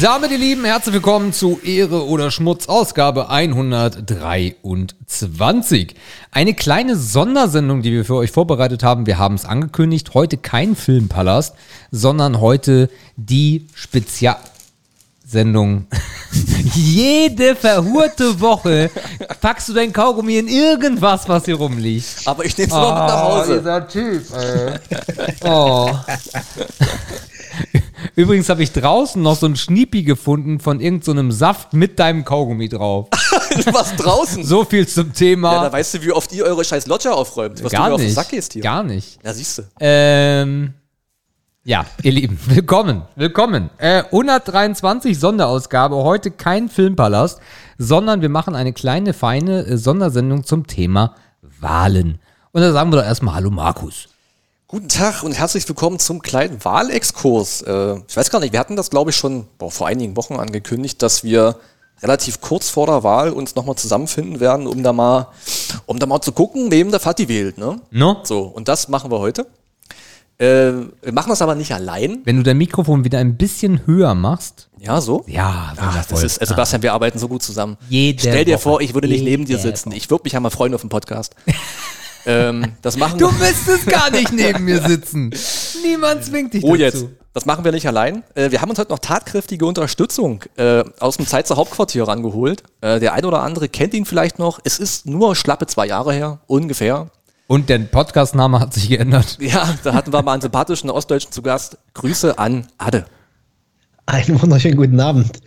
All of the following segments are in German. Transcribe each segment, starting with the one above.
Damit, ihr Lieben, herzlich willkommen zu Ehre oder Schmutz, Ausgabe 123. Eine kleine Sondersendung, die wir für euch vorbereitet haben. Wir haben es angekündigt. Heute kein Filmpalast, sondern heute die Spezialsendung. Jede verhurte Woche packst du dein Kaugummi in irgendwas, was hier rumliegt. Aber ich nehme es noch mit nach Hause. Dieser Typ, ey. Oh. Übrigens habe ich draußen noch so ein Schniepi gefunden von irgendeinem so Saft mit deinem Kaugummi drauf. du warst draußen. So viel zum Thema. Ja, da weißt du, wie oft ihr eure scheiß Lodger aufräumt. Was Gar du mir auf den nicht. Sack gehst hier. Gar nicht. Ja, siehst du. Ähm, ja, ihr Lieben, willkommen, willkommen. Äh, 123 Sonderausgabe, heute kein Filmpalast, sondern wir machen eine kleine, feine äh, Sondersendung zum Thema Wahlen. Und da sagen wir doch erstmal Hallo Markus. Guten Tag und herzlich willkommen zum kleinen Wahlexkurs. Äh, ich weiß gar nicht, wir hatten das, glaube ich, schon boah, vor einigen Wochen angekündigt, dass wir relativ kurz vor der Wahl uns nochmal zusammenfinden werden, um da mal, um da mal zu gucken, wem der Fatti wählt. Ne? No? So, und das machen wir heute. Äh, wir machen das aber nicht allein. Wenn du dein Mikrofon wieder ein bisschen höher machst. Ja, so. Ja, Ach, das ist, also Sebastian, wir arbeiten so gut zusammen. Jede Stell dir Woche. vor, ich würde nicht neben dir sitzen. Ich würde mich ja mal freuen auf dem Podcast. ähm, das machen Du müsstest gar nicht neben mir sitzen. Niemand zwingt dich Oh, dazu. jetzt. Das machen wir nicht allein. Äh, wir haben uns heute noch tatkräftige Unterstützung äh, aus dem Zeitzer Hauptquartier rangeholt. Äh, der ein oder andere kennt ihn vielleicht noch. Es ist nur schlappe zwei Jahre her, ungefähr. Und der Podcastname hat sich geändert. Ja, da hatten wir mal einen sympathischen Ostdeutschen zu Gast. Grüße an Adde. Einen wunderschönen guten Abend.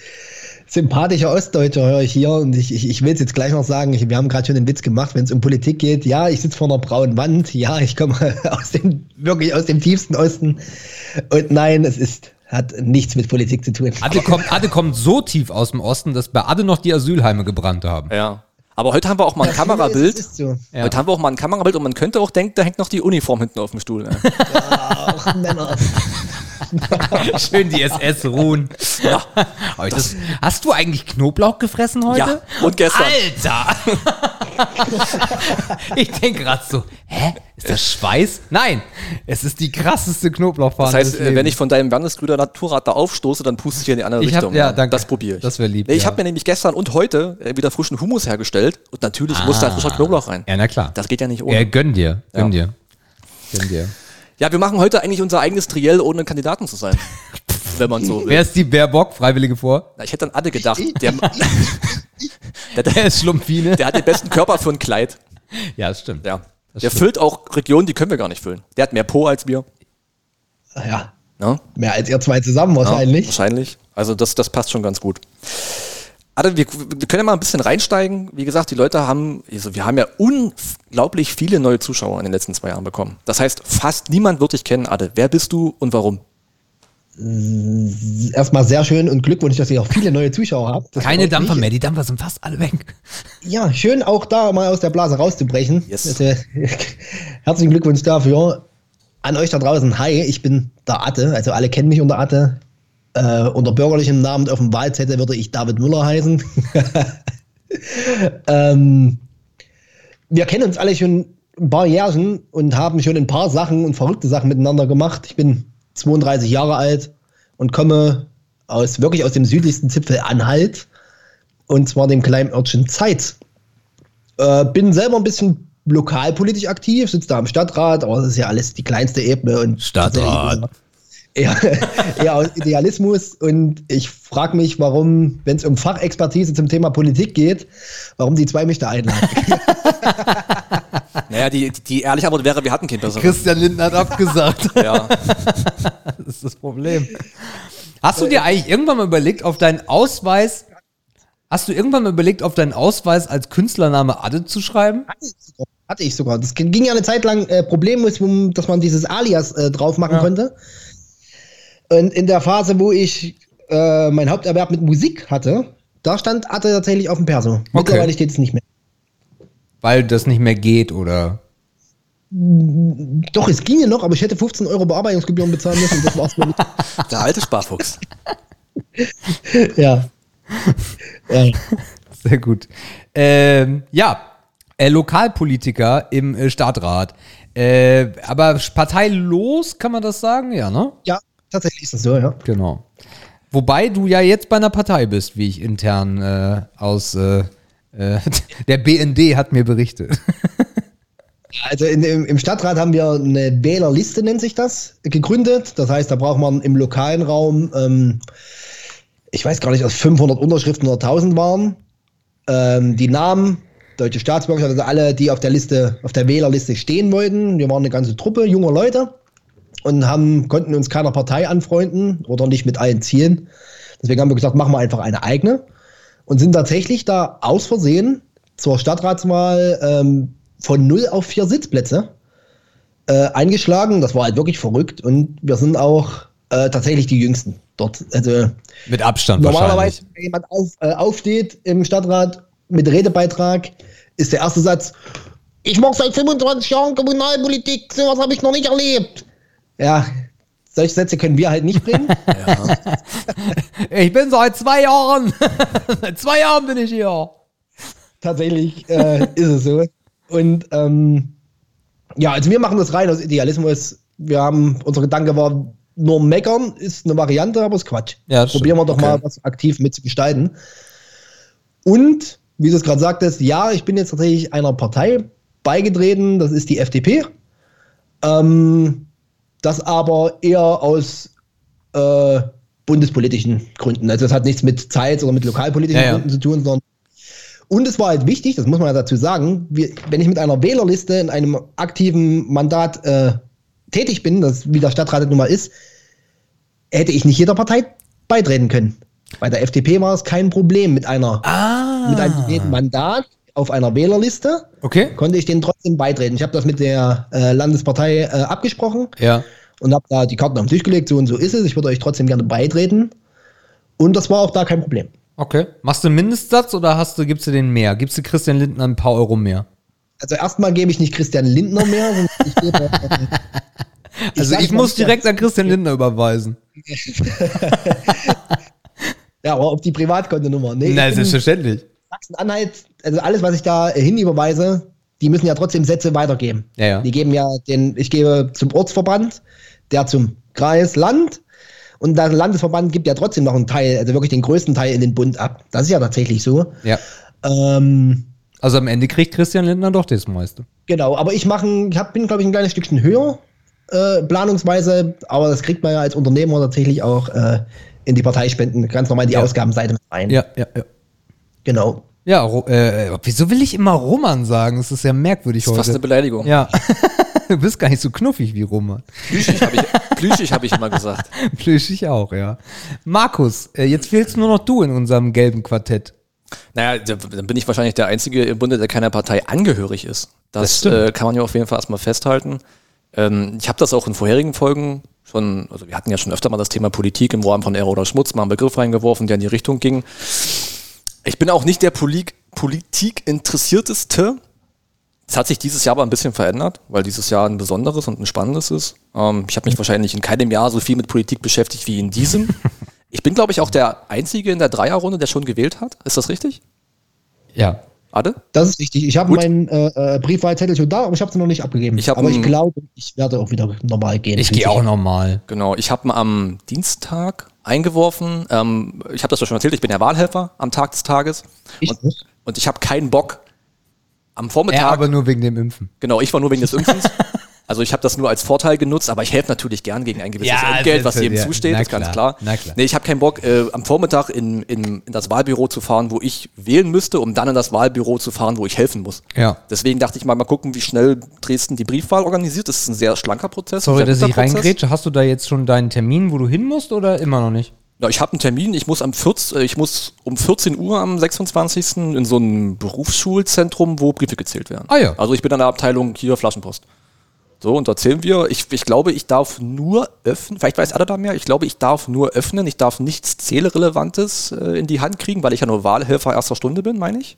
Sympathischer Ostdeutscher höre ich hier und ich, ich, ich will es jetzt gleich noch sagen, ich, wir haben gerade schon den Witz gemacht, wenn es um Politik geht. Ja, ich sitze vor einer braunen Wand. Ja, ich komme aus dem, wirklich aus dem tiefsten Osten. Und nein, es ist, hat nichts mit Politik zu tun. Adde kommt, Adde kommt so tief aus dem Osten, dass bei Adde noch die Asylheime gebrannt haben. Ja. Aber heute haben wir auch mal ein Kamerabild. Es ist so. Ja. Heute haben wir auch mal ein Kamerabild und man könnte auch denken, da hängt noch die Uniform hinten auf dem Stuhl. Ne? Ach, Männer. Schön die SS ruhen. Ja. Aber das, hast du eigentlich Knoblauch gefressen heute? Ja, und gestern. Alter! ich denke gerade so, hä? Ist das Schweiß? Nein, es ist die krasseste Knoblauchfahne. Das heißt, des äh, wenn ich von deinem Wandesgrüder Naturrad da aufstoße, dann puste ich in die andere Ich hab- Richtung. ja, ne? danke. Das probiere ich. Das wär lieb, Ich ja. habe mir nämlich gestern und heute äh, wieder frischen Hummus hergestellt und natürlich muss da frischer Knoblauch rein. Ah. Ja, na klar. Das geht ja nicht ohne. Ja, gönn dir, gönn Ja. dir. Gönn dir. Ja, wir machen heute eigentlich unser eigenes Triell, ohne Kandidaten zu sein. wenn man so will. Wer ist die Baerbock, Freiwillige vor? Na, ich hätte an Adde gedacht. Der, der, Der der, ist Schlumpfine. der hat den besten Körper für ein Kleid. Ja, das stimmt. Ja. Der füllt auch Regionen, die können wir gar nicht füllen. Der hat mehr Po als wir. Ja, Ne? mehr als ihr zwei zusammen Ja, wahrscheinlich. wahrscheinlich. Also das, das passt schon ganz gut. Adel, wir, wir können ja mal ein bisschen reinsteigen. Wie gesagt, die Leute haben, also wir haben ja unglaublich viele neue Zuschauer in den letzten zwei Jahren bekommen. Das heißt, fast niemand wird dich kennen, Adel. Wer bist du und warum? Erstmal sehr schön und Glückwunsch, dass ihr auch viele neue Zuschauer habt. Das Keine Dampfer mehr, die Dampfer sind fast alle weg. Ja, schön auch da mal aus der Blase rauszubrechen. Yes. Also, herzlichen Glückwunsch dafür. An euch da draußen, hi, ich bin der Atte, also alle kennen mich unter Atte. Äh, unter bürgerlichem Namen auf dem Wahlzettel würde ich David Müller heißen. ähm, wir kennen uns alle schon ein paar Jährchen und haben schon ein paar Sachen und verrückte Sachen miteinander gemacht. Ich bin 32 Jahre alt und komme aus wirklich aus dem südlichsten Zipfel Anhalt und zwar dem kleinen Örtchen Zeitz. Äh, bin selber ein bisschen lokalpolitisch aktiv, sitze da im Stadtrat, aber das ist ja alles die kleinste Ebene und Stadtrat. Eher, eher aus Idealismus und ich frage mich, warum, wenn es um Fachexpertise zum Thema Politik geht, warum die zwei mich da einladen. Naja, die, die, die ehrliche Antwort wäre, wir hatten kein besseres. Christian Lindner hat abgesagt. Ja. Das ist das Problem. Hast du dir eigentlich irgendwann mal überlegt, auf deinen Ausweis, hast du irgendwann mal überlegt, auf deinen Ausweis als Künstlername Adde zu schreiben? Hatte ich sogar. Das ging ja eine Zeit lang äh, problemlos, dass man dieses Alias äh, drauf machen Ja. konnte. Und in der Phase, wo ich äh, mein Haupterwerb mit Musik hatte, da stand Atte tatsächlich auf dem Perso. Mittlerweile steht es nicht mehr. Weil das nicht mehr geht oder. Doch, es ginge noch, aber ich hätte 15 Euro Bearbeitungsgebühren bezahlen müssen. Das war's mir nicht. Der alte Sparfuchs. ja. ja. Sehr gut. Ähm, ja, äh, Lokalpolitiker im äh, Stadtrat. Äh, aber parteilos kann man das sagen? Ja, ne? Ja, tatsächlich ist das so, ja. Genau. Wobei du ja jetzt bei einer Partei bist, wie ich intern äh, aus äh, äh, der BND hat mir berichtet. Also in, im, im Stadtrat haben wir eine Wählerliste, nennt sich das, gegründet. Das heißt, da braucht man im lokalen Raum, ähm, ich weiß gar nicht, ob es 500 Unterschriften oder 1000 waren. Ähm, die Namen, deutsche Staatsbürgerschaft, also alle, die auf der Liste, auf der Wählerliste stehen wollten. Wir waren eine ganze Truppe junger Leute und haben, konnten uns keiner Partei anfreunden oder nicht mit allen zielen. Deswegen haben wir gesagt, machen wir einfach eine eigene und sind tatsächlich da aus Versehen zur Stadtratswahl ähm, von 0 auf 4 Sitzplätze äh, eingeschlagen. Das war halt wirklich verrückt und wir sind auch äh, tatsächlich die Jüngsten dort. Also Mit Abstand normalerweise, wahrscheinlich. wenn jemand auf, äh, aufsteht im Stadtrat mit Redebeitrag, ist der erste Satz, ich mache seit 25 Jahren Kommunalpolitik, sowas habe ich noch nicht erlebt. Ja, solche Sätze können wir halt nicht bringen. Ich bin seit zwei Jahren. seit zwei Jahren bin ich hier. Tatsächlich äh, ist es so. Und ähm, ja, also wir machen das rein aus Idealismus. Wir haben, unser Gedanke war, nur meckern ist eine Variante, aber ist Quatsch. Ja, Probieren wir doch Okay. mal was aktiv mitzugestalten. Und, wie du es gerade sagtest, ja, ich bin jetzt tatsächlich einer Partei beigetreten, das ist die FDP. Ähm, das aber eher aus äh, bundespolitischen Gründen. Also das hat nichts mit Zeit oder mit lokalpolitischen Ja, ja. Gründen zu tun, sondern und es war halt wichtig, das muss man ja dazu sagen, wir, wenn ich mit einer Wählerliste in einem aktiven Mandat äh, tätig bin, das wie der Stadtrat nun mal ist, hätte ich nicht jeder Partei beitreten können. Bei der FDP war es kein Problem mit einer Ah. mit einem gewählten Mandat auf einer Wählerliste Okay. konnte ich denen trotzdem beitreten. Ich habe das mit der äh, Landespartei äh, abgesprochen Ja. und habe da die Karten auf den Tisch gelegt, so und so ist es. Ich würde euch trotzdem gerne beitreten. Und das war auch da kein Problem. Okay. Machst du einen Mindestsatz oder hast du, gibst du den mehr? Gibst du Christian Lindner ein paar Euro mehr? Also erstmal gebe ich nicht Christian Lindner mehr, sondern ich gebe. Äh, Also sag ich, muss direkt an Christian Lindner überweisen. Ja, aber auf die Privatkontonummer. Nee, Nein, ich bin selbstverständlich. Sachsen-Anhalt, also alles, was ich da äh, hinüberweise, die müssen ja trotzdem Sätze weitergeben. Ja, ja. Die geben ja den, ich gebe zum Ortsverband, der zum Kreis, Land. Und der Landesverband gibt ja trotzdem noch einen Teil, also wirklich den größten Teil in den Bund ab. Das ist ja tatsächlich so. Ja. Ähm, Also am Ende kriegt Christian Lindner doch das meiste. genau, aber ich mache, ich hab, bin, glaube ich, ein kleines Stückchen höher äh, planungsweise, aber das kriegt man ja als Unternehmer tatsächlich auch äh, in die Parteispenden, ganz normal die Ja. Ausgabenseite mit rein. Ja, ja, ja. Genau. Ja, Ro äh, wieso will ich immer Roman sagen? Das ist ja merkwürdig Das ist fast eine heute. Beleidigung. Ja. du bist gar nicht so knuffig wie Roman. Plüschig habe ich, plüschig hab ich immer gesagt. Plüschig auch, ja. Markus, äh, jetzt fehlst nur noch du in unserem gelben Quartett. Naja, da- dann bin ich wahrscheinlich der Einzige im Bunde, der keiner Partei angehörig ist. Das Das, äh, kann man ja auf jeden Fall erstmal festhalten. Ähm, ich habe das auch in vorherigen Folgen schon, also wir hatten ja schon öfter mal das Thema Politik im Rahmen von Ehre oder Schmutz, mal einen Begriff reingeworfen, der in die Richtung ging. Ich bin auch nicht der Polik Politik interessierteste. Es hat sich dieses Jahr aber ein bisschen verändert, weil dieses Jahr ein besonderes und ein spannendes ist. Ähm, ich habe mich wahrscheinlich in keinem Jahr so viel mit Politik beschäftigt wie in diesem. Ich bin, glaube ich, auch der Einzige in der Dreierrunde, der schon gewählt hat. Ist das richtig? Ja. Ade? Das ist richtig. Ich habe meinen äh, äh, Briefwahlzettel schon da, aber ich habe sie noch nicht abgegeben. Ich hab aber ich glaube, ich werde auch wieder normal gehen. Ich gehe auch normal. Genau, ich habe am Dienstag eingeworfen. Ähm, ich habe das ja schon erzählt, ich bin ja Wahlhelfer am Tag des Tages. Ich und, und ich habe keinen Bock am Vormittag. Ja, aber nur wegen dem Impfen. genau, ich war nur wegen des Impfens. Also ich habe das nur als Vorteil genutzt, aber ich helfe natürlich gern gegen ein gewisses Ja, Entgelt, was jedem ja, zusteht, ist ganz klar, na klar. Nee, ich habe keinen Bock, äh, am Vormittag in, in, in das Wahlbüro zu fahren, wo ich wählen müsste, um dann in das Wahlbüro zu fahren, wo ich helfen muss. Ja. Deswegen dachte ich mal, mal gucken, wie schnell Dresden die Briefwahl organisiert. Das ist ein sehr schlanker Prozess. Sorry, dass ich reingrätsche. Hast du da jetzt schon deinen Termin, wo du hin musst oder immer noch nicht? Ja, ich habe einen Termin, ich muss am 14, äh, ich muss um 14 Uhr am 26. in so ein Berufsschulzentrum, wo Briefe gezählt werden. Ah ja. Also ich bin in der Abteilung hier Flaschenpost. So, und da zählen wir. Ich, ich glaube, ich darf nur öffnen, vielleicht weiß Ada da mehr, ich glaube, ich darf nur öffnen, ich darf nichts Zählerelevantes äh, in die Hand kriegen, weil ich ja nur Wahlhelfer erster Stunde bin, meine ich.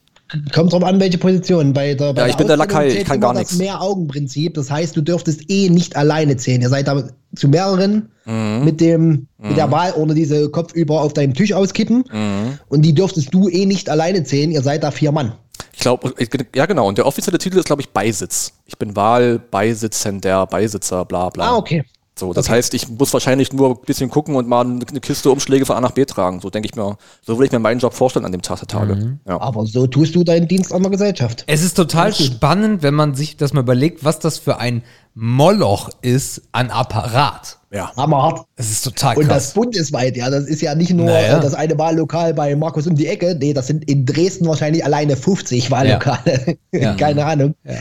Kommt drauf an, welche Position. Bei der, bei Ja, ich bin der Lakai, ich kann gar das nichts. Mehr-Augen-Prinzip. Das heißt, du dürftest eh nicht alleine zählen. Ihr seid da zu mehreren Mhm. mit dem mit der Wahlurne diese kopfüber auf deinem Tisch auskippen. Mhm. Und die dürftest du eh nicht alleine zählen. Ihr seid da vier Mann. Ich glaube, ja genau, und der offizielle Titel ist, glaube ich, Beisitz. Ich bin Wahlbeisitzender, Beisitzer, bla bla. Ah, okay. So, das heißt, ich muss wahrscheinlich nur ein bisschen gucken und mal eine Kiste Umschläge von A nach B tragen. So denke ich mir, so würde ich mir meinen Job vorstellen an dem Tag der Tage. Mhm. Ja. Aber so tust du deinen Dienst an der Gesellschaft. Es ist total spannend, wenn man sich das mal überlegt, was das für ein Moloch ist an Apparat. ja. Hammerhart. Es ist total Und krass. das bundesweit, ja. Das ist ja nicht nur Naja. das eine Wahllokal bei Markus um die Ecke. Nee, das sind in Dresden wahrscheinlich alleine 50 Wahllokale. Ja. Keine Ahnung. Ja.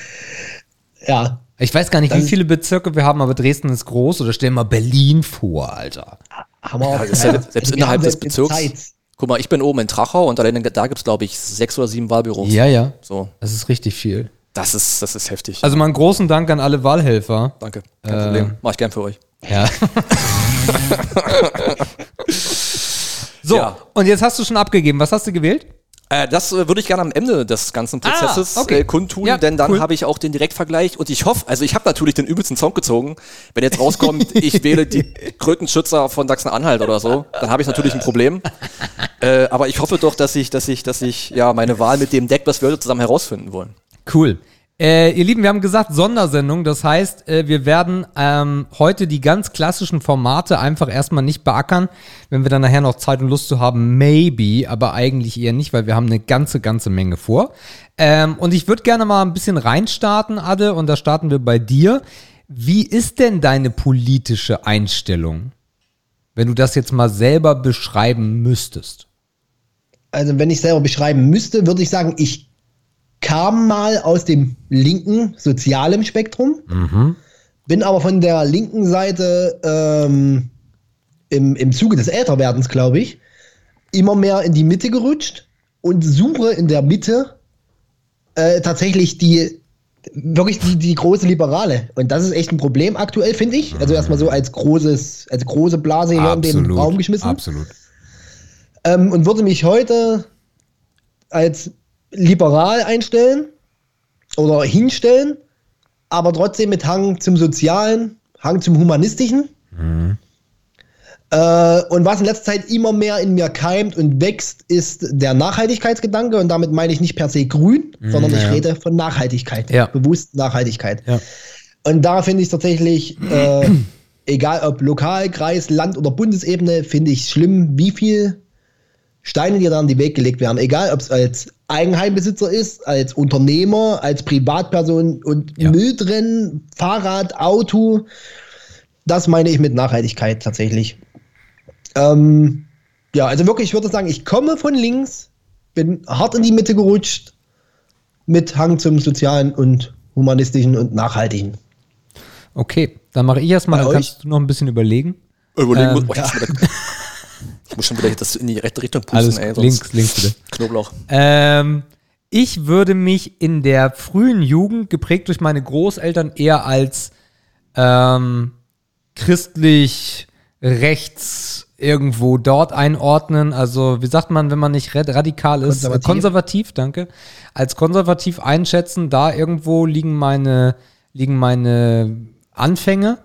Ja. Ich weiß gar nicht, wie Das- viele Bezirke wir haben, aber Dresden ist groß. Oder stell mal Berlin vor, Alter. Hammer. das ist ja selbst wir innerhalb des Bezirks. Zeit. Guck mal, ich bin oben in Trachau und alleine da gibt es, glaube ich, sechs oder sieben Wahlbüros. Ja, ja. So, Das ist richtig viel. das ist, das ist heftig. Also mal einen großen Dank an alle Wahlhelfer. Danke, kein Problem. Mach ich gern für euch. Ja. so, Ja. und jetzt hast du schon abgegeben. Was hast du gewählt? Äh, das äh, würde ich gerne am Ende des ganzen Prozesses Ah, okay. äh, kundtun, Ja, denn dann cool. habe ich auch den Direktvergleich und ich hoffe, also ich habe natürlich den übelsten Song gezogen. Wenn jetzt rauskommt, ich wähle die Krötenschützer von Sachsen-Anhalt oder so, dann habe ich natürlich ein Problem. Äh, aber ich hoffe doch, dass ich, dass ich, dass ich ja meine Wahl mit dem Deck, was wir heute zusammen herausfinden wollen. Cool. Äh, ihr Lieben, wir haben gesagt Sondersendung. Das heißt, äh, wir werden ähm, heute die ganz klassischen Formate einfach erstmal nicht beackern. Wenn wir dann nachher noch Zeit und Lust zu haben, maybe, aber eigentlich eher nicht, weil wir haben eine ganze, ganze Menge vor. Ähm, und ich würde gerne mal ein bisschen reinstarten, Adde, und da starten wir bei dir. Wie ist denn deine politische Einstellung, wenn du das jetzt mal selber beschreiben müsstest? Also, wenn ich selber beschreiben müsste, würde ich sagen, ich kam mal aus dem linken sozialen Spektrum, bin aber von der linken Seite ähm, im, im Zuge des Älterwerdens, glaube ich, immer mehr in die Mitte gerutscht und suche in der Mitte äh, tatsächlich die wirklich die, die große Liberale. Und das ist echt ein Problem aktuell, finde ich. Also erstmal so als großes, als große Blase hier in den Raum geschmissen Absolut. ähm, und würde mich heute als liberal einstellen oder hinstellen, aber trotzdem mit Hang zum Sozialen, Hang zum Humanistischen. Äh, und was in letzter Zeit immer mehr in mir keimt und wächst, ist der Nachhaltigkeitsgedanke. Und damit meine ich nicht per se grün, sondern ich ja. rede von Nachhaltigkeit. Ja. Bewusst Nachhaltigkeit. Ja. Und da finde ich tatsächlich, äh, egal ob Lokal, Kreis, Land oder Bundesebene, finde ich schlimm, wie viel Steine dir da an die Weg gelegt werden. Egal ob es als Eigenheimbesitzer ist, als Unternehmer, als Privatperson und Ja. Müll drin, Fahrrad, Auto. Das meine ich mit Nachhaltigkeit tatsächlich. Ähm, ja, also wirklich, ich würde sagen, ich komme von links, bin hart in die Mitte gerutscht, mit Hang zum Sozialen und Humanistischen und Nachhaltigen. Okay, dann mache ich erstmal, dann euch? kannst du noch ein bisschen überlegen. Überlegen Ähm, muss, oh, wieder, ich muss schon wieder das in die rechte Richtung pusten, Alles ey, sonst links, links bitte. Knoblauch. Ähm, ich würde mich in der frühen Jugend, geprägt durch meine Großeltern, eher als ähm, christlich rechts irgendwo dort einordnen. Also, wie sagt man, wenn man nicht ra- radikal ist? Konservativ. konservativ, danke. Als konservativ einschätzen, da irgendwo liegen meine, liegen meine Anfänge.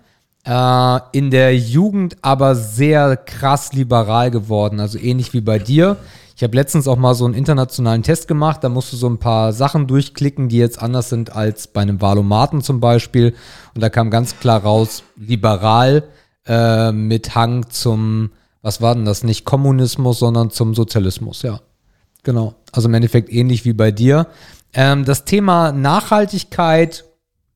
Äh, in der Jugend aber sehr krass liberal geworden, also ähnlich wie bei dir. Ich habe letztens auch mal so einen internationalen Test gemacht, da musst du so ein paar Sachen durchklicken, die jetzt anders sind als bei einem Valomaten zum Beispiel. Und da kam ganz klar raus, liberal äh, mit Hang zum, was war denn das, nicht Kommunismus, sondern zum Sozialismus, ja. Genau. Also im Endeffekt ähnlich wie bei dir. Ähm, das Thema Nachhaltigkeit,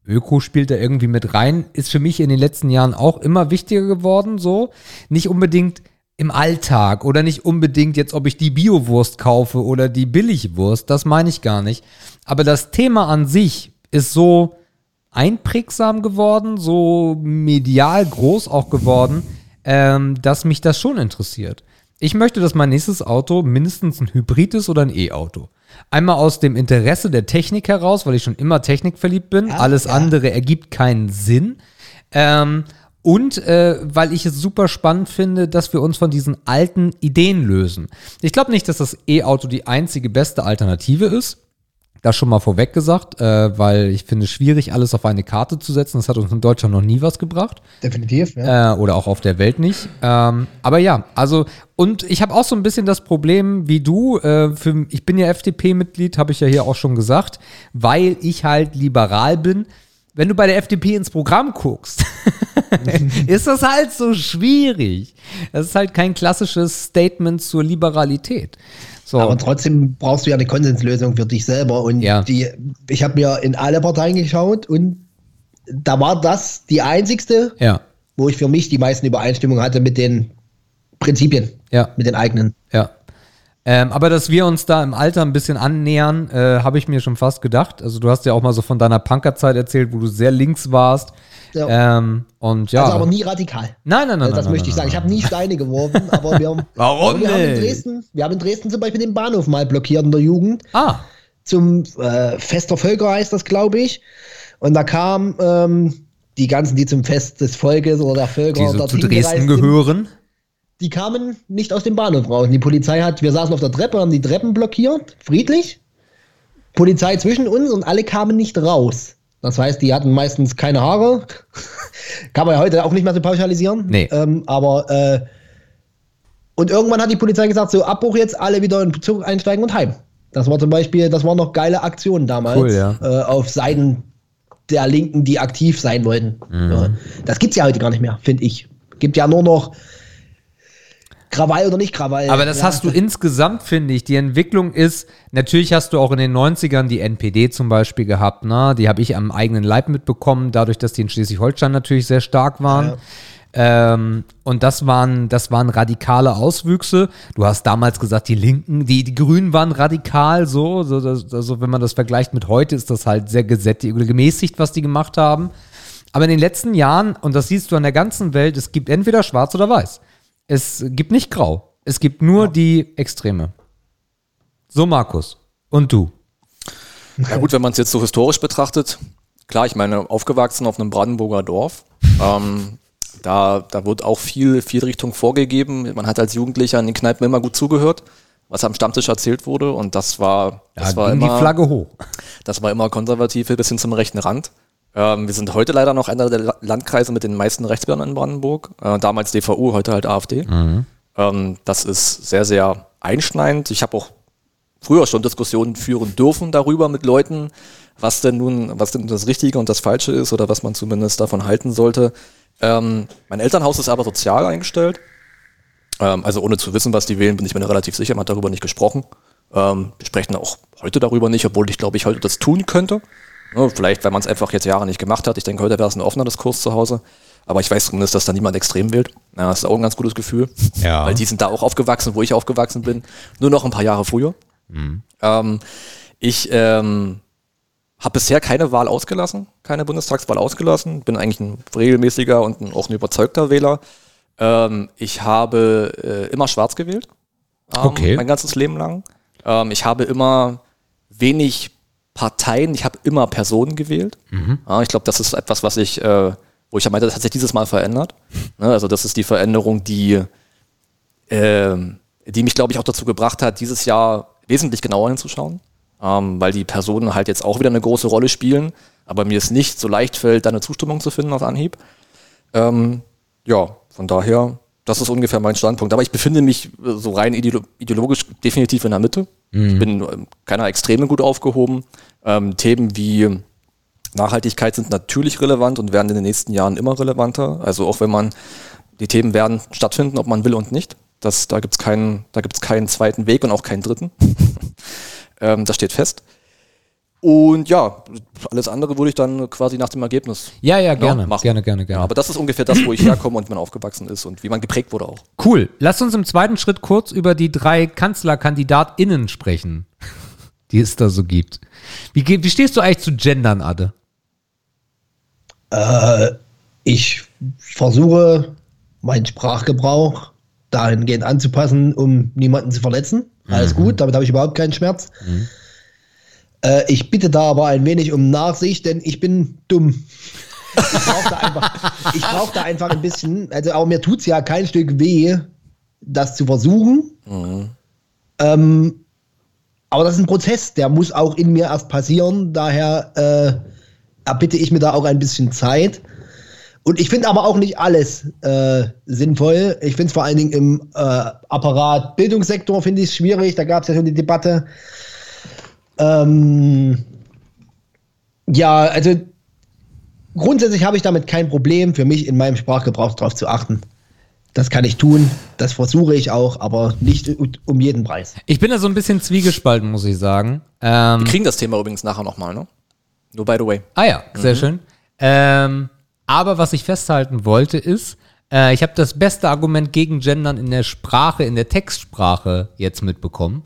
Öko spielt da irgendwie mit rein, ist für mich in den letzten Jahren auch immer wichtiger geworden, so. Nicht unbedingt im Alltag oder nicht unbedingt jetzt, ob ich die Biowurst kaufe oder die Billigwurst, das meine ich gar nicht. Aber das Thema an sich ist so einprägsam geworden, so medial groß auch geworden, ähm, dass mich das schon interessiert. Ich möchte, dass mein nächstes Auto mindestens ein Hybrid ist oder ein E-Auto. Einmal aus dem Interesse der Technik heraus, weil ich schon immer technikverliebt bin. Ja, Alles ja. andere ergibt keinen Sinn. Ähm, und äh, weil ich es super spannend finde, dass wir uns von diesen alten Ideen lösen. Ich glaube nicht, dass das E-Auto die einzige beste Alternative ist. Das schon mal vorweg gesagt, äh, weil ich finde es schwierig, alles auf eine Karte zu setzen. Das hat uns in Deutschland noch nie was gebracht. Definitiv, ja. Äh, oder auch auf der Welt nicht. Ähm, aber ja, also, und ich habe auch so ein bisschen das Problem wie du. Äh, für, ich bin ja FDP-Mitglied, habe ich ja hier auch schon gesagt, weil ich halt liberal bin. wenn du bei der FDP ins Programm guckst, ist das halt so schwierig. Das ist halt kein klassisches Statement zur Liberalität. So. Aber trotzdem brauchst du ja eine Konsenslösung für dich selber. Und Ja. die, ich habe mir in alle Parteien geschaut und da war das die einzigste, ja, wo ich für mich die meisten Übereinstimmungen hatte mit den Prinzipien, ja. mit den eigenen. Ja. Ähm, aber dass wir uns da im Alter ein bisschen annähern, äh, habe ich mir schon fast gedacht. Also du hast ja auch mal so von deiner Punkerzeit erzählt, wo du sehr links warst. Ja. Ähm, und ja. Also aber nie radikal. nein, nein, nein. das nein, möchte nein, ich sagen. Ich habe nie Steine geworfen, aber wir haben, Warum wir haben in? Dresden, wir haben in Dresden zum Beispiel den Bahnhof mal blockiert in der Jugend. Ah, zum äh, Fest der Völker heißt das, glaube ich. Und da kamen ähm, die ganzen, die zum Fest des Volkes oder der Völker die so zu Dresden gehören. die kamen nicht aus dem Bahnhof raus. Und die Polizei hat, wir saßen auf der Treppe, haben die Treppen blockiert, friedlich. Polizei zwischen uns und alle kamen nicht raus. Das heißt, die hatten meistens keine Haare. Kann man ja heute auch nicht mehr so pauschalisieren. Nee. Ähm, aber äh, und irgendwann hat die Polizei gesagt, so Abbruch jetzt, alle wieder in den Zug einsteigen und heim. Das war zum Beispiel, das waren noch geile Aktionen damals Cool, ja. äh, auf Seiten der Linken, die aktiv sein wollten. Mhm. Das gibt's ja heute gar nicht mehr, finde ich. Gibt ja nur noch Krawall oder nicht Krawall. Aber das ja, hast du insgesamt, finde ich. Die Entwicklung ist, natürlich hast du auch in den 90ern die NPD zum Beispiel gehabt, ne? Die habe ich am eigenen Leib mitbekommen, dadurch, dass die in Schleswig-Holstein natürlich sehr stark waren. Ähm, und das waren, das waren radikale Auswüchse. Du hast damals gesagt, die Linken, die, die Grünen waren radikal so. so das, also wenn man das vergleicht mit heute, ist das halt sehr gesättigt oder gemäßigt, was die gemacht haben. Aber in den letzten Jahren, und das siehst du an der ganzen Welt, es gibt entweder schwarz oder weiß. Es gibt nicht grau. Es gibt nur die Extreme. So, Markus. Und du? Ja gut, wenn man es jetzt so historisch betrachtet, klar, ich meine, aufgewachsen auf einem Brandenburger Dorf, ähm, da, da wird auch viel, viel Richtung vorgegeben. Man hat als Jugendlicher in den Kneipen immer gut zugehört, was am Stammtisch erzählt wurde und das war, das war ging immer, die Flagge hoch. das war immer konservative bis hin zum rechten Rand. Ähm, wir sind heute leider noch einer der La- Landkreise mit den meisten Rechtsbürgern in Brandenburg. Äh, damals DVU, heute halt AfD. Ähm, das ist sehr, sehr einschneidend. Ich habe auch früher schon Diskussionen führen dürfen darüber mit Leuten, was denn nun, was denn das Richtige und das Falsche ist oder was man zumindest davon halten sollte. Ähm, mein Elternhaus ist aber sozial eingestellt. Ähm, also ohne zu wissen, was die wählen, bin ich mir relativ sicher, man hat darüber nicht gesprochen. Ähm, wir sprechen auch heute darüber nicht, obwohl ich glaube, ich heute das tun könnte. Vielleicht, weil man es einfach jetzt Jahre nicht gemacht hat. Ich denke, heute wäre es ein offener Diskurs zu Hause. Aber ich weiß zumindest, dass da niemand extrem wählt. Ja, das ist auch ein ganz gutes Gefühl. Ja. Weil die sind da auch aufgewachsen, wo ich aufgewachsen bin. Nur noch ein paar Jahre früher. Ähm, ich ähm, habe bisher keine Wahl ausgelassen, keine Bundestagswahl ausgelassen. Bin eigentlich ein regelmäßiger und ein, auch ein überzeugter Wähler. Ähm, ich habe äh, immer schwarz gewählt. Ähm, Okay. Mein ganzes Leben lang. Ähm, ich habe immer wenig Parteien, ich habe immer Personen gewählt. Ja, ich glaube, das ist etwas, was ich, äh, wo ich ja meinte, das hat sich dieses Mal verändert. Ne, also das ist die Veränderung, die, ähm, die mich, glaube ich, auch dazu gebracht hat, dieses Jahr wesentlich genauer hinzuschauen, ähm, weil die Personen halt jetzt auch wieder eine große Rolle spielen, aber mir es nicht so leicht fällt, da eine Zustimmung zu finden auf Anhieb. Ähm, ja, von daher, das ist ungefähr mein Standpunkt. Aber ich befinde mich äh, so rein ideolo ideologisch definitiv in der Mitte. Ich bin ähm, keiner Extreme gut aufgehoben. Ähm, Themen wie Nachhaltigkeit sind natürlich relevant und werden in den nächsten Jahren immer relevanter. Also auch wenn man, die Themen werden stattfinden, ob man will und nicht. Das, da gibt es keinen, da gibt's keinen zweiten Weg und auch keinen dritten. ähm, das steht fest. Und ja, alles andere würde ich dann quasi nach dem Ergebnis Ja, ja, gerne. machen. Gerne, gerne, gerne. Ja, aber das ist ungefähr das, wo ich herkomme und wie man aufgewachsen ist und wie man geprägt wurde auch. Cool. Lass uns im zweiten Schritt kurz über die drei KanzlerkandidatInnen sprechen, die es da so gibt. Wie, wie stehst du eigentlich zu Gendern, Adde? ich versuche, meinen Sprachgebrauch dahingehend anzupassen, um niemanden zu verletzen. Alles gut, damit habe ich überhaupt keinen Schmerz. Äh, ich bitte da aber ein wenig um Nachsicht, denn ich bin dumm. Ich brauche da, einfach- ich brauch da einfach ein bisschen, also aber mir tut es ja kein Stück weh, das zu versuchen. Ähm, aber das ist ein Prozess, der muss auch in mir erst passieren. Daher äh, erbitte ich mir da auch ein bisschen Zeit. Und ich finde aber auch nicht alles äh, sinnvoll. Ich finde es vor allen Dingen im äh, Apparat Bildungssektor finde ich schwierig. Da gab es ja schon die Debatte. Ähm, ja, also grundsätzlich habe ich damit kein Problem, für mich in meinem Sprachgebrauch darauf zu achten. Das kann ich tun, das versuche ich auch, aber nicht um jeden Preis. Ich bin da so ein bisschen zwiegespalten, muss ich sagen. Ähm, Wir kriegen das Thema übrigens nachher nochmal, ne? Nur by the way. Ah ja, sehr schön. Ähm, aber was ich festhalten wollte ist, äh, ich habe das beste Argument gegen Gendern in der Sprache, in der Textsprache jetzt mitbekommen,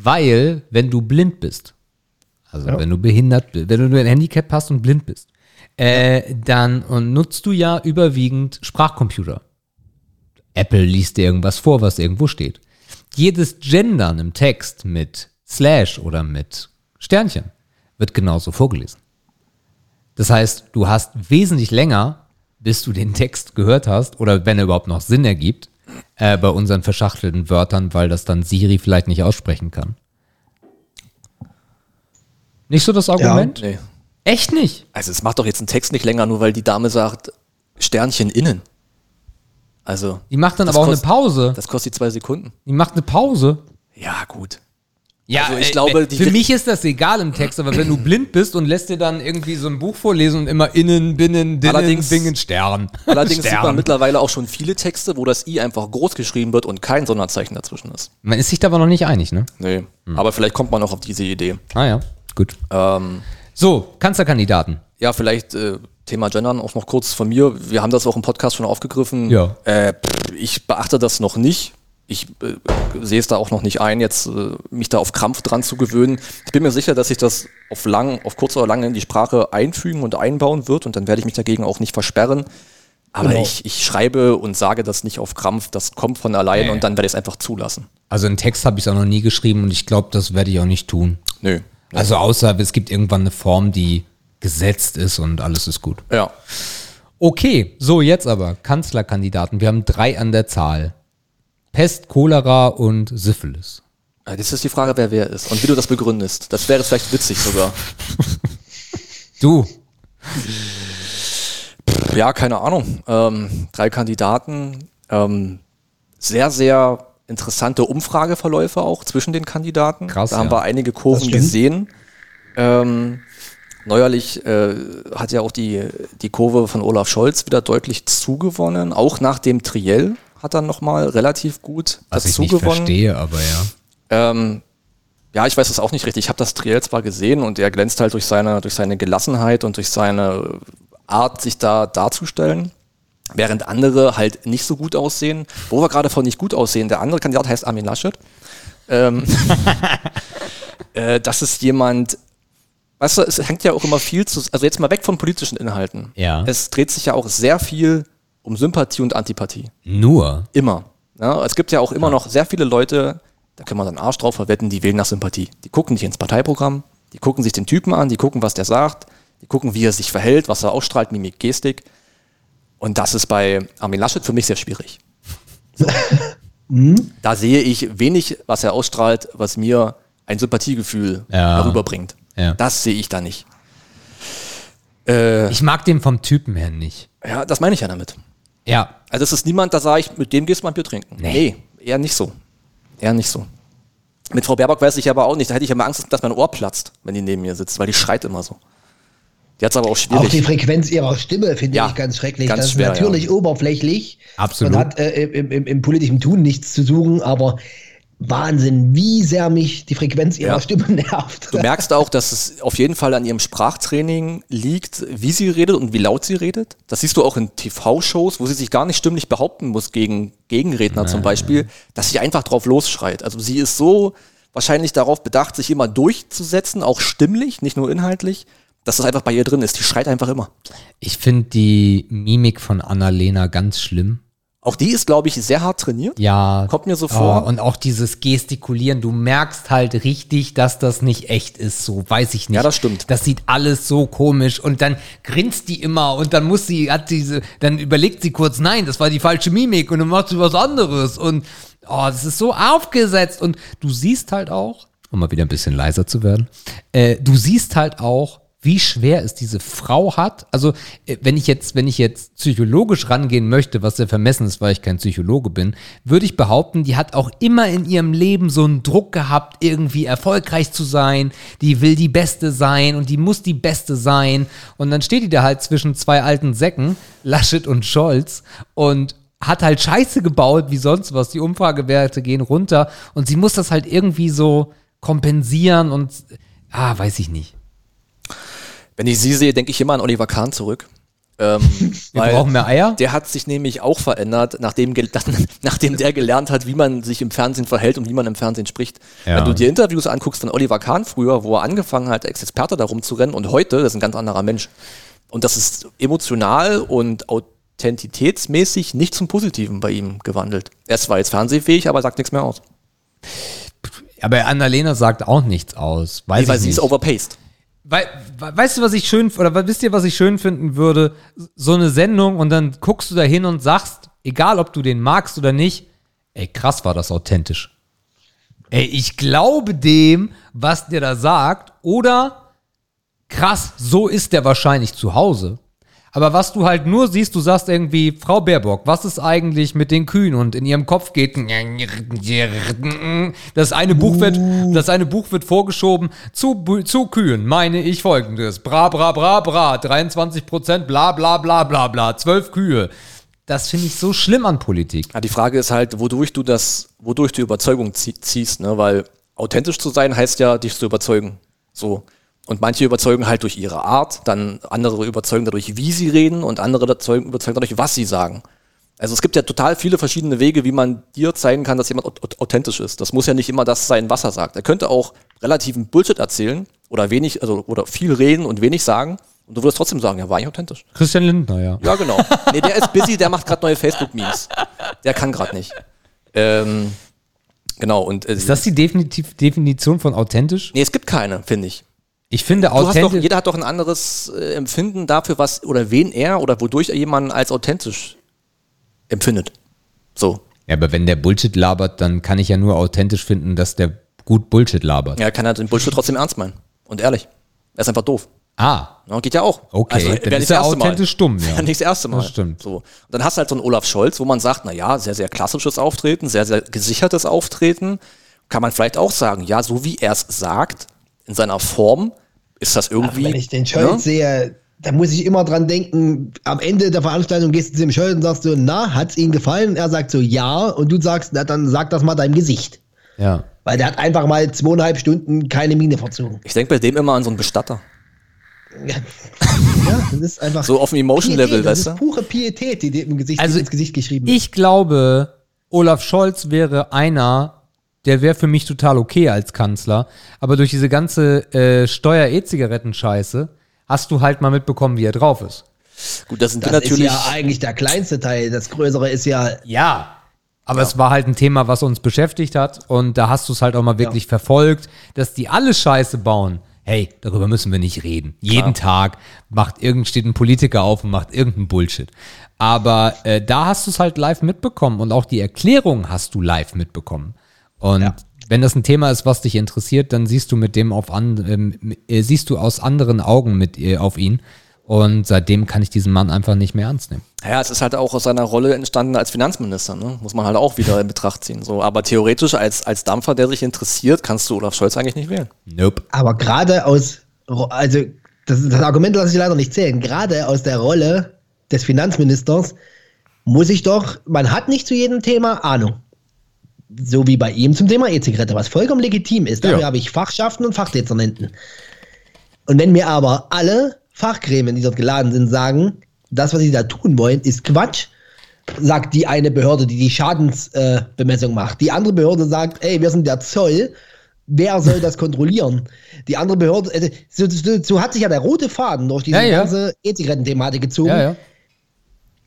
weil wenn du blind bist, also wenn du behindert bist, wenn du ein Handicap hast und blind bist, äh, dann und nutzt du ja überwiegend Sprachcomputer. Apple liest dir irgendwas vor, was irgendwo steht. Jedes Gendern im Text mit Slash oder mit Sternchen wird genauso vorgelesen. Das heißt, du hast wesentlich länger, bis du den Text gehört hast oder wenn er überhaupt noch Sinn ergibt, äh, bei unseren verschachtelten Wörtern, weil das dann Siri vielleicht nicht aussprechen kann. Nicht so das Argument? Nee. Echt nicht? Also es macht doch jetzt einen Text nicht länger, nur weil die Dame sagt, Sternchen innen. Also. Die macht dann aber auch eine kost- Pause. Das kostet zwei Sekunden. Die macht eine Pause. Ja, gut. Ja, Also ich äh, glaube, äh, für mich ist das egal im Text, aber wenn du blind bist und lässt dir dann irgendwie so ein Buch vorlesen und immer innen, binnen, dinnen, Allerdings- dingen, Stern. Allerdings sieht Stern. man mittlerweile auch schon viele Texte, wo das I einfach groß geschrieben wird und kein Sonderzeichen dazwischen ist. Man ist sich da aber noch nicht einig, ne? Nee. Aber vielleicht kommt man auch auf diese Idee. Ah ja, gut. Ähm, So, Kanzlerkandidaten. ja, vielleicht äh, Thema Gendern auch noch kurz von mir. Wir haben das auch im Podcast schon aufgegriffen. Ja. Äh, ich beachte das noch nicht. Ich äh, sehe es da auch noch nicht ein, jetzt äh, mich da auf Krampf dran zu gewöhnen. Ich bin mir sicher, dass sich das auf lang, auf kurz oder lang in die Sprache einfügen und einbauen wird und dann werde ich mich dagegen auch nicht versperren. Aber Genau. ich, ich schreibe und sage das nicht auf Krampf, das kommt von allein Nee. und dann werde ich es einfach zulassen. Also einen Text habe ich auch noch nie geschrieben und ich glaube, das werde ich auch nicht tun. Nö. Also außer es gibt irgendwann eine Form, die gesetzt ist und alles ist gut. Ja. Okay, so jetzt aber Kanzlerkandidaten. Wir haben drei an der Zahl. Pest, Cholera und Syphilis. Äh, Das ist die Frage, wer wer ist und wie du das begründest. Das wäre vielleicht witzig sogar. Du, Ja, keine Ahnung. Ähm, drei Kandidaten. Ähm, sehr, sehr interessante Umfrageverläufe auch zwischen den Kandidaten. Krass, Da haben ja. wir einige Kurven gesehen. Ähm, neuerlich äh, hat ja auch die, die Kurve von Olaf Scholz wieder deutlich zugewonnen. Auch nach dem Triell hat er nochmal relativ gut was ich dazu nicht gewonnen. verstehe, aber ja. Ähm, ja, ich weiß das auch nicht richtig. Ich habe das Triell zwar gesehen und er glänzt halt durch seine, durch seine Gelassenheit und durch seine Art, sich da darzustellen. Während andere halt nicht so gut aussehen. Wo wir gerade von nicht gut aussehen, der andere Kandidat heißt Armin Laschet. Ähm, äh, das ist jemand, weißt du, es hängt ja auch immer viel zu, also jetzt mal weg von politischen Inhalten. Ja. Es dreht sich ja auch sehr viel um Sympathie und Antipathie. Nur. Immer. Ja, es gibt ja auch immer noch sehr viele Leute, da können wir dann Arsch drauf verwetten, die wählen nach Sympathie. Die gucken nicht ins Parteiprogramm, die gucken sich den Typen an, die gucken, was der sagt, die gucken, wie er sich verhält, was er ausstrahlt, Mimik, Gestik. Und das ist bei Armin Laschet für mich sehr schwierig. So. da sehe ich wenig, was er ausstrahlt, was mir ein Sympathiegefühl Ja. darüberbringt. Ja. Das sehe ich da nicht. Äh, Ich mag den vom Typen her nicht. ja, das meine ich ja damit. Ja. Also es ist niemand, da sage ich, mit dem gehst du mal ein Bier trinken. Nee. Nee. eher nicht so. Eher nicht so. Mit Frau Baerbock weiß ich aber auch nicht. Da hätte ich immer Angst, dass mein Ohr platzt, wenn die neben mir sitzt, weil die schreit immer so. Die hat es aber auch Auch schwierig. die Frequenz ihrer Stimme finde Ja, ich ganz schrecklich. ganz das schwer, ist natürlich ja. oberflächlich Absolut. und hat äh, im, im, im politischen Tun nichts zu suchen, aber Wahnsinn, wie sehr mich die Frequenz ihrer Ja. Stimme nervt. Du merkst auch, dass es auf jeden Fall an ihrem Sprachtraining liegt, wie sie redet und wie laut sie redet. Das siehst du auch in TV-Shows, wo sie sich gar nicht stimmlich behaupten muss gegen Gegenredner zum Beispiel, dass sie einfach drauf losschreit. Also sie ist so wahrscheinlich darauf bedacht, sich immer durchzusetzen, auch stimmlich, nicht nur inhaltlich, dass das einfach bei ihr drin ist. Die schreit einfach immer. Ich finde die Mimik von Annalena ganz schlimm. Auch die ist, glaube ich, sehr hart trainiert. Ja. Kommt mir so vor. Oh, und auch dieses Gestikulieren, du merkst halt richtig, dass das nicht echt ist, so weiß ich nicht. Ja, das stimmt. Das sieht alles so komisch und dann grinst die immer und dann muss sie, hat diese, dann überlegt sie kurz, nein, das war die falsche Mimik und dann macht sie was anderes und oh, das ist so aufgesetzt und du siehst halt auch, um mal wieder ein bisschen leiser zu werden, äh, du siehst halt auch, wie schwer es diese Frau hat. Also, äh, wenn ich jetzt, wenn ich jetzt psychologisch rangehen möchte, was sehr vermessen ist, weil ich kein Psychologe bin, würde ich behaupten, die hat auch immer in ihrem Leben so einen Druck gehabt, irgendwie erfolgreich zu sein. Die will die Beste sein und die muss die Beste sein. Und dann steht die da halt zwischen zwei alten Säcken, Laschet und Scholz, und hat halt Scheiße gebaut, wie sonst was. Die Umfragewerte gehen runter und sie muss das halt irgendwie so kompensieren und, ah, weiß ich nicht. Wenn ich sie sehe, denke ich immer an Oliver Kahn zurück. Ähm, Wir brauchen mehr Eier? Der hat sich nämlich auch verändert, nachdem, nachdem der gelernt hat, wie man sich im Fernsehen verhält und wie man im Fernsehen spricht. Ja. Wenn du dir Interviews anguckst von Oliver Kahn früher, wo er angefangen hat, als Experte da rumzurennen und heute, das ist ein ganz anderer Mensch. Und das ist emotional und authentitätsmäßig nicht zum Positiven bei ihm gewandelt. Er ist zwar jetzt fernsehfähig, aber sagt nichts mehr aus. Aber Annalena sagt auch nichts aus. Weiß Nee, weil ich sie nicht. ist overpaced. Wei- we- weißt du, was ich schön, oder wisst ihr, was ich schön finden würde? So eine Sendung und dann guckst du da hin und sagst, egal ob du den magst oder nicht, ey, krass war das authentisch. Ey, ich glaube dem, was der da sagt, oder krass, so ist der wahrscheinlich zu Hause. Aber was du halt nur siehst, du sagst irgendwie, Frau Baerbock, was ist eigentlich mit den Kühen? Und in ihrem Kopf geht, das eine Buch wird, das eine Buch wird vorgeschoben zu, zu Kühen, meine ich folgendes. Bra, bra, bra, bra, 23 Prozent, bla, bla, bla, bla, bla, zwölf Kühe. Das finde ich so schlimm an Politik. Ja, die Frage ist halt, wodurch du das, wodurch du Überzeugung zie ziehst, ne? Weil authentisch zu sein heißt ja, dich zu überzeugen. So. Und manche überzeugen halt durch ihre Art, dann andere überzeugen dadurch, wie sie reden und andere überzeugen, überzeugen dadurch, was sie sagen. Also es gibt ja total viele verschiedene Wege, wie man dir zeigen kann, dass jemand aut- aut- authentisch ist. Das muss ja nicht immer das sein, was er sagt. Er könnte auch relativen Bullshit erzählen oder wenig, also oder viel reden und wenig sagen. Und du würdest trotzdem sagen, ja, war nicht authentisch. Christian Lindner, ja. Ja, genau. Nee, der ist busy, der macht gerade neue Facebook-Memes. Der kann gerade nicht. Ähm, genau, und äh, Ist das die Definitiv Definition von authentisch? Nee, es gibt keine, finde ich. Ich finde Du hast doch, authentisch. jeder hat doch ein anderes äh, Empfinden dafür, was oder wen er oder wodurch er jemanden als authentisch empfindet. So. Ja, aber wenn der Bullshit labert, dann kann ich ja nur authentisch finden, dass der gut Bullshit labert. Ja, kann er den Bullshit trotzdem ernst meinen. Und ehrlich. Er ist einfach doof. Ah, Ja, geht ja auch. Okay, dann wär ist er erste Mal. authentisch dumm, ja. Nicht das erste Mal. Das stimmt. So. Und dann hast du halt so einen Olaf Scholz, wo man sagt, na ja, sehr, sehr klassisches Auftreten, sehr, sehr gesichertes Auftreten. Kann man vielleicht auch sagen, ja, so wie er es sagt, in seiner Form, ist das irgendwie. Wenn ich den Scholz Ja? sehe, da muss ich immer dran denken, am Ende der Veranstaltung gehst du zu dem Scholz und sagst so, na, hat's Ihnen gefallen? Und er sagt so, ja. Und du sagst, na, dann sag das mal deinem Gesicht. ja. Weil der hat einfach mal zweieinhalb Stunden keine Miene verzogen. Ich denke bei dem immer an so einen Bestatter. Ja, das ist einfach. So auf dem Emotion-Level, das weißt du? ist pure Pietät, die dir im Gesicht, Also, ins Gesicht geschrieben ist. Ich glaube, Olaf Scholz wäre einer, der wäre für mich total okay als Kanzler. Aber durch diese ganze äh, Steuer-E-Zigaretten-Scheiße hast du halt mal mitbekommen, wie er drauf ist. Gut, das sind Das natürlich. ist ja eigentlich der kleinste Teil. Das größere ist ja Ja. Aber es war halt ein Thema, was uns beschäftigt hat. Und da hast du es halt auch mal wirklich verfolgt, dass die alle Scheiße bauen. Hey, darüber müssen wir nicht reden. Jeden Tag macht irgend, steht ein Politiker auf und macht irgendeinen Bullshit. Aber äh, da hast du es halt live mitbekommen und auch die Erklärung hast du live mitbekommen. Und Ja. wenn das ein Thema ist, was dich interessiert, dann siehst du mit dem auf an, ähm, äh, siehst du aus anderen Augen mit äh, auf ihn. Und seitdem kann ich diesen Mann einfach nicht mehr ernst nehmen. Ja, es ist halt auch aus seiner Rolle entstanden als Finanzminister, ne? Muss man halt auch wieder in Betracht ziehen. So, aber theoretisch als, als Dampfer, der sich interessiert, kannst du Olaf Scholz eigentlich nicht wählen. Nope. Aber gerade aus, also das, das Argument lasse ich leider nicht zählen, gerade aus der Rolle des Finanzministers muss ich doch, man hat nicht zu jedem Thema Ahnung. So wie bei ihm zum Thema E-Zigarette, was vollkommen legitim ist. Dafür Ja. habe ich Fachschaften und Fachdezernenten. Und wenn mir aber alle Fachgremien, die dort geladen sind, sagen, das, was sie da tun wollen, ist Quatsch, sagt die eine Behörde, die die Schadensbemessung äh, macht. Die andere Behörde sagt, ey, wir sind der Zoll, wer soll das kontrollieren? Die andere Behörde, äh, so, so, so hat sich ja der rote Faden durch diese Ja, ja. ganze E-Zigaretten-Thematik gezogen. Ja.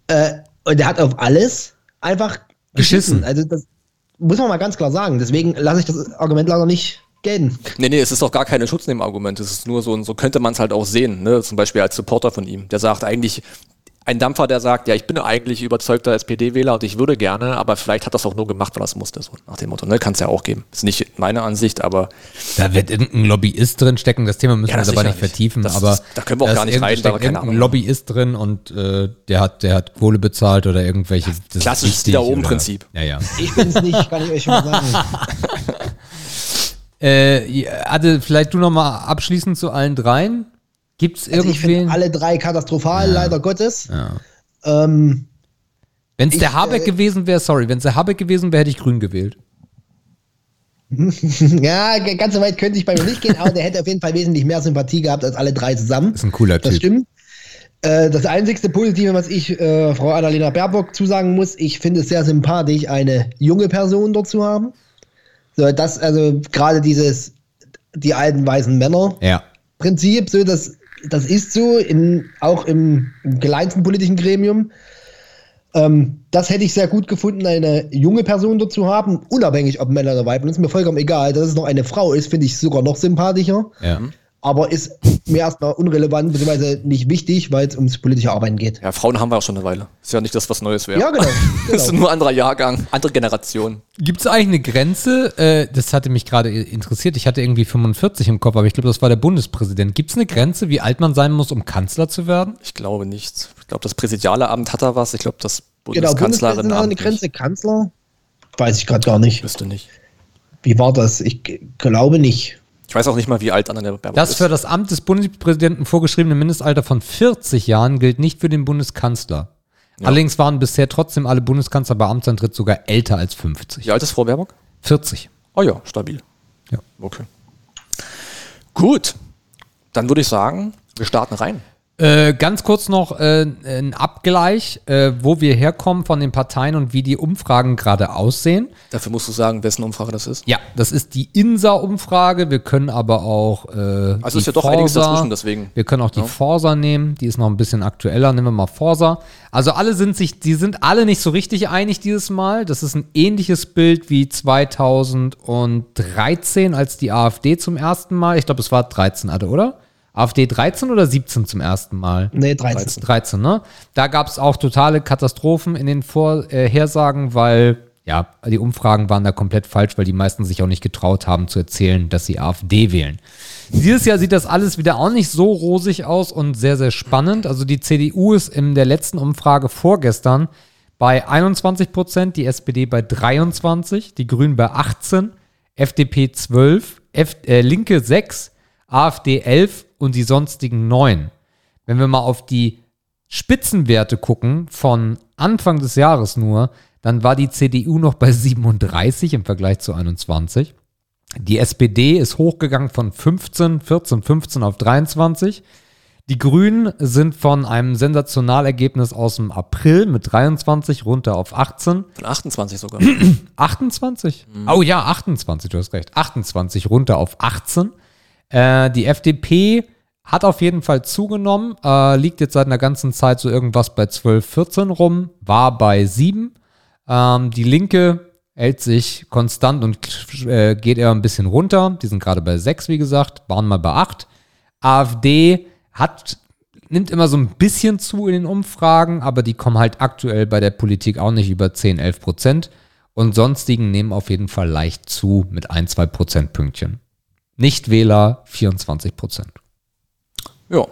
Äh, und der hat auf alles einfach Geschissen. geschissen. Also das muss man mal ganz klar sagen. Deswegen lasse ich das Argument leider nicht gelten. Nee, nee, es ist doch gar keine Schutznehmargument. Es ist nur so, so könnte man es halt auch sehen, ne? Zum Beispiel als Supporter von ihm. Der sagt eigentlich, ein Dampfer, der sagt, ja, ich bin eigentlich überzeugter SPD-Wähler und ich würde gerne, aber vielleicht hat das auch nur gemacht, weil es musste, so nach dem Motto. Ne, kann es ja auch geben. Ist nicht meine Ansicht, aber Da wird irgendein Lobbyist drin stecken, das Thema müssen Ja, wir das jetzt aber nicht vertiefen, Das- aber das- da können wir auch gar nicht rein, da wir keine irgendein Ahnung Lobbyist drin und äh, der hat der hat Kohle bezahlt oder irgendwelche das ist klassisches wichtig da oben Prinzip. Ja, ja. Ich bin's nicht, kann ich euch schon mal sagen. Äh, Adel, vielleicht du noch mal abschließend zu allen dreien. Gibt's Also ich irgendwen? finde alle drei katastrophal, leider Gottes. Ja. Ähm, Wenn es der Habeck äh, gewesen wäre, sorry, wenn es der Habeck gewesen wäre, hätte ich grün gewählt. ja, ganz so weit könnte ich bei mir nicht gehen, aber der hätte auf jeden Fall wesentlich mehr Sympathie gehabt als alle drei zusammen. Ist ein cooler Das Typ. stimmt. Äh, Das einzigste Positive, was ich äh, Frau Annalena Baerbock zusagen muss, ich finde es sehr sympathisch, eine junge Person dort zu haben. So, das, also gerade dieses, die alten weißen Männer Ja. Prinzip, so, das, das ist so, in, auch im, im kleinsten politischen Gremium. Ähm, das hätte ich sehr gut gefunden, eine junge Person dort zu haben, unabhängig ob Männer oder Weib. Und das ist mir vollkommen egal. Dass es noch eine Frau ist, finde ich sogar noch sympathischer Ja. Aber ist mir erstmal unrelevant, beziehungsweise nicht wichtig, weil es ums politische Arbeiten geht. ja, Frauen haben wir auch schon eine Weile. Ist ja nicht das, was Neues wäre. Ja, genau. Das ist genau. nur ein anderer Jahrgang, andere Generation. Gibt es eigentlich eine Grenze? Äh, das hatte mich gerade interessiert. Ich hatte irgendwie 45 im Kopf, aber ich glaube, das war der Bundespräsident. Gibt es eine Grenze, wie alt man sein muss, um Kanzler zu werden? Ich glaube nicht. Ich glaube, das präsidiale Amt hat da was. Ich glaube, das Genau, Bundeskanzlerin Bundespräsident hat eine Grenze, Kanzler? Weiß ich gerade gar nicht. Wüsste nicht. Wie war das? Ich glaube nicht. Ich weiß auch nicht mal, wie alt Annalena Baerbock Das ist. für das Amt des Bundespräsidenten vorgeschriebene Mindestalter von 40 Jahren gilt nicht für den Bundeskanzler. Allerdings waren bisher trotzdem alle Bundeskanzler bei Amtsantritt sogar älter als 50. Wie alt ist Frau Baerbock? 40. Oh ja, stabil. Ja. Okay. Gut. Dann würde ich sagen, wir starten rein. Äh, ganz kurz noch äh, ein Abgleich, äh, wo wir herkommen von den Parteien und wie die Umfragen gerade aussehen. Dafür musst du sagen, wessen Umfrage das ist. Ja, das ist die INSA-Umfrage. Wir können aber auch. Äh, Also die ist ja doch einiges dazwischen, deswegen. Wir können auch die Forsa nehmen. Die ist noch ein bisschen aktueller. Nehmen wir mal Forsa. Also alle sind sich, die sind alle nicht so richtig einig dieses Mal. Das ist ein ähnliches Bild wie 2013, als die AfD zum ersten Mal. Ich glaube, es war 13 hatte, oder? AfD 13 oder 17 zum ersten Mal? Nee, 13. 13, ne? Da gab es auch totale Katastrophen in den Vorhersagen, weil ja, die Umfragen waren da komplett falsch, weil die meisten sich auch nicht getraut haben zu erzählen, dass sie AfD wählen. Dieses Jahr sieht das alles wieder auch nicht so rosig aus und sehr, sehr spannend. Also die CDU ist in der letzten Umfrage vorgestern bei 21 Prozent, die SPD bei 23, die Grünen bei 18, FDP 12, F äh, Linke 6, AfD 11 und die sonstigen 9. Wenn wir mal auf die Spitzenwerte gucken von Anfang des Jahres nur, dann war die CDU noch bei 37 im Vergleich zu 21. Die SPD ist hochgegangen von 15, 14, 15 auf 23. Die Grünen sind von einem Sensationalergebnis aus dem April mit 23 runter auf 18. Von 28 sogar. 28? Oh ja, 28, du hast recht. 28 runter auf 18. Äh, die FDP hat auf jeden Fall zugenommen, äh, liegt jetzt seit einer ganzen Zeit so irgendwas bei 12, 14 rum, war bei 7. Ähm, die Linke hält sich konstant und äh, geht eher ein bisschen runter. Die sind gerade bei 6, wie gesagt, waren mal bei 8. AfD hat, nimmt immer so ein bisschen zu in den Umfragen, aber die kommen halt aktuell bei der Politik auch nicht über 10, 11 Prozent. Und sonstigen nehmen auf jeden Fall leicht zu mit ein, zwei Prozentpünktchen. Nichtwähler 24 Prozent. ja.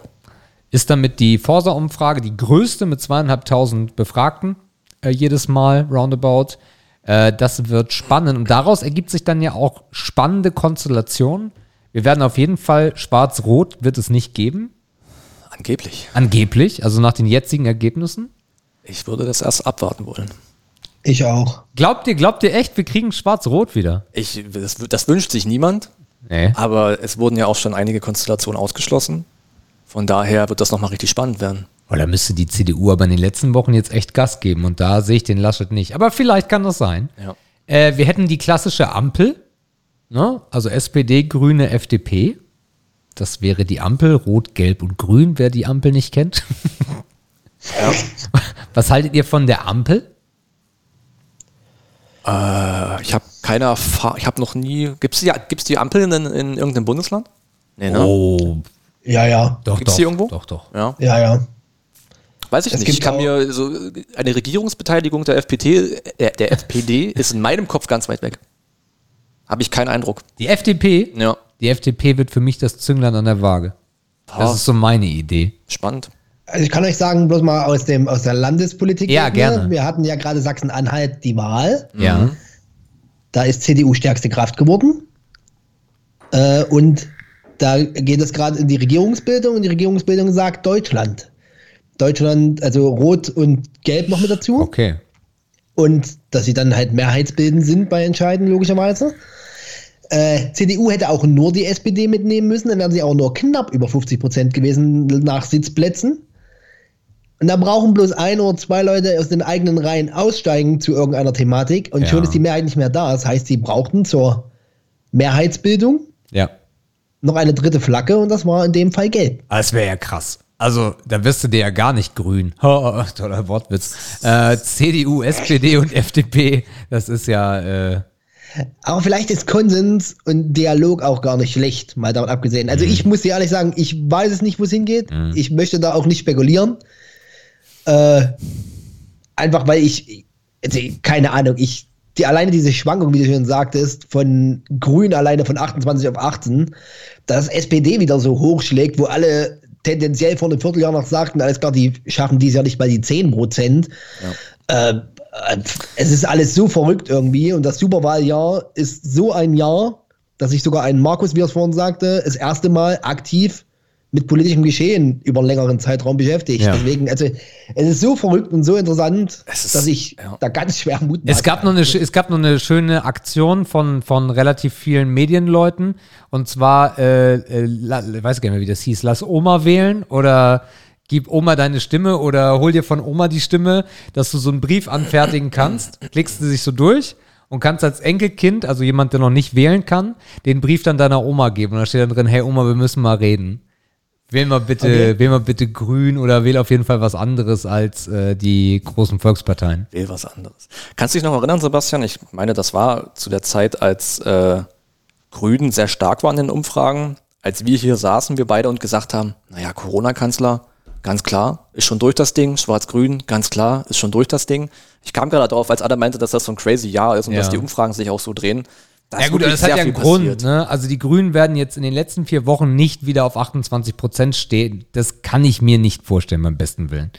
Ist damit die Forsa-Umfrage die größte mit zweieinhalbtausend Befragten äh, jedes Mal, roundabout. Äh, das wird spannend. Und daraus ergibt sich dann ja auch spannende Konstellationen. Wir werden auf jeden Fall schwarz-rot wird es nicht geben. Angeblich. Angeblich, also nach den jetzigen Ergebnissen. Ich würde das erst abwarten wollen. Ich auch. Glaubt ihr, glaubt ihr echt, wir kriegen schwarz-rot wieder? Ich, das, das wünscht sich niemand, Nee. aber es wurden ja auch schon einige Konstellationen ausgeschlossen. Von daher wird das nochmal richtig spannend werden. Oh, da müsste die CDU aber in den letzten Wochen jetzt echt Gas geben und da sehe ich den Laschet nicht. Aber vielleicht kann das sein. Ja. Äh, wir hätten die klassische Ampel, ne? also SPD, Grüne, FDP. Das wäre die Ampel, Rot, Gelb und Grün, wer die Ampel nicht kennt. Ja. Was haltet ihr von der Ampel? Äh, ich habe keine Erfahrung, ich habe noch nie. Gibt es die, gibt's die Ampeln in, in irgendeinem Bundesland? Nee, ne? Oh, Ja, ja. doch, Gibt's doch. die irgendwo? Doch, doch. Ja. Ja, ja. weiß ich Es nicht. Ich kann mir so eine Regierungsbeteiligung der FPT, äh, der FPD ist in meinem Kopf ganz weit weg. Habe ich keinen Eindruck. Die FDP, Ja. die FDP wird für mich das Zünglein an der Waage. Das ist so meine Idee. Spannend. Also ich kann euch sagen, bloß mal aus, dem, aus der Landespolitik. Ja, gerne. Wir hatten ja gerade Sachsen-Anhalt die Wahl. Ja. Da ist CDU stärkste Kraft geworden. Äh, und da geht es gerade in die Regierungsbildung und die Regierungsbildung sagt Deutschland. Deutschland, also Rot und Gelb noch mit dazu. Okay. Und dass sie dann halt mehrheitsbildend sind bei Entscheiden, logischerweise. Äh, CDU hätte auch nur die SPD mitnehmen müssen, dann wären sie auch nur knapp über 50 Prozent gewesen nach Sitzplätzen. Und da brauchen bloß ein oder zwei Leute aus den eigenen Reihen aussteigen zu irgendeiner Thematik und Ja. schon ist die Mehrheit nicht mehr da. Das heißt, sie brauchten zur Mehrheitsbildung Ja. noch eine dritte Flagge und das war in dem Fall gelb. Das wäre ja krass. Also, da wirst du dir ja gar nicht grün. Ha, toller Wortwitz. Äh, CDU, SPD und FDP, das ist ja, äh, Aber vielleicht ist Konsens und Dialog auch gar nicht schlecht, mal davon abgesehen. Also ich muss dir ehrlich sagen, ich weiß es nicht, wo es hingeht. Ich möchte da auch nicht spekulieren. Äh, einfach weil ich, also keine Ahnung, ich, die alleine diese Schwankung, wie du schon sagtest, von Grün alleine von 28 auf 18, dass SPD wieder so hochschlägt, wo alle tendenziell vor einem Vierteljahr noch sagten, alles klar, die schaffen dies Jahr nicht mal die 10 Prozent. Äh, äh, es ist alles so verrückt irgendwie und das Superwahljahr ist so ein Jahr, dass sich sogar ein Markus, wie er es vorhin sagte, das erste Mal aktiv mit politischem Geschehen über einen längeren Zeitraum beschäftigt. Ja. Deswegen, also es ist so verrückt und so interessant, Es ist- dass ich ja. da ganz schwer Mut Es gab, noch eine, es gab noch eine schöne Aktion von, von relativ vielen Medienleuten. Und zwar, äh, äh, ich weiß gar nicht mehr, wie das hieß, lass Oma wählen oder gib Oma deine Stimme oder hol dir von Oma die Stimme, dass du so einen Brief anfertigen kannst. Klickst du sich so durch und kannst als Enkelkind, also jemand, der noch nicht wählen kann, den Brief dann deiner Oma geben. Und da steht dann drin, hey Oma, wir müssen mal reden. Wähl mal bitte, Okay. wähl mal bitte grün oder wähl auf jeden Fall was anderes als äh, die großen Volksparteien. Wähl was anderes. Kannst du dich noch erinnern, Sebastian? Ich meine, das war zu der Zeit, als äh, Grünen sehr stark waren in den Umfragen, als wir hier saßen, wir beide und gesagt haben, naja, Corona-Kanzler, ganz klar, ist schon durch das Ding, Schwarz-Grün, ganz klar, ist schon durch das Ding. Ich kam gerade darauf, als alle meinte, dass das so ein crazy Jahr ist und Ja. dass die Umfragen sich auch so drehen. Da Ja gut, das hat ja einen Grund. Ne? Also die Grünen werden jetzt in den letzten vier Wochen nicht wieder auf 28 Prozent stehen. Das kann ich mir nicht vorstellen, beim besten Willen.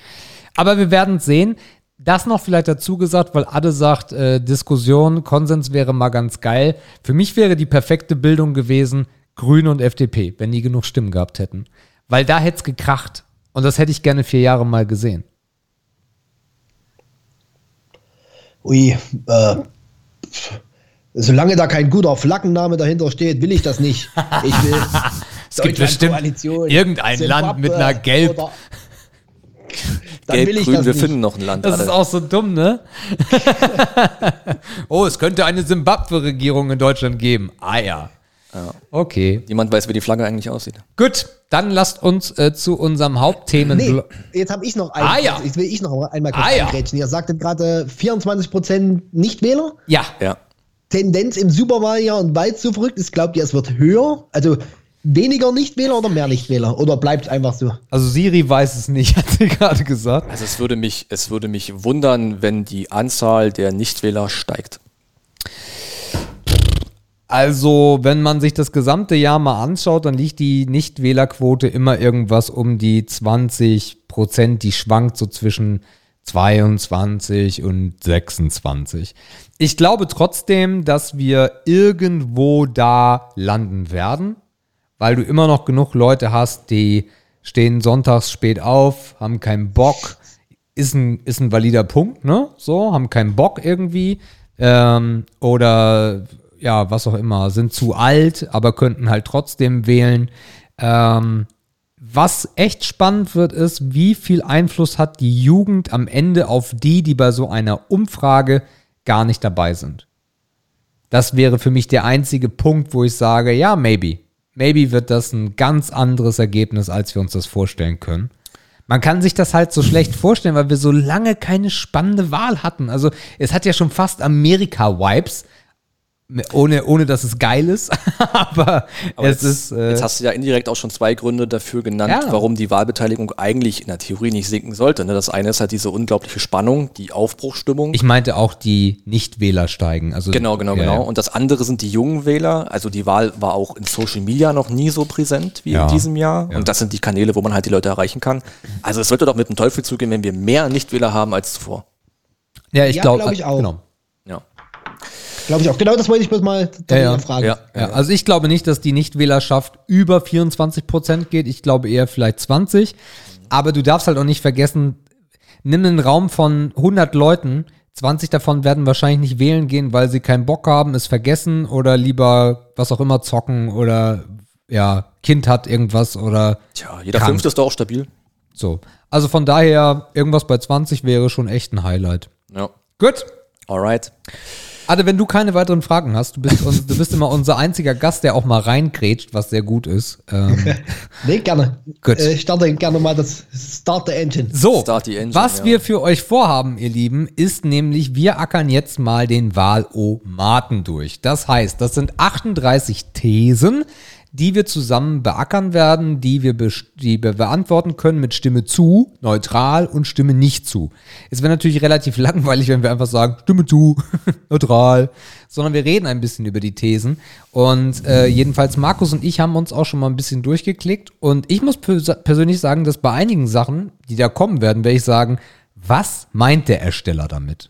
Aber wir werden sehen. Das noch vielleicht dazu gesagt, weil Adde sagt, äh, Diskussion, Konsens wäre mal ganz geil. Für mich wäre die perfekte Bildung gewesen, Grüne und FDP, wenn die genug Stimmen gehabt hätten. Weil da hätte es gekracht. Und das hätte ich gerne vier Jahre mal gesehen. Ui, äh, solange da kein guter Flaggenname dahinter steht, will ich das nicht. Ich will Es gibt bestimmt Deutschland-Koalition, irgendein Land mit einer Gelb- Dann will Gelb, ich Grün, das wir nicht. finden noch ein Land. Das ist alle. auch so dumm, ne? oh, es könnte eine Simbabwe-Regierung in Deutschland geben. Ah ja. Okay. Niemand weiß, wie die Flagge eigentlich aussieht. Gut, dann lasst uns äh, zu unserem Hauptthemen. Nee, jetzt habe ich noch einen. Ah, ja. Jetzt will ich noch einmal kurz Ah, ja. Ihr sagtet gerade 24% Nichtwähler. Ja, Ja. Tendenz im Superwahljahr und weit so verrückt ist, glaubt ihr, es wird höher? Also weniger Nichtwähler oder mehr Nichtwähler? Oder bleibt einfach so? also Siri weiß es nicht, hat sie gerade gesagt. Also es würde mich, es würde mich wundern, wenn die Anzahl der Nichtwähler steigt. Also, wenn man sich das gesamte Jahr mal anschaut, dann liegt die Nichtwählerquote immer irgendwas um die 20 Prozent. Die schwankt so zwischen 22 und 26. Ich glaube trotzdem, dass wir irgendwo da landen werden, weil du immer noch genug Leute hast, die stehen sonntags spät auf, haben keinen Bock. Ist ein, ist ein valider Punkt, ne? So, haben keinen Bock irgendwie. Ähm, oder ja, was auch immer, sind zu alt, aber könnten halt trotzdem wählen. Ähm, was echt spannend wird, ist, wie viel Einfluss hat die Jugend am Ende auf die, die bei so einer Umfrage gar nicht dabei sind. Das wäre für mich der einzige Punkt, wo ich sage, ja, maybe. Maybe wird das ein ganz anderes Ergebnis, als wir uns das vorstellen können. Man kann sich das halt so schlecht vorstellen, weil wir so lange keine spannende Wahl hatten. Also es hat ja schon fast Amerika-Vibes, Ohne, ohne dass es geil ist, aber, Aber es jetzt, ist. Äh, jetzt hast du ja indirekt auch schon zwei Gründe dafür genannt, Ja. warum die Wahlbeteiligung eigentlich in der Theorie nicht sinken sollte. Ne? Das eine ist halt diese unglaubliche Spannung, die Aufbruchstimmung. ich meinte auch die Nichtwähler steigen. Also, Genau, genau, ja, genau. ja. Und das andere sind die jungen Wähler. Also die Wahl war auch in Social Media noch nie so präsent wie Ja. in diesem Jahr. Ja. Und das sind die Kanäle, wo man halt die Leute erreichen kann. Also es sollte doch mit dem Teufel zugehen, wenn wir mehr Nichtwähler haben als zuvor. Ja, ich Ja, glaube glaub ich auch. Genau. Ja. Glaube ich auch. Genau das wollte ich bloß mal Ja, ja. fragen. Ja. Ja, also ich glaube nicht, dass die Nichtwählerschaft über 24 Prozent geht. Ich glaube eher vielleicht 20. Aber du darfst halt auch nicht vergessen, nimm einen Raum von 100 Leuten. 20 davon werden wahrscheinlich nicht wählen gehen, weil sie keinen Bock haben, es vergessen oder lieber was auch immer zocken oder ja, Kind hat irgendwas oder Tja, jeder. Fünfte ist doch auch stabil. so. Also von daher, irgendwas bei 20 wäre schon echt ein Highlight. Ja. Gut. Alright. Ade, wenn du keine weiteren Fragen hast, du bist, uns, du bist immer unser einziger Gast, der auch mal reingrätscht, was sehr gut ist. Ähm, Nee, gerne. Gut. Äh, Ich starte gerne mal das Start the Engine. so, Start the engine, was ja. wir für euch vorhaben, ihr Lieben, ist nämlich, wir ackern jetzt mal den Wahlomaten durch. Das heißt, das sind 38 Thesen, die wir zusammen beackern werden, die wir, die wir beantworten können mit Stimme zu, neutral und Stimme nicht zu. Es wäre natürlich relativ langweilig, wenn wir einfach sagen, Stimme zu, neutral, sondern wir reden ein bisschen über die Thesen. Und äh, jedenfalls Markus und ich haben uns auch schon mal ein bisschen durchgeklickt. Und ich muss pers persönlich sagen, dass bei einigen Sachen, die da kommen werden, werde ich sagen, was meint der Ersteller damit?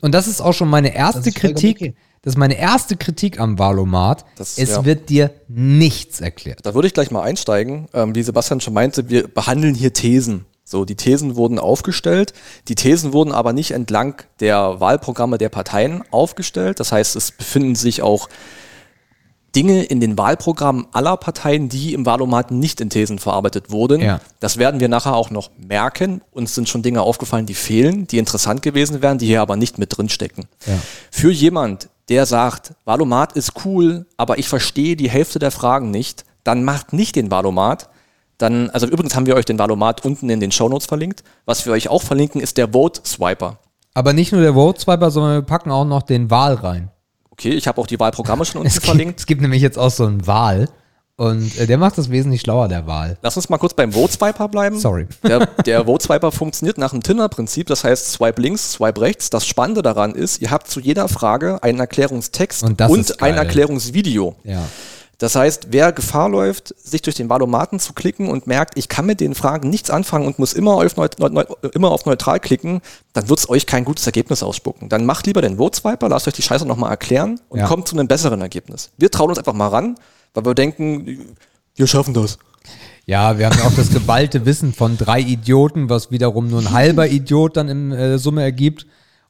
Und das ist auch schon meine erste Kritik. okay. Das ist meine erste Kritik am Valomat. Das- es ja. wird dir nichts erklärt. Da würde ich gleich mal einsteigen. Ähm, wie Sebastian schon meinte, wir behandeln hier Thesen. So, die Thesen wurden aufgestellt. Die Thesen wurden aber nicht entlang der Wahlprogramme der Parteien aufgestellt. Das heißt, es befinden sich auch Dinge in den Wahlprogrammen aller Parteien, die im Wahlomat nicht in Thesen verarbeitet wurden. Ja. Das werden wir nachher auch noch merken. Uns sind schon Dinge aufgefallen, die fehlen, die interessant gewesen wären, die hier aber nicht mit drin stecken. Ja. Für jemand, der sagt, Valomat ist cool, aber ich verstehe die Hälfte der Fragen nicht, dann macht nicht den Valomat. Dann, also übrigens haben wir euch den Valomat unten in den Shownotes verlinkt. Was wir euch auch verlinken, ist der Vote Swiper. Aber nicht nur der Vote Swiper, sondern wir packen auch noch den Wahl rein. Okay, ich habe auch die Wahlprogramme schon unten Es gibt, verlinkt. es gibt nämlich jetzt auch so einen Wahl. Und äh, der macht das wesentlich schlauer, der Wahl. Lass uns mal kurz beim Vote Swiper bleiben. Sorry. Der, der Vote Swiper funktioniert nach dem Tinder-Prinzip, das heißt Swipe links, Swipe rechts. Das Spannende daran ist, ihr habt zu jeder Frage einen Erklärungstext Und ist ein. Erklärungsvideo. Ja. Das heißt, wer Gefahr läuft, sich durch den Valomaten zu klicken und merkt, ich kann mit den Fragen nichts anfangen und muss immer auf, neut neu neu immer auf neutral klicken, dann wird es euch kein gutes Ergebnis ausspucken. Dann macht lieber den Vote Swiper, lasst euch die Scheiße nochmal erklären und Ja. kommt zu einem besseren Ergebnis. Wir trauen uns einfach mal ran, weil wir denken, wir schaffen das. Ja, wir haben ja auch das geballte Wissen von drei Idioten, was wiederum nur ein halber Idiot dann in äh, Summe ergibt.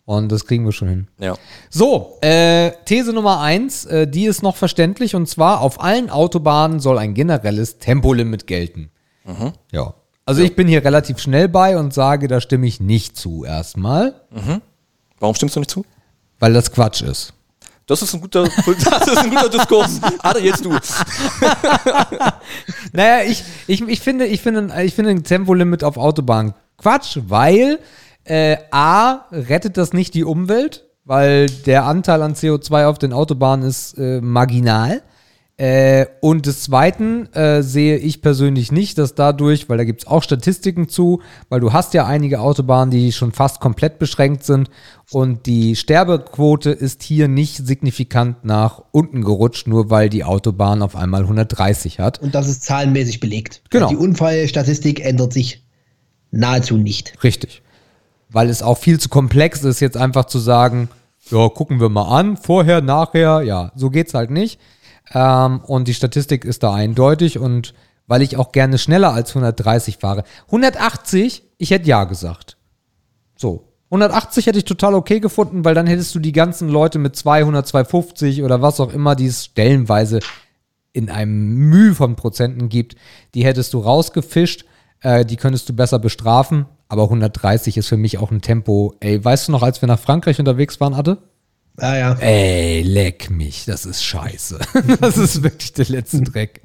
Und das kriegen wir schon hin. Ja. So, äh, These Nummer eins, äh, die ist noch verständlich und zwar auf allen Autobahnen soll ein generelles Tempolimit gelten. Ja. Also ich bin hier relativ schnell bei und sage, da stimme ich nicht zu erstmal, Warum stimmst du nicht zu? weil das Quatsch ist. Das ist ein guter, das ist ein guter Diskurs. Ada, jetzt du. Naja, ich, ich, ich finde, ich finde, ich finde ein Tempolimit auf Autobahnen Quatsch, weil äh, A rettet das nicht die Umwelt, weil der Anteil an CO2 auf den Autobahnen ist äh, marginal. Äh, und des Zweiten äh, sehe ich persönlich nicht, dass dadurch, weil da gibt es auch Statistiken zu, weil du hast ja einige Autobahnen, die schon fast komplett beschränkt sind und die Sterbequote ist hier nicht signifikant nach unten gerutscht, nur weil die Autobahn auf einmal 130 hat. Und das ist zahlenmäßig belegt. Genau. Die Unfallstatistik ändert sich nahezu nicht. Richtig. Weil es auch viel zu komplex ist, jetzt einfach zu sagen, ja, gucken wir mal an, vorher, nachher, ja, so geht's halt nicht. Ähm, und die Statistik ist da eindeutig und weil ich auch gerne schneller als 130 fahre. 180, ich hätte ja gesagt. So. 180 hätte ich total okay gefunden, weil dann hättest du die ganzen Leute mit 200, 250 oder was auch immer, die es stellenweise in einem Mühe von Prozenten gibt, die hättest du rausgefischt, äh, die könntest du besser bestrafen, aber 130 ist für mich auch ein Tempo. Ey, weißt du noch, als wir nach Frankreich unterwegs waren, Adde? Ah ja. Ey, leck mich, das ist scheiße. das ist wirklich der letzte Dreck.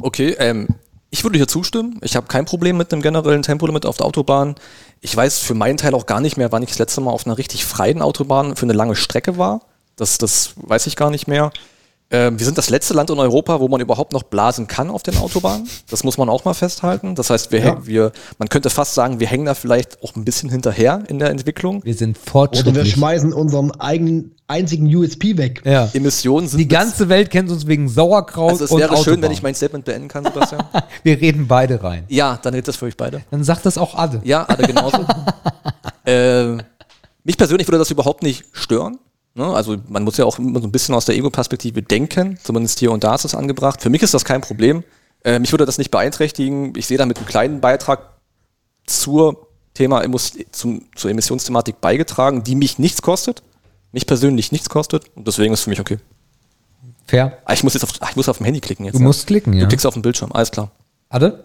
Okay, ähm, ich würde hier zustimmen. Ich habe kein Problem mit einem generellen Tempolimit auf der Autobahn. Ich weiß für meinen Teil auch gar nicht mehr, wann ich das letzte Mal auf einer richtig freien Autobahn für eine lange Strecke war. Das, das weiß ich gar nicht mehr. Ähm, wir sind das letzte Land in Europa, wo man überhaupt noch blasen kann auf den Autobahnen. Das muss man auch mal festhalten. Das heißt, wir, Ja. wir, man könnte fast sagen, wir hängen da vielleicht auch ein bisschen hinterher in der Entwicklung. Wir sind Oder wir fortschrittlich. schmeißen unseren eigenen einzigen USP weg. ja. Emissionen sind Die ganze Welt kennt uns wegen Sauerkraut Also es und wäre schön, wenn Autobahn. ich mein Statement beenden kann, Sebastian. Wir reden beide rein. ja, dann redet das für euch beide. Dann sagt das auch alle. Ja, alle genauso. äh, mich persönlich würde das überhaupt nicht stören. Ne? Also man muss ja auch immer so ein bisschen aus der Ego-Perspektive denken. Zumindest hier und da ist es angebracht. Für mich ist das kein Problem. Äh, mich würde das nicht beeinträchtigen. Ich sehe damit einen kleinen Beitrag zur Thema zum, zur Emissionsthematik beigetragen, die mich nichts kostet. Mich persönlich nichts kostet. Und deswegen ist es für mich okay. Fair. Ah, ich muss jetzt auf, ah, ich muss auf dem Handy klicken jetzt. Du ja. musst klicken, ja. Du klickst auf den Bildschirm, alles klar. Alle?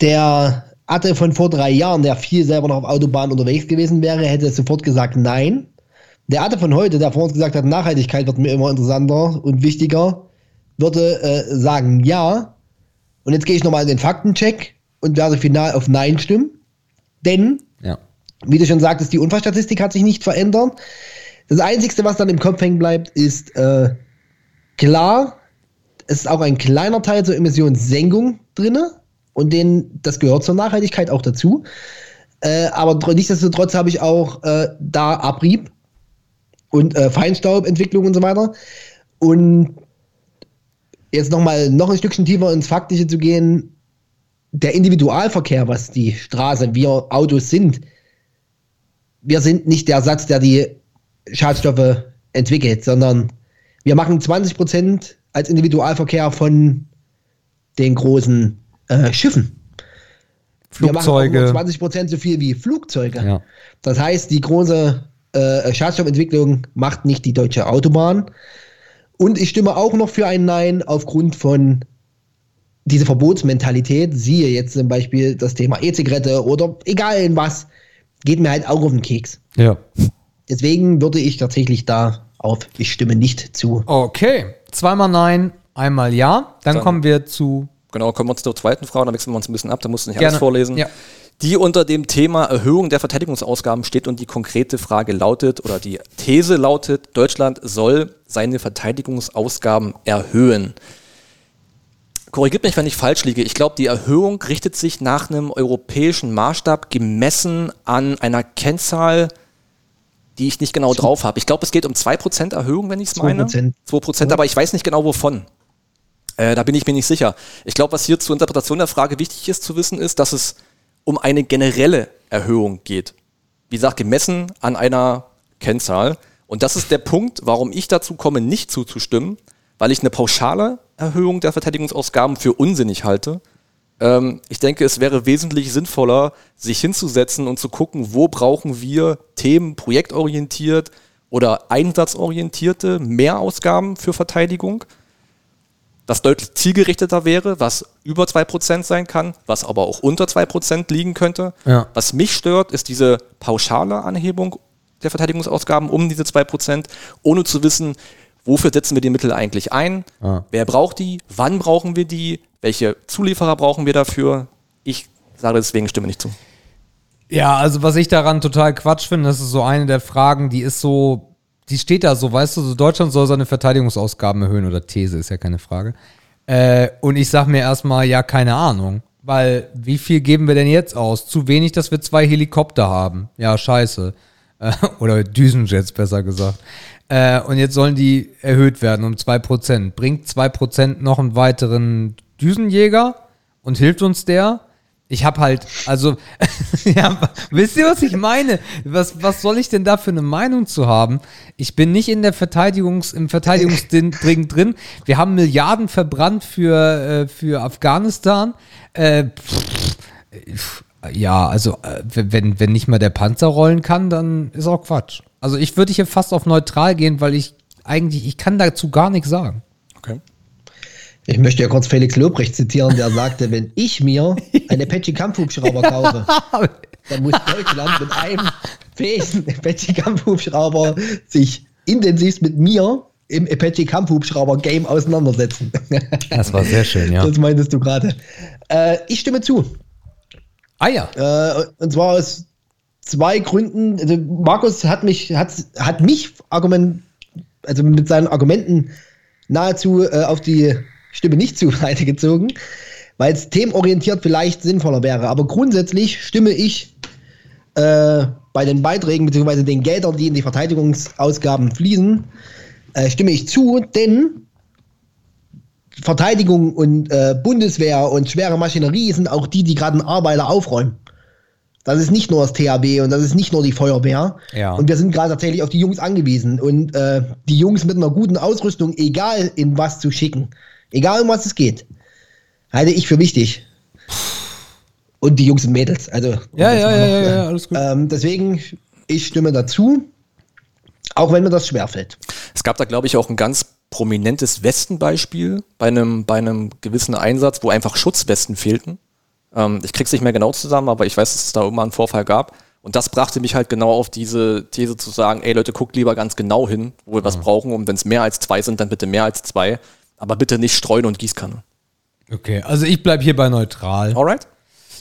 Der Atte von vor drei Jahren, der viel selber noch auf Autobahn unterwegs gewesen wäre, hätte sofort gesagt nein. Der Atte von heute, der vor uns gesagt hat, Nachhaltigkeit wird mir immer interessanter und wichtiger, würde äh, sagen ja. Und jetzt gehe ich nochmal in den Faktencheck und werde final auf Nein stimmen. Denn Ja. wie du schon sagtest, die Unfallstatistik hat sich nicht verändert. Das Einzige, was dann im Kopf hängen bleibt, ist äh, klar, es ist auch ein kleiner Teil zur Emissionssenkung drin und den, das gehört zur Nachhaltigkeit auch dazu. Äh, aber tr- nichtsdestotrotz habe ich auch äh, da Abrieb und äh, Feinstaubentwicklung und so weiter. Und jetzt nochmal noch ein Stückchen tiefer ins Faktische zu gehen, der Individualverkehr, was die Straße, wir Autos sind, wir sind nicht der Satz, der die Schadstoffe entwickelt, sondern wir machen 20 Prozent als Individualverkehr von den großen äh, Schiffen. Wir machen auch nur Flugzeuge. 20 Prozent so viel wie Flugzeuge. Ja. Das heißt, die große äh, Schadstoffentwicklung macht nicht die deutsche Autobahn. Und ich stimme auch noch für ein Nein aufgrund von dieser Verbotsmentalität. Siehe jetzt zum Beispiel das Thema E-Zigarette oder egal in was, geht mir halt auch auf den Keks. Ja. Deswegen würde ich tatsächlich da auf Ich stimme nicht zu. Okay. Zweimal Nein, einmal Ja. Dann, Dann- kommen wir zu. Genau, kommen wir zur zweiten Frage, dann wechseln wir uns ein bisschen ab, da musst du nicht Gerne. alles vorlesen. Ja. Die unter dem Thema Erhöhung der Verteidigungsausgaben steht und die konkrete Frage lautet, oder die These lautet, Deutschland soll seine Verteidigungsausgaben erhöhen. Korrigiert mich, wenn ich falsch liege. Ich glaube, die Erhöhung richtet sich nach einem europäischen Maßstab gemessen an einer Kennzahl, die ich nicht genau drauf habe. Ich glaube, es geht um 2% Erhöhung, wenn ich es meine. 2%. 2%, aber ich weiß nicht genau wovon. Äh, da bin ich mir nicht sicher. Ich glaube, was hier zur Interpretation der Frage wichtig ist zu wissen, ist, dass es um eine generelle Erhöhung geht. Wie gesagt, gemessen an einer Kennzahl. Und das ist der Punkt, warum ich dazu komme, nicht zuzustimmen, weil ich eine pauschale Erhöhung der Verteidigungsausgaben für unsinnig halte. Ähm, ich denke, es wäre wesentlich sinnvoller, sich hinzusetzen und zu gucken, wo brauchen wir Themen projektorientiert oder einsatzorientierte Mehrausgaben für Verteidigung das deutlich zielgerichteter wäre, was über 2% sein kann, was aber auch unter 2% liegen könnte. Ja. Was mich stört, ist diese pauschale Anhebung der Verteidigungsausgaben um diese 2%, ohne zu wissen, wofür setzen wir die Mittel eigentlich ein, Ah. wer braucht die, wann brauchen wir die, welche Zulieferer brauchen wir dafür. Ich sage deswegen stimme nicht zu. Ja, also was ich daran total Quatsch finde, das ist so eine der Fragen, die ist so, die steht da so, weißt du, so Deutschland soll seine Verteidigungsausgaben erhöhen oder These ist ja keine Frage. Äh, und ich sag mir erstmal, ja, keine Ahnung. Weil, wie viel geben wir denn jetzt aus? Zu wenig, dass wir zwei Helikopter haben. Ja, scheiße. Äh, oder Düsenjets, besser gesagt. Äh, und jetzt sollen die erhöht werden um 2%. Bringt 2% noch einen weiteren Düsenjäger und hilft uns der? Ich habe halt, also, ja, wisst ihr, was ich meine? Was, was soll ich denn da für eine Meinung zu haben? Ich bin nicht in der Verteidigungs-, im Verteidigungsding drin. Wir haben Milliarden verbrannt für, äh, für Afghanistan. Äh, pff, ja, also, äh, wenn, wenn nicht mal der Panzer rollen kann, dann ist auch Quatsch. Also, ich würde hier fast auf neutral gehen, weil ich eigentlich, ich kann dazu gar nichts sagen. Okay. Ich möchte ja kurz Felix Lobrecht zitieren, der sagte, wenn ich mir einen Apache Kampfhubschrauber kaufe, dann muss Deutschland mit einem fähigen Apache Kampfhubschrauber sich intensivst mit mir im Apache Kampfhubschrauber Game auseinandersetzen. Das war sehr schön, ja. Das meintest du gerade. Äh, ich stimme zu. Ah ja. Äh, und zwar aus zwei Gründen. Also Markus hat mich, hat, hat mich argument, also mit seinen Argumenten nahezu äh, auf die Stimme nicht zu Seite gezogen, weil es themenorientiert vielleicht sinnvoller wäre. Aber grundsätzlich stimme ich äh, bei den Beiträgen bzw. den Geldern, die in die Verteidigungsausgaben fließen, äh, stimme ich zu, denn Verteidigung und äh, Bundeswehr und schwere Maschinerie sind auch die, die gerade einen Arbeiter aufräumen. Das ist nicht nur das THW und das ist nicht nur die Feuerwehr. Ja. Und wir sind gerade tatsächlich auf die Jungs angewiesen. Und äh, die Jungs mit einer guten Ausrüstung, egal in was zu schicken, egal um was es geht, halte ich für wichtig. Und die Jungs und Mädels. Also, Ja, ja, ja, noch, ja, ja, alles gut. Ähm, deswegen, ich stimme dazu, auch wenn mir das schwerfällt. Es gab da, glaube ich, auch ein ganz prominentes Westenbeispiel bei einem, bei einem gewissen Einsatz, wo einfach Schutzwesten fehlten. Ähm, ich krieg's nicht mehr genau zusammen, aber ich weiß, dass es da immer einen Vorfall gab. Und das brachte mich halt genau auf diese These zu sagen, ey Leute, guckt lieber ganz genau hin, wo wir was brauchen. Und wenn es mehr als zwei sind, dann bitte mehr als zwei. Aber bitte nicht streuen und Gießkanne. Okay, also ich bleibe hier bei neutral. Alright?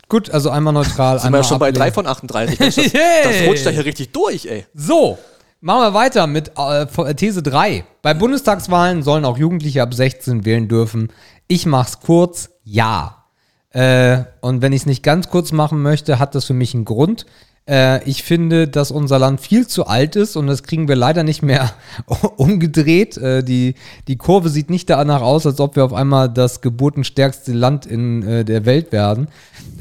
Gut, also einmal neutral, Sind wir einmal ja schon bei ablehnen. drei von 38. Mensch, das, Yay! das rutscht da hier richtig durch, ey. So, machen wir weiter mit äh, These 3. Bei Bundestagswahlen sollen auch Jugendliche ab 16 wählen dürfen. Ich mach's kurz, ja. Äh, und wenn ich es nicht ganz kurz machen möchte, hat das für mich einen Grund. Äh, ich finde, dass unser Land viel zu alt ist und das kriegen wir leider nicht mehr umgedreht. Äh, die, die Kurve sieht nicht danach aus, als ob wir auf einmal das geburtenstärkste Land in äh, der Welt werden.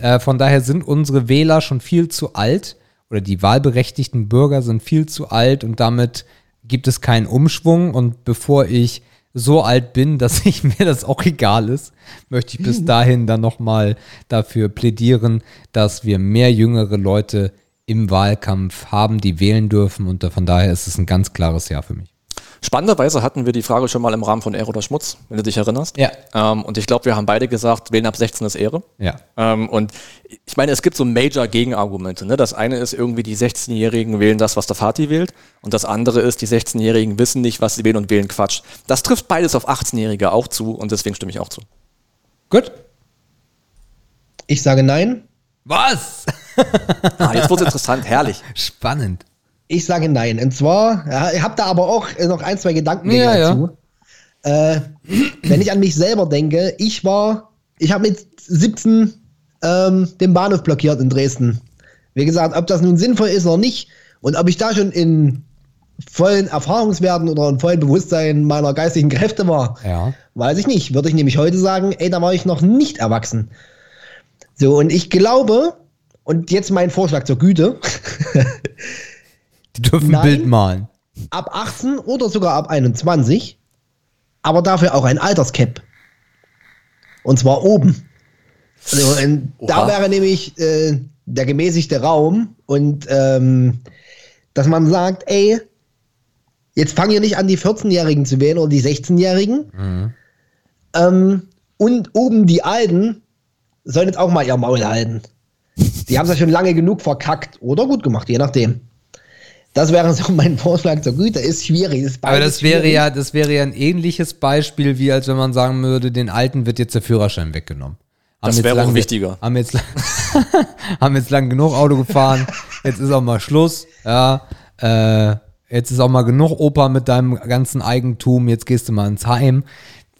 Äh, von daher sind unsere Wähler schon viel zu alt oder die wahlberechtigten Bürger sind viel zu alt und damit gibt es keinen Umschwung. Und bevor ich so alt bin, dass ich mir das auch egal ist, möchte ich bis dahin dann nochmal dafür plädieren, dass wir mehr jüngere Leute im Wahlkampf haben, die wählen dürfen. Und von daher ist es ein ganz klares Ja für mich. Spannenderweise hatten wir die Frage schon mal im Rahmen von Ehre oder Schmutz, wenn du dich erinnerst. Ja. Ähm, und ich glaube, wir haben beide gesagt, wählen ab 16 ist Ehre. Ja. Ähm, und ich meine, es gibt so Major-Gegenargumente. Ne? Das eine ist irgendwie, die 16-Jährigen wählen das, was der Vati wählt. Und das andere ist, die 16-Jährigen wissen nicht, was sie wählen und wählen Quatsch. Das trifft beides auf 18-Jährige auch zu und deswegen stimme ich auch zu. Gut. Ich sage nein. Was? Ah, jetzt wird interessant, herrlich. Spannend. Ich sage nein. Und zwar, ja, ich habe da aber auch noch ein, zwei Gedanken Ja, ja. dazu. Äh, wenn ich an mich selber denke, ich war, ich habe mit 17 ähm, den Bahnhof blockiert in Dresden. Wie gesagt, ob das nun sinnvoll ist oder nicht und ob ich da schon in vollen Erfahrungswerten oder in vollen Bewusstsein meiner geistigen Kräfte war, Ja. weiß ich nicht. Würde ich nämlich heute sagen, ey, da war ich noch nicht erwachsen. So, und ich glaube, und jetzt mein Vorschlag zur Güte, Die dürfen ein Nein. Bild malen. ab 18 oder sogar ab 21, aber dafür auch ein Alterscap. Und zwar oben. Also, da wäre nämlich äh, der gemäßigte Raum und ähm, dass man sagt, ey, jetzt fangen ihr nicht an, die 14-Jährigen zu wählen oder die 16-Jährigen. Ähm, und oben die Alten sollen jetzt auch mal ihr Maul halten. Die haben es ja schon lange genug verkackt oder gut gemacht, je nachdem. Das wäre so mein Vorschlag zur Güte. Ist schwierig. Ist Aber das wäre schwierig. ja, das wäre ja ein ähnliches Beispiel, wie als wenn man sagen würde, den Alten wird jetzt der Führerschein weggenommen. Haben Das wäre auch wichtiger. Haben jetzt, lang- haben jetzt lang genug Auto gefahren. Jetzt ist auch mal Schluss. Ja, äh, jetzt ist auch mal genug Opa mit deinem ganzen Eigentum. Jetzt gehst du mal ins Heim.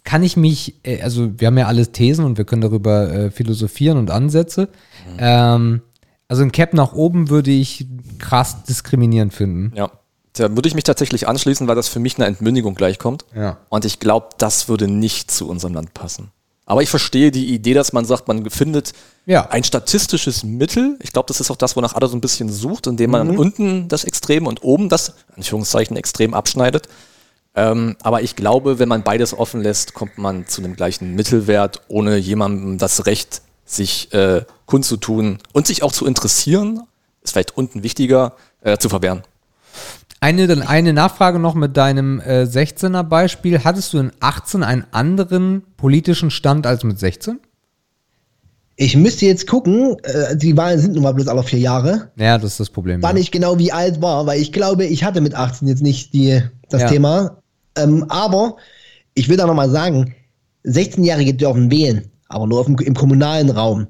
Kann ich mich, äh, also wir haben ja alles Thesen und wir können darüber äh, philosophieren und Ansätze. Ähm, also ein Cap nach oben würde ich krass diskriminierend finden. Ja. Da würde ich mich tatsächlich anschließen, weil das für mich einer Entmündigung gleichkommt. Ja. Und ich glaube, das würde nicht zu unserem Land passen. Aber ich verstehe die Idee, dass man sagt, man findet Ja. ein statistisches Mittel. Ich glaube, das ist auch das, wonach alle so ein bisschen sucht, indem man unten das Extrem und oben das, Anführungszeichen, Extrem abschneidet. Ähm, aber ich glaube, wenn man beides offen lässt, kommt man zu einem gleichen Mittelwert, ohne jemandem das Recht, sich äh, kundzutun und sich auch zu interessieren, ist vielleicht unten wichtiger, äh, zu verwehren. Eine, dann eine Nachfrage noch mit deinem äh, 16er Beispiel. Hattest du in 18 einen anderen politischen Stand als mit 16? Ich müsste jetzt gucken, äh, die Wahlen sind nun mal bloß alle vier Jahre, Ja, das ist das Problem. wann Ja. ich genau wie alt war, weil ich glaube, ich hatte mit 18 jetzt nicht die, das Ja. Thema. Ähm, aber ich will da nochmal sagen, 16-Jährige dürfen wählen, aber nur dem, im kommunalen Raum.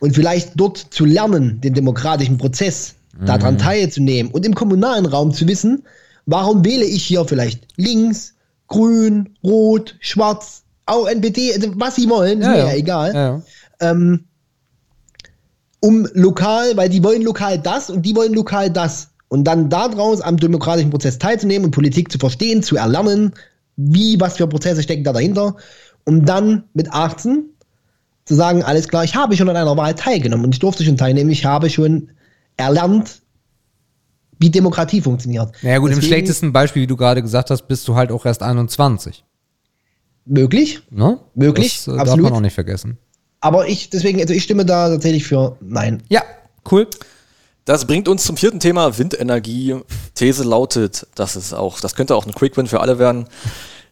Und vielleicht dort zu lernen, den demokratischen Prozess, daran teilzunehmen und im kommunalen Raum zu wissen, warum wähle ich hier vielleicht links, grün, rot, schwarz, auch NPD, also was sie wollen, ist mir ja, egal. Ja. Ähm, um lokal, weil die wollen lokal das und die wollen lokal das. Und dann daraus am demokratischen Prozess teilzunehmen und Politik zu verstehen, zu erlernen, wie, was für Prozesse stecken da dahinter, um dann mit 18 zu sagen, alles klar, ich habe schon an einer Wahl teilgenommen und ich durfte schon teilnehmen, ich habe schon erlernt, wie Demokratie funktioniert. Naja gut, Deswegen, im schlechtesten Beispiel, wie du gerade gesagt hast, bist du halt auch erst 21. Möglich. Ne? Möglich, das, äh, absolut. darf man auch nicht vergessen. Aber ich, deswegen, also ich stimme da tatsächlich für Nein. Ja, cool. Das bringt uns zum vierten Thema, Windenergie. These lautet, das ist auch, das könnte auch ein Quick Win für alle werden.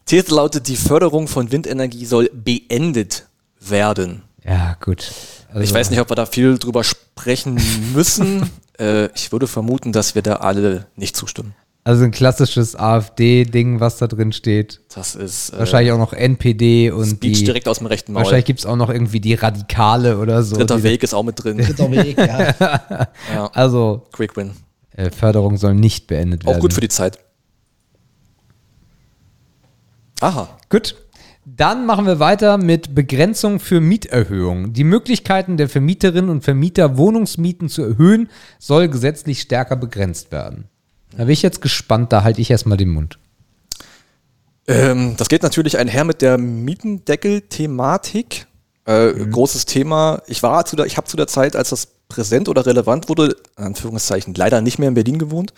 These lautet, die Förderung von Windenergie soll beendet werden. Ja, gut. Also ich weiß nicht, ob wir da viel drüber sprechen müssen. äh, ich würde vermuten, dass wir da alle nicht zustimmen. Also ein klassisches AfD-Ding, was da drin steht. Das ist. Äh, wahrscheinlich auch noch NPD und. Speech die, direkt aus dem rechten Maul. Wahrscheinlich gibt es auch noch irgendwie die Radikale oder so. Dritter Weg ist auch mit drin. Dritter Weg, ja. ja. Also. Quick Win. Äh, Förderung soll nicht beendet werden. Auch gut für die Zeit. Aha. Gut. Dann machen wir weiter mit Begrenzung für Mieterhöhungen. Die Möglichkeiten der Vermieterinnen und Vermieter, Wohnungsmieten zu erhöhen, soll gesetzlich stärker begrenzt werden. Da bin ich jetzt gespannt, da halte ich erstmal den Mund. Ähm, das geht natürlich einher mit der Mietendeckel-Thematik. Äh, mhm. Großes Thema. Ich war zu der, ich habe zu der Zeit, als das präsent oder relevant wurde, in Anführungszeichen, leider nicht mehr in Berlin gewohnt.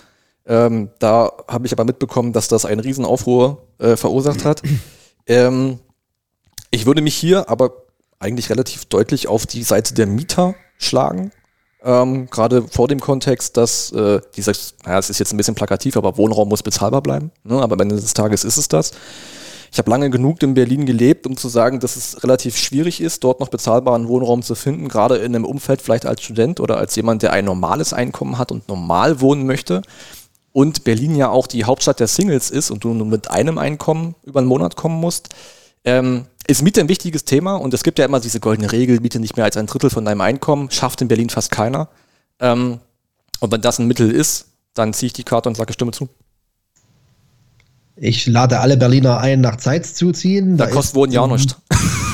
Ähm, da habe ich aber mitbekommen, dass das einen Riesenaufruhr äh, verursacht hat. Ähm, ich würde mich hier aber eigentlich relativ deutlich auf die Seite der Mieter schlagen. Ähm, Gerade vor dem Kontext, dass äh, dieses, naja, es ist jetzt ein bisschen plakativ, aber Wohnraum muss bezahlbar bleiben. Ne? Aber am Ende des Tages ist es das. Ich habe lange genug in Berlin gelebt, um zu sagen, dass es relativ schwierig ist, dort noch bezahlbaren Wohnraum zu finden, gerade in einem Umfeld vielleicht als Student oder als jemand, der ein normales Einkommen hat und normal wohnen möchte. Und Berlin ja auch die Hauptstadt der Singles ist und du nur mit einem Einkommen über einen Monat kommen musst. Ähm, ist Miete ein wichtiges Thema und es gibt ja immer diese goldene Regel, Miete nicht mehr als ein Drittel von deinem Einkommen, schafft in Berlin fast keiner. Ähm, und wenn das ein Mittel ist, dann ziehe ich die Karte und sage Stimme zu. Ich lade alle Berliner ein, nach Zeitz zu ziehen. Da, da kostet Wohnen ja auch nichts.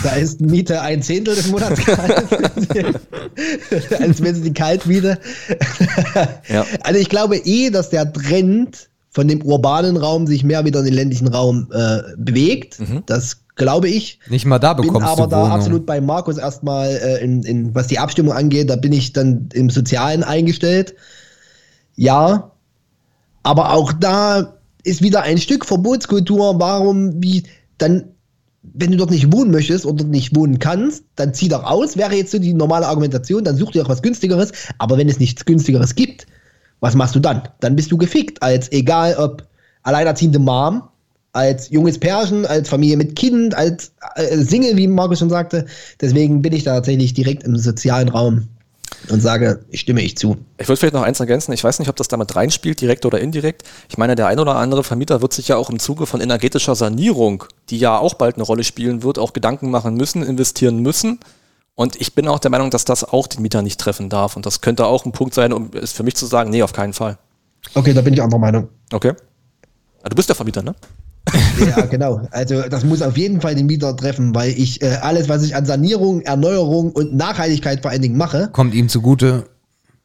Da ist Miete ein Zehntel des Monatsgehalts, als wenn es die Kaltmiete. ja. Also ich glaube eh, dass der Trend von dem urbanen Raum sich mehr wieder in den ländlichen Raum äh, bewegt. Mhm. Das glaube ich. Nicht mal da bekommst bin aber du da Wohnung. absolut bei Markus erstmal, äh, in, in, was die Abstimmung angeht, da bin ich dann im Sozialen eingestellt. Ja, aber auch da ist wieder ein Stück Verbotskultur. Warum, wie, dann, wenn du dort nicht wohnen möchtest oder nicht wohnen kannst, dann zieh doch aus, wäre jetzt so die normale Argumentation, dann such dir auch was günstigeres. Aber wenn es nichts günstigeres gibt, was machst du dann? Dann bist du gefickt, als egal ob alleinerziehende Mom als junges Pärchen, als Familie mit Kind, als äh, Single, wie Markus schon sagte. Deswegen bin ich da tatsächlich direkt im sozialen Raum und sage, ich stimme ich zu. Ich würde vielleicht noch eins ergänzen. Ich weiß nicht, ob das damit reinspielt, direkt oder indirekt. Ich meine, der ein oder andere Vermieter wird sich ja auch im Zuge von energetischer Sanierung, die ja auch bald eine Rolle spielen wird, auch Gedanken machen müssen, investieren müssen. Und ich bin auch der Meinung, dass das auch den Mieter nicht treffen darf. Und das könnte auch ein Punkt sein, um es für mich zu sagen, nee, auf keinen Fall. Okay, da bin ich anderer Meinung. Okay. Du bist der Vermieter, ne? Ja, genau. Also das muss auf jeden Fall den Mieter treffen, weil ich äh, alles, was ich an Sanierung, Erneuerung und Nachhaltigkeit vor allen Dingen mache, kommt ihm zugute.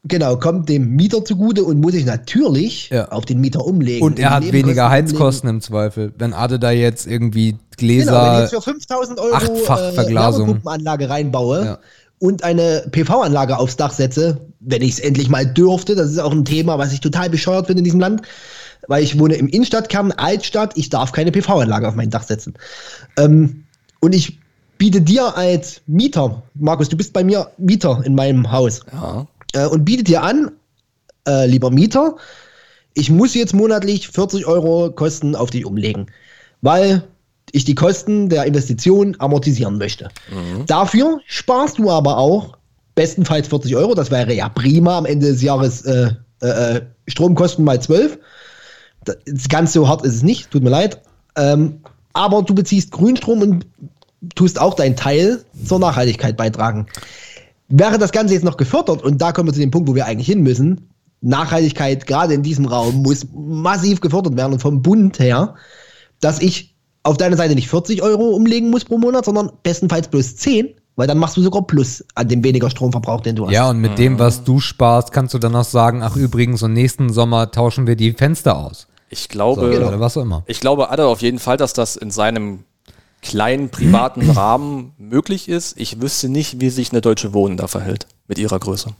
Genau, kommt dem Mieter zugute und muss ich natürlich ja. auf den Mieter umlegen. Und er hat weniger Heizkosten umlegen. im Zweifel. Wenn Ade da jetzt irgendwie Gläser, genau, wenn ich jetzt für 5000 Euro achtfach Verglasung. Äh, reinbaue ja. und eine PV-Anlage aufs Dach setze, wenn ich es endlich mal dürfte, das ist auch ein Thema, was ich total bescheuert finde in diesem Land, weil ich wohne im Innenstadtkern, Altstadt, ich darf keine PV-Anlage auf mein Dach setzen. Ähm, und ich biete dir als Mieter, Markus, du bist bei mir Mieter in meinem Haus, ja. äh, und biete dir an, äh, lieber Mieter, ich muss jetzt monatlich 40 Euro Kosten auf dich umlegen, weil ich die Kosten der Investition amortisieren möchte. Mhm. Dafür sparst du aber auch bestenfalls 40 Euro, das wäre ja prima am Ende des Jahres äh, äh, äh Stromkosten mal 12 ganz so hart ist es nicht, tut mir leid. Ähm, aber du beziehst Grünstrom und tust auch deinen Teil zur Nachhaltigkeit beitragen. Wäre das Ganze jetzt noch gefördert, und da kommen wir zu dem Punkt, wo wir eigentlich hin müssen, Nachhaltigkeit gerade in diesem Raum muss massiv gefördert werden und vom Bund her, dass ich auf deiner Seite nicht 40 Euro umlegen muss pro Monat, sondern bestenfalls bloß 10, weil dann machst du sogar Plus an dem weniger Stromverbrauch, den du hast. Ja, und mit dem, was du sparst, kannst du dann noch sagen, ach übrigens, und nächsten Sommer tauschen wir die Fenster aus. Ich glaube, So, Oder was auch immer. ich glaube Adder auf jeden Fall, dass das in seinem kleinen privaten Rahmen möglich ist. Ich wüsste nicht, wie sich eine deutsche Wohnen da verhält mit ihrer Größe.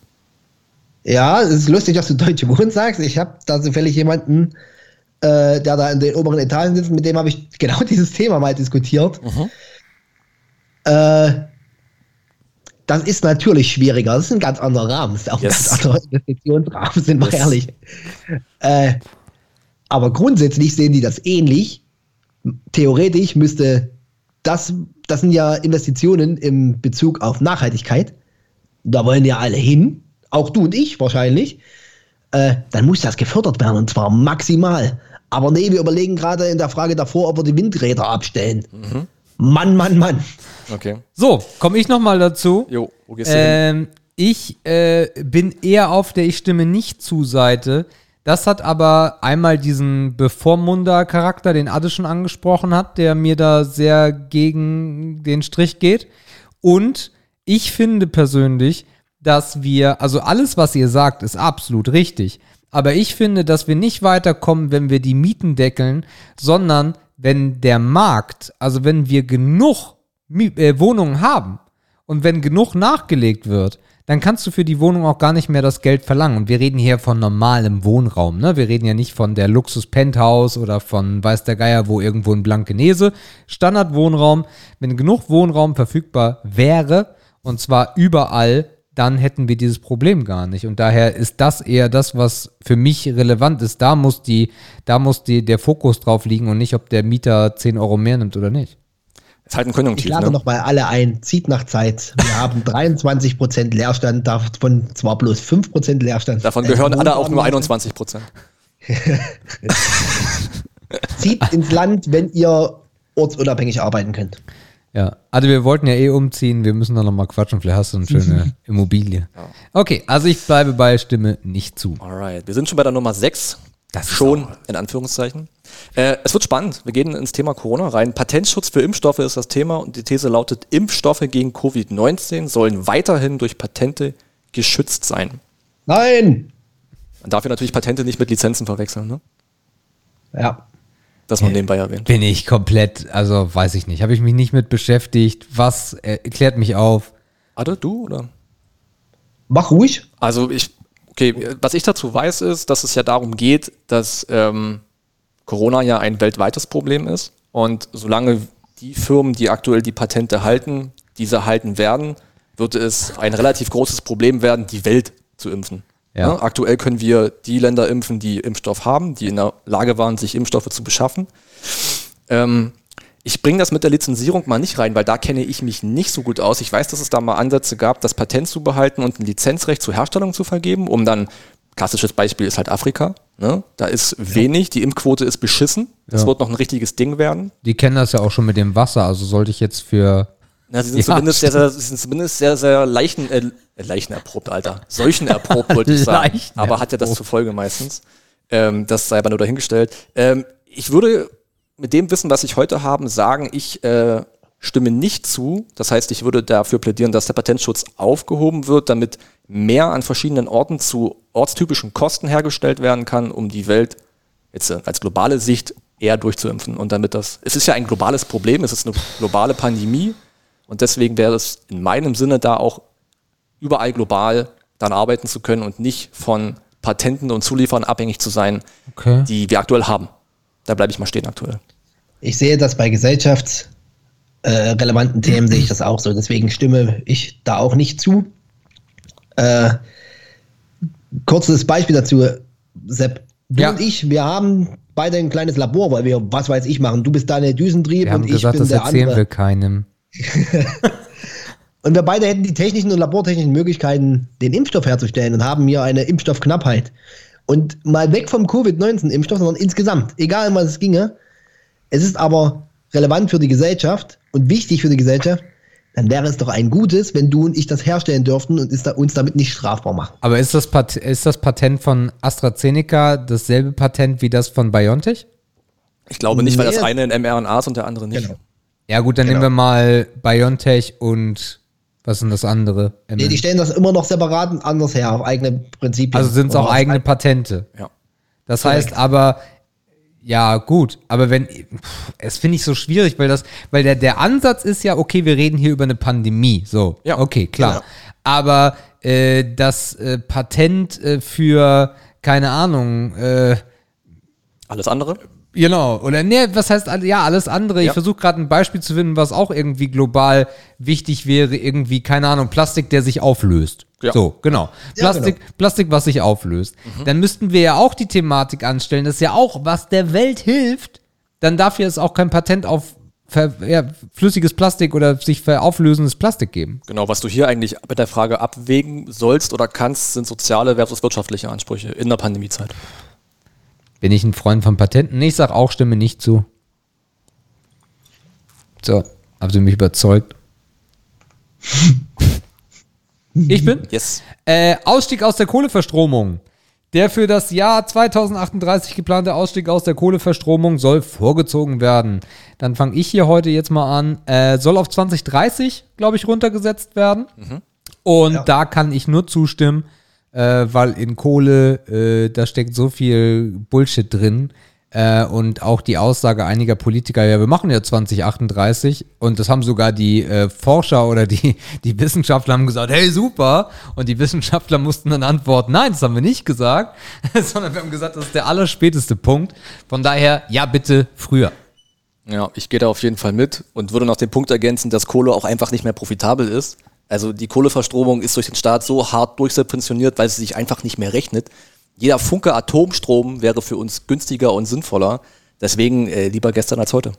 Ja, es ist lustig, dass du Deutsche Wohnen sagst. Ich habe da zufällig jemanden, äh, der da in den oberen Etagen sitzt, mit dem habe ich genau dieses Thema mal diskutiert. Äh, das ist natürlich schwieriger. Das ist ein ganz anderer Rahmen. Das ist auch ein Yes. ganz anderer Investitionsrahmen, sind wir Yes. ehrlich. Äh, aber grundsätzlich sehen die das ähnlich. Theoretisch müsste das, das sind ja Investitionen im Bezug auf Nachhaltigkeit. Da wollen ja alle hin, auch du und ich wahrscheinlich. Äh, dann muss das gefördert werden und zwar maximal. Aber nee, wir überlegen gerade in der Frage davor, ob wir die Windräder abstellen. Mann, Mann, Mann. Okay. So, komme ich nochmal dazu. Jo, wo gehst du hin? Ähm, ich äh, bin eher auf der Ich stimme nicht zu Seite. Das hat aber einmal diesen Bevormunder-Charakter, den Adde schon angesprochen hat, der mir da sehr gegen den Strich geht. Und ich finde persönlich, dass wir, also alles, was ihr sagt, ist absolut richtig. Aber ich finde, dass wir nicht weiterkommen, wenn wir die Mieten deckeln, sondern wenn der Markt, also wenn wir genug äh, Wohnungen haben und wenn genug nachgelegt wird, dann kannst du für die Wohnung auch gar nicht mehr das Geld verlangen. Und wir reden hier von normalem Wohnraum. Ne? Wir reden ja nicht von der Luxus-Penthouse oder von weiß der Geier, wo irgendwo in Blankenese. Standardwohnraum. Wenn genug Wohnraum verfügbar wäre, und zwar überall, dann hätten wir dieses Problem gar nicht. Und daher ist das eher das, was für mich relevant ist. Da muss, die, da muss die, der Fokus drauf liegen und nicht, ob der Mieter 10 Euro mehr nimmt oder nicht. Ist halt ein Ich Konjunktiv, lade ne? noch mal alle ein. Zieht nach Zeit. Wir haben 23% Leerstand, davon zwar bloß 5% Leerstand. Davon Äh, gehören alle auch nur Wohnraum. 21 Prozent. Zieht ins Land, wenn ihr ortsunabhängig arbeiten könnt. Ja, also wir wollten ja eh umziehen, wir müssen da nochmal quatschen, vielleicht hast du eine schöne Immobilie. Okay, also ich bleibe bei Stimme nicht zu. Alright, wir sind schon bei der Nummer 6. Das schon, in Anführungszeichen. Äh, es wird spannend. Wir gehen ins Thema Corona rein. Patentschutz für Impfstoffe ist das Thema und die These lautet, Impfstoffe gegen Covid-19 sollen weiterhin durch Patente geschützt sein. Nein! Man darf ja natürlich Patente nicht mit Lizenzen verwechseln, ne? Ja. Das man nebenbei erwähnt. Bin ich komplett, also weiß ich nicht, habe ich mich nicht mit beschäftigt. Was äh, klärt mich auf? Adde, du oder? Mach ruhig. Also ich, okay, was ich dazu weiß, ist, dass es ja darum geht, dass ähm, Corona ja ein weltweites Problem ist. Und solange die Firmen, die aktuell die Patente halten, diese halten werden, wird es ein relativ großes Problem werden, die Welt zu impfen. Ja. Ja, aktuell können wir die Länder impfen, die Impfstoff haben, die in der Lage waren, sich Impfstoffe zu beschaffen. Ähm, ich bringe das mit der Lizenzierung mal nicht rein, weil da kenne ich mich nicht so gut aus. Ich weiß, dass es da mal Ansätze gab, das Patent zu behalten und ein Lizenzrecht zur Herstellung zu vergeben, um dann, klassisches Beispiel ist halt Afrika. Ne? Da ist wenig, die Impfquote ist beschissen. Das Ja. wird noch ein richtiges Ding werden. Die kennen das ja auch schon mit dem Wasser, also sollte ich jetzt für. Na, sie sind, Ja, zumindest sehr, sehr, sie sind zumindest sehr, sehr leichen, äh, äh, Leichen erprobt, Alter. Seuchen erprobt, wollte ich sagen. Aber hat ja das zur Folge meistens. Ähm, das sei aber nur dahingestellt. Ähm, ich würde mit dem Wissen, was ich heute habe, sagen, ich äh, stimme nicht zu. Das heißt, ich würde dafür plädieren, dass der Patentschutz aufgehoben wird, damit mehr an verschiedenen Orten zu ortstypischen Kosten hergestellt werden kann, um die Welt jetzt äh, als globale Sicht eher durchzuimpfen. Und damit das, es ist ja ein globales Problem, es ist eine globale Pandemie. Und deswegen wäre es in meinem Sinne da auch überall global dann arbeiten zu können und nicht von Patenten und Zulieferern abhängig zu sein, Okay. die wir aktuell haben. Da bleibe ich mal stehen aktuell. Ich sehe das bei gesellschaftsrelevanten äh, Themen, sehe ich das auch so. Deswegen stimme ich da auch nicht zu. Äh, kurzes Beispiel dazu, Sepp. Du Ja. und ich, wir haben beide ein kleines Labor, weil wir, was weiß ich, machen. Du bist deine Düsentrieb Wir haben und ich gesagt, bin das der erzählen andere. wir keinem. Und wir beide hätten die technischen und labortechnischen Möglichkeiten, den Impfstoff herzustellen und haben hier eine Impfstoffknappheit. Und mal weg vom Covid-19-Impfstoff, sondern insgesamt, egal um was es ginge. Es ist aber relevant für die Gesellschaft und wichtig für die Gesellschaft, dann wäre es doch ein gutes, wenn du und ich das herstellen dürften und ist da, uns damit nicht strafbar machen. Aber ist das, Pat ist das Patent von AstraZeneca dasselbe Patent wie das von BioNTech? Ich glaube nicht, weil Nee. das eine in mRNA ist und der andere nicht. Genau. Ja, gut, dann Genau. nehmen wir mal BioNTech und was sind das andere? Nee, die stellen das immer noch separat und anders her, auf eigene Prinzipien. also sind es auch eigene Patente. Ja. Das heißt aber, ja, gut, aber wenn, pff, es finde ich so schwierig, weil das, weil der, der Ansatz ist ja, okay, wir reden hier über eine Pandemie, so, Ja. okay, klar. Genau. Aber äh, das äh, Patent äh, für, keine Ahnung, äh, Alles andere? Genau, oder nee, was heißt, ja, alles andere. Ich Ja. versuche gerade ein Beispiel zu finden, was auch irgendwie global wichtig wäre, irgendwie, keine Ahnung, Plastik, der sich auflöst. Ja. So, genau. Ja, Plastik, Plastik, was sich auflöst. Dann müssten wir ja auch die Thematik anstellen, das ist ja auch, was der Welt hilft, dann darf ja es auch kein Patent auf ver, ja, flüssiges Plastik oder sich auflösendes Plastik geben. Genau, was du hier eigentlich mit der Frage abwägen sollst oder kannst, sind soziale versus wirtschaftliche Ansprüche in der Pandemiezeit. Bin ich ein Freund von Patenten? Nee, ich sag auch, stimme nicht zu. So, habt ihr mich überzeugt? ich bin? Yes. Äh, Ausstieg aus der Kohleverstromung. Der für das Jahr 2038 geplante Ausstieg aus der Kohleverstromung soll vorgezogen werden. Dann fange ich hier heute jetzt mal an. Äh, soll auf 2030, glaube ich, runtergesetzt werden. Und Ja. da kann ich nur zustimmen, äh, weil in Kohle, äh, da steckt so viel Bullshit drin. Äh, und auch die Aussage einiger Politiker, ja, wir machen ja 2038 und das haben sogar die äh, Forscher oder die, die Wissenschaftler haben gesagt, hey, super. Und die Wissenschaftler mussten dann antworten, nein, das haben wir nicht gesagt, sondern wir haben gesagt, das ist der allerspäteste Punkt. Von daher, ja, bitte früher. Ja, ich gehe da auf jeden Fall mit und würde noch den Punkt ergänzen, dass Kohle auch einfach nicht mehr profitabel ist. Also die Kohleverstromung ist durch den Staat so hart durchsubventioniert, weil sie sich einfach nicht mehr rechnet. Jeder Funke Atomstrom wäre für uns günstiger und sinnvoller. Deswegen äh, lieber gestern als heute.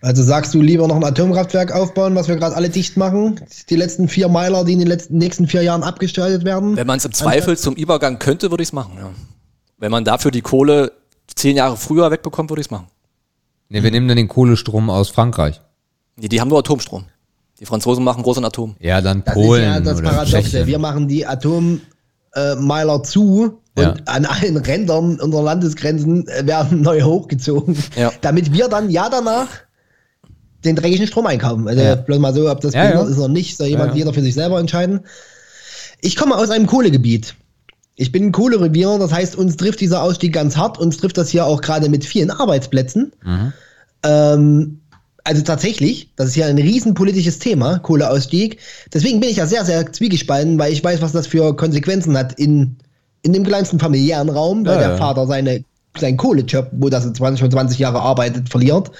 Also sagst du lieber noch ein Atomkraftwerk aufbauen, was wir gerade alle dicht machen? Die letzten vier Meiler, die in den letzten, nächsten vier Jahren abgestaltet werden? Wenn man es im Zweifel zum Übergang könnte, würde ich es machen. Ja. Wenn man dafür die Kohle zehn Jahre früher wegbekommt, würde ich es machen. Ne, wir nehmen dann den Kohlestrom aus Frankreich. Nee, die haben nur Atomstrom. Die Franzosen machen großen Atom. Ja, dann Das Polen ist ja das Paradoxe. Wir machen die Atommeiler zu und Ja. an allen Rändern unserer Landesgrenzen äh, werden neu hochgezogen, Ja. damit wir dann ja danach den dreckigen Strom einkaufen. Also Ja. bloß mal so, ob das Ja, behindert ja. ist oder nicht, soll jemand Ja, ja. jeder für sich selber entscheiden. Ich komme aus einem Kohlegebiet. Ich bin ein Kohlerevier, das heißt, uns trifft dieser Ausstieg ganz hart. Uns trifft das hier auch gerade mit vielen Arbeitsplätzen. Ähm, also tatsächlich, das ist ja ein riesenpolitisches Thema, Kohleausstieg. Deswegen bin ich ja sehr, sehr zwiegespalten, weil ich weiß, was das für Konsequenzen hat in, in dem kleinsten familiären Raum, weil Ja, der ja. Vater seine, seinen Kohlejob, wo das in 20 und 20 Jahre arbeitet, verliert.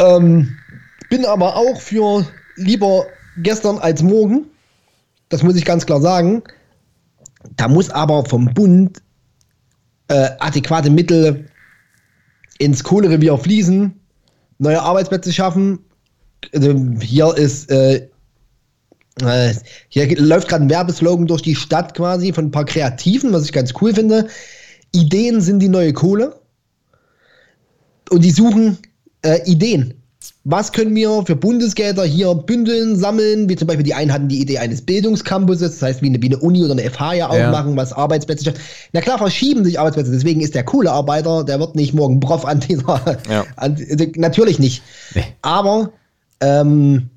Ähm, bin aber auch für lieber gestern als morgen. Das muss ich ganz klar sagen. Da muss aber vom Bund äh, adäquate Mittel ins Kohlerevier fließen, neue Arbeitsplätze schaffen. Also hier ist äh, äh, hier läuft gerade ein Werbeslogan durch die Stadt quasi von ein paar Kreativen, was ich ganz cool finde. Ideen sind die neue Kohle. Und die suchen äh, Ideen. Was können wir für Bundesgelder hier bündeln, sammeln? Wie zum Beispiel die einen hatten die Idee eines Bildungscampuses, das heißt wie eine, wie eine Uni oder eine FH ja Ja. aufmachen, was Arbeitsplätze schafft. Na klar, verschieben sich Arbeitsplätze. Deswegen ist der Kohlearbeiter, der wird nicht morgen Prof an dieser. Ja. An, also natürlich nicht. Nee. Aber ähm,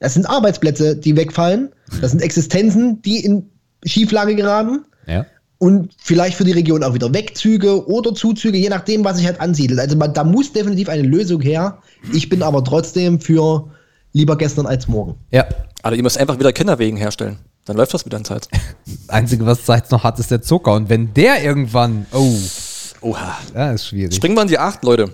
das sind Arbeitsplätze, die wegfallen. Das sind Existenzen, die in Schieflage geraten Ja. Und vielleicht für die Region auch wieder Wegzüge oder Zuzüge, je nachdem, was sich halt ansiedelt. Also man, da muss definitiv eine Lösung her. Ich bin aber trotzdem für lieber gestern als morgen. Ja. Also ihr müsst einfach wieder Kinderwegen herstellen. Dann läuft das mit der Zeit. Das Einzige, was Zeit noch hat, ist der Zucker. Und wenn der irgendwann, oh, Oha. das ist schwierig. Springen wir in die acht, Leute.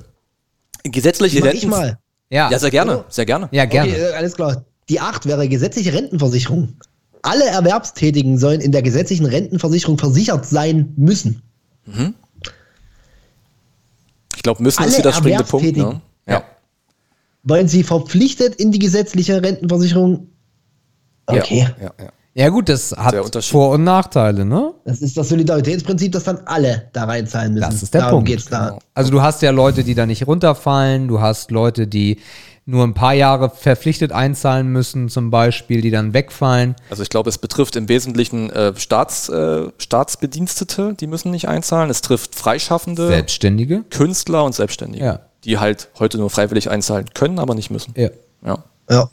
Gesetzliche ich Renten. mal. Ja, Ja, sehr gerne. Sehr gerne. ja gerne. Okay, äh, alles klar. Die 8 wäre gesetzliche Rentenversicherung. Alle Erwerbstätigen sollen in der gesetzlichen Rentenversicherung versichert sein müssen. Ich glaube, müssen Alle ist hier der springende Punkt. Ne? Ja. Wollen sie verpflichtet in die gesetzliche Rentenversicherung? Okay. Ja, ja. Ja gut, das hat. Vor- und Nachteile, ne? Das ist das Solidaritätsprinzip, dass dann alle da reinzahlen müssen. Das ist der Darum Punkt. geht's da. Genau. Also du hast ja Leute, die da nicht runterfallen, du hast Leute, die nur ein paar Jahre verpflichtet einzahlen müssen, zum Beispiel, die dann wegfallen. Also ich glaube, es betrifft im Wesentlichen äh, Staats, äh, Staatsbedienstete, die müssen nicht einzahlen. Es trifft Freischaffende, Selbstständige. Künstler und Selbstständige, Ja. die halt heute nur freiwillig einzahlen können, aber nicht müssen. Ja. Ja. Ja.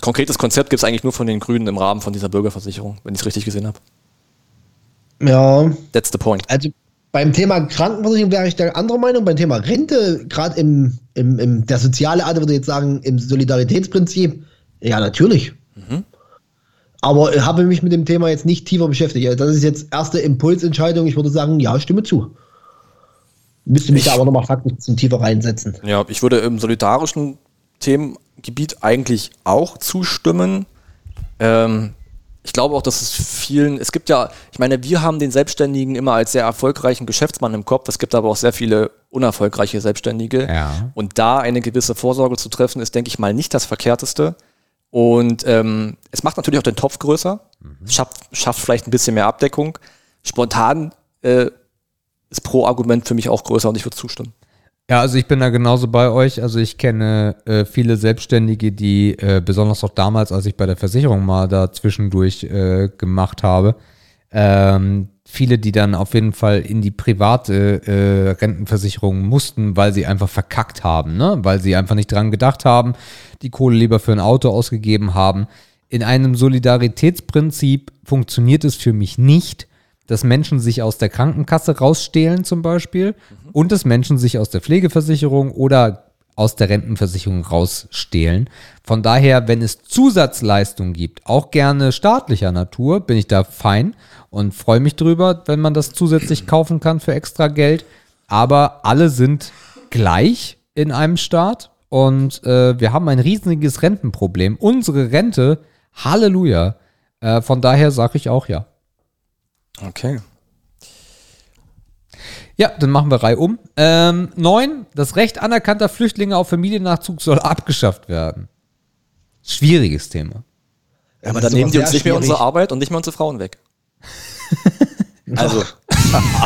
Konkretes Konzept gibt es eigentlich nur von den Grünen im Rahmen von dieser Bürgerversicherung, wenn ich es richtig gesehen habe. Ja, That's the point. also beim Thema Krankenversicherung wäre ich der anderer Meinung. Beim Thema Rente, gerade im, im, im, der soziale Art, würde ich jetzt sagen, im Solidaritätsprinzip, ja, natürlich. Aber ich habe mich mit dem Thema jetzt nicht tiefer beschäftigt. Also Das ist jetzt erste Impulsentscheidung. Ich würde sagen, ja, stimme zu. Müsste mich Ich- da aber nochmal faktisch ein bisschen tiefer reinsetzen. Ja, ich würde im solidarischen Themengebiet eigentlich auch zustimmen. Ähm, ich glaube auch, dass es vielen, es gibt ja, ich meine, wir haben den Selbstständigen immer als sehr erfolgreichen Geschäftsmann im Kopf. Es gibt aber auch sehr viele unerfolgreiche Selbstständige. Ja. Und da eine gewisse Vorsorge zu treffen, ist, denke ich mal, nicht das Verkehrteste. Und ähm, es macht natürlich auch den Topf größer, Es schafft, schafft vielleicht ein bisschen mehr Abdeckung. Spontan äh, ist pro Argument für mich auch größer und ich würde zustimmen. Ja, also ich bin da genauso bei euch. Also ich kenne äh, viele Selbstständige, die äh, besonders auch damals, als ich bei der Versicherung mal da zwischendurch äh, gemacht habe, ähm, viele, die dann auf jeden Fall in die private äh, Rentenversicherung mussten, weil sie einfach verkackt haben, ne? weil sie einfach nicht dran gedacht haben, die Kohle lieber für ein Auto ausgegeben haben. In einem Solidaritätsprinzip funktioniert es für mich nicht, dass Menschen sich aus der Krankenkasse rausstehlen zum Beispiel und dass Menschen sich aus der Pflegeversicherung oder aus der Rentenversicherung rausstehlen. Von daher, wenn es Zusatzleistungen gibt, auch gerne staatlicher Natur, bin ich da fein und freue mich drüber, wenn man das zusätzlich kaufen kann für extra Geld. Aber alle sind gleich in einem Staat und äh, wir haben ein riesiges Rentenproblem. Unsere Rente, Halleluja. Äh, von daher sage ich auch ja. Okay. Ja, dann machen wir Reihe um. Ähm, neun, das Recht anerkannter Flüchtlinge auf Familiennachzug soll abgeschafft werden. Schwieriges Thema. Ja, Aber dann nehmen die uns nicht mehr unsere. Arbeit und nicht mehr unsere Frauen weg. also,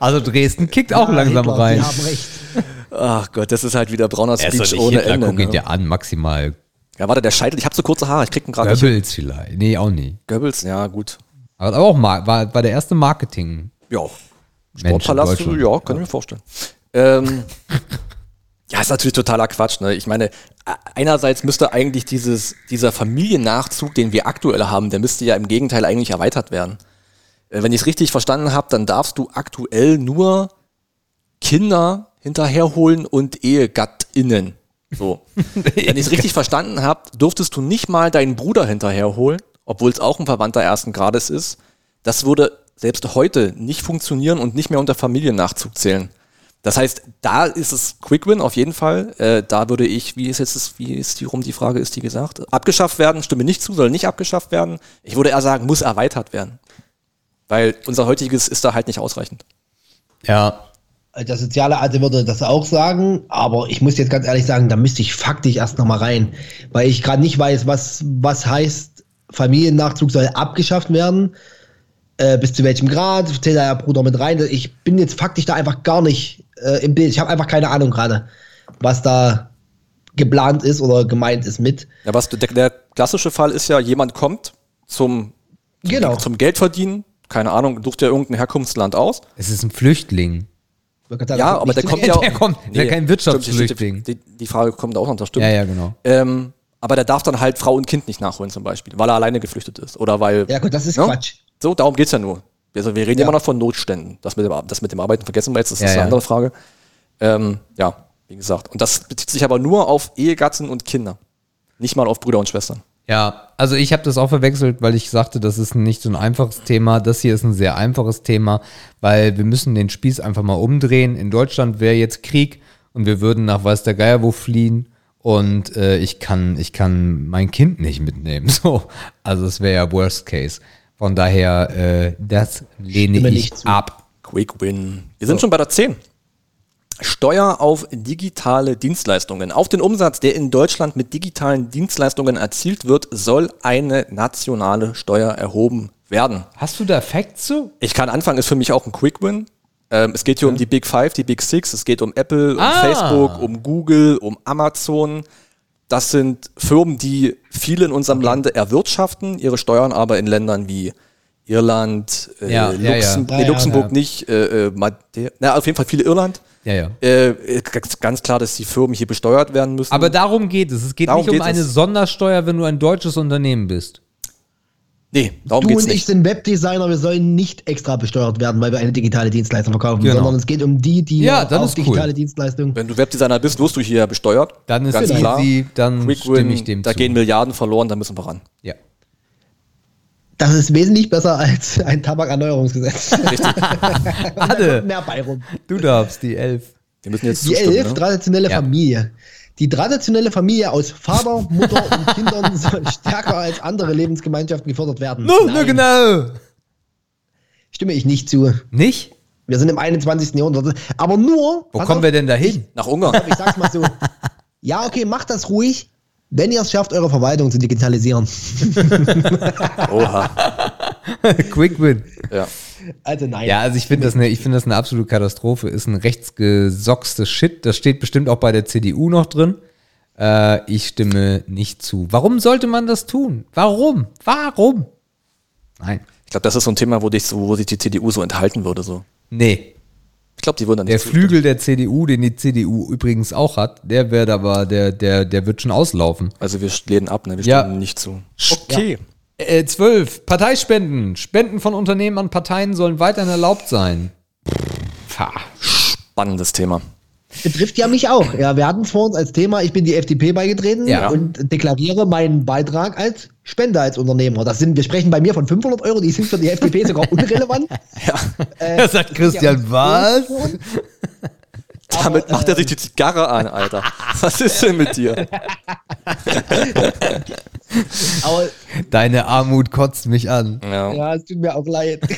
Also Dresden kickt auch Ja, langsam Hitler, rein. Haben recht. ach Gott, das ist halt wieder brauner Er doch Speech nicht ohne Hitler, Ende. guck ihn Ne? dir an, maximal. Ja, warte, der Scheitel, ich habe so kurze Haare, ich krieg ihn gerade nicht. Goebbels vielleicht. Nee, auch nicht. Goebbels, ja, gut. Aber auch Mar war, war der erste Marketing. Ja. Sportpalast, ja, kann ich mir vorstellen. Ähm, ja, ist natürlich totaler Quatsch. Ne? Ich meine, einerseits müsste eigentlich dieses, dieser Familiennachzug, den wir aktuell haben, der müsste ja im Gegenteil eigentlich erweitert werden. Äh, Wenn ich es richtig verstanden habe, dann darfst du aktuell nur Kinder hinterherholen und EhegattInnen. So. Wenn ich es richtig verstanden habe, durftest du nicht mal deinen Bruder hinterherholen, obwohl es auch ein Verwandter ersten Grades ist. Das würde selbst heute nicht funktionieren und nicht mehr unter Familiennachzug zählen. Das heißt, da ist es Quick Win auf jeden Fall. Äh, da würde ich, wie ist jetzt das, wie ist die rum die Frage, ist die gesagt? Abgeschafft werden, stimme nicht zu, soll nicht abgeschafft werden. Ich würde eher sagen, muss erweitert werden. Weil unser heutiges ist da halt nicht ausreichend. Ja. Der soziale Alte würde das auch sagen, aber ich muss jetzt ganz ehrlich sagen, da müsste ich faktisch erst nochmal rein, weil ich gerade nicht weiß, was, was heißt, Familiennachzug soll abgeschafft werden, äh, bis zu welchem Grad, zählt da der Bruder mit rein. Ich bin jetzt faktisch da einfach gar nicht äh, im Bild. Ich habe einfach keine Ahnung gerade, was da geplant ist oder gemeint ist mit. Ja, was, der, der klassische Fall ist ja, jemand kommt zum, zum, Genau. zum Geld verdienen, keine Ahnung, sucht ja irgendein Herkunftsland aus. Es ist ein Flüchtling. Ja, aber der kommt ja Der kommt, der kein Wirtschaftsflüchtling. Die, die Frage kommt auch noch, das stimmt. Ja, ja, genau. Ähm, aber der darf dann halt Frau und Kind nicht nachholen zum Beispiel, weil er alleine geflüchtet ist. Oder weil. Ja, gut, das ist Ja? Quatsch. So, darum geht's ja nur. Also wir reden Ja. immer noch von Notständen. Das mit dem, das mit dem Arbeiten vergessen wir jetzt, das Ja, ist eine ja. andere Frage. Ähm, ja, wie gesagt. Und das bezieht sich aber nur auf Ehegatten und Kinder. Nicht mal auf Brüder und Schwestern. Ja, also ich habe das auch verwechselt, weil ich sagte, das ist nicht so ein einfaches Thema. Das hier ist ein sehr einfaches Thema, weil wir müssen den Spieß einfach mal umdrehen. In Deutschland wäre jetzt Krieg und wir würden nach weiß der Geier wo fliehen und äh, ich kann ich kann mein Kind nicht mitnehmen. So, also es wäre ja Worst Case. Von daher, äh, das lehne Stimme ich ab. Quick Win. Wir sind schon bei der 10. Steuer auf digitale Dienstleistungen. Auf den Umsatz, der in Deutschland mit digitalen Dienstleistungen erzielt wird, soll eine nationale Steuer erhoben werden. Hast du da Facts zu? Ich kann anfangen, ist für mich auch ein Quick Win. Ähm, es geht hier um die Big Five, die Big Six. Es geht um Apple, um Ah. Facebook, um Google, um Amazon. Das sind Firmen, die viele in unserem Lande erwirtschaften, ihre Steuern aber in Ländern wie Irland, äh, Ja, ja, ja. Luxem Ja, nee, Luxemburg ja. nicht, äh, äh, Made- na, auf jeden Fall viele Irland. Ja, ja. Äh, ganz, ganz klar, dass die Firmen hier besteuert werden müssen. Aber darum geht es. Es geht Darum nicht um eine es. Sondersteuer, wenn du ein deutsches Unternehmen bist. Nee, darum Du geht's und ich nicht. sind Webdesigner, wir sollen nicht extra besteuert werden, weil wir eine digitale Dienstleistung verkaufen, Genau. sondern es geht um die, die Ja, dann auch ist cool. digitale Dienstleistungen. Wenn du Webdesigner bist, wirst du hier besteuert. Dann ist Ganz easy, klar. dann Quick stimme Win, ich dem da zu. gehen Milliarden verloren, da müssen wir ran. Ja. Das ist wesentlich besser als ein Tabakerneuerungsgesetz. Warte, Mehr bei rum. du darfst die elf. Wir müssen jetzt Die zustimmen, elf, ne? traditionelle Ja. Familie. Die traditionelle Familie aus Vater, Mutter und Kindern soll stärker als andere Lebensgemeinschaften gefördert werden. No, no, Nein, genau. Stimme ich nicht zu. Nicht? Wir sind im 21. Jahrhundert. Aber nur. Wo kommen auf, wir denn dahin? Nach Ungarn. Ich sag's mal so. Ja, okay, macht das ruhig, wenn ihr es schafft, eure Verwaltung zu digitalisieren. Oha. Quick Win. Ja. Also nein. Ja, also ich finde das, eine, ich finde das eine absolute Katastrophe. Ist ein rechtsgesockstes Shit. Das steht bestimmt auch bei der CDU noch drin. Äh, ich stimme nicht zu. Warum sollte man das tun? Warum? Warum? Nein. Ich glaube, das ist so ein Thema, wo, dich so, wo sich die CDU so enthalten würde. So. Nee. Ich glaube, die würden dann Der nicht zustimmen. Flügel der CDU, den die CDU übrigens auch hat, der wird aber, der, der, der wird schon auslaufen. Also wir lehnen ab, ne? wir Ja. stimmen nicht zu. Okay. Äh, 12. Parteispenden. Spenden von Unternehmen an Parteien sollen weiterhin erlaubt sein. Pah. Spannendes Thema. Betrifft ja mich auch. Ja, wir hatten vor uns als Thema, ich bin die FDP beigetreten Ja. und deklariere meinen Beitrag als Spender als Unternehmer. Das sind, wir sprechen bei mir von 500 Euro, die sind für die FDP sogar unrelevant. Da sagt Christian, was? Damit macht er sich die Zigarre an, Alter. Was ist denn mit dir? Aber Deine Armut kotzt mich an. Ja. ja, es tut mir auch leid.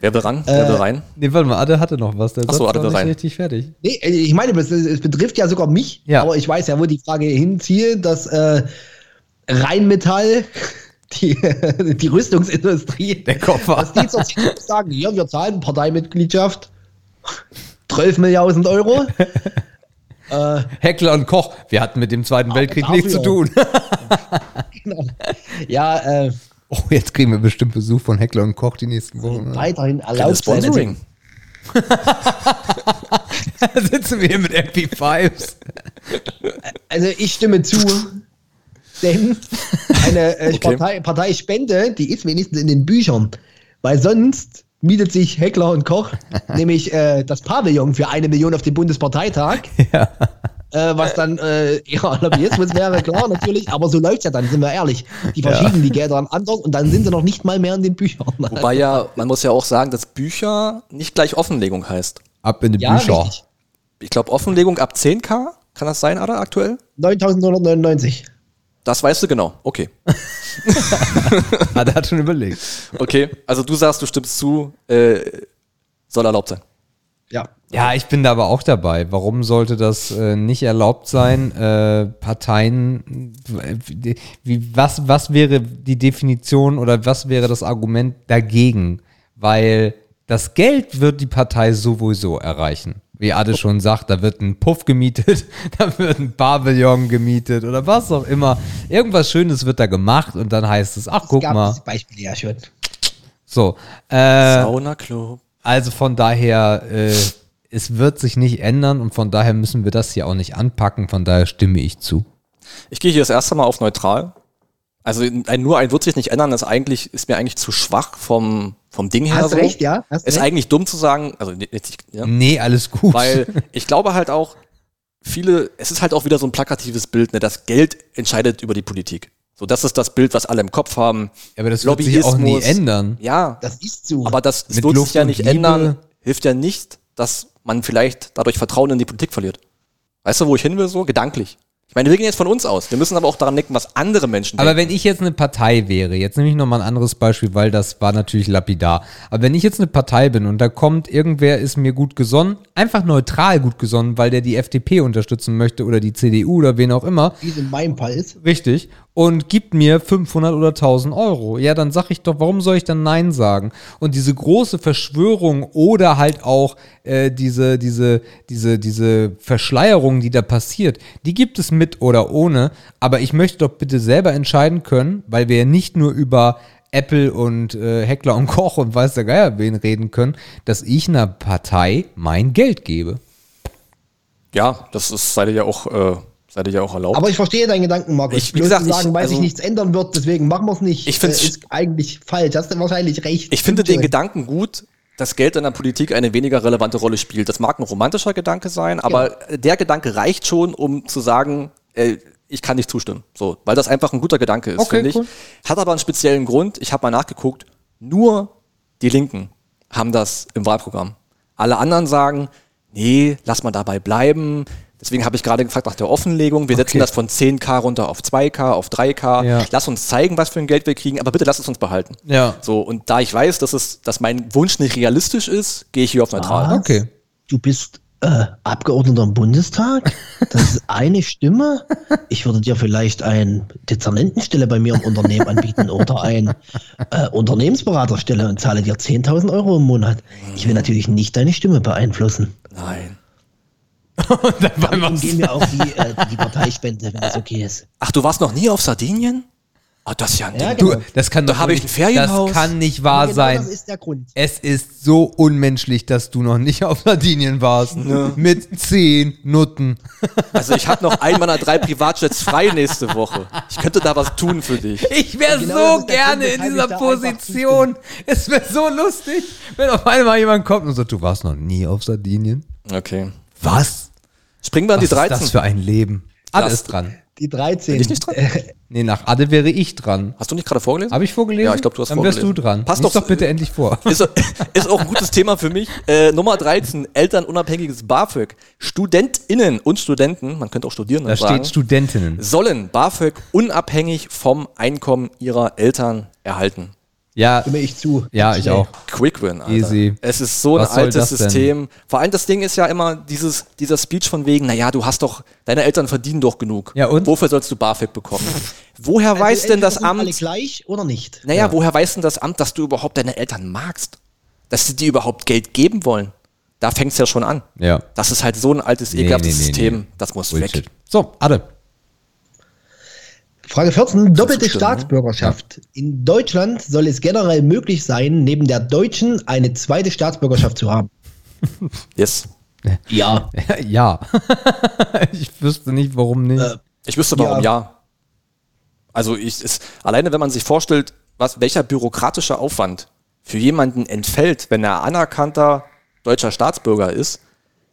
Wer will ran? Wer will rein? Nee, warte mal, Adde hatte noch was. Der Ach so, Satz war will nicht rein. richtig fertig. Nee, ich meine, es, es betrifft ja sogar mich, Ja. aber ich weiß ja, wo die Frage hinzielt, dass äh, Rheinmetall, die, die Rüstungsindustrie, Der Koffer. dass die zur CDU sagen, ja, wir zahlen Parteimitgliedschaft 12 Milliarden Euro. Äh, Heckler und Koch, wir hatten mit dem Zweiten Weltkrieg dafür. nichts zu tun. genau. Ja, äh, Oh, jetzt kriegen wir bestimmt Besuch von Heckler und Koch die nächsten Wochen. weiterhin erlaubt Sponsoring. Da sitzen wir hier mit MP5s. also ich stimme zu, denn eine äh, Okay. Partei, Parteispende, die ist wenigstens in den Büchern, weil sonst mietet sich Heckler und Koch nämlich äh, das Pavillon für eine Million auf dem Bundesparteitag. Äh, was dann äh, ja, Lobbyismus wäre, klar, natürlich, aber so läuft's ja dann, sind wir ehrlich. Die verschieben die Gelder an anders und dann sind sie noch nicht mal mehr in den Büchern. Wobei ja, man muss ja auch sagen, dass Bücher nicht gleich Offenlegung heißt. Ab in die ja, Bücher. richtig. Ich glaube, Offenlegung ab 10k, kann das sein, Ada, aktuell? 9.999. Das weißt du genau. Okay. Ah, der hat schon überlegt. Okay, also du sagst, du stimmst zu, äh, soll erlaubt sein. Ja. Ja, ich bin da aber auch dabei. Warum sollte das äh, nicht erlaubt sein? Äh, Parteien, wie, wie, was, was wäre die Definition oder was wäre das Argument dagegen? Weil das Geld wird die Partei sowieso erreichen. Wie Ade schon sagt, da wird ein Puff gemietet, da wird ein Pavillon gemietet oder was auch immer. Irgendwas Schönes wird da gemacht und dann heißt es, ach Es guck gab mal. diese Beispiele ja schon. So, äh, Sauna Club. also von daher, äh, es wird sich nicht ändern und von daher müssen wir das hier auch nicht anpacken. Von daher stimme ich zu. Ich gehe hier das erste Mal auf neutral. Also ein, nur ein wird sich nicht ändern, ist eigentlich, ist mir eigentlich zu schwach vom, vom Ding her. Hast so. recht, ja? Hast Ist recht. eigentlich dumm zu sagen, also nicht- ja, Nee, alles gut. weil ich glaube halt auch, viele, es ist halt auch wieder so ein plakatives Bild, ne, das Geld entscheidet über die Politik. So, das ist das Bild, was alle im Kopf haben. aber das wird sich auch nie ändern. Ja, Das ist so. aber das, das wird Luft sich ja nicht Liebe. ändern, hilft ja nicht, dass man vielleicht dadurch Vertrauen in die Politik verliert. Weißt du, wo ich hin will so? Gedanklich. Ich meine, wir gehen jetzt von uns aus. Wir müssen aber auch daran denken, was andere Menschen Aber denken. wenn ich jetzt eine Partei wäre, jetzt nehme ich nochmal ein anderes Beispiel, weil das war natürlich lapidar. Aber wenn ich jetzt eine Partei bin und da kommt irgendwer, ist mir gut gesonnen, einfach neutral gut gesonnen, weil der die FDP unterstützen möchte oder die CDU oder wen auch immer, Wie es in meinem Fall ist. Richtig. Und gibt mir 500 oder 1000 Euro. Ja, dann sag ich doch, warum soll ich dann Nein sagen? Und diese große Verschwörung oder halt auch äh, diese, diese, diese, diese Verschleierung, die da passiert, die gibt es mit oder ohne. Aber ich möchte doch bitte selber entscheiden können, weil wir ja nicht nur über Apple und äh, Heckler und Koch und weiß der Geier wen reden können, dass ich einer Partei mein Geld gebe. Ja, das ist, seid ihr ja auch, äh, seid ihr ja auch erlaubt. Aber ich verstehe deinen Gedanken, Markus. Ich- wie Bloß gesagt, zu sagen, ich- weil also- sich nichts ändern wird, deswegen machen wir es nicht. Ich find's- äh, ist eigentlich falsch. Hast du wahrscheinlich recht. Ich finde den. Gedanken gut, dass Geld in der Politik eine weniger relevante Rolle spielt. Das mag ein romantischer Gedanke sein, aber der Gedanke reicht schon, um zu sagen, äh, ich kann nicht zustimmen. So, weil das einfach ein guter Gedanke ist, Okay, finde ich. cool. Hat aber einen speziellen Grund. Ich habe mal nachgeguckt. Nur die Linken haben das im Wahlprogramm. Alle anderen sagen, nee, lass mal dabei bleiben. Deswegen habe ich gerade gefragt nach der Offenlegung. Wir setzen Okay. das von 10k runter auf 2k, auf 3k. Ja. Lass uns zeigen, was für ein Geld wir kriegen, aber bitte lass es uns behalten. Ja. So, und da ich weiß, dass, es, dass mein Wunsch nicht realistisch ist, gehe ich hier auf neutral. Was? Okay. Du bist äh, Abgeordneter im Bundestag? Das ist eine Stimme? Ich würde dir vielleicht eine Dezernentenstelle bei mir im Unternehmen anbieten oder eine äh, Unternehmensberaterstelle und zahle dir 10.000 Euro im Monat. Ich will natürlich nicht deine Stimme beeinflussen. Nein. Dann gehen wir auf die, äh, die Parteispende, wenn das okay ist. Ach, du warst noch nie auf Sardinien? Ah, das ist ja ein Ja, Ding. genau. Du, das kann Da doch habe ich nicht- ein Ferienhaus. Das kann nicht wahr genau sein. das ist der Grund. Es ist so unmenschlich, dass du noch nicht auf Sardinien warst. Mit zehn Nutten. Also ich habe noch einen meiner drei Privatjets frei nächste Woche. Ich könnte da was tun für dich. Ich wäre Genau so gerne Grund, in dieser Position. Es wäre so lustig, wenn auf einmal jemand kommt und sagt, du warst noch nie auf Sardinien. Okay. Was? Springen wir an Was die ist 13. das für ein Leben? Adde ist dran. Die 13. Bin ich nicht dran? Nee, nach Adde wäre ich dran. Hast du nicht gerade vorgelesen? Habe ich vorgelesen? Ja, ich glaube, du hast Dann wärst du vorgelesen. dran. Passt Lies doch- doch bitte endlich vor. Ist, ist auch ein gutes Thema für mich. Äh, Nummer 13, elternunabhängiges BAföG. StudentInnen und Studenten, man könnte auch Studierende Da sagen, steht Studentinnen. sollen BAföG unabhängig vom Einkommen ihrer Eltern erhalten. Ja, Stimme ich zu. ja, ich auch. Quick Win, Alter. Easy. Es ist so ein Was soll altes? System. Vor allem das Ding ist ja immer dieses, dieser Speech von wegen, naja, du hast doch, deine Eltern verdienen doch genug. Ja, und? Wofür sollst du BAföG bekommen? Woher Also weiß denn das sind alle Amt, gleich oder nicht? naja, woher weiß denn das Amt, dass du überhaupt deine Eltern magst? Dass sie dir überhaupt Geld geben wollen? Da fängt es ja schon an. Ja. Das ist halt so ein altes, Nee, ekelhaftes nee, nee, System. nee. Das muss Bullshit. weg. So, Adde. Frage 14. Doppelte ne? Staatsbürgerschaft. In Deutschland soll es generell möglich sein, neben der deutschen eine zweite Staatsbürgerschaft zu haben. Yes. Ja. ja. ich wüsste nicht, warum nicht. Äh, Ich wüsste warum ja. Ja. Also ich ist alleine, wenn man sich vorstellt, was welcher bürokratische Aufwand für jemanden entfällt, wenn er anerkannter deutscher Staatsbürger ist,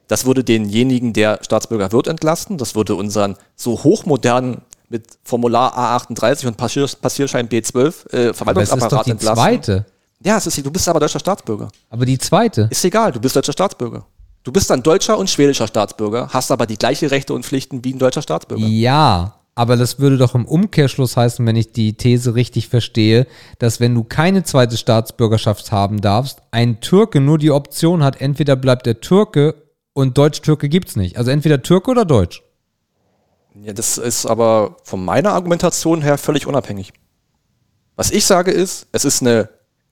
das würde denjenigen, der Staatsbürger wird, entlasten. Das würde unseren so hochmodernen mit Formular A38 und Passier, Passierschein B12 äh, Aber es ist doch Verwaltungsapparat die zweite. Ja, es ist, du bist aber deutscher Staatsbürger. Aber die zweite. Ist egal, du bist deutscher Staatsbürger. Du bist dann deutscher und schwedischer Staatsbürger, hast aber die gleiche Rechte und Pflichten wie ein deutscher Staatsbürger. Ja, aber das würde doch im Umkehrschluss heißen, wenn ich die These richtig verstehe, dass wenn du keine zweite Staatsbürgerschaft haben darfst, ein Türke nur die Option hat, entweder bleibt er Türke und Deutsch-Türke gibt's nicht. Also entweder Türke oder Deutsch. Ja, das ist aber von meiner Argumentation her völlig unabhängig. Was ich sage ist, es ist eine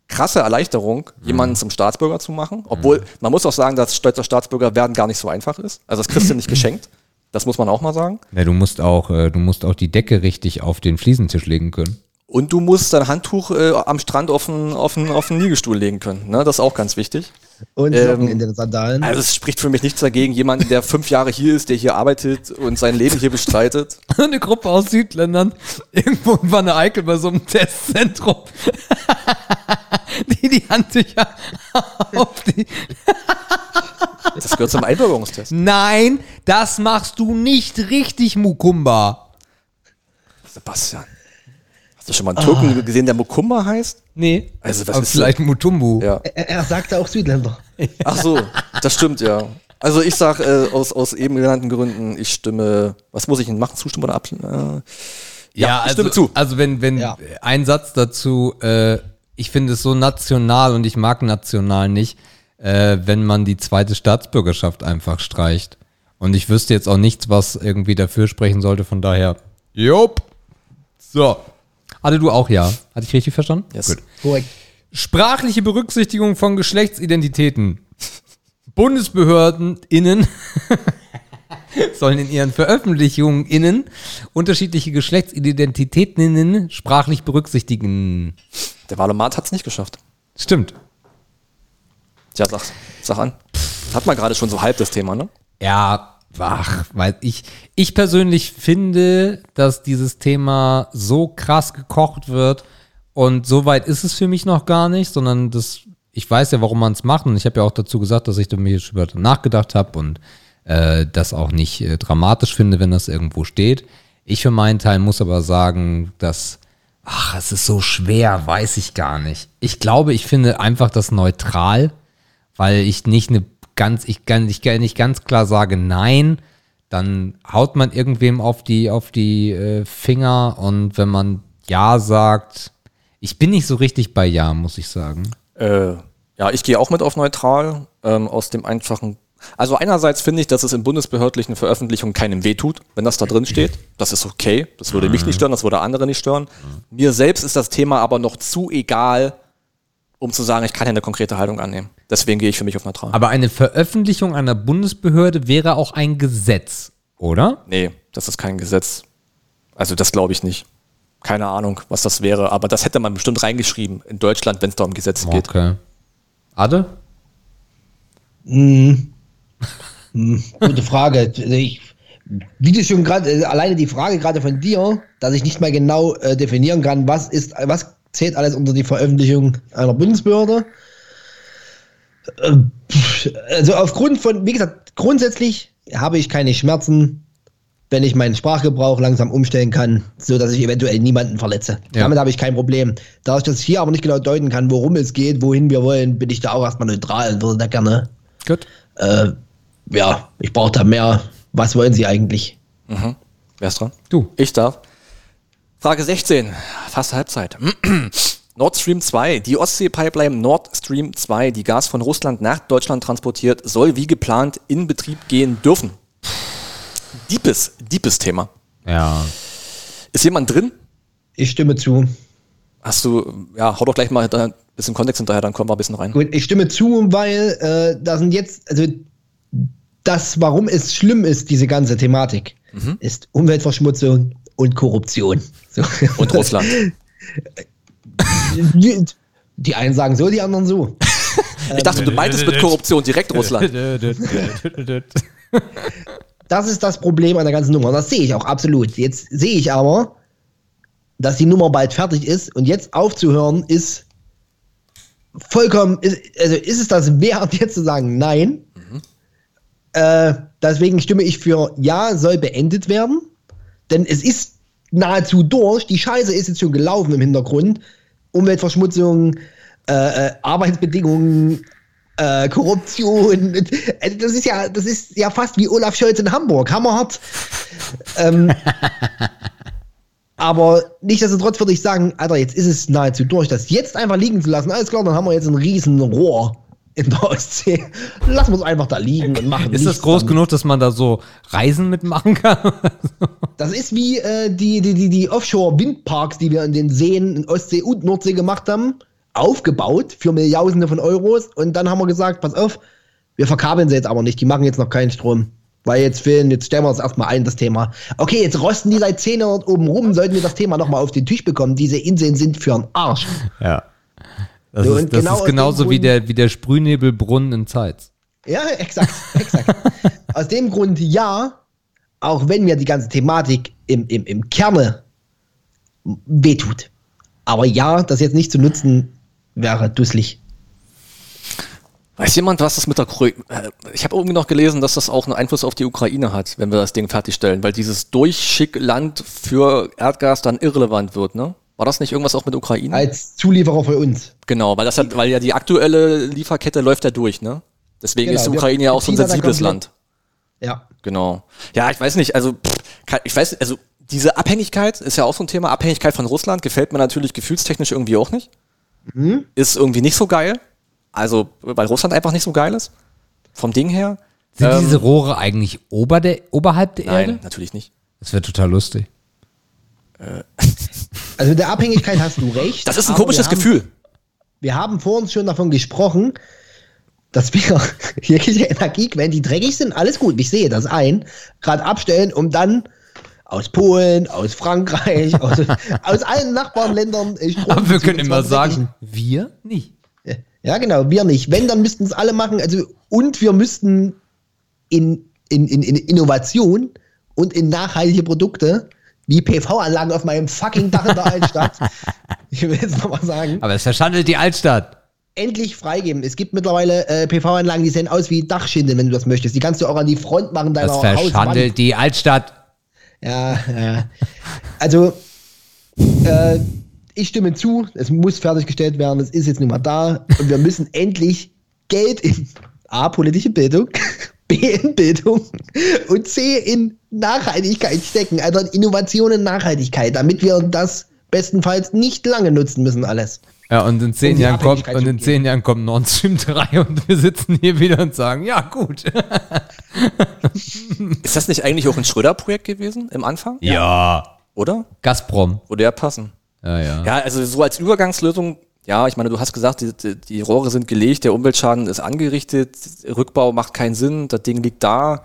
krasse Erleichterung, jemanden zum Staatsbürger zu machen, obwohl man muss auch sagen, dass deutscher Staatsbürger werden gar nicht so einfach ist. Also das kriegst du nicht geschenkt. Das muss man auch mal sagen. Ja, du musst auch, äh, du musst auch die Decke richtig auf den Fliesentisch legen können. Und du musst dein Handtuch äh, am Strand auf den, auf, den, auf den Liegestuhl legen können. Ne? Das ist auch ganz wichtig. Und Ähm, in den Sandalen. Also es spricht für mich nichts dagegen, jemanden, der fünf Jahre hier ist, der hier arbeitet und sein Leben hier bestreitet. Eine Gruppe aus Südländern, irgendwo in Wanne Eickel bei so einem Testzentrum, die die Handtücher auf die Das gehört zum Einbürgerungstest. Nein, das machst du nicht richtig, Mukumba. Sebastian. Hast du schon mal einen Türken gesehen, der Mukumba heißt? Nee. Also, was aber ist vielleicht Mutumbu. Ja. Er, er sagte auch Südländer. Ach so, das stimmt, ja. Also ich sag äh, aus, aus eben genannten Gründen, ich stimme, was muss ich denn machen, zustimmen oder ablehnen? Äh, Ja, ich also, stimme zu. also wenn, wenn Ja. ein Satz dazu, äh, ich finde es so national und ich mag national nicht, äh, wenn man die zweite Staatsbürgerschaft einfach streicht. Und ich wüsste jetzt auch nichts, was irgendwie dafür sprechen sollte, von daher. Jupp. So. Hatte du auch ja. Hatte ich richtig verstanden? Yes. Gut. Korrekt. Sprachliche Berücksichtigung von Geschlechtsidentitäten. Bundesbehörden innen sollen in ihren Veröffentlichungen innen unterschiedliche Geschlechtsidentitäten innen sprachlich berücksichtigen. Der Wahlomat hat es nicht geschafft. Stimmt. Tja, sag, sag an. Hat man gerade schon so halb das Thema, ne? Ja, ach, weil ich, ich persönlich finde, dass dieses Thema so krass gekocht wird und so weit ist es für mich noch gar nicht, sondern das, ich weiß ja, warum man es macht und ich habe ja auch dazu gesagt, dass ich da mir schon über nachgedacht habe und äh, das auch nicht äh, dramatisch finde, wenn das irgendwo steht. Ich für meinen Teil muss aber sagen, dass, ach, es ist so schwer, weiß ich gar nicht. Ich glaube, ich finde einfach das neutral, weil ich nicht eine ganz, ich kann ich kann nicht ganz klar sage nein, dann haut man irgendwem auf die, auf die äh, Finger und wenn man ja sagt, ich bin nicht so richtig bei ja, muss ich sagen. Äh, ja, ich gehe auch mit auf neutral, ähm, aus dem einfachen. Also einerseits finde ich, dass es in bundesbehördlichen Veröffentlichungen keinem wehtut, wenn das da drin steht. Das ist okay. Das würde mich nicht stören, das würde andere nicht stören. Mir selbst ist das Thema aber noch zu egal, um zu sagen, ich kann ja eine konkrete Haltung annehmen. Deswegen gehe ich für mich auf neutral. Aber eine Veröffentlichung einer Bundesbehörde wäre auch ein Gesetz, oder? Nee, das ist kein Gesetz. Also das glaube ich nicht. Keine Ahnung, was das wäre, aber das hätte man bestimmt reingeschrieben in Deutschland, wenn es da um Gesetze geht. Okay. Ade? Gute Frage. Ich, wie du schon gerade, äh, alleine die Frage gerade von dir, dass ich nicht mal genau äh, definieren kann, was ist, was zählt alles unter die Veröffentlichung einer Bundesbehörde. Äh, pff, Also aufgrund von, wie gesagt, grundsätzlich habe ich keine Schmerzen, wenn ich meinen Sprachgebrauch langsam umstellen kann, so dass ich eventuell niemanden verletze. Ja. Damit habe ich kein Problem. Da ich das hier aber nicht genau deuten kann, worum es geht, wohin wir wollen, bin ich da auch erstmal neutral und würde da gerne Gut. äh, ja, ich brauche da mehr. Was wollen Sie eigentlich? Wer ist dran? Du. Ich darf. Frage 16, fast Halbzeit. Nord Stream 2, die Ostsee-Pipeline Nord Stream 2, die Gas von Russland nach Deutschland transportiert, soll wie geplant in Betrieb gehen dürfen. Deepes, deepes Thema. Ja. Ist jemand drin? Ich stimme zu. Hast du, ja, hau doch gleich mal ein bisschen Kontext hinterher, dann kommen wir ein bisschen rein. Gut, ich stimme zu, weil äh, da sind jetzt, also das, warum es schlimm ist, diese ganze Thematik, ist Umweltverschmutzung und Korruption. So. Und Russland. die, die einen sagen so, die anderen so. Ich dachte, du meintest mit Korruption direkt Russland. Das ist das Problem an der ganzen Nummer. Das sehe ich auch absolut. Jetzt sehe ich aber, dass die Nummer bald fertig ist und jetzt aufzuhören ist vollkommen, ist, also ist es das wert, jetzt zu sagen, nein. Äh, deswegen stimme ich für ja, soll beendet werden. Denn es ist nahezu durch. Die Scheiße ist jetzt schon gelaufen im Hintergrund. Umweltverschmutzung, äh, äh, Arbeitsbedingungen, äh, Korruption. Also das ist ja, das ist ja fast wie Olaf Scholz in Hamburg. Hammerhart. ähm, aber nichtsdestotrotz würde ich sagen, Alter, jetzt ist es nahezu durch, das jetzt einfach liegen zu lassen. Alles klar, dann haben wir jetzt ein riesen Rohr in der Ostsee. Lassen wir es einfach da liegen und machen Ist das groß damit. genug, dass man da so Reisen mitmachen kann? Das ist wie äh, die, die, die, die Offshore-Windparks, die wir in den Seen in Ostsee und Nordsee gemacht haben, aufgebaut für Milliarden von Euros. Und dann haben wir gesagt, pass auf, wir verkabeln sie jetzt aber nicht, die machen jetzt noch keinen Strom. Weil jetzt fehlen, jetzt stellen wir uns erstmal ein, das Thema. Okay, jetzt rosten die seit 10 Jahren oben rum, sollten wir das Thema nochmal auf den Tisch bekommen. Diese Inseln sind für einen Arsch. Ja. Das, So, ist, das genau ist aus genauso wie der, wie der Sprühnebelbrunnen in Zeitz. Ja, exakt, exakt. Aus dem Grund ja, auch wenn mir die ganze Thematik im, im, im Kerne wehtut. Aber ja, das jetzt nicht zu nutzen, wäre dusselig. Weiß jemand, was das mit der Kro äh, Ich habe irgendwie noch gelesen, dass das auch einen Einfluss auf die Ukraine hat, wenn wir das Ding fertigstellen, weil dieses Durchschickland für Erdgas dann irrelevant wird, ne? War das nicht irgendwas auch mit Ukraine? Als Zulieferer für uns. genau, weil das hat, weil ja die aktuelle Lieferkette läuft ja durch, ne? Deswegen Genau, ist die Ukraine ja auch so ein sensibles Land. Ja. Genau. Ja, ich weiß nicht, also pff, ich weiß, also diese Abhängigkeit ist ja auch so ein Thema. Abhängigkeit von Russland gefällt mir natürlich gefühlstechnisch irgendwie auch nicht. Mhm. Ist irgendwie nicht so geil. Also, weil Russland einfach nicht so geil ist. Vom Ding her. Sind Ähm, diese Rohre eigentlich ober der, oberhalb der Nein, Erde? natürlich nicht. Das wäre total lustig. Also mit der Abhängigkeit hast du recht. Das ist ein komisches wir haben, Gefühl. Wir haben vor uns schon davon gesprochen, dass wir jegliche Energiequellen, die dreckig sind, alles gut, ich sehe das ein, gerade abstellen, um dann aus Polen, aus Frankreich, aus, aus allen Nachbarländern Strom Aber wir können immer sagen, dreckigen. wir nicht. Ja, genau, wir nicht. Wenn, dann müssten es alle machen. Also, und wir müssten in, in, in, in Innovation und in nachhaltige Produkte wie PV-Anlagen auf meinem fucking Dach in der Altstadt. ich will jetzt nochmal sagen. Aber es verschandelt die Altstadt. endlich freigeben. Es gibt mittlerweile äh, PV-Anlagen, die sehen aus wie Dachschindeln, wenn du das möchtest. Die kannst du auch an die Front machen deiner Das Hauswand. verschandelt die Altstadt. Ja, ja. Also, äh, ich stimme zu, es muss fertiggestellt werden, es ist jetzt nun mal da und wir müssen endlich Geld in A, politische Bildung, B, in Bildung und C, in Nachhaltigkeit stecken, also in Innovation und Nachhaltigkeit, damit wir das bestenfalls nicht lange nutzen müssen alles. Ja, und in zehn Um Jahren kommt, und in zehn Jahren kommt Nord Stream 3 und wir sitzen hier wieder und sagen, ja, gut. Ist das nicht eigentlich auch ein Schröder-Projekt gewesen im Anfang? Ja. Oder? Gazprom. Würde ja passen. Ja, ja. Ja, also so als Übergangslösung, ja, ich meine, du hast gesagt, die, die, die Rohre sind gelegt, der Umweltschaden ist angerichtet, Rückbau macht keinen Sinn, das Ding liegt da.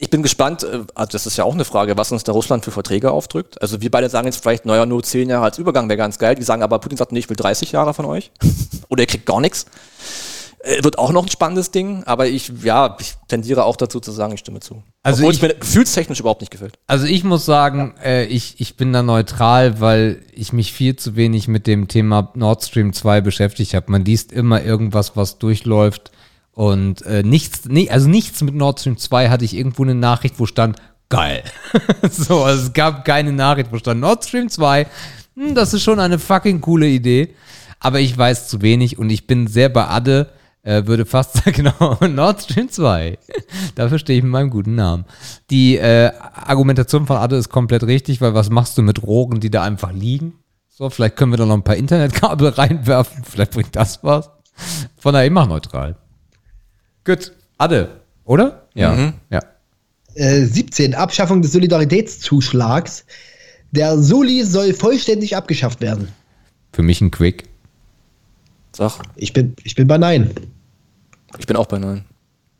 Ich bin gespannt, äh, also das ist ja auch eine Frage, was uns da Russland für Verträge aufdrückt. Also wir beide sagen jetzt vielleicht, naja, nur 10 Jahre als Übergang wäre ganz geil. Die sagen aber, Putin sagt, nee, ich will 30 Jahre von euch. Oder ihr kriegt gar nichts. Äh, Wird auch noch ein spannendes Ding, aber ich, ja, ich tendiere auch dazu zu sagen, ich stimme zu. Also Obwohl ich- es mir gefühlstechnisch überhaupt nicht gefällt. Also ich muss sagen, äh, ich, ich bin da neutral, weil ich mich viel zu wenig mit dem Thema Nord Stream 2 beschäftigt habe. Man liest immer irgendwas, was durchläuft und äh, nichts, nee, also nichts mit Nord Stream 2 hatte ich irgendwo eine Nachricht, wo stand, geil. so, also es gab keine Nachricht, wo stand Nord Stream 2. Hm, das ist schon eine fucking coole Idee. Aber ich weiß zu wenig und ich bin sehr bei Adde, äh, würde fast sagen, genau, Nord Stream 2. Dafür stehe ich mit meinem guten Namen. Die äh, Argumentation von Adde ist komplett richtig, weil was machst du mit Rohren, die da einfach liegen? So, vielleicht können wir da noch ein paar Internetkabel reinwerfen, vielleicht bringt das was. Von daher immer neutral. Gut, Adde, oder? Ja, ja. Äh, 17. Abschaffung des Solidaritätszuschlags. Der Soli soll vollständig abgeschafft werden. Für mich ein Quick. Sag, Ich bin, ich bin bei Nein. ich bin auch bei neun.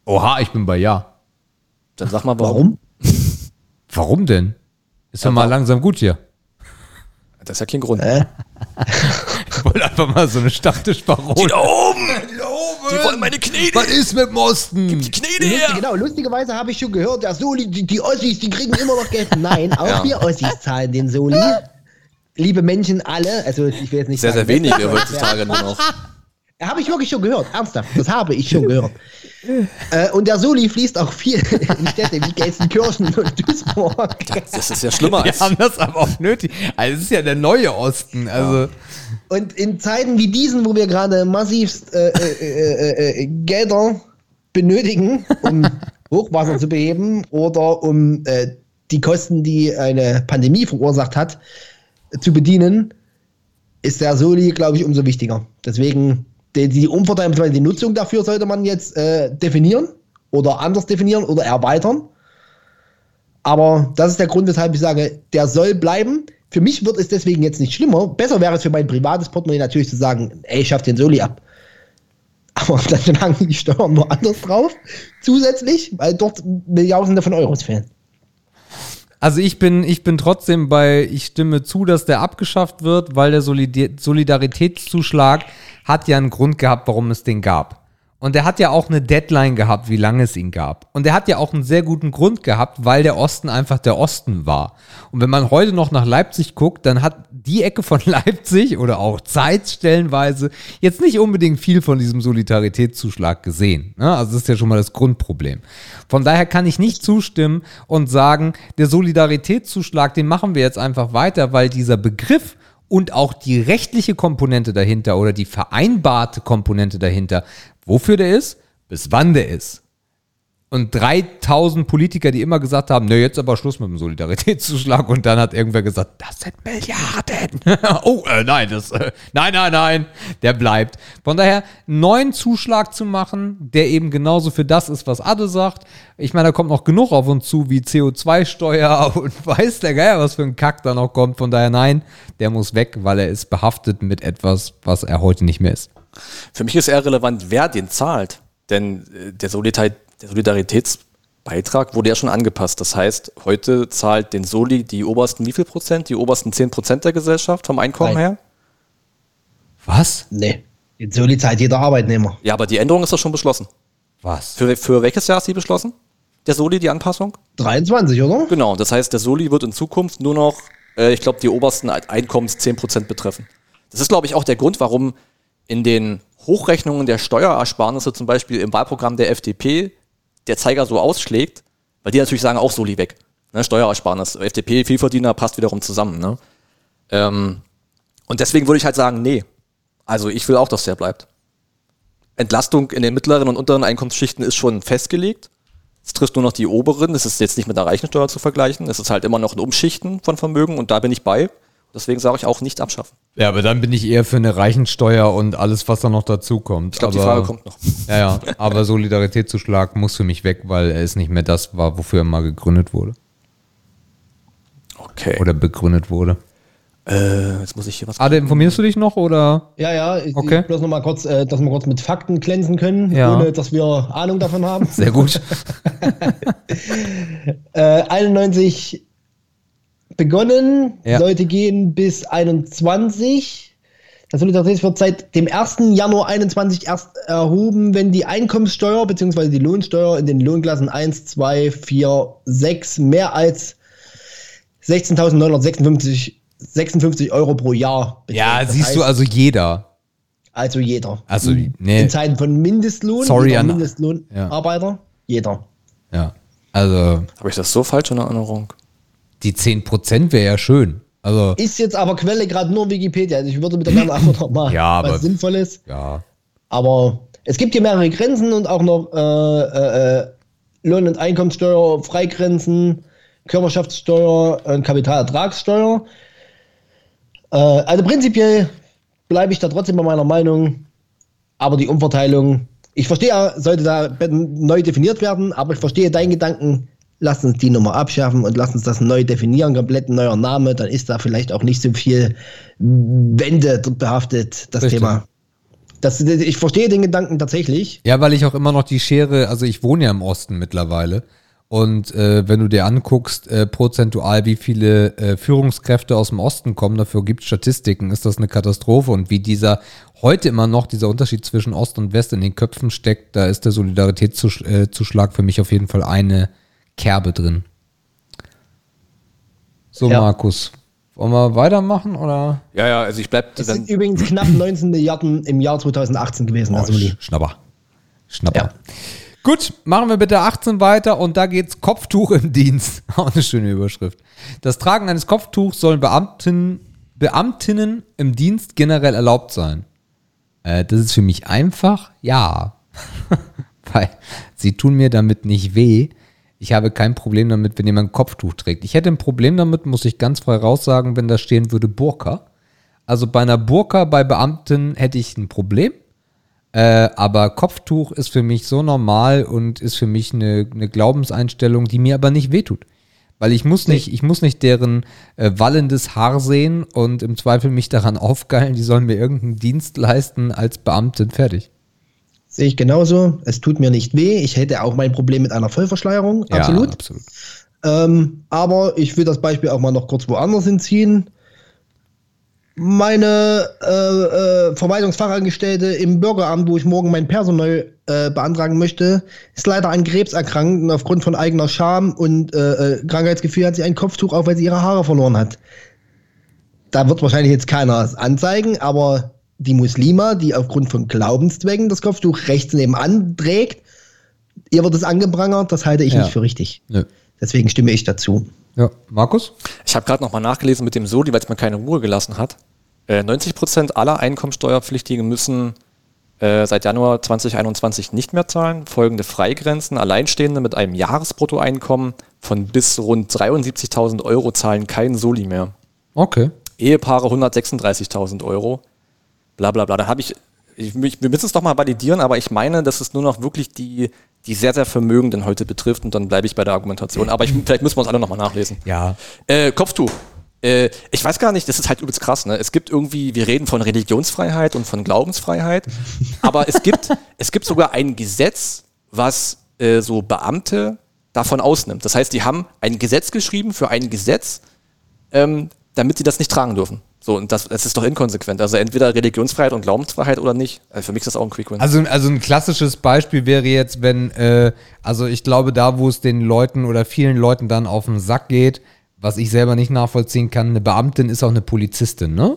Oha, ich bin bei Ja. Dann sag mal warum. Warum? Warum denn? Ist doch mal warum? langsam gut hier. Das ist ja kein Grund. Äh? Ich wollte einfach mal so eine Stammtischparole. Da oben! Die wollen meine Knete! Was ist mit dem Osten? Die Knete Lustig, her! genau, lustigerweise habe ich schon gehört, der Soli, die, die Ossis, die kriegen immer noch Geld. Nein, auch Ja. wir Ossis zahlen den Soli. Liebe Menschen, alle, also ich will jetzt nicht Sehr, sehr sagen, wenige wer- heutzutage nur noch. Habe ich wirklich schon gehört, ernsthaft, das habe ich schon gehört. äh, und der Soli fließt auch viel in Städte wie Gelsenkirchen und Duisburg. Das ist ja schlimmer Wir haben das aber auch nötig. Also es ist ja der neue Osten. Also Und in Zeiten wie diesen, wo wir gerade massivst äh, äh, äh, äh, Gelder benötigen, um Hochwasser zu beheben oder um äh, die Kosten, die eine Pandemie verursacht hat, äh, zu bedienen, ist der Soli, glaube ich, umso wichtiger. Deswegen die, die Umverteilung, die Nutzung dafür sollte man jetzt äh, definieren oder anders definieren oder erweitern. Aber das ist der Grund, weshalb ich sage, der soll bleiben. Für mich wird es deswegen jetzt nicht schlimmer. Besser wäre es für mein privates Portemonnaie natürlich zu sagen, ey, schaff den Soli ab. Aber dann langen die Steuern woanders drauf, zusätzlich, weil dort Milliarden von Euros fehlen. Also ich bin, ich bin trotzdem bei, ich stimme zu, dass der abgeschafft wird, weil der Solidar Solidaritätszuschlag hat ja einen Grund gehabt, warum es den gab. Und der hat ja auch eine Deadline gehabt, wie lange es ihn gab. Und der hat ja auch einen sehr guten Grund gehabt, weil der Osten einfach der Osten war. Und wenn man heute noch nach Leipzig guckt, dann hat die Ecke von Leipzig oder auch Zeit stellenweise jetzt nicht unbedingt viel von diesem Solidaritätszuschlag gesehen. Ne? Also das ist ja schon mal das Grundproblem. Von daher kann ich nicht zustimmen und sagen, der Solidaritätszuschlag, den machen wir jetzt einfach weiter, weil dieser Begriff und auch die rechtliche Komponente dahinter oder die vereinbarte Komponente dahinter, wofür der ist, bis wann der ist. Und 3000 Politiker, die immer gesagt haben, ne, jetzt aber Schluss mit dem Solidaritätszuschlag. Und dann hat irgendwer gesagt, das sind Milliarden. oh, äh, nein, das, äh, nein, nein, nein, der bleibt. Von daher, einen neuen Zuschlag zu machen, der eben genauso für das ist, was Adde sagt. Ich meine, da kommt noch genug auf uns zu, wie CO2-Steuer und weiß der Geier, was für ein Kack da noch kommt. Von daher, nein, der muss weg, weil er ist behaftet mit etwas, was er heute nicht mehr ist. Für mich ist eher relevant, wer den zahlt. Denn äh, der Solidarität der Solidaritätsbeitrag wurde ja schon angepasst. Das heißt, heute zahlt den Soli die obersten wie viel Prozent? Die obersten 10 Prozent der Gesellschaft vom Einkommen Nein. her? Was? Nee. Soll die Zeit jeder Arbeitnehmer. Ja, aber die Änderung ist doch schon beschlossen. Was? Für, für welches Jahr ist die beschlossen? Der Soli, die Anpassung? 23, oder? Genau, das heißt, der Soli wird in Zukunft nur noch, äh, ich glaube, die obersten Einkommens 10% betreffen. Das ist, glaube ich, auch der Grund, warum in den Hochrechnungen der Steuerersparnisse, zum Beispiel im Wahlprogramm der FDP, der Zeiger so ausschlägt, weil die natürlich sagen, auch Soli weg. Ne, Steuerersparnis. FDP, Vielverdiener passt wiederum zusammen. Ne? Ähm, und deswegen würde ich halt sagen, nee. Also ich will auch, dass der bleibt. Entlastung in den mittleren und unteren Einkommensschichten ist schon festgelegt. Es trifft nur noch die oberen. Es ist jetzt nicht mit der Reichensteuer zu vergleichen. Es ist halt immer noch ein Umschichten von Vermögen und da bin ich bei. Deswegen sage ich auch nicht abschaffen. Ja, aber dann bin ich eher für eine Reichensteuer und alles, was da noch dazu kommt. Ich glaube, die Aber- Frage kommt noch. Ja, ja, aber Solidaritätszuschlag muss für mich weg, weil er ist nicht mehr das war, wofür er mal gegründet wurde. Okay. Oder begründet wurde. äh, jetzt muss ich hier was. Ade, informierst du dich noch oder? Ja, ja, ich, Okay. ich bloß noch mal kurz, äh, dass wir kurz mit Fakten glänzen können, Ja. ohne dass wir Ahnung davon haben. Sehr gut. Äh, 91 begonnen, Ja. sollte gehen bis 21. Der Solidarität wird seit dem 1. Januar 21 erst erhoben, wenn die Einkommenssteuer bzw. die Lohnsteuer in den Lohnklassen 1, 2, 4, 6 mehr als 16.956 56 Euro pro Jahr beträgt. Ja, Das siehst du heißt, also jeder. Also jeder. Also, in, nee. in Zeiten von Mindestlohn, Sorry Mindestlohnarbeiter, jeder. Ja. Also Habe ich das so falsch in Erinnerung? Die 10% wäre ja schön. Also, Ist jetzt aber Quelle gerade nur Wikipedia. Also ich würde mit der gerne einfach noch mal Ja, aber- was Sinnvolles. ja. Aber es gibt hier mehrere Grenzen und auch noch äh, äh, äh, Lohn- und Einkommenssteuer, Freigrenzen, Körperschaftssteuer und Kapitalertragssteuer. Äh, also prinzipiell bleibe ich da trotzdem bei meiner Meinung. Aber die Umverteilung, ich verstehe, ja, sollte da neu definiert werden, aber ich verstehe deinen Gedanken. Lass uns die Nummer abschaffen und lass uns das neu definieren, komplett ein neuer Name, dann ist da vielleicht auch nicht so viel Wende behaftet, das Richtig. Thema. Das, ich verstehe den Gedanken tatsächlich. Ja, weil ich auch immer noch die Schere, also ich wohne ja im Osten mittlerweile. Und äh, wenn du dir anguckst, äh, prozentual, wie viele äh, Führungskräfte aus dem Osten kommen, dafür gibt es Statistiken, ist das eine Katastrophe. Und wie dieser heute immer noch dieser Unterschied zwischen Ost und West in den Köpfen steckt, da ist der Solidaritätszuschlag für mich auf jeden Fall eine Kerbe drin. So, Ja. Markus, wollen wir weitermachen oder? Ja, ja, also ich bleib Es dann. sind übrigens knapp 19 Milliarden im Jahr 2018 gewesen. Oh, also Schnapper. Schnapper. Ja. Gut, machen wir bitte 18 weiter und da geht's Kopftuch im Dienst. Auch eine schöne Überschrift. Das Tragen eines Kopftuchs sollen Beamten, Beamtinnen im Dienst generell erlaubt sein. Äh, das ist für mich einfach ja. Weil sie tun mir damit nicht weh. Ich habe kein Problem damit, wenn jemand ein Kopftuch trägt. Ich hätte ein Problem damit, muss ich ganz frei raussagen, wenn da stehen würde Burka. Also bei einer Burka bei Beamten hätte ich ein Problem. Äh, aber Kopftuch ist für mich so normal und ist für mich eine, eine Glaubenseinstellung, die mir aber nicht wehtut. Weil ich muss nicht, ich muss nicht deren äh, wallendes Haar sehen und im Zweifel mich daran aufgeilen, die sollen mir irgendeinen Dienst leisten als Beamtin. Fertig. Sehe ich genauso. Es tut mir nicht weh. Ich hätte auch mein Problem mit einer Vollverschleierung. Absolut. Ja, absolut. Ähm, aber ich will das Beispiel auch mal noch kurz woanders hinziehen. Meine äh, äh, Verwaltungsfachangestellte im Bürgeramt, wo ich morgen mein Personal äh, beantragen möchte, ist leider an Krebs erkrankt und aufgrund von eigener Scham und äh, äh, Krankheitsgefühl hat sie ein Kopftuch auf, weil sie ihre Haare verloren hat. Da wird wahrscheinlich jetzt keiner anzeigen, aber die Muslima, die aufgrund von Glaubenszwecken das Kopftuch rechts nebenan trägt, ihr wird es angeprangert, das halte ich Ja. nicht für richtig. Nö. Deswegen stimme ich dazu. Ja, Markus? Ich habe gerade nochmal nachgelesen mit dem Soli, weil es mir keine Ruhe gelassen hat. Äh, 90% aller Einkommensteuerpflichtigen müssen äh, seit Januar 2021 nicht mehr zahlen. Folgende Freigrenzen. Alleinstehende mit einem Jahresbruttoeinkommen von bis rund 73.000 Euro zahlen keinen Soli mehr. Okay. Ehepaare 136.000 Euro. Bla bla bla. Da habe ich, ich, ich, wir müssen es doch mal validieren, aber ich meine, dass es nur noch wirklich die, die sehr, sehr Vermögenden heute betrifft und dann bleibe ich bei der Argumentation. Aber ich, vielleicht müssen wir uns alle nochmal nachlesen. Ja. Äh, Kopftuch. Äh, ich weiß gar nicht, das ist halt übelst krass, ne? Es gibt irgendwie, wir reden von Religionsfreiheit und von Glaubensfreiheit, aber es gibt, es gibt sogar ein Gesetz, was äh, so Beamte davon ausnimmt. Das heißt, die haben ein Gesetz geschrieben für ein Gesetz, ähm, damit sie das nicht tragen dürfen. So, und das, das ist doch inkonsequent. Also entweder Religionsfreiheit und Glaubensfreiheit oder nicht. Also für mich ist das auch ein Quick Win. Also, also ein klassisches Beispiel wäre jetzt, wenn, äh, also ich glaube, da, wo es den Leuten oder vielen Leuten dann auf den Sack geht, was ich selber nicht nachvollziehen kann, eine Beamtin ist auch eine Polizistin, ne?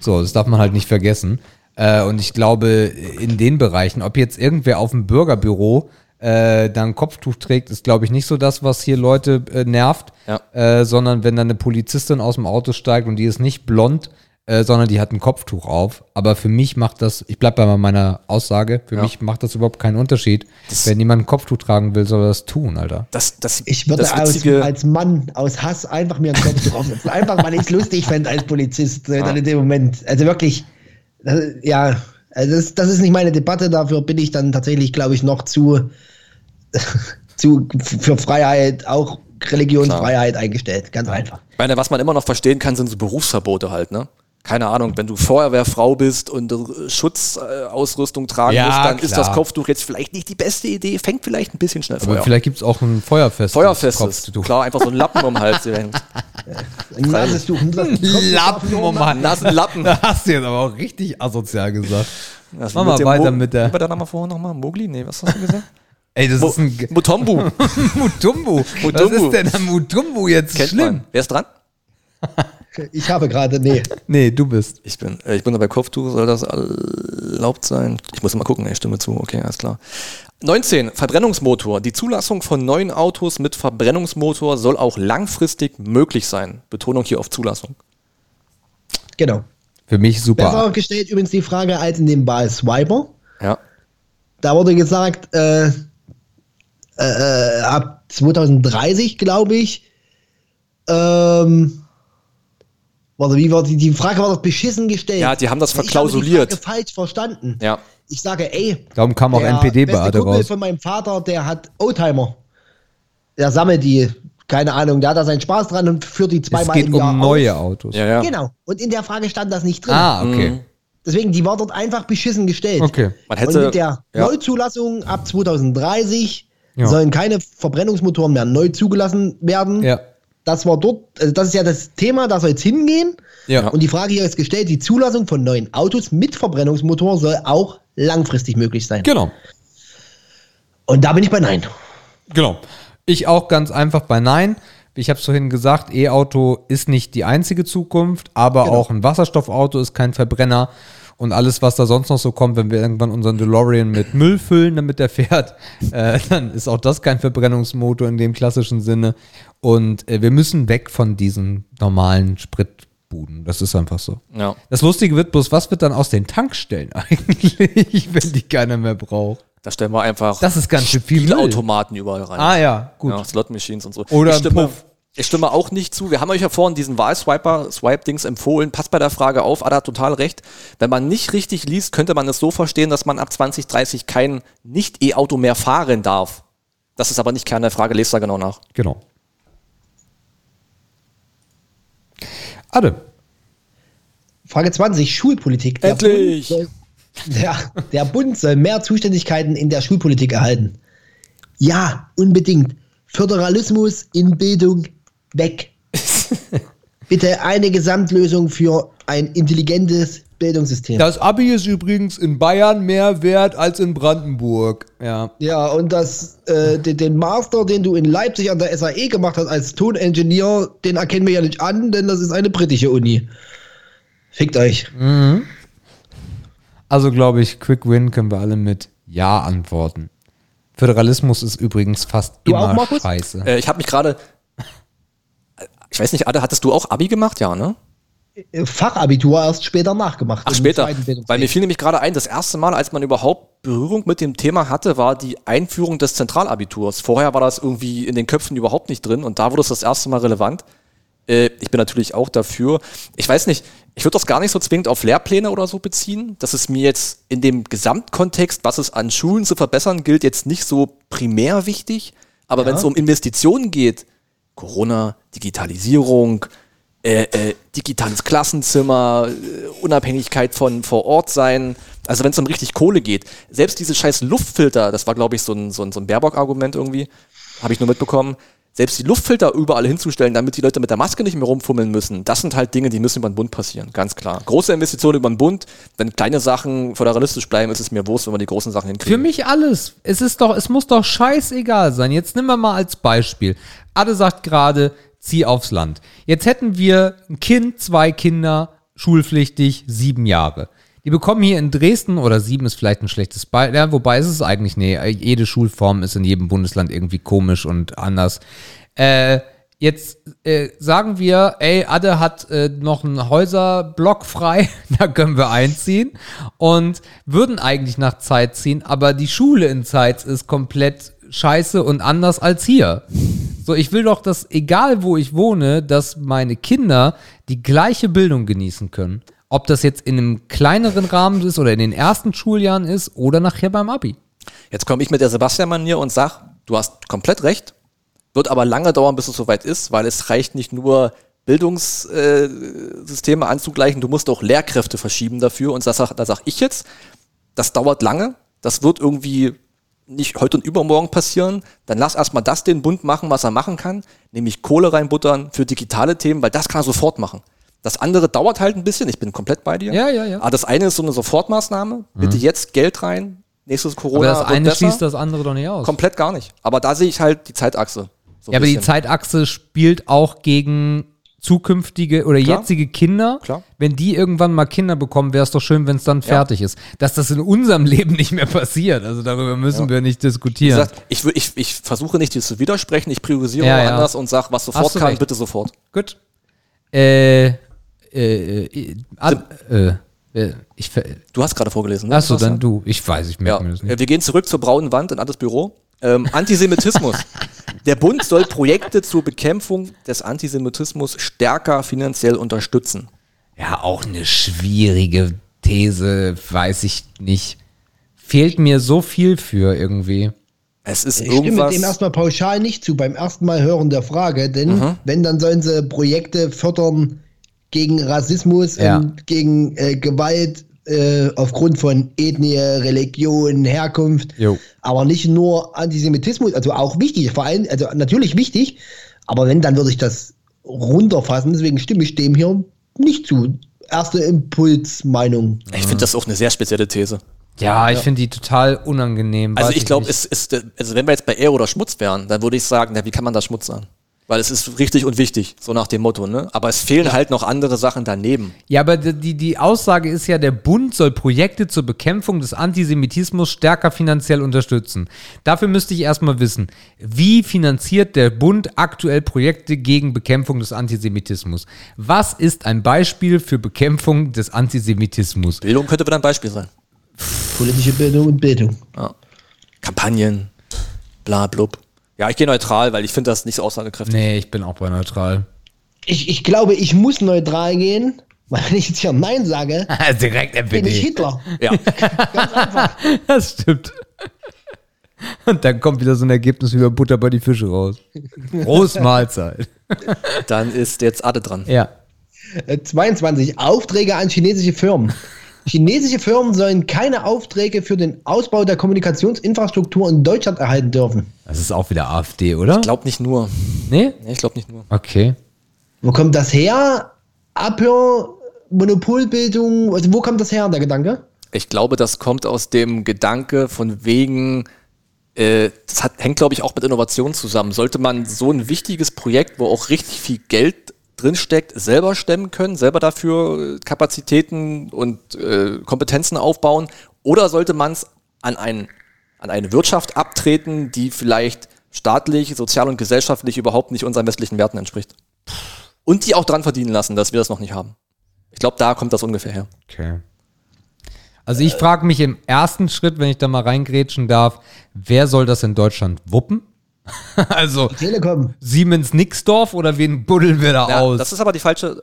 So, das darf man halt nicht vergessen. Äh, und ich glaube, in den Bereichen, ob jetzt irgendwer auf dem Bürgerbüro äh, dann ein Kopftuch trägt, ist, glaube ich, nicht so das, was hier Leute äh, nervt, Ja. äh, sondern wenn dann eine Polizistin aus dem Auto steigt und die ist nicht blond, äh, sondern die hat ein Kopftuch auf. Aber für mich macht das, ich bleibe bei meiner Aussage, für Ja. mich macht das überhaupt keinen Unterschied. Das- wenn jemand ein Kopftuch tragen will, soll er das tun, Alter. das, das, Ich würde das als, als Mann aus Hass einfach mir einen Kopf draufsetzen. Einfach, weil ich es lustig fände als Polizist äh, dann in dem Moment. Also wirklich, das, ja, also das, das ist nicht meine Debatte. Dafür bin ich dann tatsächlich, glaube ich, noch zu, zu für Freiheit, auch Religionsfreiheit eingestellt. Ganz einfach. Ich meine, was man immer noch verstehen kann, sind so Berufsverbote halt, ne? Keine Ahnung, wenn du Feuerwehrfrau bist und äh, Schutzausrüstung tragen Ja, musst, dann ist klar. das Kopftuch jetzt vielleicht nicht die beste Idee, fängt vielleicht ein bisschen schnell Aber Feuer. vielleicht gibt es auch ein Feuerfestes. Kopftuch. Klar, einfach so ein Lappen um den Hals. hängen. Ein Nasentuch. Lappen um Mann. Nasenlappen. Da hast du jetzt aber auch richtig asozial gesagt. Das Mach mal weiter Mo- mit der- Wie war der Name vorher nochmal? Mogli? Nee, was hast du gesagt? Ey, das Mo ist ein Ge- Mutombu. Mutumbu. Was Mutumbu. ist denn am Mutumbu jetzt Kennt schlimm? man. Wer ist dran? Ich habe gerade, nee. Nee, du bist. Ich bin, äh, ich bin bei Kopftuch, soll das erlaubt sein? Ich muss mal gucken, ich stimme zu, okay, alles klar. 19. Verbrennungsmotor. Die Zulassung von neuen Autos mit Verbrennungsmotor soll auch langfristig möglich sein. Betonung hier auf Zulassung. Genau. Für mich super. Besser gestellt übrigens die Frage als in dem Wahl Swiper. Ja. Da wurde gesagt, äh, äh, ab 2030, glaube ich, ähm, warte, wie war die, die Frage war doch beschissen gestellt. Ja, die haben das Ich habe die verklausuliert. Frage falsch verstanden. Ja. Ich sage, ey, Darum kam auch der NPD-Beate raus. von meinem Vater, der hat Oldtimer. Der sammelt die, keine Ahnung, der hat da seinen Spaß dran und führt die Es zweimal geht im Jahr um neue aus. Autos. Ja, ja. Genau. Und in der Frage stand das nicht drin. Ah, okay. Mhm. Deswegen, die war dort einfach beschissen gestellt. Okay. Man und hätte. mit der ja. Neuzulassung ab 2030 Ja. sollen keine Verbrennungsmotoren mehr neu zugelassen werden. Ja. Das war dort, also das ist ja das Thema, da soll es hingehen. Ja. Und die Frage hier ist gestellt, die Zulassung von neuen Autos mit Verbrennungsmotor soll auch langfristig möglich sein. Genau. Und da bin ich bei Nein. Genau. Ich auch ganz einfach bei Nein. Ich habe es vorhin gesagt, E-Auto ist nicht die einzige Zukunft, aber Genau. auch ein Wasserstoffauto ist kein Verbrenner. Und alles, was da sonst noch so kommt, wenn wir irgendwann unseren DeLorean mit Müll füllen, damit der fährt, äh, dann ist auch das kein Verbrennungsmotor in dem klassischen Sinne. Und äh, wir müssen weg von diesen normalen Spritbuden. Das ist einfach so. Ja. Das Lustige wird bloß, was wird dann aus den Tankstellen eigentlich, wenn die keiner mehr braucht? Da stellen wir einfach Das ist ganz viel Müll. Spielautomaten überall rein. Ah ja, gut. Ja, Slot Machines und so. Oder ich stimme, Puff. Ich stimme auch nicht zu. Wir haben euch ja vorhin diesen Wahlswiper, Swipe-Dings empfohlen. Passt bei der Frage auf, Ada hat total recht. Wenn man nicht richtig liest, könnte man es so verstehen, dass man ab 2030 kein Nicht-E-Auto mehr fahren darf. Das ist aber nicht Kern der Frage, lest da genau nach. Genau. Ade. Frage 20, Schulpolitik. Der Endlich! Bund soll, der, der Bund soll mehr Zuständigkeiten in der Schulpolitik erhalten. Ja, unbedingt. Föderalismus in Bildung weg. Bitte eine Gesamtlösung für ein intelligentes Bildungssystem. Das Abi ist übrigens in Bayern mehr wert als in Brandenburg. Ja. Ja, und das, äh, den, den Master, den du in Leipzig an der SAE gemacht hast als Toningenieur, den erkennen wir ja nicht an, denn das ist eine britische Uni. Fickt euch. Also glaube ich, Quick Win können wir alle mit Ja antworten. Föderalismus ist übrigens fast Du immer auch, Markus? Äh, scheiße. ich habe mich gerade. Ich weiß nicht, Ada, hattest du auch Abi gemacht? Ja, ne? Fachabitur erst später nachgemacht. Ach, später. Weil mir fiel nämlich gerade ein, das erste Mal, als man überhaupt Berührung mit dem Thema hatte, war die Einführung des Zentralabiturs. Vorher war das irgendwie in den Köpfen überhaupt nicht drin und da wurde es das erste Mal relevant. Äh, ich bin natürlich auch dafür. Ich weiß nicht, ich würde das gar nicht so zwingend auf Lehrpläne oder so beziehen. Das ist mir jetzt in dem Gesamtkontext, was es an Schulen zu verbessern gilt, jetzt nicht so primär wichtig. Aber wenn es um Investitionen geht, Corona, Digitalisierung, äh, äh, digitales Klassenzimmer, äh, Unabhängigkeit von vor Ort sein. Also wenn es um richtig Kohle geht. Selbst diese scheiß Luftfilter, das war glaube ich so ein, so ein, so ein Baerbock-Argument irgendwie, habe ich nur mitbekommen. Selbst die Luftfilter überall hinzustellen, damit die Leute mit der Maske nicht mehr rumfummeln müssen, das sind halt Dinge, die müssen über den Bund passieren, ganz klar. Große Investitionen über den Bund, wenn kleine Sachen föderalistisch bleiben, ist es mir wurscht, wenn wir die großen Sachen Für hinkriegen. mich alles. Es ist doch, es muss doch scheißegal sein. Jetzt nehmen wir mal als Beispiel. Adde sagt gerade, zieh aufs Land. Jetzt hätten wir ein Kind, zwei Kinder, schulpflichtig, sieben Jahre. Die bekommen hier in Dresden, oder sieben ist vielleicht ein schlechtes Beispiel, ja, wobei ist es eigentlich, nee, jede Schulform ist in jedem Bundesland irgendwie komisch und anders. Äh, jetzt äh, sagen wir, ey, Adde hat äh, noch einen Häuserblock frei, da können wir einziehen und würden eigentlich nach Zeit ziehen, aber die Schule in Zeitz ist komplett scheiße und anders als hier. So, ich will doch, dass egal wo ich wohne, dass meine Kinder die gleiche Bildung genießen können. Ob das jetzt in einem kleineren Rahmen ist oder in den ersten Schuljahren ist oder nachher beim Abi. Jetzt komme ich mit der Sebastian-Manier und sag, du hast komplett recht, wird aber lange dauern, bis es soweit ist, weil es reicht nicht nur Bildungssysteme anzugleichen, du musst auch Lehrkräfte verschieben dafür. Und das, da sag ich jetzt, das dauert lange, das wird irgendwie nicht heute und übermorgen passieren, dann lass erstmal das den Bund machen, was er machen kann, nämlich Kohle reinbuttern für digitale Themen, weil das kann er sofort machen. Das andere dauert halt ein bisschen, ich bin komplett bei dir. Ja, ja, ja. Aber das eine ist so eine Sofortmaßnahme, bitte jetzt Geld rein, nächstes Corona Aber das wird eine besser. schließt das andere doch nicht aus. Komplett gar nicht. Aber da sehe ich halt die Zeitachse. So ja, aber die. Zeitachse spielt auch gegen zukünftige oder Klar. jetzige Kinder. Klar. Wenn die irgendwann mal Kinder bekommen, wäre es doch schön, wenn es dann fertig ist. Dass das in unserem Leben nicht mehr passiert. Also darüber müssen wir nicht diskutieren. gesagt, ich, ich, ich versuche nicht, dir zu widersprechen, ich priorisiere Ja, ja. anders und sage, was sofort kann, recht. bitte sofort. Gut. Äh, äh, äh, äh, äh, ich, Du hast gerade vorgelesen, ne? achso, dann du. Ich weiß, ich du? Ja. merke mir das Äh, nicht. Wir gehen zurück zur braunen Wand in Antes Büro. Ähm, Antisemitismus. Der Bund soll Projekte zur Bekämpfung des Antisemitismus stärker finanziell unterstützen. Ja, auch eine schwierige These, weiß ich nicht. Fehlt mir so viel für irgendwie. Es ist Ich stimme irgendwas. dem erstmal pauschal nicht zu beim ersten Mal hören der Frage, denn wenn, dann sollen sie Projekte fördern gegen Rassismus Ja. und gegen äh, Gewalt äh, aufgrund von Ethnie, Religion, Herkunft, Jo. aber nicht nur Antisemitismus, also auch wichtig, vor allem, also natürlich wichtig, aber wenn, dann würde ich das runterfassen, deswegen stimme ich dem hier nicht zu. Erste Impulsmeinung. ich finde das auch eine sehr spezielle These. Ja, ich finde die total unangenehm. Also ich glaube, nicht. es ist, äh, also wenn wir jetzt bei Ehre oder Schmutz wären, dann würde ich sagen, na, wie kann man das Schmutz sagen? Weil es ist richtig und wichtig, so nach dem Motto, ne? Aber es fehlen halt noch andere Sachen daneben. Ja, aber die- die, die Aussage ist ja, der Bund soll Projekte zur Bekämpfung des Antisemitismus stärker finanziell unterstützen. Dafür müsste ich erstmal wissen, wie finanziert der Bund aktuell Projekte gegen Bekämpfung des Antisemitismus? Was ist ein Beispiel für Bekämpfung des Antisemitismus? Bildung könnte wieder ein Beispiel sein. Politische Bildung und Bildung. Ja. Kampagnen, bla blub. Ja, ich gehe neutral, weil ich finde das nicht so aussagekräftig. Nee, ich bin auch bei neutral. Ich, ich glaube, ich muss neutral gehen, weil wenn ich jetzt hier Nein sage, Direkt bin ich NPD. Hitler. Ja. Ganz einfach. Das stimmt. Und dann kommt wieder so ein Ergebnis wie bei Butter bei die Fische raus. Groß Mahlzeit. Dann ist jetzt Ade dran. Ja. Äh, 22. Aufträge an chinesische Firmen. Chinesische Firmen sollen keine Aufträge für den Ausbau der Kommunikationsinfrastruktur in Deutschland erhalten dürfen. Das ist auch wieder AfD, oder? Ich glaube nicht nur. Nee? Nee, ich glaube nicht nur. Okay. Wo kommt das her? Abhör, Monopolbildung, also wo kommt das her, der Gedanke? Ich glaube, das kommt aus dem Gedanke von wegen, äh, das hat, hängt, glaube ich, auch mit Innovation zusammen. Sollte man so ein wichtiges Projekt, wo auch richtig viel Geld drinsteckt, selber stemmen können, selber dafür äh, Kapazitäten und äh, Kompetenzen aufbauen? Oder sollte man es an, ein, an eine Wirtschaft abtreten, die vielleicht staatlich, sozial und gesellschaftlich überhaupt nicht unseren westlichen Werten entspricht? Und die auch dran verdienen lassen, dass wir das noch nicht haben. Ich glaube, da kommt das ungefähr her. Okay. Also ich frage mich im ersten Schritt, wenn ich da mal reingrätschen darf, wer soll das in Deutschland wuppen? also Telekom. Siemens Nixdorf oder wen buddeln wir da Ja, aus? das ist aber die falsche,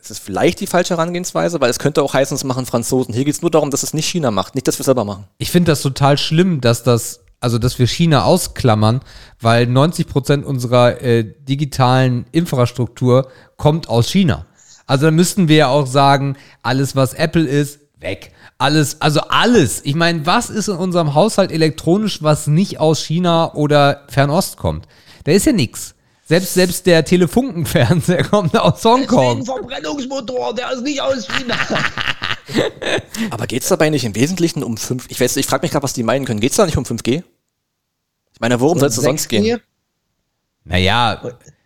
es ist vielleicht die falsche Herangehensweise, weil es könnte auch heißen, es machen Franzosen. Hier geht es nur darum, dass es nicht China macht, nicht, dass wir es selber machen. Ich finde das total schlimm, dass das, also dass wir China ausklammern, weil 90 Prozent unserer äh, digitalen Infrastruktur kommt aus China. Also dann müssten wir ja auch sagen, alles was Apple ist, weg. Alles, also alles. Ich meine, was ist in unserem Haushalt elektronisch, was nicht aus China oder Fernost kommt? Da ist ja nix. Selbst, selbst der Telefunkenfernseher kommt aus Hongkong. Deswegen Verbrennungsmotor, der ist nicht aus China. Aber geht es dabei nicht im Wesentlichen um 5 Ich weiß, ich frage mich gerade, was die meinen können. Geht es da nicht um 5G? Ich meine, worum soll es sonst 6G? gehen? Naja,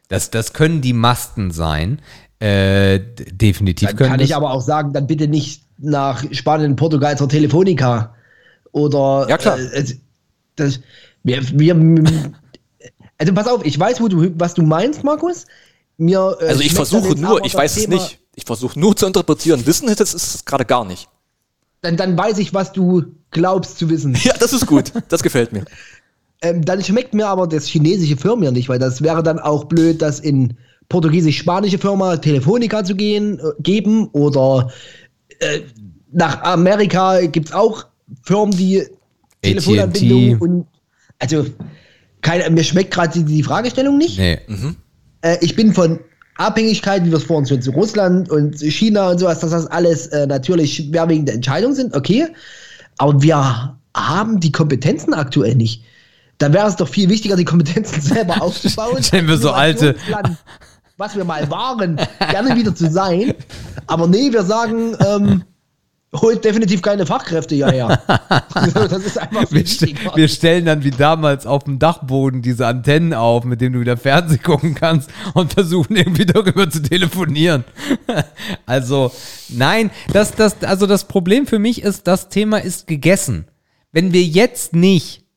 das, das können die Masten sein. Äh, definitiv Dann können kann das. ich aber auch sagen, dann bitte nicht nach Spanien, Portugal zur Telefonica. Oder. Ja, klar. Äh, es- das, wir, wir, also pass auf, ich weiß, wo du, was du meinst, Markus. Mir, äh, Also ich versuche nur, ich weiß es Thema- nicht. Ich versuche nur zu interpretieren. Wissen ist es gerade gar nicht. Dann, dann weiß ich, was du glaubst zu wissen. Ja, das ist gut. Das gefällt mir. Ähm, dann schmeckt mir aber das chinesische Firma nicht, weil das wäre dann auch blöd, das in portugiesisch-spanische Firma Telefonica zu gehen, äh, geben oder äh, nach Amerika gibt es auch Firmen, die Telefonanbindung und also keine, mir schmeckt gerade die, die Fragestellung nicht. Nee. Äh, ich bin von Abhängigkeiten, wie wir es vorhin schon zu Russland und China und sowas, dass das alles äh, natürlich schwerwiegende Entscheidungen sind, okay. Aber wir haben die Kompetenzen aktuell nicht. Da wäre es doch viel wichtiger, die Kompetenzen selber aufzubauen. Stellen wir so alte- Was wir mal waren, gerne wieder zu sein. Aber nee, wir sagen, ähm, holt definitiv keine Fachkräfte hierher. das ist einfach Wir, wichtiger. wir stellen dann wie damals auf dem Dachboden diese Antennen auf, mit denen du wieder Fernsehen gucken kannst und versuchen irgendwie darüber zu telefonieren. also, nein, das, das, also das Problem für mich ist, das Thema ist gegessen. Wenn wir jetzt nicht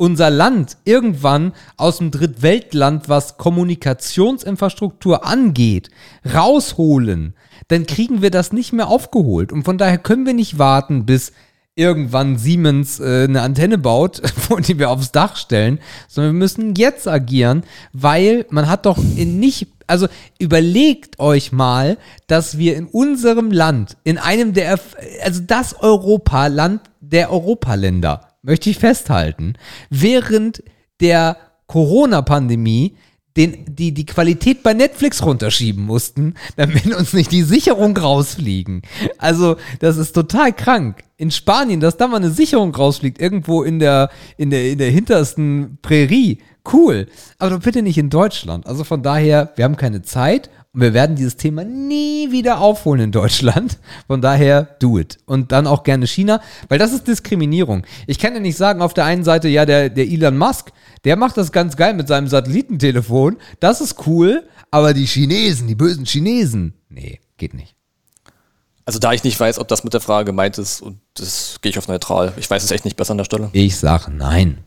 unser Land irgendwann aus dem Drittweltland, was Kommunikationsinfrastruktur angeht, rausholen, dann kriegen wir das nicht mehr aufgeholt. Und von daher können wir nicht warten, bis irgendwann Siemens äh, eine Antenne baut, die wir aufs Dach stellen, sondern wir müssen jetzt agieren, weil man hat doch in nicht, also überlegt euch mal, dass wir in unserem Land, in einem der, also das Europaland der Europaländer, möchte ich festhalten, während der Corona-Pandemie den, die, die Qualität bei Netflix runterschieben mussten, damit uns nicht die Sicherung rausfliegen. Also, das ist total krank. In Spanien, dass da mal eine Sicherung rausfliegt, irgendwo in der, in der, in der hintersten Prärie. Cool. Aber bitte nicht in Deutschland. Also von daher, wir haben keine Zeit und wir werden dieses Thema nie wieder aufholen in Deutschland. Von daher, do it. Und dann auch gerne China, weil das ist Diskriminierung. Ich kann ja nicht sagen, auf der einen Seite, ja, der, der Elon Musk, der macht das ganz geil mit seinem Satellitentelefon. Das ist cool, aber die Chinesen, die bösen Chinesen, nee, geht nicht. Also da ich nicht weiß, ob das mit der Frage gemeint ist, und das gehe ich auf neutral. Ich weiß es echt nicht besser an der Stelle. Ich sage nein.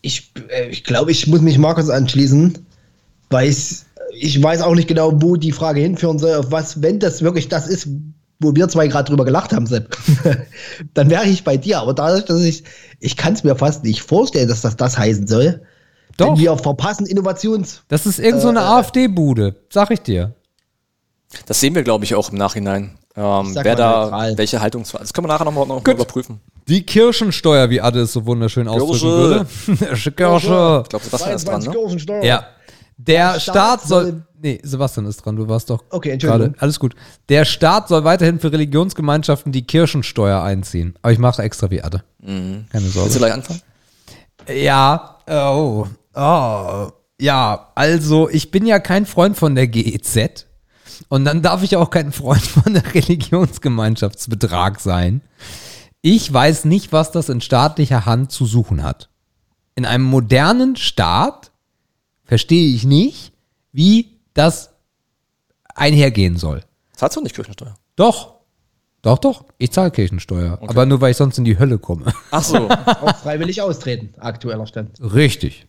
Ich, äh, ich glaube, ich muss mich Markus anschließen, weil ich, weiß auch nicht genau, wo die Frage hinführen soll, auf was, wenn das wirklich das ist, wo wir zwei gerade drüber gelacht haben, Sepp, dann wäre ich bei dir. Aber dadurch, dass ich, ich kann es mir fast nicht vorstellen, dass das das heißen soll. Doch. Wenn wir verpassen Innovations... Das ist irgend so eine AfD-Bude, sag ich dir. Das sehen wir, glaube ich, auch im Nachhinein. Ähm, sag wer mal da neutral. welche Haltung Das können wir nachher nochmal noch mal überprüfen. Die Kirchensteuer, wie Adde es so wunderschön ausdrücken würde. Kirche. Kirsche. Ich glaube, Sebastian ist dran, ne? Kirchensteuer. Ja. Der Der Staat Staat soll. Nee, Sebastian ist dran, du warst doch. Okay, Entschuldigung. gerade. Alles gut. Der Staat soll weiterhin für Religionsgemeinschaften die Kirchensteuer einziehen. Aber ich mache extra wie Adde. Keine Willst du Sorge. gleich anfangen? Ja, oh, oh. Ja, also ich bin ja kein Freund von der GEZ. Und dann darf ich auch kein Freund von der Religionsgemeinschaftsbetrag sein. Ich weiß nicht, was das in staatlicher Hand zu suchen hat. In einem modernen Staat verstehe ich nicht, wie das einhergehen soll. Zahlst du nicht Kirchensteuer? Doch, doch, doch, ich zahle Kirchensteuer. Aber nur, weil ich sonst in die Hölle komme. Ach so. Auch freiwillig austreten, aktueller Stand. Richtig.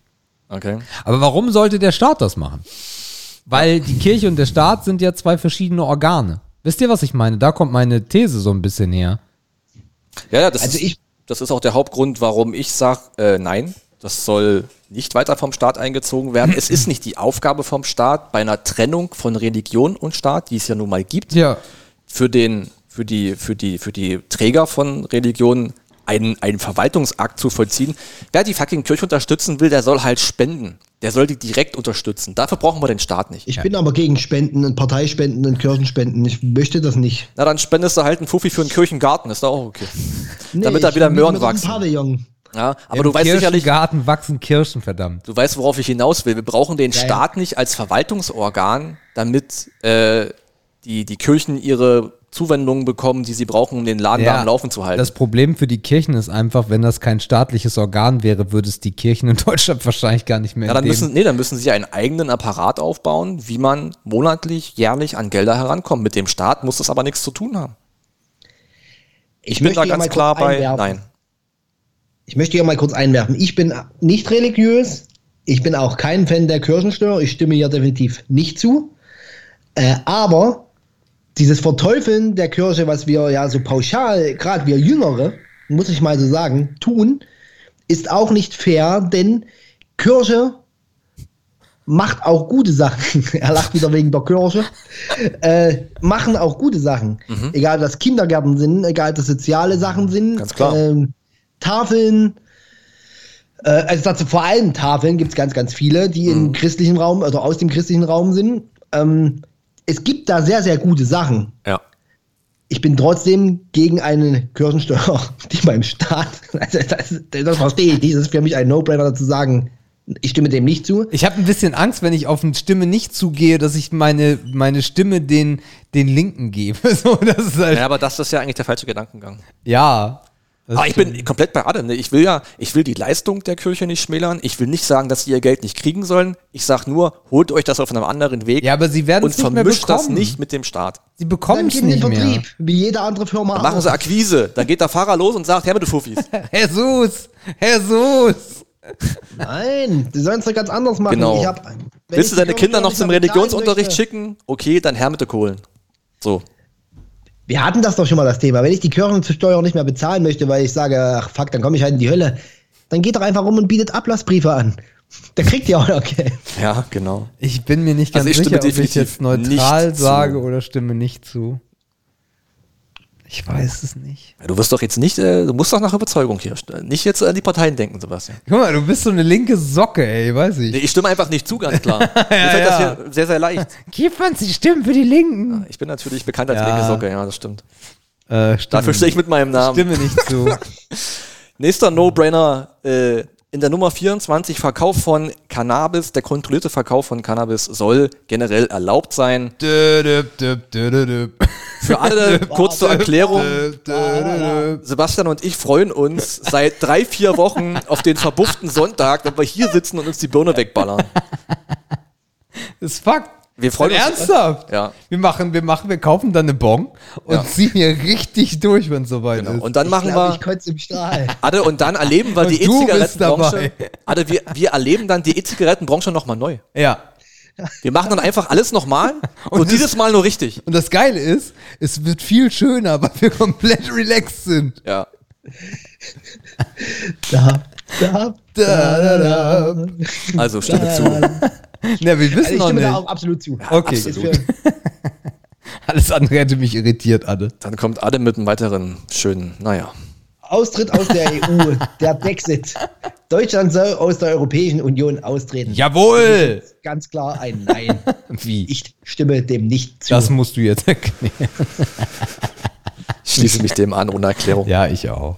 Okay. Aber warum sollte der Staat das machen? Weil die Kirche und der Staat sind ja zwei verschiedene Organe. Wisst ihr, was ich meine? Da kommt meine These so ein bisschen her. Ja, ja, das, Also ist, ich- das ist auch der Hauptgrund, warum ich sage, äh, nein, das soll nicht weiter vom Staat eingezogen werden. es ist nicht die Aufgabe vom Staat, bei einer Trennung von Religion und Staat, die es ja nun mal gibt, Ja. für, den, für, die, für, die, für die Träger von Religionen einen, einen Verwaltungsakt zu vollziehen. Wer die fucking Kirche unterstützen will, der soll halt spenden. Der soll die direkt unterstützen. Dafür brauchen wir den Staat nicht. Ich bin aber gegen Spenden und Parteispenden und Kirchenspenden. Ich möchte das nicht. Na, dann spendest du halt einen Fuffi für einen Kirchengarten, ist doch auch okay. Nee, Damit da wieder Möhren wachsen. Pavillon. Ja, aber Im du weißt sicherlich, Kirchengarten wachsen Kirschen, verdammt. Du weißt, worauf ich hinaus will. Wir brauchen den Ja, ja. Staat nicht als Verwaltungsorgan, damit äh, die, die Kirchen ihre Zuwendungen bekommen, die sie brauchen, um den Laden da am Laufen zu halten. Das Problem für die Kirchen ist einfach, wenn das kein staatliches Organ wäre, würde es die Kirchen in Deutschland wahrscheinlich gar nicht mehr ja, dann geben. müssen, nee, dann müssen sie einen eigenen Apparat aufbauen, wie man monatlich, jährlich an Gelder herankommt. Mit dem Staat muss das aber nichts zu tun haben. Ich bin möchte da ganz klar bei einwerfen. Nein. Ich möchte hier mal kurz einwerfen. Ich bin nicht religiös. Ich bin auch kein Fan der Kirchensteuer. Ich stimme hier definitiv nicht zu. Äh, aber dieses Verteufeln der Kirche, was wir ja so pauschal, gerade wir Jüngere, muss ich mal so sagen, tun, ist auch nicht fair, denn Kirche macht auch gute Sachen. er lacht wieder wegen der Kirche. Äh, machen auch gute Sachen. Egal, ob das Kindergärten sind, egal, ob das soziale Sachen sind. Ganz klar. Ähm, Tafeln. Äh, also dazu vor allem Tafeln gibt es ganz, ganz viele, die im christlichen Raum, also aus dem christlichen Raum sind. Ähm, es gibt da sehr, sehr gute Sachen. Ja. Ich bin trotzdem gegen eine Kirchensteuer, die beim Staat, also das, das verstehe ich nicht, das ist für mich ein No-Brainer zu sagen, ich stimme dem nicht zu. Ich habe ein bisschen Angst, wenn ich auf eine Stimme nicht zugehe, dass ich meine, meine Stimme den, den Linken gebe. So, das ist halt, ja, aber das ist ja eigentlich der falsche Gedankengang. ja. Das Aber ich bin komplett bei Adam. Ne? Ich will ja, ich will die Leistung der Kirche nicht schmälern. Ich will nicht sagen, dass sie ihr Geld nicht kriegen sollen. Ich sag nur, holt euch das auf einem anderen Weg Ja, aber sie werden und es nicht mehr vermischt das nicht mit dem Staat. Sie bekommen es nicht den mehr. Vertrieb, wie jede andere Firma Dann machen sie. Akquise. Dann geht der Fahrer los und sagt, Herr mit du Fuffis. Jesus, Jesus. Nein, die sollen es doch ganz anders machen. Genau. Ich hab, Willst ich du deine Kinder noch zum Religionsunterricht schicken? Okay, dann Herr mit der Kohlen. So. Wir hatten das doch schon mal das Thema. Wenn ich die Kirchensteuer nicht mehr bezahlen möchte, weil ich sage, ach fuck, dann komme ich halt in die Hölle, dann geht doch einfach rum und bietet Ablassbriefe an. Da kriegt ihr auch noch Geld. Ja, genau. Ich bin mir nicht ganz Also ich stimme sicher, ob ich jetzt neutral nicht zu. sage oder stimme nicht zu. Ich weiß es nicht. Ja, Du wirst doch jetzt nicht, äh, du musst doch nach Überzeugung hier. Nicht jetzt an die Parteien denken, Sebastian. Guck mal, du bist so eine linke Socke, ey, weiß ich. Nee, ich stimme einfach nicht zu, ganz klar. Mir fällt das ja. hier sehr, sehr leicht. Gib uns die Stimmen für die Linken. Ich bin natürlich bekannt als Ja. linke Socke, ja, das stimmt. Äh, Dafür stehe ich mit meinem Namen. stimme nicht zu. Nächster No-Brainer, äh, in der Nummer 24 Verkauf von Cannabis, der kontrollierte Verkauf von Cannabis soll generell erlaubt sein. Für alle kurz zur Erklärung, Sebastian und ich freuen uns seit drei, vier Wochen auf den verbufften Sonntag, wenn wir hier sitzen und uns die Birne wegballern. Das ist Fakt. Wir freuen uns. Ernsthaft? Ja. Wir machen, wir machen, wir kaufen dann eine Bon und Ja. ziehen hier richtig durch, wenn es soweit Genau. ist. Und dann machen ich glaub, wir. ich kotze im Strahl. Adde, und dann erleben wir Und die E-Zigarettenbranche. Adde, wir, wir erleben dann die E-Zigarettenbranche nochmal neu. ja. Wir machen dann einfach alles nochmal und, Und dieses Mal nur richtig. Und das Geile ist, es wird viel schöner, weil wir komplett relaxed sind. Ja. Da. Also stimme zu. Ja, wir wissen Also ich noch stimme da nicht. auch absolut zu. Okay, absolut. Alles andere hätte mich irritiert, Adde. Dann kommt Adde mit einem weiteren schönen, naja. Austritt aus der EU, der Brexit. Deutschland soll aus der Europäischen Union austreten. Jawohl! Ganz klar ein Nein. Wie? Ich stimme dem nicht zu. Das musst du jetzt erklären. Ich schließe mich dem an ohne Erklärung. Ja, ich auch.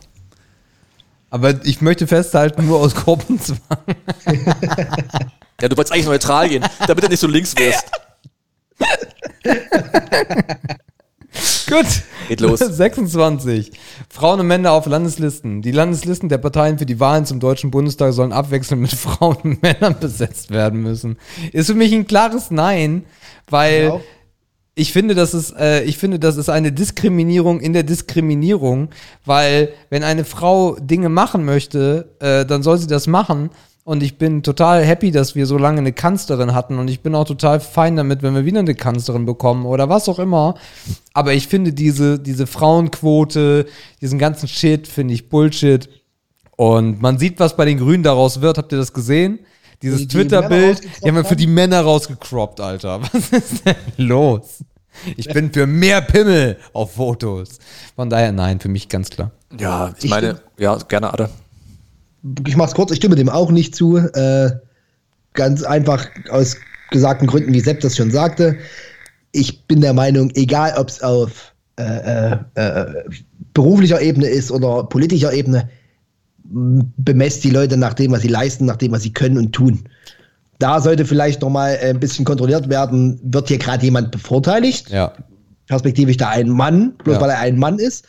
Aber ich möchte festhalten, nur aus Gruppenzwang. Ja, du wolltest eigentlich neutral gehen, damit du nicht so links wirst. Gut. Geht los. 26. Frauen und Männer auf Landeslisten. Die Landeslisten der Parteien für die Wahlen zum Deutschen Bundestag sollen abwechselnd mit Frauen und Männern besetzt werden müssen. Ist für mich ein klares Nein, weil Genau. Ich finde, das ist, äh, ich finde, das ist eine Diskriminierung in der Diskriminierung, weil wenn eine Frau Dinge machen möchte, äh, dann soll sie das machen. Und ich bin total happy, dass wir so lange eine Kanzlerin hatten. Und ich bin auch total fein damit, wenn wir wieder eine Kanzlerin bekommen oder was auch immer. Aber ich finde diese, diese Frauenquote, diesen ganzen Shit, finde ich Bullshit. Und man sieht, was bei den Grünen daraus wird. Habt ihr das gesehen? Dieses Die- die Männer Twitter-Bild, die haben wir für die Männer rausgecroppt, Alter. Was ist denn los? Ich bin für mehr Pimmel auf Fotos. Von daher, nein, für mich ganz klar. Ja, ich, Ich meine, bin- ja, gerne, Ade. ich mach's kurz, ich stimme dem auch nicht zu. Äh, ganz einfach aus gesagten Gründen, wie Sepp das schon sagte. Ich bin der Meinung, egal ob es auf äh, äh, äh, beruflicher Ebene ist oder politischer Ebene, bemesst die Leute nach dem, was sie leisten, nach dem, was sie können und tun. Da sollte vielleicht noch mal ein bisschen kontrolliert werden, wird hier gerade jemand bevorteiligt? Ja. perspektivisch da ein Mann, bloß Ja. weil er ein Mann ist.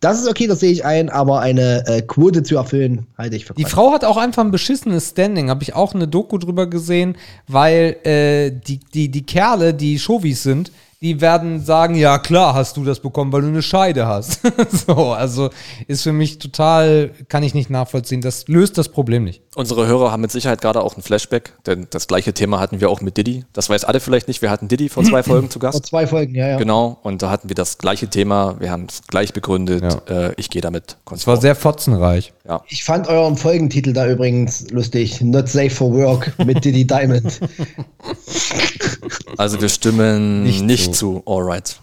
Das ist okay, das sehe ich ein, aber eine äh, Quote zu erfüllen, halte ich für Die. Frau hat auch einfach ein beschissenes Standing. Habe ich auch eine Doku drüber gesehen, weil äh, die, die, die Kerle, die Chauvis sind, die werden sagen, ja klar hast du das bekommen, weil du eine Scheide hast. so, also ist für mich total, kann ich nicht nachvollziehen. Das löst das Problem nicht. Unsere Hörer haben mit Sicherheit gerade auch ein Flashback, denn das gleiche Thema hatten wir auch mit Diddy. Das weiß alle vielleicht nicht. Wir hatten Diddy vor zwei Folgen zu Vor Gast. zwei Folgen, ja, ja. Genau, und da hatten wir das gleiche Thema. Wir haben es gleich begründet. Äh, ich gehe damit Es war sehr fotzenreich. Ja. Ich fand euren Folgentitel da übrigens lustig. Not safe for work mit Diddy Diamond. Also wir stimmen Nicht nicht, zu. zu. Alright.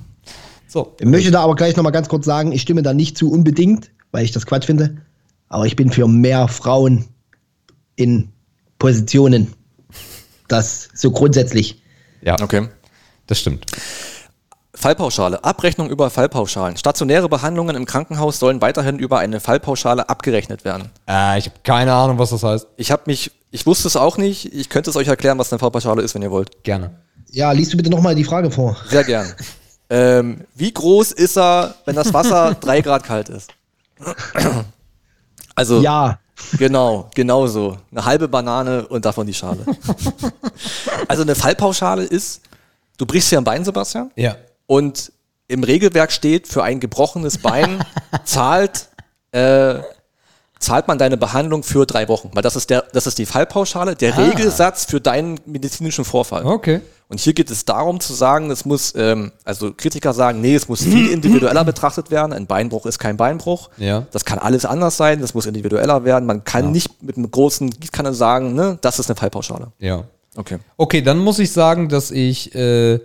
So. Ich möchte da aber gleich nochmal ganz kurz sagen, ich stimme da nicht zu unbedingt, weil ich das Quatsch finde. Aber ich bin für mehr Frauen in Positionen. Das so grundsätzlich. Ja, Okay. das stimmt. Fallpauschale. Abrechnung über Fallpauschalen. Stationäre Behandlungen im Krankenhaus sollen weiterhin über eine Fallpauschale abgerechnet werden. Äh, ich habe keine Ahnung, was das heißt. Ich habe mich, ich wusste es auch nicht. Ich könnte es euch erklären, was eine Fallpauschale ist, wenn ihr wollt. Gerne. Ja, liest du bitte nochmal die Frage vor. Sehr gern. ähm, wie groß ist er, wenn das Wasser drei Grad kalt ist? Also Ja, Genau, genau so. Eine halbe Banane und davon die Schale. also eine Fallpauschale ist, du brichst dir ein Bein, Sebastian, Ja. und im Regelwerk steht, für ein gebrochenes Bein zahlt, äh, zahlt man deine Behandlung für drei Wochen. Weil das ist der, das ist die Fallpauschale, der Regelsatz für deinen medizinischen Vorfall. Okay. Und hier geht es darum zu sagen, es muss, ähm, also Kritiker sagen, nee, es muss viel individueller betrachtet werden. Ein Beinbruch ist kein Beinbruch. Ja. Das kann alles anders sein, das muss individueller werden. Man kann nicht mit einem großen Gießkanne sagen, ne, das ist eine Fallpauschale. Ja. Okay. Okay, dann muss ich sagen, dass ich äh,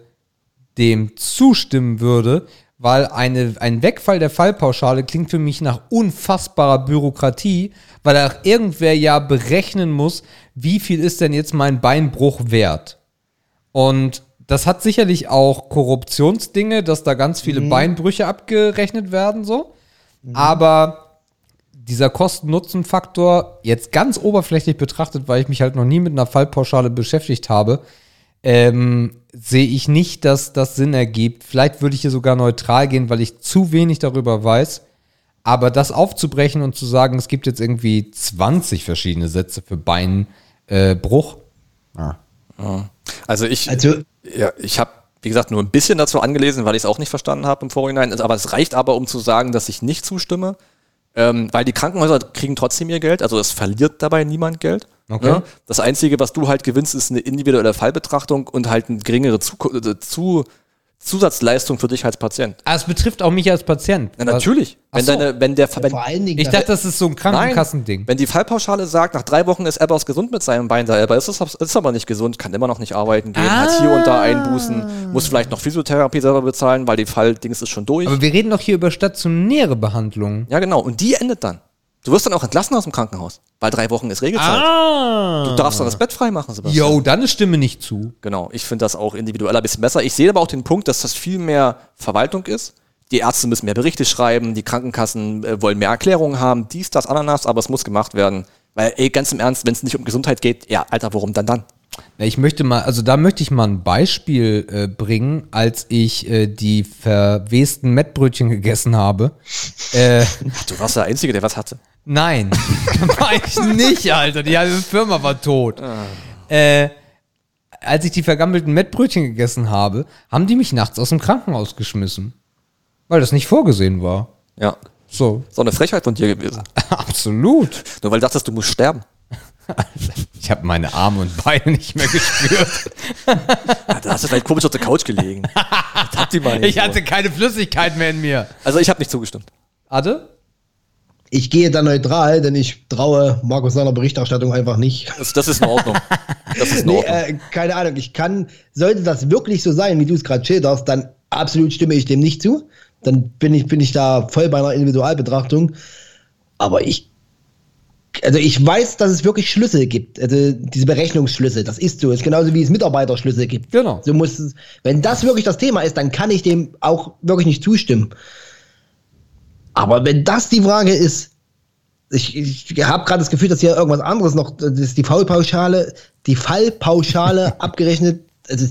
dem zustimmen würde, weil eine, ein Wegfall der Fallpauschale klingt für mich nach unfassbarer Bürokratie, weil auch irgendwer ja berechnen muss, wie viel ist denn jetzt mein Beinbruch wert. Und das hat sicherlich auch Korruptionsdinge, dass da ganz viele Beinbrüche abgerechnet werden, so. Aber dieser Kosten-Nutzen-Faktor, jetzt ganz oberflächlich betrachtet, weil ich mich halt noch nie mit einer Fallpauschale beschäftigt habe, ähm, sehe ich nicht, dass das Sinn ergibt. Vielleicht würde ich hier sogar neutral gehen, weil ich zu wenig darüber weiß. Aber das aufzubrechen und zu sagen, es gibt jetzt irgendwie 20 verschiedene Sätze für Beinbruch, äh, Bruch, Also ich, Also- ja, ich habe, wie gesagt, nur ein bisschen dazu angelesen, weil ich es auch nicht verstanden habe im Vorhinein. Also, Aber es reicht aber, um zu sagen, dass ich nicht zustimme. Ähm, weil die Krankenhäuser kriegen trotzdem ihr Geld, also es verliert dabei niemand Geld. Okay. Ne? Das Einzige, was du halt gewinnst, ist eine individuelle Fallbetrachtung und halt eine geringere zu äh, zu Zusatzleistung für dich als Patient. Ah, es betrifft auch mich als Patient. Ja, natürlich. Wenn, so. deine, wenn der wenn, vor allen Dingen. Ich dachte, das ist so ein Krankenkassending. wenn die Fallpauschale sagt, nach drei Wochen ist Ebbers gesund mit seinem Bein, da Ebber ist, es- ist aber nicht gesund, kann immer noch nicht arbeiten gehen, hat hier und da Einbußen, muss vielleicht noch Physiotherapie selber bezahlen, weil die Falldings ist schon durch. Aber wir reden doch hier über stationäre Behandlungen. ja, genau. Und die endet dann. Du wirst dann auch entlassen aus dem Krankenhaus, weil drei Wochen ist Regelzeit. Ah. Du darfst dann das Bett frei machen, Sebastian. Yo, dann ist Stimme nicht zu. Genau, ich finde das auch individuell ein bisschen besser. Ich sehe aber auch den Punkt, dass das viel mehr Verwaltung ist. Die Ärzte müssen mehr Berichte schreiben, die Krankenkassen äh, wollen mehr Erklärungen haben, dies, das, Ananas, aber es muss gemacht werden. Weil, ey, ganz im Ernst, wenn es nicht um Gesundheit geht, ja, Alter, warum dann dann? Ja, Ich möchte mal, also da möchte ich mal ein Beispiel äh, bringen, als ich äh, die verwesten Mettbrötchen gegessen habe. Äh, Du warst der Einzige, der was hatte. Nein, war ich nicht, Alter. Die halbe Firma war tot. Äh, als ich die vergammelten Mettbrötchen gegessen habe, haben die mich nachts aus dem Krankenhaus geschmissen. Weil das nicht vorgesehen war. Ja. So, So eine Frechheit von dir gewesen. absolut. Nur weil du dachtest, du musst sterben. Ich habe meine Arme und Beine nicht mehr gespürt. Ja, da hast du vielleicht komisch auf der Couch gelegen. Das habt ihr mal nicht Ich hatte keine Flüssigkeit mehr in mir. Also ich habe nicht zugestimmt. Ade? Ich gehe da neutral, denn ich traue Markus seiner Berichterstattung einfach nicht. Das, das ist in Ordnung. Das ist in Nee, Ordnung. äh, keine Ahnung. Ich kann, sollte das wirklich so sein, wie du es gerade schilderst, dann absolut stimme ich dem nicht zu. Dann bin ich, bin ich da voll bei einer Individualbetrachtung. Aber ich, also ich weiß, dass es wirklich Schlüssel gibt. Also diese Berechnungsschlüssel, das ist so. ist genauso wie es Mitarbeiterschlüssel gibt. Genau. So muss es, wenn das wirklich das Thema ist, dann kann ich dem auch wirklich nicht zustimmen. Aber wenn das die Frage ist, ich, ich habe gerade das Gefühl, dass hier irgendwas anderes noch, das ist die Fallpauschale, die Fallpauschale abgerechnet. Also,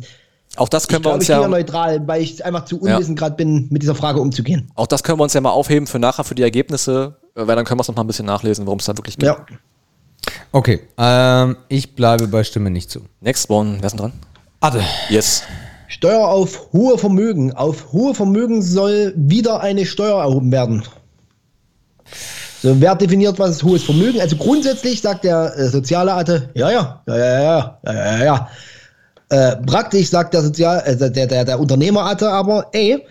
auch das ich können wir glaube, uns ich bin ja ja, neutral, weil ich einfach zu Ja. unwissend gerade bin, mit dieser Frage umzugehen. auch das können wir uns ja mal aufheben für nachher für die Ergebnisse, äh, weil dann können wir es noch mal ein bisschen nachlesen, worum es da wirklich geht. Ja. Okay, ähm, ich bleibe bei Stimme nicht zu. Next one, wer ist denn dran? Ade. Yes. Steuer auf hohe Vermögen. Auf hohe Vermögen soll wieder eine Steuer erhoben werden. So, wer definiert, was ist hohes Vermögen? Also grundsätzlich sagt der äh, soziale Atte, ja, ja, ja, ja, ja, ja, ja, ja, ja. Äh, praktisch sagt der Sozial, äh, der, der, der Unternehmer Atte aber, ey,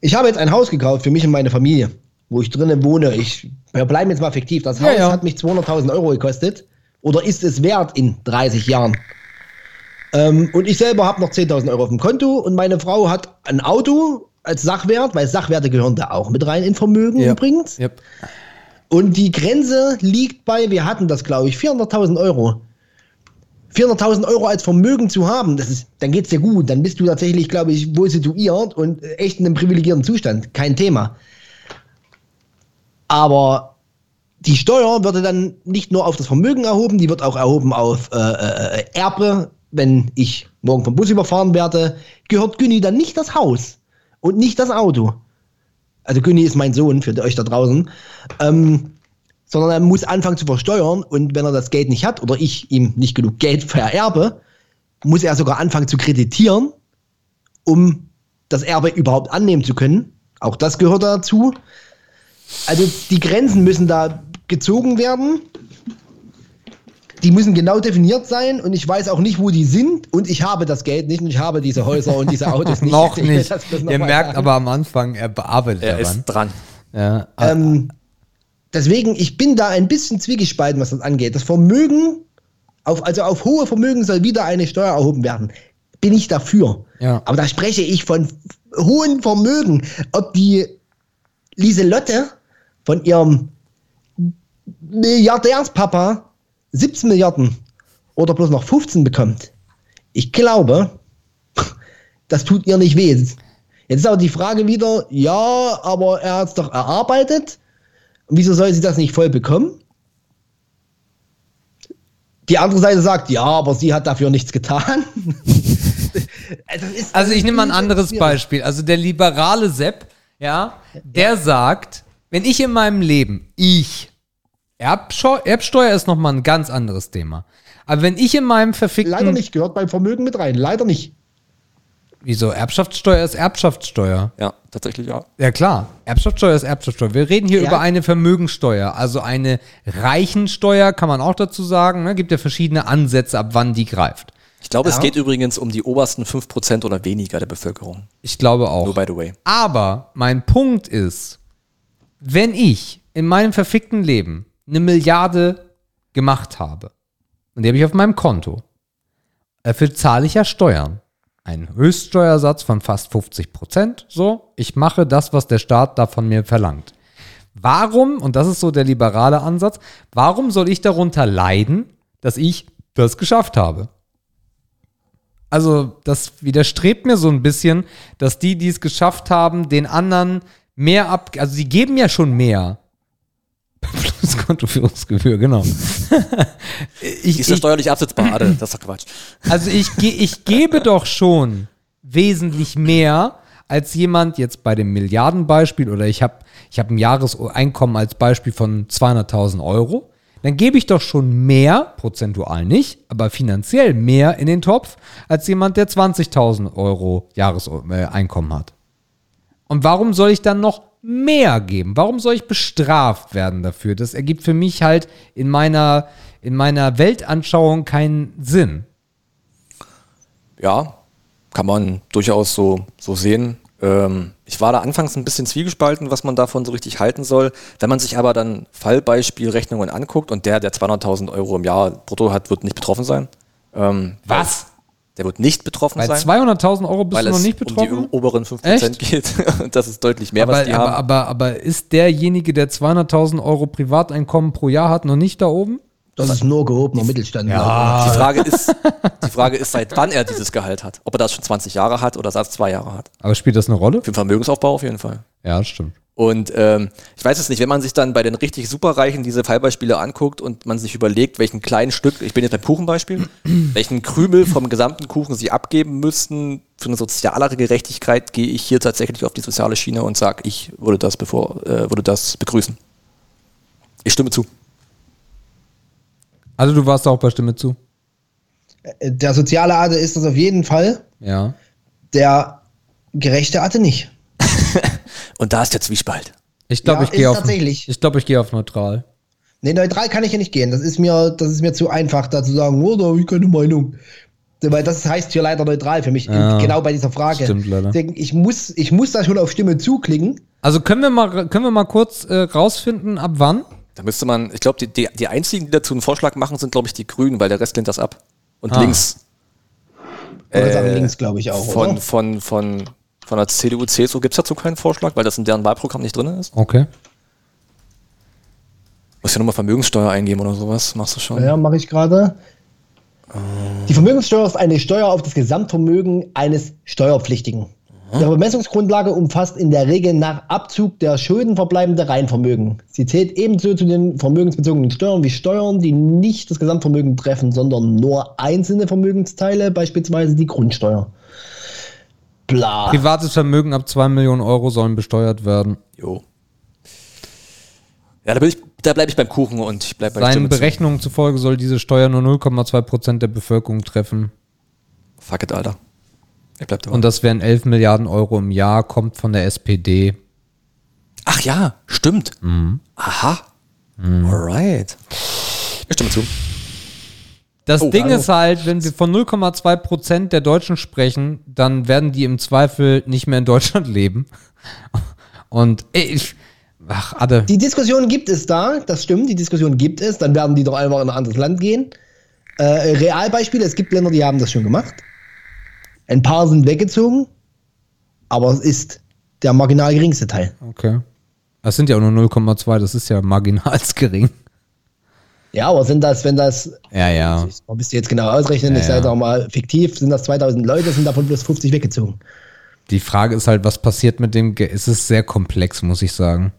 ich habe jetzt ein Haus gekauft für mich und meine Familie, wo ich drinnen wohne. Ich, wir bleiben jetzt mal fiktiv. Das Ja, Haus ja. hat mich 200.000 Euro gekostet. Oder ist es wert in 30 Jahren? Ähm, und ich selber habe noch 10.000 Euro auf dem Konto und meine Frau hat ein Auto als Sachwert, weil Sachwerte gehören da auch mit rein in Vermögen Ja. übrigens. Yep. Und die Grenze liegt bei, wir hatten das glaube ich, 400.000 Euro. 400.000 Euro als Vermögen zu haben, das ist, dann geht's dir gut. Dann bist du tatsächlich, glaube ich, wohl situiert und äh, echt in einem privilegierten Zustand. Kein Thema. Aber die Steuer würde dann nicht nur auf das Vermögen erhoben, die wird auch erhoben auf äh, äh, Erbe. Wenn ich morgen vom Bus überfahren werde, gehört Günni dann nicht das Haus und nicht das Auto. Also Günni ist mein Sohn für euch da draußen. Ähm, sondern er muss anfangen zu versteuern und wenn er das Geld nicht hat oder ich ihm nicht genug Geld vererbe, muss er sogar anfangen zu kreditieren, um das Erbe überhaupt annehmen zu können. Auch das gehört dazu. Also die Grenzen müssen da gezogen werden. Die müssen genau definiert sein und ich weiß auch nicht, wo die sind und ich habe das Geld nicht und ich habe diese Häuser und diese Autos nicht. noch nicht. noch Ihr merkt sagen. aber am Anfang, er bearbeitet Er daran. ist dran. Ja, Ähm, deswegen, ich bin da ein bisschen zwiegespalten, was das angeht. Das Vermögen, auf, also auf hohe Vermögen soll wieder eine Steuer erhoben werden. Bin ich dafür. Ja. Aber da spreche ich von hohen Vermögen. Ob die Lieselotte von ihrem Milliardärspapa 17 Milliarden oder bloß noch 15 bekommt. Ich glaube, das tut ihr nicht weh. Jetzt ist aber die Frage wieder, ja, aber er hat es doch erarbeitet. Und wieso soll sie das nicht voll bekommen? Die andere Seite sagt, ja, aber sie hat dafür nichts getan. Ist- Also ich nehme mal ein anderes. Beispiel. Also der liberale Sepp, ja, der sagt, wenn ich in meinem Leben, ich, Erbscheu Erbsteuer ist nochmal ein ganz anderes Thema. Aber wenn ich in meinem verfickten... Leider nicht, gehört beim Vermögen mit rein. Leider nicht. Wieso? Erbschaftssteuer ist Erbschaftssteuer. Ja, tatsächlich ja. Ja klar, Erbschaftssteuer ist Erbschaftssteuer. Wir reden hier Ja. über eine Vermögensteuer, also eine Reichensteuer, kann man auch dazu sagen. Ne? Gibt ja verschiedene Ansätze, ab wann die greift. Ich glaube, es Ja. geht übrigens um die obersten 5% oder weniger der Bevölkerung. Ich glaube auch. Nur by the way. Aber mein Punkt ist, wenn ich in meinem verfickten Leben eine Milliarde gemacht habe und die habe ich auf meinem Konto, dafür zahle ich ja Steuern. Einen Höchststeuersatz von fast 50 Prozent. So, ich mache das, was der Staat da von mir verlangt. Warum, und das ist so der liberale Ansatz, warum soll ich darunter leiden, dass ich das geschafft habe? Also, das widerstrebt mir so ein bisschen, dass die, die es geschafft haben, den anderen mehr ab. Also, sie geben ja schon mehr. Plus Kontoführungsgebühr, genau. ich, ist ja ich, steuerlich absetzbar, Ade, das ist doch Quatsch. also, ich, ge- ich gebe doch schon wesentlich mehr als jemand jetzt bei dem Milliardenbeispiel oder ich habe ich hab ein Jahreseinkommen als Beispiel von 200.000 Euro. Dann gebe ich doch schon mehr, prozentual nicht, aber finanziell mehr in den Topf, als jemand, der 20.000 Euro Jahreseinkommen hat. Und warum soll ich dann noch mehr geben? Warum soll ich bestraft werden dafür? Das ergibt für mich halt in meiner, in meiner Weltanschauung keinen Sinn. Ja, kann man durchaus so, so sehen. Ähm, ich war da anfangs ein bisschen zwiegespalten, was man davon so richtig halten soll. Wenn man sich aber dann Fallbeispielrechnungen anguckt und der, der 200.000 Euro im Jahr brutto hat, wird nicht betroffen sein. Ähm, Was? Der wird nicht betroffen Bei sein. 200.000 Euro bist du noch es nicht um die betroffen? oberen 5% Echt? geht. Und das ist deutlich mehr, aber, was die aber, haben. aber, aber ist derjenige, der 200.000 Euro Privateinkommen pro Jahr hat, noch nicht da oben? Das ist nur gehobener Mittelstand. Die Frage ist, die Frage ist, seit wann er dieses Gehalt hat. Ob er das schon 20 Jahre hat oder seit zwei Jahre hat. Aber spielt das eine Rolle? Für den Vermögensaufbau auf jeden Fall. Ja, stimmt. Und ähm, ich weiß es nicht, wenn man sich dann bei den richtig Superreichen diese Fallbeispiele anguckt und man sich überlegt, welchen kleinen Stück, ich bin jetzt beim Kuchenbeispiel, welchen Krümel vom gesamten Kuchen sie abgeben müssten für eine sozialere Gerechtigkeit, gehe ich hier tatsächlich auf die soziale Schiene und sage, ich würde das bevor, äh, würde das begrüßen. Ich stimme zu. Also du warst da auch bei Stimme zu. Der soziale Arte ist das auf jeden Fall. Ja. Der gerechte Arte nicht. Und da ist der Zwiespalt. Ich glaube, Ja, ich gehe ist auf. tatsächlich. Ich glaube, ich gehe auf neutral. Nee, neutral kann ich ja nicht gehen. Das ist mir, das ist mir zu einfach, da zu sagen, oh, da habe ich keine Meinung. Weil das heißt hier leider neutral für mich, Ja, genau bei dieser Frage. stimmt leider. Deswegen, ich muss, ich muss da schon auf Stimme zuklicken. Also können wir mal, können wir mal kurz äh, rausfinden, ab wann? Da müsste man, ich glaube, die, die, die einzigen, die dazu einen Vorschlag machen, sind, glaube ich, die Grünen, weil der Rest lehnt das ab. Und Ah. links Oder Äh, sagen links, glaube ich auch. von, oder? von, von, von der CDU, CSU gibt es dazu keinen Vorschlag, weil das in deren Wahlprogramm nicht drin ist. Okay. Muss ja nochmal Vermögenssteuer eingeben oder sowas, machst du schon. Ja, mache ich gerade. Die Vermögenssteuer ist eine Steuer auf das Gesamtvermögen eines Steuerpflichtigen. Die Bemessungsgrundlage umfasst in der Regel nach Abzug der Schulden verbleibende Reinvermögen. Sie zählt ebenso zu den vermögensbezogenen Steuern wie Steuern, die nicht das Gesamtvermögen treffen, sondern nur einzelne Vermögensteile, beispielsweise die Grundsteuer. Bla. Privates Vermögen ab 2 Millionen Euro sollen besteuert werden. Jo. Ja, da, bin ich, da bleibe ich beim Kuchen und ich bleibe bei Seinen Stimme zu. Berechnungen zufolge soll diese Steuer nur 0,2 Prozent der Bevölkerung treffen. Fuck it, Alter. Und das wären 11 Milliarden Euro im Jahr, kommt von der SPD. Ach ja, stimmt. Mhm. Aha. Alright. Ich stimme zu. Das Oh, Ding also- ist halt, wenn wir von 0,2 Prozent der Deutschen sprechen, dann werden die im Zweifel nicht mehr in Deutschland leben. Und ich, ach, Adde. Die Diskussion gibt es da, das stimmt, die Diskussion gibt es, dann werden die doch einfach in ein anderes Land gehen. Äh, Realbeispiele, es gibt Länder, die haben das schon gemacht. Ein paar sind weggezogen, aber es ist der marginal geringste Teil. Okay. Das sind ja auch nur 0,2, das ist ja marginal gering. Ja, aber sind das, wenn das, Ja, ja. man müsste jetzt genau ausrechnen, Ja, ich sage ja. doch mal fiktiv, sind das 2000 Leute, sind davon bloß 50 weggezogen. Die Frage ist halt, was passiert mit dem Geld? Es ist sehr komplex, muss ich sagen.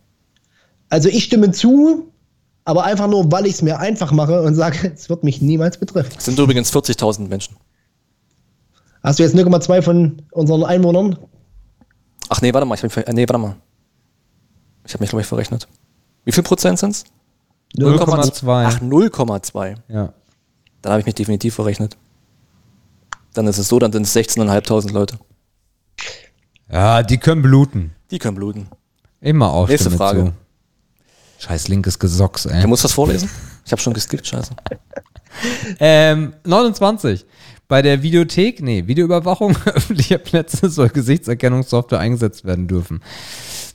Also ich stimme zu, aber einfach nur, weil ich es mir einfach mache und sage, es wird mich niemals betreffen. Es sind übrigens 40.000 Menschen. Hast du jetzt 0,2 von unseren Einwohnern? Ach nee, warte mal. Ich hab mich, ver- äh, nee, warte mal. Ich habe mich, glaube ich, verrechnet. Wie viel Prozent sind es? 0,2. Ach, 0,2. Ja. Dann habe ich mich definitiv verrechnet. Dann ist es so, dann sind es 16.500 Leute. Ja, die können bluten. Die können bluten. Immer auch. Nächste Frage. Zu. Scheiß linkes Gesocks, ey. Du musst das vorlesen? Ich habe schon geskippt, scheiße. Ähm, 29. Bei der Videothek, nee, Videoüberwachung öffentlicher Plätze soll Gesichtserkennungssoftware eingesetzt werden dürfen.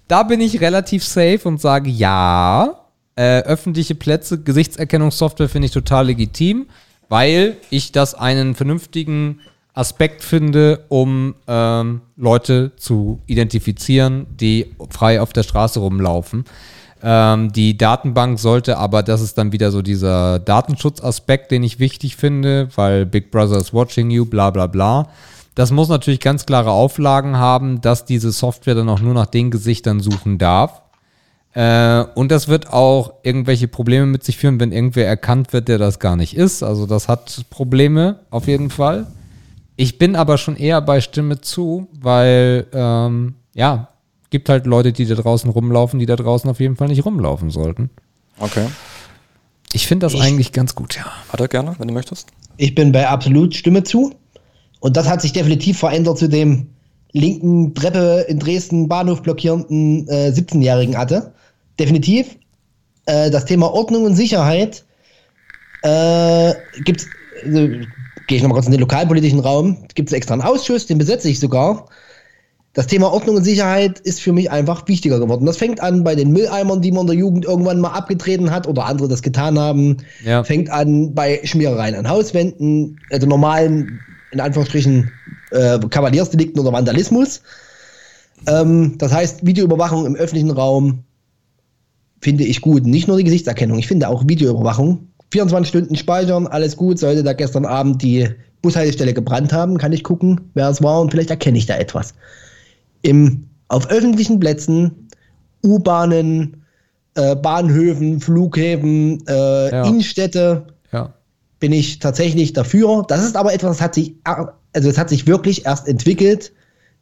Da bin ich relativ safe und sage ja. Äh, öffentliche Plätze, Gesichtserkennungssoftware finde ich total legitim, weil ich das einen vernünftigen Aspekt finde, um ähm, Leute zu identifizieren, die frei auf der Straße rumlaufen. Ähm, die Datenbank sollte aber, das ist dann wieder so dieser Datenschutzaspekt, den ich wichtig finde, weil Big Brother is watching you, bla bla bla. Das muss natürlich ganz klare Auflagen haben, dass diese Software dann auch nur nach den Gesichtern suchen darf. Äh, und das wird auch irgendwelche Probleme mit sich führen, wenn irgendwer erkannt wird, der das gar nicht ist. Also das hat Probleme auf jeden Fall. Ich bin aber schon eher bei Stimme zu, weil ähm, ja, gibt halt Leute, die da draußen rumlaufen, die da draußen auf jeden Fall nicht rumlaufen sollten. Okay. Ich finde das eigentlich ganz gut, ja. Hat er gerne, wenn du möchtest. Ich bin bei absolut Stimme zu. Und das hat sich definitiv verändert zu dem linken Treppe in Dresden Bahnhof blockierenden äh, 17-Jährigen hatte. Definitiv. Äh, das Thema Ordnung und Sicherheit äh, gibt's, also, gehe ich nochmal kurz in den lokalpolitischen Raum, gibt es extra einen Ausschuss, den besetze ich sogar. Das Thema Ordnung und Sicherheit ist für mich einfach wichtiger geworden. Das fängt an bei den Mülleimern, die man in der Jugend irgendwann mal abgetreten hat oder andere das getan haben. Ja. Fängt an bei Schmierereien an Hauswänden, also normalen, in Anführungsstrichen, äh, Kavaliersdelikten oder Vandalismus. Ähm, das heißt, Videoüberwachung im öffentlichen Raum finde ich gut. Nicht nur die Gesichtserkennung, ich finde auch Videoüberwachung. 24 Stunden speichern, alles gut. Sollte da gestern Abend die Bushaltestelle gebrannt haben, kann ich gucken, wer es war und vielleicht erkenne ich da etwas. Im, auf öffentlichen Plätzen, U-Bahnen, äh, Bahnhöfen, Flughäfen, äh, Ja. Innenstädte Ja. bin ich tatsächlich dafür. Das ist aber etwas, das hat sich, also es hat sich wirklich erst entwickelt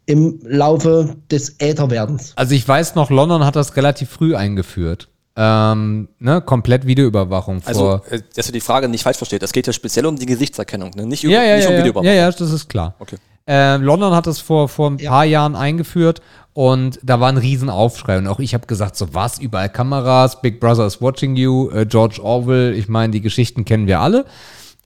im Laufe des Ätherwerdens. Also ich weiß noch, London hat das relativ früh eingeführt. Ähm, ne, komplett Videoüberwachung Also, vor. äh, dass du die Frage nicht falsch versteht. Es geht ja speziell um die Gesichtserkennung, ne? nicht, über, ja, ja, nicht ja, um ja, Videoüberwachung. ja, ja, das ist klar. Okay. Äh, London hat das vor, vor ein Ja. paar Jahren eingeführt und da war ein Riesenaufschrei. Und auch ich habe gesagt, so was, überall Kameras, Big Brother is watching you, äh, George Orwell, ich meine, die Geschichten kennen wir alle.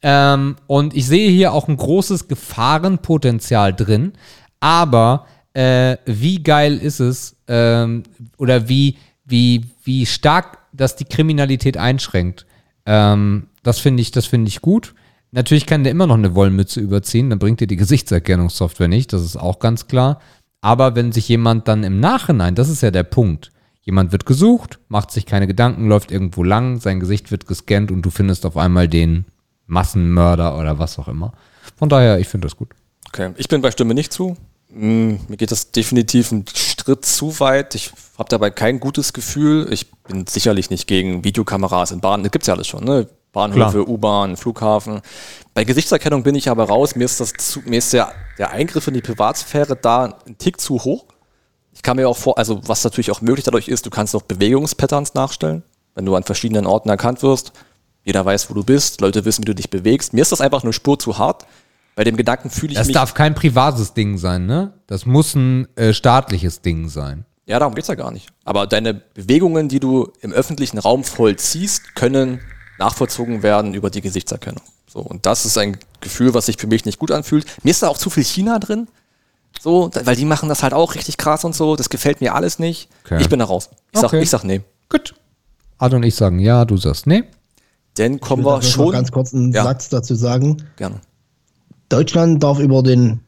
Ähm, und ich sehe hier auch ein großes Gefahrenpotenzial drin. Aber äh, wie geil ist es ähm, oder wie, wie, wie stark das die Kriminalität einschränkt? Ähm, das finde ich, das finde ich gut. Natürlich kann der immer noch eine Wollmütze überziehen, dann bringt dir die Gesichtserkennungssoftware nicht, das ist auch ganz klar. Aber wenn sich jemand dann im Nachhinein, das ist ja der Punkt, jemand wird gesucht, macht sich keine Gedanken, läuft irgendwo lang, sein Gesicht wird gescannt und du findest auf einmal den Massenmörder oder was auch immer. Von daher, ich finde das gut. Okay, ich bin bei Stimme nicht zu. Mm, Mir geht das definitiv einen Schritt zu weit. Ich habe dabei kein gutes Gefühl. Ich bin sicherlich nicht gegen Videokameras in Bahnen. Das gibt's ja alles schon, ne? Bahnhöfe, U-Bahn, Flughafen. Bei Gesichtserkennung bin ich aber raus. Mir ist, das zu, mir ist der, der Eingriff in die Privatsphäre da ein Tick zu hoch. Ich kann mir auch vor, also was natürlich auch möglich dadurch ist, du kannst auch Bewegungspatterns nachstellen, wenn du an verschiedenen Orten erkannt wirst. Jeder weiß, wo du bist, Leute wissen, wie du dich bewegst. Mir ist das einfach eine Spur zu hart. Bei dem Gedanken fühle ich Das mich. darf kein privates Ding sein, ne? Das muss ein äh, staatliches Ding sein. Ja, darum geht's ja gar nicht. Aber deine Bewegungen, die du im öffentlichen Raum vollziehst, können nachvollzogen werden über die Gesichtserkennung. So, und das ist ein Gefühl, was sich für mich nicht gut anfühlt. Mir ist da auch zu viel China drin. So, da- weil die machen das halt auch richtig krass und so. Das gefällt mir alles nicht. Okay. Ich bin da raus. Ich sag, Okay. ich sag nee. Gut. Ade und ich sagen ja, du sagst nee. Denn kommen Ich wir will noch schon. ganz kurz einen Ja. Satz dazu sagen. Gerne. Deutschland darf über den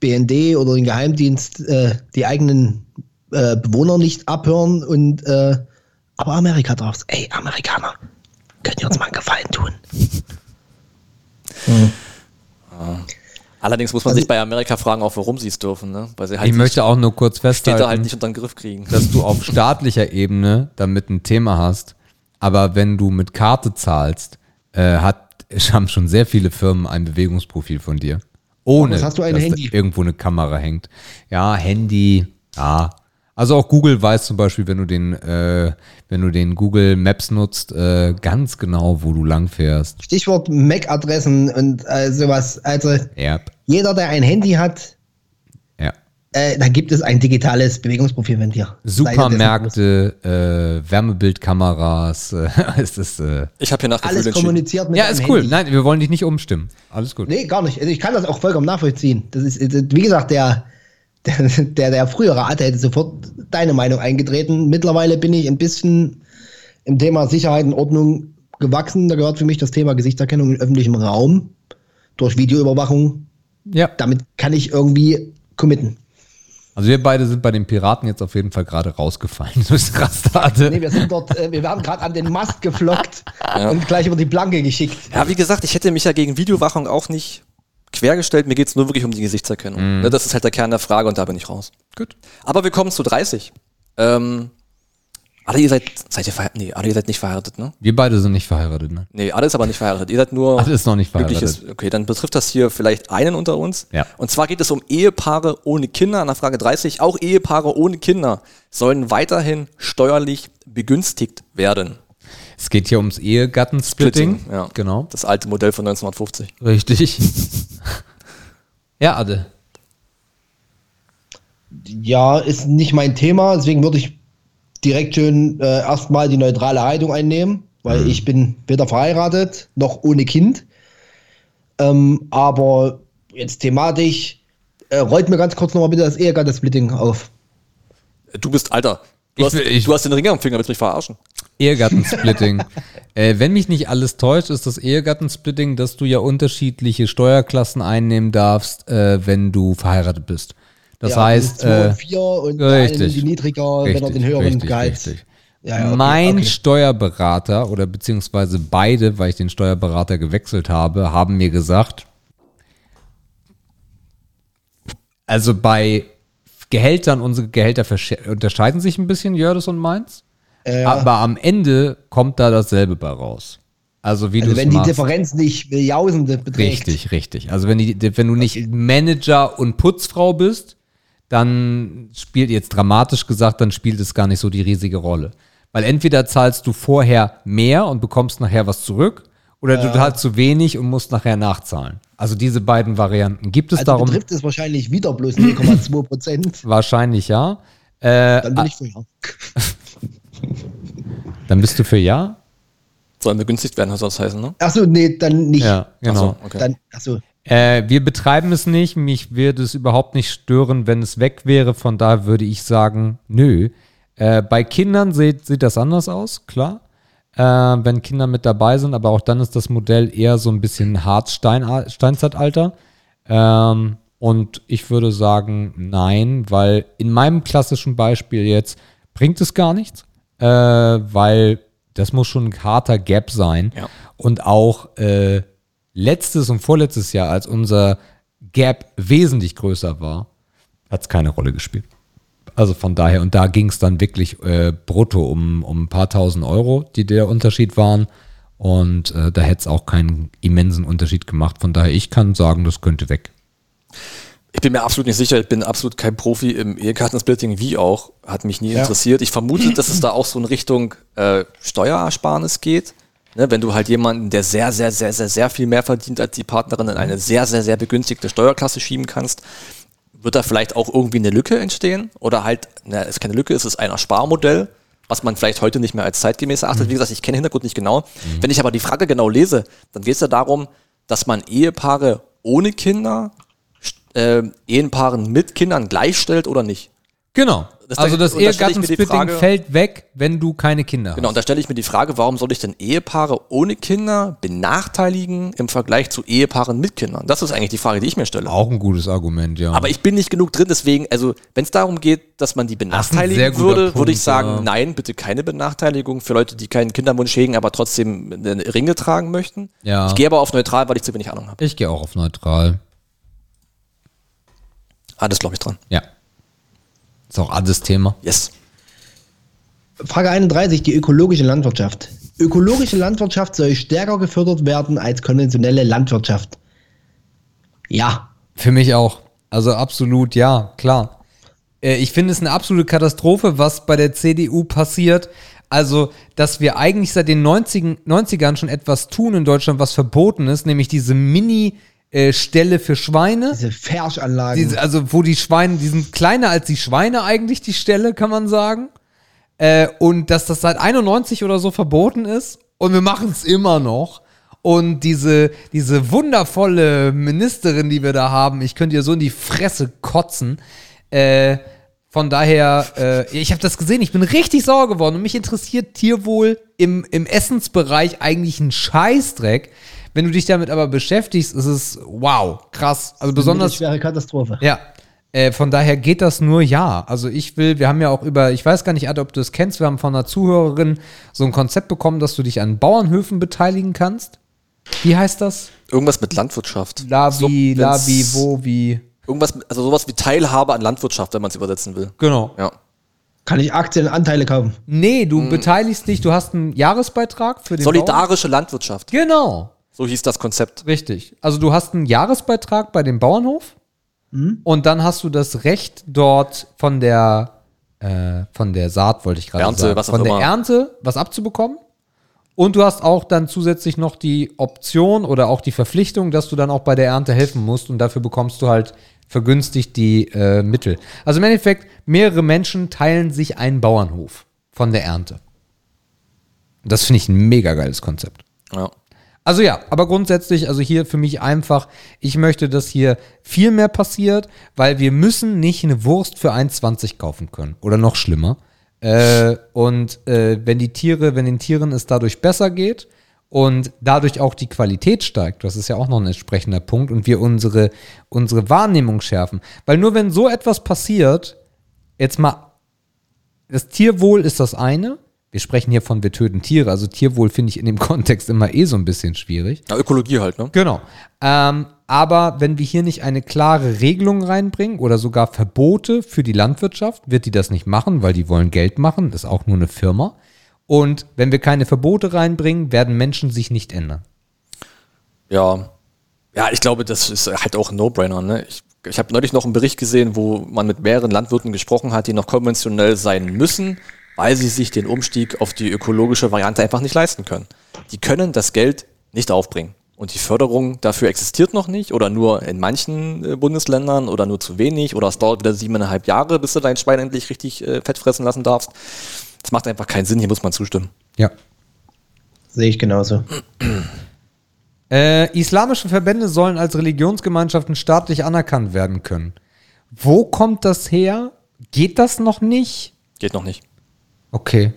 BND oder den Geheimdienst äh, die eigenen äh, Bewohner nicht abhören und äh, aber Amerika darf's. Ey, Amerikaner, könnt ihr uns mal einen Gefallen tun? Allerdings muss man sich bei Amerika fragen, auch warum sie es dürfen, ne? Weil sie halt Ich möchte auch nur kurz Städte festhalten, halt nicht unter den Griff kriegen. dass du auf staatlicher Ebene damit ein Thema hast, aber wenn du mit Karte zahlst, äh, hat, haben schon sehr viele Firmen ein Bewegungsprofil von dir. Ohne, Was hast du, ein dass Handy? Da irgendwo eine Kamera hängt. Ja, Handy, ja. Also auch Google weiß zum Beispiel, wenn du den, äh, wenn du den Google Maps nutzt, äh, ganz genau, wo du lang fährst. Stichwort MAC-Adressen und äh, sowas. Also Ja, jeder, der ein Handy hat, ja. äh, da gibt es ein digitales Bewegungsprofil von dir. Supermärkte, äh, Wärmebildkameras, äh, ist das, äh, Ich habe hier nach Alles kommuniziert mit Ja, ist cool. Handy. Nein, wir wollen dich nicht umstimmen. Alles gut. Nee, gar nicht. Also ich kann das auch vollkommen nachvollziehen. Das ist, wie gesagt, der, der, der, frühere Arte hätte sofort deine Meinung eingetreten. Mittlerweile bin ich ein bisschen im Thema Sicherheit und Ordnung gewachsen. Da gehört für mich das Thema Gesichtserkennung in öffentlichem Raum durch Videoüberwachung. Ja. Damit kann ich irgendwie committen. Also wir beide sind bei den Piraten jetzt auf jeden Fall gerade rausgefallen. Du bist Rastade. Nee, wir sind dort, äh, wir werden gerade an den Mast geflockt und gleich über die Planke geschickt. Ja, wie gesagt, ich hätte mich ja gegen Videowachung auch nicht quergestellt. Mir geht's nur wirklich um die Gesichtserkennung. Ne, das ist halt der Kern der Frage und da bin ich raus. Gut. Aber wir kommen zu 30. Ähm, alle ihr seid, seid ihr verheiratet? Nee, alle ihr seid nicht verheiratet, ne? Wir beide sind nicht verheiratet, ne? Nee, alle ist aber nicht verheiratet. Ihr seid nur Alle ist noch nicht verheiratet. Okay, dann betrifft das hier vielleicht einen unter uns. Ja. Und zwar geht es um Ehepaare ohne Kinder. An der Frage 30. Auch Ehepaare ohne Kinder sollen weiterhin steuerlich begünstigt werden. Es geht hier ums Ehegattensplitting. Splitting, ja. Genau. Das alte Modell von 1950. Richtig. ja, Ade. Ja, ist nicht mein Thema, deswegen würde ich direkt schön äh, erstmal die neutrale Haltung einnehmen. weil ich bin weder verheiratet noch ohne Kind. Ähm, aber jetzt thematisch, äh, rollt mir ganz kurz nochmal bitte das Ehegattensplitting auf. Du bist Alter. Du, Ich hast, will- ich- du hast den Ring am Finger, willst mich verarschen? Ehegattensplitting. äh, wenn mich nicht alles täuscht, ist das Ehegattensplitting, dass du ja unterschiedliche Steuerklassen einnehmen darfst, äh, wenn du verheiratet bist. Das Ja, heißt, zwei äh, vier und richtig. die niedriger, wenn er den höheren richtig, Gehalt. richtig. Ja, ja, okay, mein okay. Steuerberater oder beziehungsweise beide, weil ich den Steuerberater gewechselt habe, haben mir gesagt, also bei Gehältern, unsere Gehälter unterscheiden sich ein bisschen, Jördes und meins. Äh, Aber am Ende kommt da dasselbe bei raus. Also wie also wenn die machst. Differenz nicht Milliausende beträgt. Richtig, richtig. Also wenn, die, wenn du nicht Manager und Putzfrau bist, dann spielt jetzt dramatisch gesagt, dann spielt es gar nicht so die riesige Rolle. Weil entweder zahlst du vorher mehr und bekommst nachher was zurück, oder du zahlst zu wenig und musst nachher nachzahlen. Also diese beiden Varianten gibt es Also darum betrifft es wahrscheinlich wieder bloß 0,2 Prozent. wahrscheinlich ja. Äh, Dann bin ich ja. dann bist du für ja? Sollen begünstigt werden, soll das heißen, ne? Achso, nee, dann nicht. Ja, genau. Ach so, okay. Dann, achso, Äh, wir betreiben es nicht. Mich würde es überhaupt nicht stören, wenn es weg wäre. Von daher würde ich sagen, nö. Äh, bei Kindern sieht, sieht das anders aus, klar. Äh, wenn Kinder mit dabei sind, aber auch dann ist das Modell eher so ein bisschen Harz-Stein- Steinzeitalter. Ähm, und ich würde sagen, nein, weil in meinem klassischen Beispiel jetzt bringt es gar nichts, äh, weil das muss schon ein harter Gap sein. Ja. Und auch äh, letztes und vorletztes Jahr, als unser Gap wesentlich größer war, hat es keine Rolle gespielt. Also von daher, und da ging es dann wirklich äh, brutto um, um ein paar tausend Euro, die der Unterschied waren. Und äh, da hätte es auch keinen immensen Unterschied gemacht. Von daher, ich kann sagen, das könnte weg. Ich bin mir absolut nicht sicher, ich bin absolut kein Profi im Ehegattensplitting, wie auch, hat mich nie interessiert. Ich vermute, dass es da auch so in Richtung äh, Steuerersparnis geht. Ne, wenn du halt jemanden, der sehr, sehr, sehr, sehr, sehr viel mehr verdient als die Partnerin, in eine sehr, sehr, sehr begünstigte Steuerklasse schieben kannst, wird da vielleicht auch irgendwie eine Lücke entstehen? Oder halt, na, es ist keine Lücke, es ist ein Ersparmodell, was man vielleicht heute nicht mehr als zeitgemäß erachtet. Wie gesagt, ich kenne den Hintergrund nicht genau. Wenn ich aber die Frage genau lese, dann geht es ja darum, dass man Ehepaare ohne Kinder äh, Ehepaaren mit Kindern gleichstellt oder nicht. Genau. Das- also das da Ehegattensplitting Frage- fällt weg, wenn du keine Kinder Genau, und hast. da stelle ich mir die Frage, warum soll ich denn Ehepaare ohne Kinder benachteiligen im Vergleich zu Ehepaaren mit Kindern? Das ist eigentlich die Frage, die ich mir stelle. Auch ein gutes Argument, ja. Aber ich bin nicht genug drin, deswegen, also wenn es darum geht, dass man die benachteiligen würde, Punkt, würde ich sagen, ja. nein, bitte keine Benachteiligung für Leute, die keinen Kinderwunsch hegen, aber trotzdem Ringe tragen möchten. Ja. Ich gehe aber auf neutral, weil ich zu wenig Ahnung habe. ich gehe auch auf neutral. Alles glaube ich dran. Ja. Ist auch alles Thema. Yes. Frage 31, die ökologische Landwirtschaft. Ökologische Landwirtschaft soll stärker gefördert werden als konventionelle Landwirtschaft. Ja. Für mich auch. Also absolut, ja, klar. Äh, Ich finde es eine absolute Katastrophe, was bei der CDU passiert. Also, dass wir eigentlich seit den 90, 90ern schon etwas tun in Deutschland, was verboten ist, nämlich diese Mini-Ställe für Schweine. Diese Ferschanlagen. Diese, also, wo die Schweine, die sind kleiner als die Schweine eigentlich, die Ställe, kann man sagen. Äh, und dass das seit 91 oder so verboten ist. Und wir machen es immer noch. Und diese, diese wundervolle Ministerin, die wir da haben, ich könnte ihr so in die Fresse kotzen. Äh, von daher, äh, ich habe das gesehen, ich bin richtig sauer geworden und mich interessiert Tierwohl im, im Essensbereich eigentlich ein Scheißdreck. Wenn du dich damit aber beschäftigst, ist es wow, krass. Also eine besonders schwere Katastrophe. ja. Äh, von daher geht das nur ja. Also ich will, wir haben ja auch über, ich weiß gar nicht, Ad, ob du es kennst, wir haben von einer Zuhörerin so ein Konzept bekommen, dass du dich an Bauernhöfen beteiligen kannst. Wie heißt das? Irgendwas mit Landwirtschaft. Labi, So, Labi, wo, wie. Irgendwas, also sowas wie Teilhabe an Landwirtschaft, wenn man es übersetzen will. Genau. Ja. Kann ich Aktien, Anteile kaufen? Nee, du beteiligst dich, du hast einen Jahresbeitrag für den Bauern. Solidarische Landwirtschaft. Genau. So hieß das Konzept. Richtig. Also du hast einen Jahresbeitrag bei dem Bauernhof und dann hast du das Recht dort von der äh, von der Saat, wollte ich gerade Ernte, sagen, was von der immer. Ernte was abzubekommen. Und du hast auch dann zusätzlich noch die Option oder auch die Verpflichtung, dass du dann auch bei der Ernte helfen musst und dafür bekommst du halt vergünstigt die äh, Mittel. Also im Endeffekt, mehrere Menschen teilen sich einen Bauernhof von der Ernte. Das finde ich ein mega geiles Konzept. Ja. Also ja, aber grundsätzlich, also hier für mich einfach, ich möchte, dass hier viel mehr passiert, weil wir müssen nicht eine Wurst für 1,20 kaufen können. Oder noch schlimmer. Äh, und äh, wenn die Tiere, wenn den Tieren es dadurch besser geht und dadurch auch die Qualität steigt, das ist ja auch noch ein entsprechender Punkt, und wir unsere, unsere Wahrnehmung schärfen. Weil nur wenn so etwas passiert, jetzt mal, das Tierwohl ist das eine. Wir sprechen hier von wir töten Tiere, also Tierwohl finde ich in dem Kontext immer eh so ein bisschen schwierig. ja Ökologie halt, ne? Genau. Ähm, aber wenn wir hier nicht eine klare Regelung reinbringen oder sogar Verbote für die Landwirtschaft, wird die das nicht machen, weil die wollen Geld machen, das ist auch nur eine Firma. Und wenn wir keine Verbote reinbringen, werden Menschen sich nicht ändern. Ja. Ja, ich glaube, das ist halt auch ein No-Brainer. Ne? Ich, ich habe neulich noch einen Bericht gesehen, wo man mit mehreren Landwirten gesprochen hat, die noch konventionell sein müssen, weil sie sich den Umstieg auf die ökologische Variante einfach nicht leisten können. Die können das Geld nicht aufbringen. Und die Förderung dafür existiert noch nicht oder nur in manchen äh, Bundesländern oder nur zu wenig oder es dauert wieder siebeneinhalb Jahre, bis du dein Schwein endlich richtig äh, fett fressen lassen darfst. Das macht einfach keinen Sinn, hier muss man zustimmen. Ja. Sehe ich genauso. Äh, islamische Verbände sollen als Religionsgemeinschaften staatlich anerkannt werden können. Wo kommt das her? Geht das noch nicht? Geht noch nicht. Okay.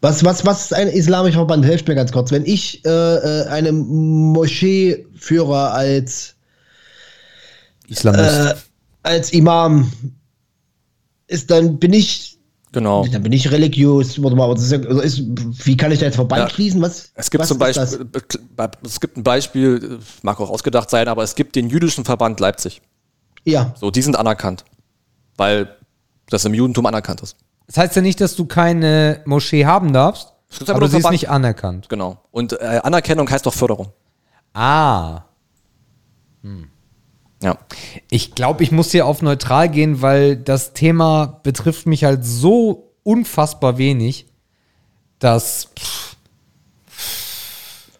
Was, was, was ist ein islamischer Verband? Helft mir ganz kurz. Wenn ich äh, äh, eine Moschee führe als, Islamist. äh, als Imam, ist dann bin ich Genau. dann bin ich religiös. Warte mal, ist, also ist, wie kann ich da jetzt Verband Ja. schließen? Was? Es gibt was zum? Beispiel, es gibt ein Beispiel, mag auch ausgedacht sein, aber es gibt den jüdischen Verband Leipzig. Ja, So, die sind anerkannt, weil das im Judentum anerkannt ist. Das heißt ja nicht, dass du keine Moschee haben darfst, einfach aber nur sie ist nicht anerkannt. Genau. Und äh, Anerkennung heißt doch Förderung. Ah. Ja. Ich glaube, ich muss hier auf neutral gehen, weil das Thema betrifft mich halt so unfassbar wenig, dass.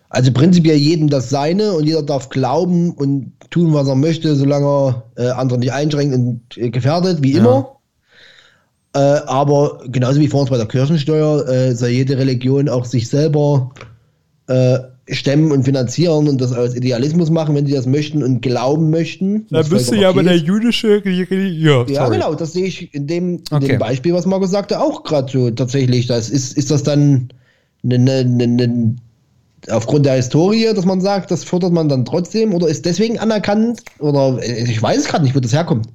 Also prinzipiell jedem das Seine und jeder darf glauben und tun, was er möchte, solange er äh, andere nicht einschränkt und äh, gefährdet, wie immer. Äh, aber genauso wie vor uns bei der Kirchensteuer äh, soll jede Religion auch sich selber äh, stemmen und finanzieren und das aus Idealismus machen, wenn sie das möchten und glauben möchten. was vollkommen okay ist. jüdische Religion. Ja, genau, das sehe ich in dem, in Okay. dem Beispiel, was Markus sagte, auch gerade so tatsächlich. Das ist, ist das dann ne, ne, ne, ne, aufgrund der Historie, dass man sagt, das fördert man dann trotzdem oder ist deswegen anerkannt? Oder äh, ich weiß es gerade nicht, wo das herkommt.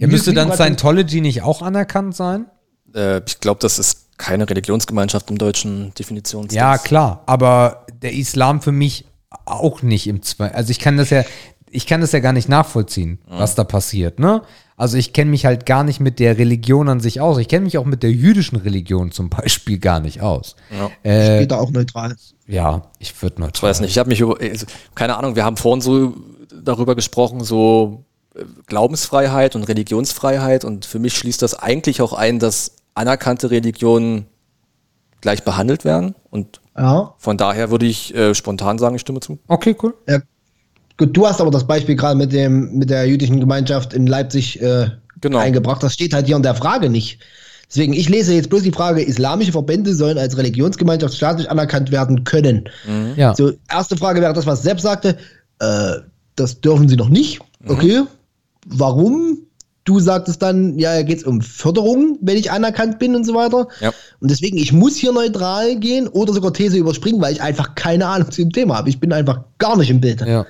Ja, müsste dann Scientology nicht auch anerkannt sein? Äh, ich glaube, das ist keine Religionsgemeinschaft im deutschen Definitions. Ja, klar, aber der Islam für mich auch nicht im Zweifel. Also ich kann das ja, ich kann das ja gar nicht nachvollziehen, was da passiert, ne? Also ich kenne mich halt gar nicht mit der Religion an sich aus. Ich kenne mich auch mit der jüdischen Religion zum Beispiel gar nicht aus. Äh, Steht da auch neutral. ja, ich würde nur Ich weiß nicht, ich habe mich über, also, keine Ahnung, wir haben vorhin so darüber gesprochen, so Glaubensfreiheit und Religionsfreiheit und für mich schließt das eigentlich auch ein, dass anerkannte Religionen gleich behandelt werden und Ja. von daher würde ich äh, spontan sagen, ich stimme zu. Okay, cool. ja. Gut, du hast aber das Beispiel gerade mit dem mit der jüdischen Gemeinschaft in Leipzig äh, Genau. eingebracht. Das steht halt hier in der Frage nicht. Deswegen, ich lese jetzt bloß die Frage, islamische Verbände sollen als Religionsgemeinschaft staatlich anerkannt werden können. Ja. So, erste Frage wäre das, was Sepp sagte. Äh, das dürfen sie noch nicht. Okay. Warum? Du sagtest dann, ja, geht es um Förderung, wenn ich anerkannt bin und so weiter. Ja. Und deswegen, ich muss hier neutral gehen oder sogar These überspringen, weil ich einfach keine Ahnung zu dem Thema habe. Ich bin einfach gar nicht im Bild. Ja.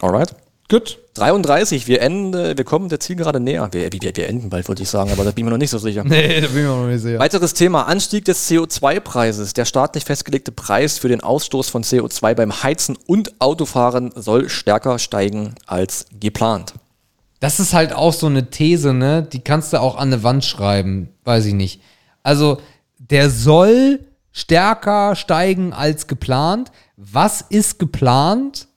Alright. Gut. 33, wir enden, wir kommen der Zielgerade näher. Wir, wir, wir enden bald, wollte ich sagen, aber da bin ich mir noch nicht so sicher. Nee, da bin ich mir noch nicht sicher. Weiteres Thema, Anstieg des CO2-Preises. Der staatlich festgelegte Preis für den Ausstoß von CO2 beim Heizen und Autofahren soll stärker steigen als geplant. Das ist halt auch so eine These, ne? Die kannst du auch an eine Wand schreiben, weiß ich nicht. Also, der soll stärker steigen als geplant. Was ist geplant?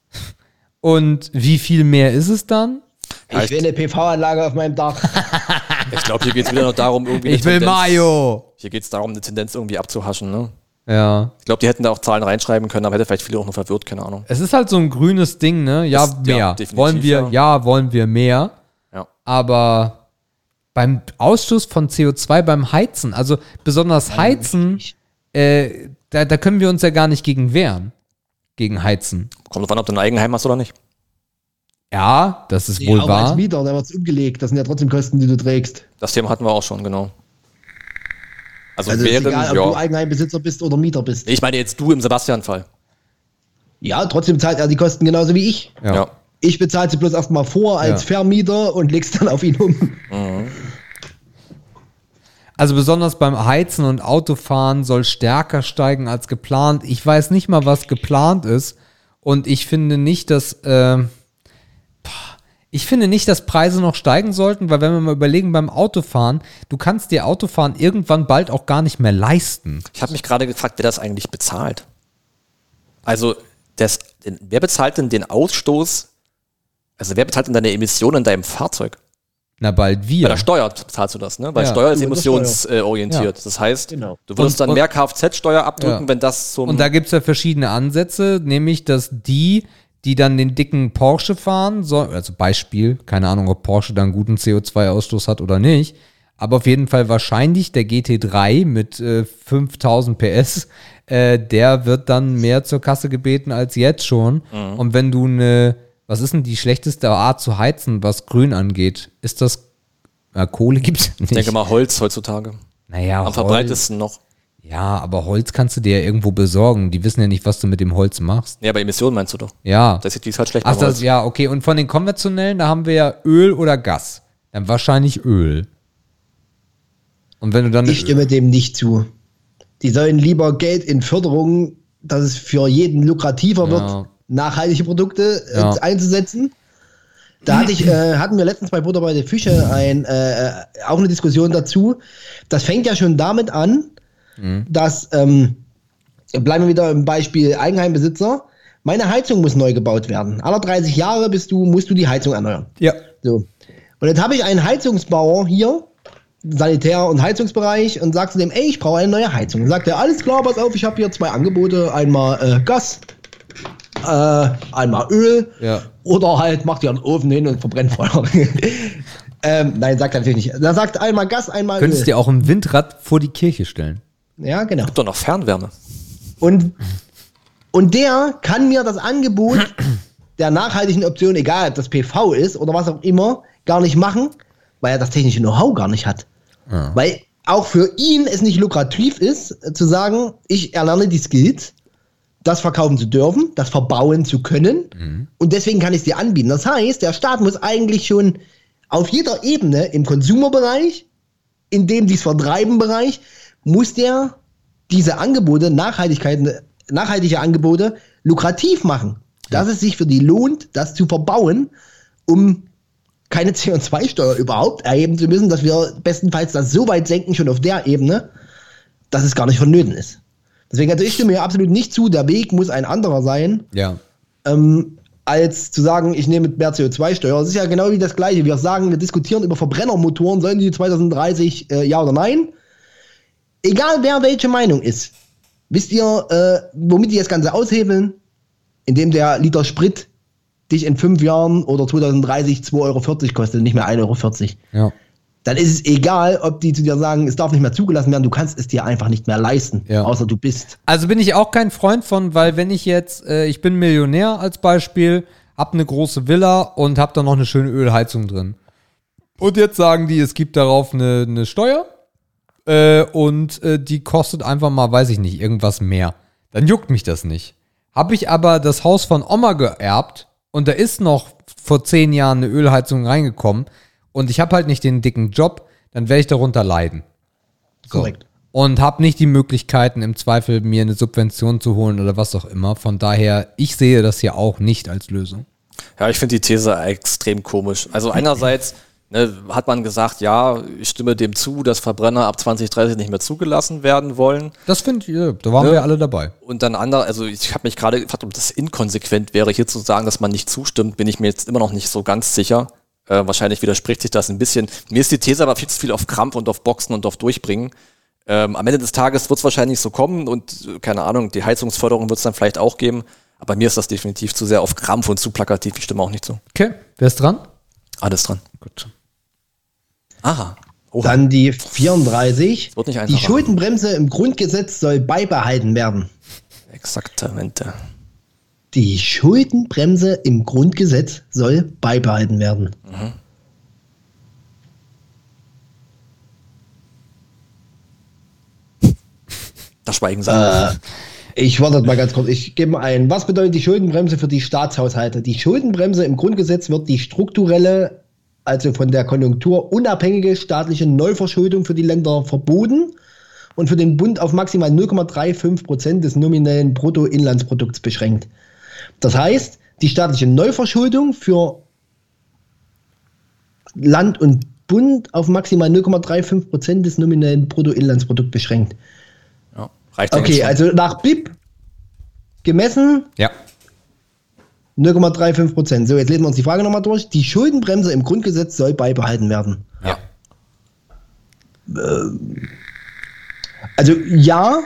Und wie viel mehr ist es dann? Ja, Ich will eine PV-Anlage auf meinem Dach. Ich glaube, hier geht es wieder noch darum, irgendwie. Ich will Mayo. Hier geht es darum, eine Tendenz irgendwie abzuhaschen. Ne? Ja. Ich glaube, die hätten da auch Zahlen reinschreiben können, aber hätte vielleicht viele auch noch verwirrt, keine Ahnung. Es ist halt so ein grünes Ding, ne? Ja, Ist- ja, mehr. definitiv, wollen wir, ja. ja. wollen wir mehr. Ja. Aber beim Ausstoß von CO2 beim Heizen, also besonders Heizen, äh, da, da können wir uns ja gar nicht gegen wehren. Gegen Heizen. Kommt an, ob du ein Eigenheim hast oder nicht. Ja, das ist Nee, wohl auch wahr. als Mieter, da wird es umgelegt. Das sind ja trotzdem Kosten, die du trägst. Das Thema hatten wir auch schon, genau. Also, Also ist wären, egal, ob du. Eigenheimbesitzer bist oder Mieter bist. Ich meine jetzt du im Sebastian-Fall. Ja, trotzdem zahlt er die Kosten genauso wie ich. Ja. Ja. Ich bezahle sie bloß erstmal vor als Ja. Vermieter und leg's dann auf ihn um. Also besonders beim Heizen und Autofahren soll stärker steigen als geplant. Ich weiß nicht mal, was geplant ist. Und ich finde nicht, dass äh, ich finde nicht, dass Preise noch steigen sollten, weil wenn wir mal überlegen beim Autofahren, du kannst dir Autofahren irgendwann bald auch gar nicht mehr leisten. Ich habe mich gerade gefragt, wer das eigentlich bezahlt. Also, das, wer bezahlt denn den Ausstoß? Also, wer bezahlt denn deine Emissionen in deinem Fahrzeug? Na bald Bei wir. der Steuer bezahlst du das, ne? Weil Ja. Steuer ist emissionsorientiert. Das heißt, Genau. du würdest Und- dann und- mehr Kfz-Steuer abdrücken, Ja. wenn das zum. Und da gibt es ja verschiedene Ansätze, nämlich dass die, die dann den dicken Porsche fahren, so, also Beispiel, keine Ahnung, ob Porsche da einen guten CO2-Ausstoß hat oder nicht, aber auf jeden Fall wahrscheinlich der GT3 mit äh, 5000 PS, äh, der wird dann mehr zur Kasse gebeten als jetzt schon. Und wenn du eine, was ist denn die schlechteste Art zu heizen, was Grün angeht? Ist das, äh, Kohle gibt's nicht. ich denke mal Holz heutzutage. naja, Am Holz- verbreitesten noch. Ja, aber Holz kannst du dir ja irgendwo besorgen. Die wissen ja nicht, was du mit dem Holz machst. Ja, bei Emissionen meinst du doch. Ja. Das ist, die ist halt schlecht Ach, das, ja, okay. Und von den konventionellen, da haben wir ja Öl oder Gas. Dann wahrscheinlich Öl. Und wenn du dann. Ich stimme dem nicht zu. Die sollen lieber Geld in Förderungen, dass es für jeden lukrativer Ja. wird, nachhaltige Produkte äh, Ja. einzusetzen. Da hatte ich, äh, hatten wir letztens bei Butter bei der Fische ein, äh, auch eine Diskussion dazu. Das fängt ja schon damit an, Mhm. dass, ähm, bleiben wir wieder im Beispiel Eigenheimbesitzer, meine Heizung muss neu gebaut werden. Alle 30 Jahre bist du, musst du die Heizung erneuern. ja. So. Und jetzt habe ich einen Heizungsbauer hier, Sanitär- und Heizungsbereich, und sag zu dem, ey, ich brauche eine neue Heizung. Und sagt er, alles klar, pass auf, ich habe hier zwei Angebote, einmal äh, Gas, äh, einmal Öl Ja. oder halt macht ihr einen Ofen hin und verbrennt Feuer. ähm, nein, sagt er natürlich nicht. Da sagt einmal Gas, einmal Könntest Öl. dir auch ein Windrad vor die Kirche stellen. Ja, genau. Doch noch Fernwärme. Und, und der kann mir das Angebot der nachhaltigen Option, egal ob das PV ist oder was auch immer, gar nicht machen, weil er das technische Know-how gar nicht hat. Weil auch für ihn es nicht lukrativ ist, äh, zu sagen, ich erlerne die Skills, das verkaufen zu dürfen, das verbauen zu können und deswegen kann ich es dir anbieten. Das heißt, der Staat muss eigentlich schon auf jeder Ebene im Konsumerbereich, in dem dies Vertreiben-Bereich, muss der diese Angebote, Nachhaltigkeiten, nachhaltige Angebote, lukrativ machen. Dass es sich für die lohnt, das zu verbauen, um keine CO2-Steuer überhaupt erheben zu müssen, dass wir bestenfalls das so weit senken, schon auf der Ebene, dass es gar nicht vonnöten ist. Deswegen, also ich stimme hier absolut nicht zu, der Weg muss ein anderer sein, Ja. ähm, als zu sagen, ich nehme mehr CO2-Steuer. Es ist ja genau wie das Gleiche. Wir sagen, wir diskutieren über Verbrennermotoren, sollen die 2030 äh, ja oder nein? Egal wer welche Meinung ist, wisst ihr, äh, womit die das Ganze aushebeln? Indem der Liter Sprit dich in fünf Jahren oder 2030 2,40 Euro kostet, nicht mehr 1,40 Euro. Ja. Dann ist es egal, ob die zu dir sagen, es darf nicht mehr zugelassen werden, du kannst es dir einfach nicht mehr leisten, Ja. außer du bist. Also bin ich auch kein Freund von, weil wenn ich jetzt, äh, ich bin Millionär als Beispiel, hab eine große Villa und hab da noch eine schöne Ölheizung drin. Und jetzt sagen die, es gibt darauf eine, eine Steuer äh, und äh, die kostet einfach mal, weiß ich nicht, irgendwas mehr. Dann juckt mich das nicht. Hab ich aber das Haus von Oma geerbt und da ist noch vor zehn Jahren eine Ölheizung reingekommen und ich habe halt nicht den dicken Job, dann werde ich darunter leiden. So. Korrekt. Und habe nicht die Möglichkeiten, im Zweifel mir eine Subvention zu holen oder was auch immer. Von daher, ich sehe das hier auch nicht als Lösung. Ja, ich finde die These extrem komisch. Also einerseits ne, hat man gesagt, ja, ich stimme dem zu, dass Verbrenner ab 2030 nicht mehr zugelassen werden wollen. Das finde ich, ja, da waren Ne? wir alle dabei. Und dann andere, also ich habe mich gerade gefragt, ob das inkonsequent wäre, hier zu sagen, dass man nicht zustimmt, bin ich mir jetzt immer noch nicht so ganz sicher. Äh, wahrscheinlich widerspricht sich das ein bisschen. Mir ist die These aber viel zu viel auf Krampf und auf Boxen und auf Durchbringen. Ähm, am Ende des Tages wird es wahrscheinlich so kommen und äh, keine Ahnung, die Heizungsförderung wird es dann vielleicht auch geben. Aber mir ist das definitiv zu sehr auf Krampf und zu plakativ. Ich stimme auch nicht zu. Okay, wer ist dran? Alles dran. Gut. Aha. Oha. Dann die 34. wird nicht die. Schuldenbremse im Grundgesetz soll beibehalten werden. Exaktamente. Die Schuldenbremse im Grundgesetz soll beibehalten werden. Da schweigen sie. Äh, ich warte mal ganz kurz. Ich gebe mal ein. Was bedeutet die Schuldenbremse für die Staatshaushalte? Die Schuldenbremse im Grundgesetz wird die strukturelle, also von der Konjunktur unabhängige staatliche Neuverschuldung für die Länder verboten und für den Bund auf maximal 0,35 Prozent des nominellen Bruttoinlandsprodukts beschränkt. Das heißt, die staatliche Neuverschuldung für Land und Bund auf maximal 0,35 Prozent des nominellen Bruttoinlandsprodukts beschränkt. ja, reicht Okay, also nach BIP gemessen Ja. 0,35 Prozent. So, jetzt lesen wir uns die Frage nochmal durch. Die Schuldenbremse im Grundgesetz soll beibehalten werden. Ja. Also ja,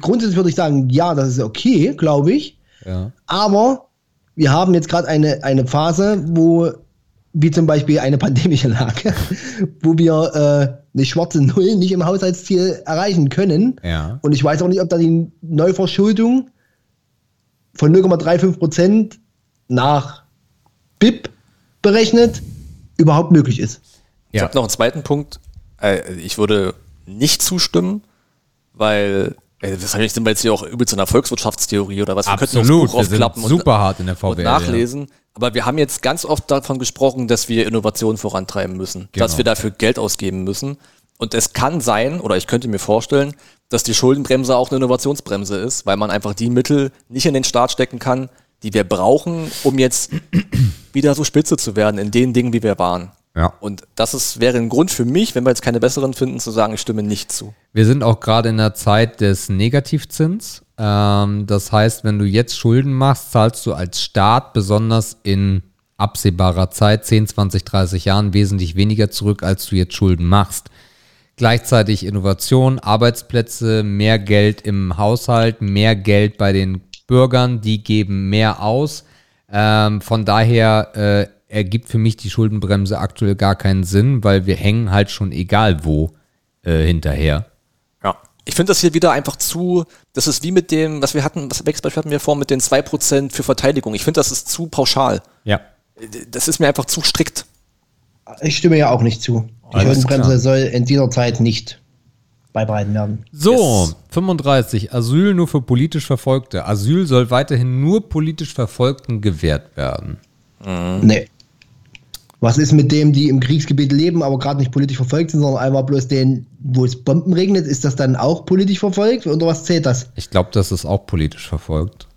grundsätzlich würde ich sagen, ja, das ist okay, glaube ich. Ja. Aber wir haben jetzt gerade eine, eine Phase, wo, wie zum Beispiel eine pandemische Lage, wo wir äh, eine schwarze Null nicht im Haushaltsziel erreichen können. Ja. Und ich weiß auch nicht, ob da die Neuverschuldung von 0,35 Prozent nach BIP berechnet überhaupt möglich ist. Ich Ja. habe noch einen zweiten Punkt. Äh, Ich würde nicht zustimmen, weil wahrscheinlich sind wir jetzt hier auch übel zu einer Volkswirtschaftstheorie oder was. Wir könnten Absolut. Buch Wir sind aufklappen und- super hart in der und VWL. nachlesen. Aber wir haben jetzt ganz oft davon gesprochen, dass wir Innovation vorantreiben müssen, Genau. dass wir dafür Geld ausgeben müssen. Und es kann sein, oder ich könnte mir vorstellen, dass die Schuldenbremse auch eine Innovationsbremse ist, weil man einfach die Mittel nicht in den Staat stecken kann, die wir brauchen, um jetzt wieder so spitze zu werden in den Dingen, wie wir waren. Ja. Und das ist, wäre ein Grund für mich, wenn wir jetzt keine besseren finden, zu sagen, ich stimme nicht zu. Wir sind auch gerade in der Zeit des Negativzins. Ähm, das heißt, wenn du jetzt Schulden machst, zahlst du als Staat besonders in absehbarer Zeit, 10, 20, 30 Jahren, wesentlich weniger zurück, als du jetzt Schulden machst. Gleichzeitig Innovation, Arbeitsplätze, mehr Geld im Haushalt, mehr Geld bei den Bürgern, die geben mehr aus. Ähm, von daher äh, ergibt für mich die Schuldenbremse aktuell gar keinen Sinn, weil wir hängen halt schon egal wo äh, hinterher. Ja. Ich finde das hier wieder einfach zu, das ist wie mit dem, was wir hatten, was Beispiel hatten wir vor, mit den 2% für Verteidigung. Ich finde, das ist zu pauschal. Ja. Das ist mir einfach zu strikt. Ich stimme ja auch nicht zu. Die Alles Schuldenbremse klar. soll in dieser Zeit nicht beibehalten werden. So, Yes. 35. Asyl nur für politisch Verfolgte. Asyl soll weiterhin nur politisch Verfolgten gewährt werden. Nee. Was ist mit dem, die im Kriegsgebiet leben, aber gerade nicht politisch verfolgt sind, sondern einfach bloß den, wo es Bomben regnet? Ist das dann auch politisch verfolgt? Oder was zählt das? Ich glaube, das ist auch politisch verfolgt.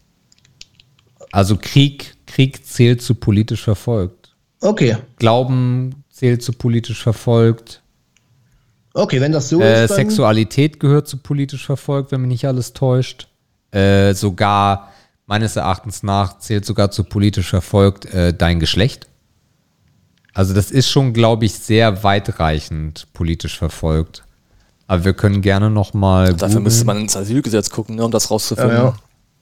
Also Krieg, Krieg zählt zu politisch verfolgt. Okay. Glauben zählt zu politisch verfolgt. Okay, wenn das so Äh, ist, dann Sexualität gehört zu politisch verfolgt, wenn mich nicht alles täuscht. Äh, sogar, meines Erachtens nach, zählt sogar zu politisch verfolgt äh, dein Geschlecht. Also das ist schon, glaube ich, sehr weitreichend politisch verfolgt. Aber wir können gerne noch mal Dafür müsste man ins Asylgesetz gucken, ne, um das rauszufinden. Ja, ja.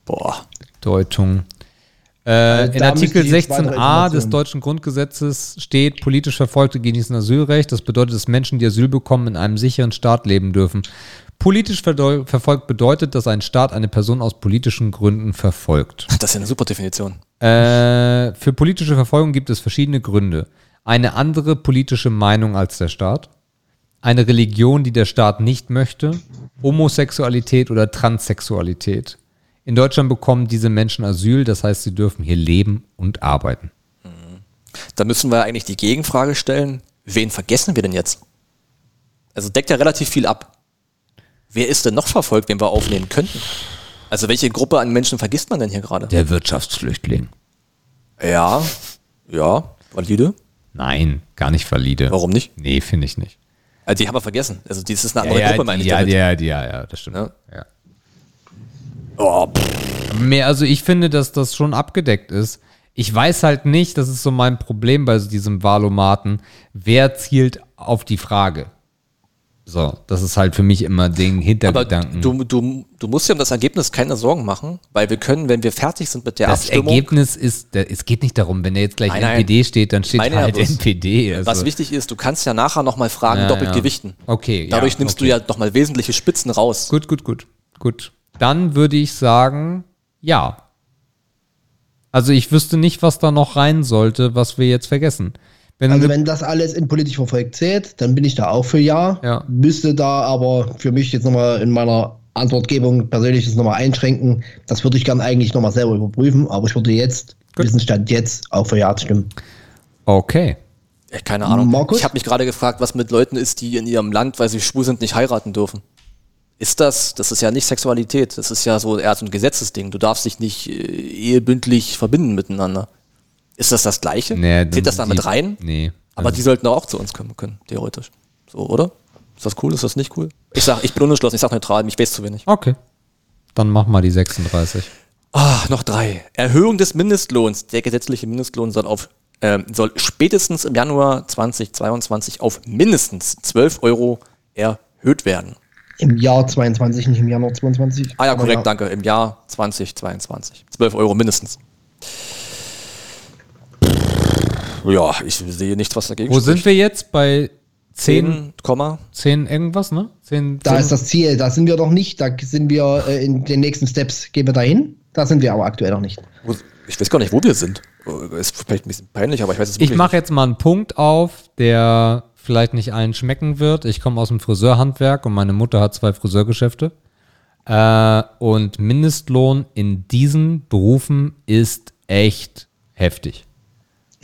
Boah. Deutung. Äh, in da Artikel müsste ich zwei, drei 16a des deutschen Grundgesetzes steht, politisch Verfolgte genießen Asylrecht. Das bedeutet, dass Menschen, die Asyl bekommen, in einem sicheren Staat leben dürfen. Politisch verfolgt bedeutet, dass ein Staat eine Person aus politischen Gründen verfolgt. Das ist ja eine super Definition. Äh, für politische Verfolgung gibt es verschiedene Gründe. Eine andere politische Meinung als der Staat, eine Religion, die der Staat nicht möchte, Homosexualität oder Transsexualität. In Deutschland bekommen diese Menschen Asyl, das heißt, sie dürfen hier leben und arbeiten. Da müssen wir eigentlich die Gegenfrage stellen, wen vergessen wir denn jetzt? Also deckt ja relativ viel ab. Wer ist denn noch verfolgt, wen wir aufnehmen könnten? Also welche Gruppe an Menschen vergisst man denn hier gerade? Der Wirtschaftsflüchtling. Ja, ja, valide. Nein, gar nicht valide. Warum nicht? Nee, finde ich nicht. Also die haben wir vergessen. Also das ist eine andere Gruppe, meine ich ja, damit. ja, ja, ja, das stimmt. Ja. Ja. Oh. Mehr, also ich finde, dass das schon abgedeckt ist. Ich weiß halt nicht, das ist so mein Problem bei so diesem Wahlomaten, wer zielt auf die Frage. So, das ist halt für mich immer den Aber Hintergedanken. du, du, du musst dir um das Ergebnis keine Sorgen machen, weil wir können, wenn wir fertig sind mit der das Abstimmung, Ergebnis ist, es geht nicht darum, wenn da jetzt gleich Nein, nein. NPD steht, dann steht Meine ja halt bloß, NPD. Also. was wichtig ist, du kannst ja nachher nochmal Fragen Ja, doppelt ja. gewichten. Okay, ja, Dadurch nimmst okay. du ja nochmal wesentliche Spitzen raus. Gut, gut, gut, gut. Dann würde ich sagen, ja. Also ich wüsste nicht, was da noch rein sollte, was wir jetzt vergessen. Wenn, Also wenn das alles in politisch verfolgt zählt, dann bin ich da auch für Ja. Ja. Müsste da aber für mich jetzt nochmal in meiner Antwortgebung persönlich das nochmal einschränken. Das würde ich gern eigentlich nochmal selber überprüfen, aber ich würde jetzt, Gut. Wissensstand jetzt, auch für Ja stimmen. okay. Ja, keine Ahnung. Markus? Ich habe mich gerade gefragt, was mit Leuten ist, die in ihrem Land, weil sie schwul sind, nicht heiraten dürfen. Ist das, das ist ja nicht Sexualität, das ist ja so eher so ein Gesetzesding. Du darfst dich nicht äh, ehebündlich verbinden miteinander. Ist das das Gleiche? Nee, Zählt das da mit rein? Nee. Aber die sollten doch auch zu uns kommen können, theoretisch. So, oder? Ist das cool, ist das nicht cool? Ich sag, ich bin unentschlossen, ich sag neutral, mich weiß zu wenig. Okay. Dann mach mal die 36. Ah, noch drei. Erhöhung des Mindestlohns. Der gesetzliche Mindestlohn soll auf ähm, soll spätestens im Januar 2022 auf mindestens 12 Euro erhöht werden. Im Jahr 22, nicht im Januar 22. Ah ja, korrekt, danke. Im Jahr 2022. 12 Euro mindestens. Ja, ich sehe nichts, was dagegen Wo sind wir jetzt? Bei 10, 10, Komma. 10 irgendwas, ne? 10, Da ist das Ziel, da sind wir noch nicht, da sind wir äh, in den nächsten Steps, gehen wir dahin. Da sind wir aber aktuell noch nicht. Ich weiß gar nicht, wo wir sind. Äh, Ist vielleicht ein bisschen peinlich, aber ich weiß es Ich wirklich mache jetzt mal einen Punkt auf, der vielleicht nicht allen schmecken wird. Ich komme aus dem Friseurhandwerk und meine Mutter hat zwei Friseurgeschäfte. Äh, und Mindestlohn in diesen Berufen ist echt heftig.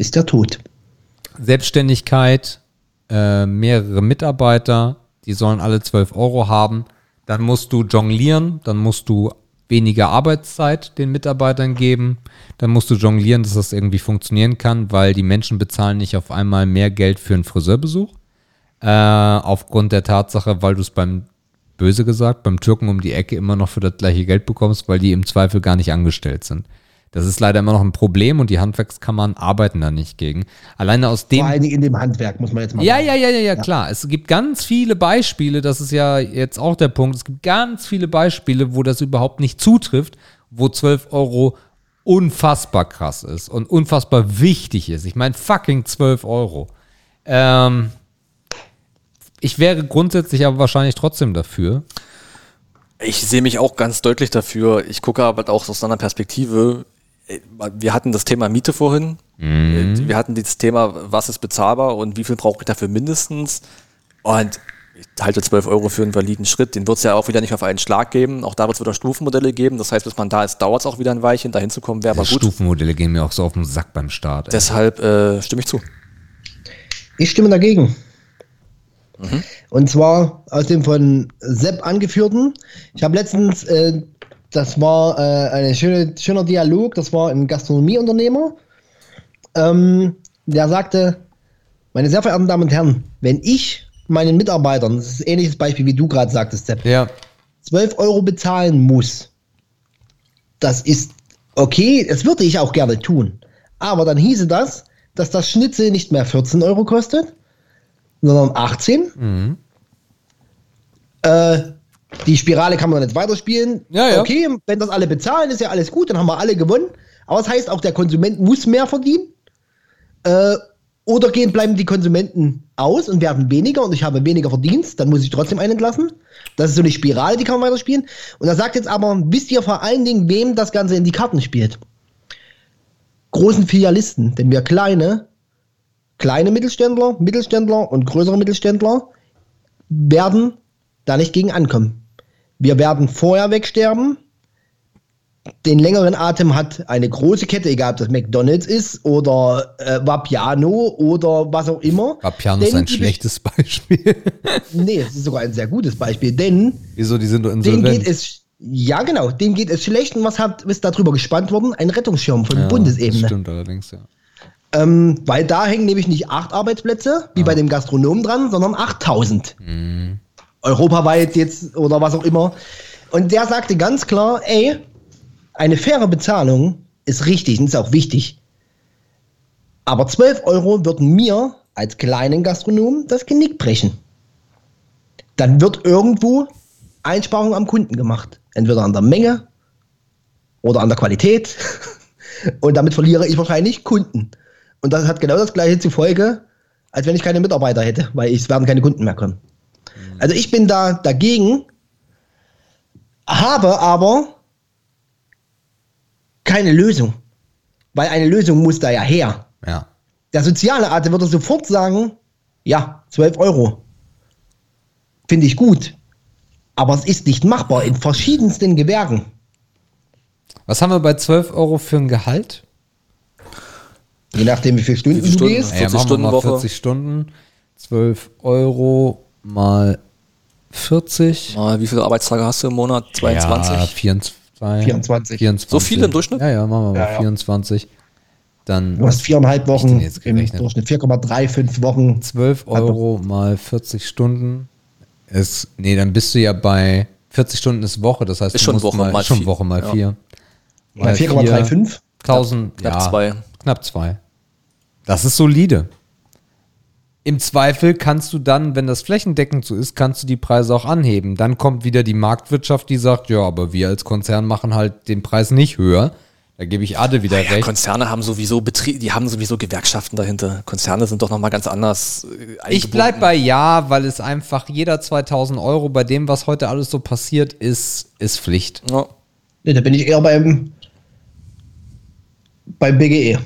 Ist der Tod. Selbstständigkeit, äh, mehrere Mitarbeiter, die sollen alle 12 Euro haben. Dann musst du jonglieren, dann musst du weniger Arbeitszeit den Mitarbeitern geben. Dann musst du jonglieren, dass das irgendwie funktionieren kann, weil die Menschen bezahlen nicht auf einmal mehr Geld für einen Friseurbesuch. Äh, aufgrund der Tatsache, weil du es beim, böse gesagt, beim Türken um die Ecke immer noch für das gleiche Geld bekommst, weil die im Zweifel gar nicht angestellt sind. Das ist leider immer noch ein Problem und die Handwerkskammern arbeiten da nicht gegen. Alleine aus dem Vor allen Dingen in dem Handwerk, muss man jetzt mal ja, sagen. ja, ja, ja, ja, klar. Es gibt ganz viele Beispiele, das ist ja jetzt auch der Punkt, es gibt ganz viele Beispiele, wo das überhaupt nicht zutrifft, wo 12 Euro unfassbar krass ist und unfassbar wichtig ist. Ich meine, fucking 12 Euro. Ähm, ich wäre grundsätzlich aber wahrscheinlich trotzdem dafür. Ich sehe mich auch ganz deutlich dafür. Ich gucke aber auch aus einer Perspektive. Äh, Wir hatten das Thema Miete vorhin. Äh, Wir hatten das Thema, was ist bezahlbar und wie viel brauche ich dafür mindestens. Und ich halte 12 Euro für einen validen Schritt. Den wird es ja auch wieder nicht auf einen Schlag geben. Auch da wird es wieder Stufenmodelle geben. Das heißt, bis man da ist, dauert es auch wieder ein Weilchen. Dahin zu kommen, wäre aber gut. Stufenmodelle gehen mir auch so auf den Sack beim Start. ey. Deshalb äh, stimme ich zu. Ich stimme dagegen. Und zwar aus dem von Sepp angeführten. Ich habe letztens, äh, das war äh, ein schöne, schöner Dialog, das war ein Gastronomieunternehmer. Ähm, der sagte, meine sehr verehrten Damen und Herren, wenn ich meinen Mitarbeitern, das ist ein ähnliches Beispiel, wie du gerade sagtest, Sepp, ja, 12 Euro bezahlen muss, das ist okay, das würde ich auch gerne tun. Aber dann hieße das, dass das Schnitzel nicht mehr 14 Euro kostet, sondern 18. Äh, die Spirale kann man nicht weiterspielen. Ja, ja. Okay, wenn das alle bezahlen, ist ja alles gut, dann haben wir alle gewonnen. Aber das heißt, auch der Konsument muss mehr verdienen. Äh, oder gehen, bleiben die Konsumenten aus und werden weniger und ich habe weniger Verdienst, dann muss ich trotzdem einen entlassen. Das ist so eine Spirale, die kann man weiterspielen. Und er sagt jetzt aber, wisst ihr vor allen Dingen, wem das Ganze in die Karten spielt? Großen Filialisten, denn wir kleine, kleine Mittelständler, Mittelständler und größere Mittelständler werden da nicht gegen ankommen. Wir werden vorher wegsterben. Den längeren Atem hat eine große Kette, egal ob das McDonalds ist oder äh, Vapiano oder was auch immer. Vapiano ist ein schlechtes Beispiel. Nee, es ist sogar ein sehr gutes Beispiel, denn Wieso, die sind doch denen insolvent. geht es, ja genau, denen geht es schlecht und was hat, ist darüber gespannt worden? Ein Rettungsschirm von Ja, Bundesebene. Das stimmt allerdings, ja. Ähm, weil da hängen nämlich nicht acht Arbeitsplätze, wie bei dem Gastronomen dran, sondern 8000. Europaweit jetzt oder was auch immer. Und der sagte ganz klar, ey, eine faire Bezahlung ist richtig und ist auch wichtig. Aber 12 Euro würden mir als kleinen Gastronom das Genick brechen. dann wird irgendwo Einsparung am Kunden gemacht. Entweder an der Menge oder an der Qualität. Und damit verliere ich wahrscheinlich Kunden. Und das hat genau das gleiche zur Folge, als wenn ich keine Mitarbeiter hätte, weil es werden keine Kunden mehr kommen. Also ich bin da dagegen, habe aber keine Lösung. Weil eine Lösung muss da ja her. Ja. Der soziale Arzt würde sofort sagen, ja, 12 Euro. Finde ich gut. Aber es ist nicht machbar in verschiedensten Gewerken. Was haben wir bei 12 Euro für ein Gehalt? Je nachdem, wie viele Stunden Wie viele du Stunden? gehst. Ja. Ja, 40 machen wir Stunden Woche. 40 Stunden. 12 Euro mal 40. Mal, wie viele Arbeitstage hast du im Monat? 22? Ja, 24. 24. 24. So viele im Durchschnitt? Ja, ja, machen wir mal Ja, ja. 24. Dann Du hast viereinhalb Wochen jetzt im? Durchschnitt, 4,35 Wochen. 12 Euro mal 40 Stunden. Ist, nee, dann bist du ja bei 40 Stunden ist Woche. Das heißt, Ist du schon musst Woche, mal, mal schon vier. Woche mal Ja. 4. Mal 4,35. 1000, Knapp ja, zwei. Knapp zwei. Das ist solide. Im Zweifel kannst du dann, wenn das flächendeckend so ist, kannst du die Preise auch anheben. Dann kommt wieder die Marktwirtschaft, die sagt, ja, aber wir als Konzern machen halt den Preis nicht höher. Da gebe ich Ade wieder Ja, recht. Konzerne haben sowieso Betrie die haben sowieso Gewerkschaften dahinter. Konzerne sind doch noch mal ganz anders. äh, Ich eingebunden. bleib bei ja, weil es einfach jeder 2000 Euro bei dem, was heute alles so passiert, ist, ist Pflicht. Ja. Nee, da bin ich eher beim, beim BGE.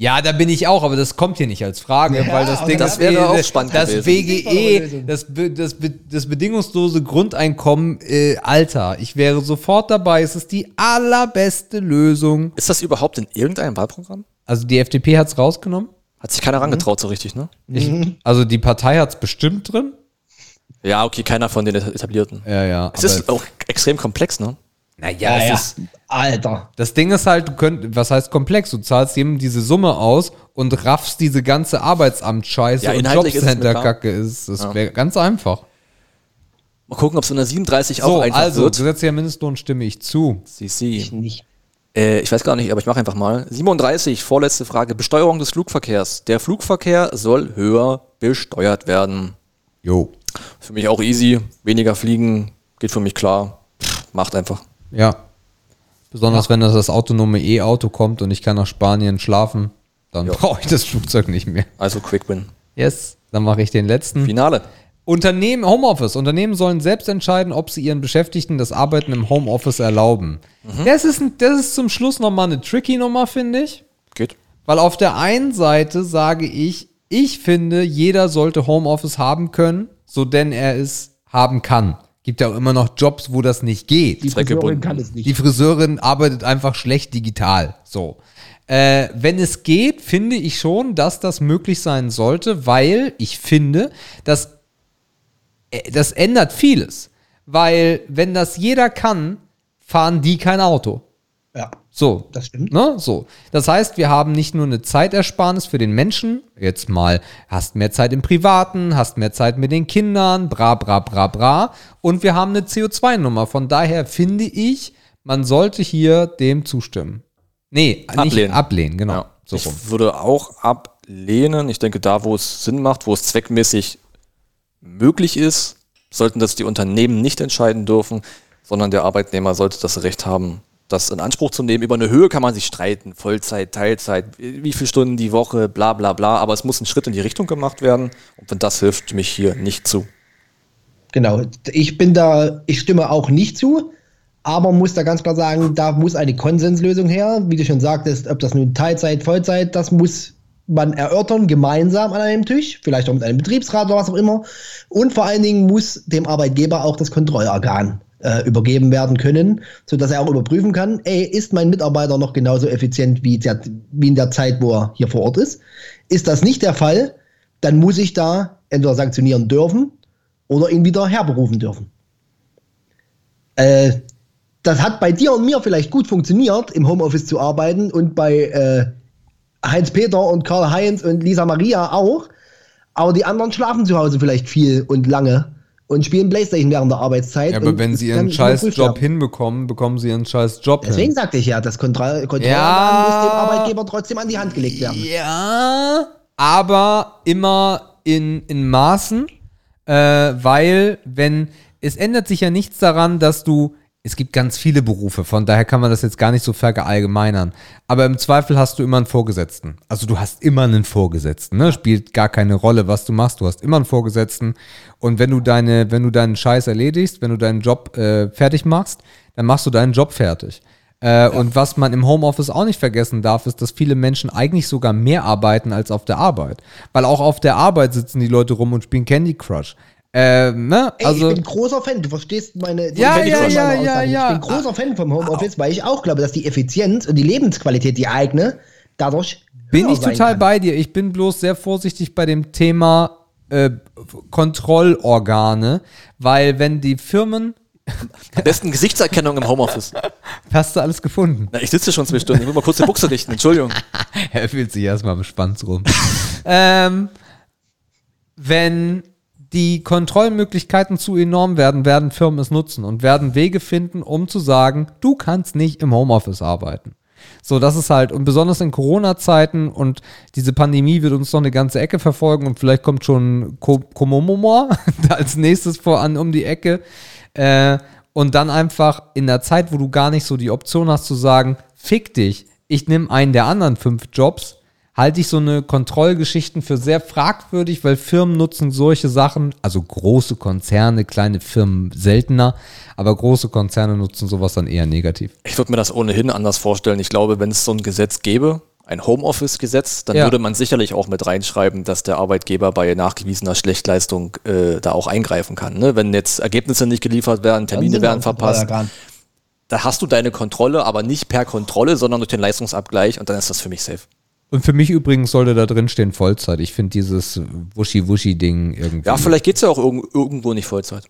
Ja, da bin ich auch, aber das kommt hier nicht als Frage, Ja, weil das Ding das ist, wäre eh, auch spannend das gewesen. BGE, das, das, das bedingungslose Grundeinkommen, äh, Alter, ich wäre sofort dabei. Es ist die allerbeste Lösung. Ist das überhaupt in irgendeinem Wahlprogramm? Also die FDP hat's rausgenommen. Hat sich keiner rangetraut so richtig, ne? Ich, also die Partei hat's bestimmt drin. Ja, okay, keiner von den etablierten. Ja, ja. Es ist auch extrem komplex, ne? Naja, es ja. ist, Alter. Das Ding ist halt, du könnt, was heißt komplex? Du zahlst jedem diese Summe aus und raffst diese ganze Arbeitsamt-Scheiße Ja, und es. Jobcenter-Kacke ist. Das wäre ganz einfach. Mal gucken, ob es in der 37 auch So, einfach also, wird. gesetzlicher Mindestlohn stimme ich zu. Sie, sie. Ich nicht. Äh, ich weiß gar nicht, aber ich mache einfach mal. 37, vorletzte Frage. Besteuerung des Flugverkehrs. Der Flugverkehr soll höher besteuert werden. Jo. Für mich auch easy. Weniger fliegen, geht für mich klar. Pff, macht einfach. Ja. Besonders wenn das, das autonome E-Auto kommt und ich kann nach Spanien schlafen, dann Ja. brauche ich das Flugzeug nicht mehr. Also Quick Win. Yes, dann mache ich den letzten. Finale. Unternehmen, Homeoffice. Unternehmen sollen selbst entscheiden, ob sie ihren Beschäftigten das Arbeiten im Homeoffice erlauben. Das, ist, ein- das ist zum Schluss nochmal eine tricky Nummer, finde ich. Geht. Weil auf der einen Seite sage ich, ich finde, jeder sollte Homeoffice haben können, so denn er es haben kann. Gibt ja auch immer noch Jobs, wo das nicht geht. Die. Friseurin kann es nicht. Die Friseurin arbeitet einfach schlecht digital. So. Äh, wenn es geht, finde ich schon, dass das möglich sein sollte, weil ich finde, dass äh, das ändert vieles. Weil, wenn das jeder kann, fahren die kein Auto. Ja, So. das stimmt. Ne? So. Das heißt, wir haben nicht nur eine Zeitersparnis für den Menschen, jetzt mal, hast mehr Zeit im Privaten, hast mehr Zeit mit den Kindern, bra, bra, bra, bra. Und wir haben eine CO2-Nummer. Von daher finde ich, man sollte hier dem zustimmen. Nee, nicht Ablehnen. ablehnen, genau. Ja. So ich rum. würde auch ablehnen. Ich denke, da, wo es Sinn macht, wo es zweckmäßig möglich ist, sollten das die Unternehmen nicht entscheiden dürfen, sondern der Arbeitnehmer sollte das Recht haben, das in Anspruch zu nehmen. Über eine Höhe kann man sich streiten, Vollzeit, Teilzeit, wie viele Stunden die Woche, bla bla bla, aber es muss ein Schritt in die Richtung gemacht werden und das hilft, stimme ich hier nicht zu. Genau. Ich bin da, ich stimme auch nicht zu, aber muss da ganz klar sagen, da muss eine Konsenslösung her. Wie du schon sagtest, ob das nun Teilzeit, Vollzeit, das muss man erörtern, gemeinsam an einem Tisch, vielleicht auch mit einem Betriebsrat oder was auch immer. Und vor allen Dingen muss dem Arbeitgeber auch das Kontrollorgan äh, übergeben werden können, sodass er auch überprüfen kann, ey, ist mein Mitarbeiter noch genauso effizient wie, der, wie in der Zeit, wo er hier vor Ort ist? Ist das nicht der Fall, dann muss ich da entweder sanktionieren dürfen oder ihn wieder herberufen dürfen. Äh, das hat bei dir und mir vielleicht gut funktioniert, im Homeoffice zu arbeiten und bei äh, Heinz-Peter und Karl-Heinz und Lisa Maria auch. Aber die anderen schlafen zu Hause vielleicht viel und lange und spielen Playstation während der Arbeitszeit. Ja, aber wenn sie ihren scheiß Job hinbekommen, bekommen sie ihren scheiß Job Deswegen hin. sagte ich ja, das Kontroll Kontrollorgan Ja. muss dem Arbeitgeber trotzdem an die Hand gelegt werden. Ja, aber immer in, in Maßen. Äh, weil, wenn, es ändert sich ja nichts daran, dass du, es gibt ganz viele Berufe, von daher kann man das jetzt gar nicht so verallgemeinern. Aber im Zweifel hast du immer einen Vorgesetzten. Also du hast immer einen Vorgesetzten, ne? Spielt gar keine Rolle, was du machst. Du hast immer einen Vorgesetzten. Und wenn du deine, wenn du deinen Scheiß erledigst, wenn du deinen Job äh, fertig machst, dann machst du deinen Job fertig. Äh, Und was man im Homeoffice auch nicht vergessen darf, ist, dass viele Menschen eigentlich sogar mehr arbeiten als auf der Arbeit. Weil auch auf der Arbeit sitzen die Leute rum und spielen Candy Crush. Äh, ne? Ey, Also, ich bin großer Fan, du verstehst meine Ja, meine ja, ja, ja, ja. Ich bin großer Fan vom Homeoffice, weil ich auch glaube, dass die Effizienz und die Lebensqualität, die eigene, dadurch bin höher ich sein total kann. bei dir. Ich bin bloß sehr vorsichtig bei dem Thema äh, Kontrollorgane, weil wenn die Firmen, Am besten Gesichtserkennung im Homeoffice. hast du alles gefunden? Na, ich sitze schon zwei Stunden. Ich will mal kurz die Buchse richten. Entschuldigung. er fühlt sich erstmal Schwanz rum. ähm, wenn die Kontrollmöglichkeiten zu enorm werden, werden Firmen es nutzen und werden Wege finden, um zu sagen, du kannst nicht im Homeoffice arbeiten. So, das ist halt, und besonders in Corona-Zeiten und diese Pandemie wird uns noch eine ganze Ecke verfolgen und vielleicht kommt schon Ko- Komomomor als nächstes voran um die Ecke. Äh, und dann einfach in der Zeit, wo du gar nicht so die Option hast zu sagen, fick dich, ich nehme einen der anderen fünf Jobs, halte ich so eine Kontrollgeschichten für sehr fragwürdig, weil Firmen nutzen solche Sachen, also große Konzerne, kleine Firmen seltener, aber große Konzerne nutzen sowas dann eher negativ. Ich würde mir das ohnehin anders vorstellen. Ich glaube, wenn es so ein Gesetz gäbe, ein Homeoffice-Gesetz, dann Ja. würde man sicherlich auch mit reinschreiben, dass der Arbeitgeber bei nachgewiesener Schlechtleistung äh, da auch eingreifen kann. Ne? Wenn jetzt Ergebnisse nicht geliefert werden, Termine werden verpasst, da hast du deine Kontrolle, aber nicht per Kontrolle, sondern durch den Leistungsabgleich und dann ist das für mich safe. Und für mich übrigens sollte da drin stehen Vollzeit. Ich finde dieses Wuschi-Wuschi-Ding irgendwie. Ja, vielleicht geht's ja auch irg irgendwo nicht Vollzeit.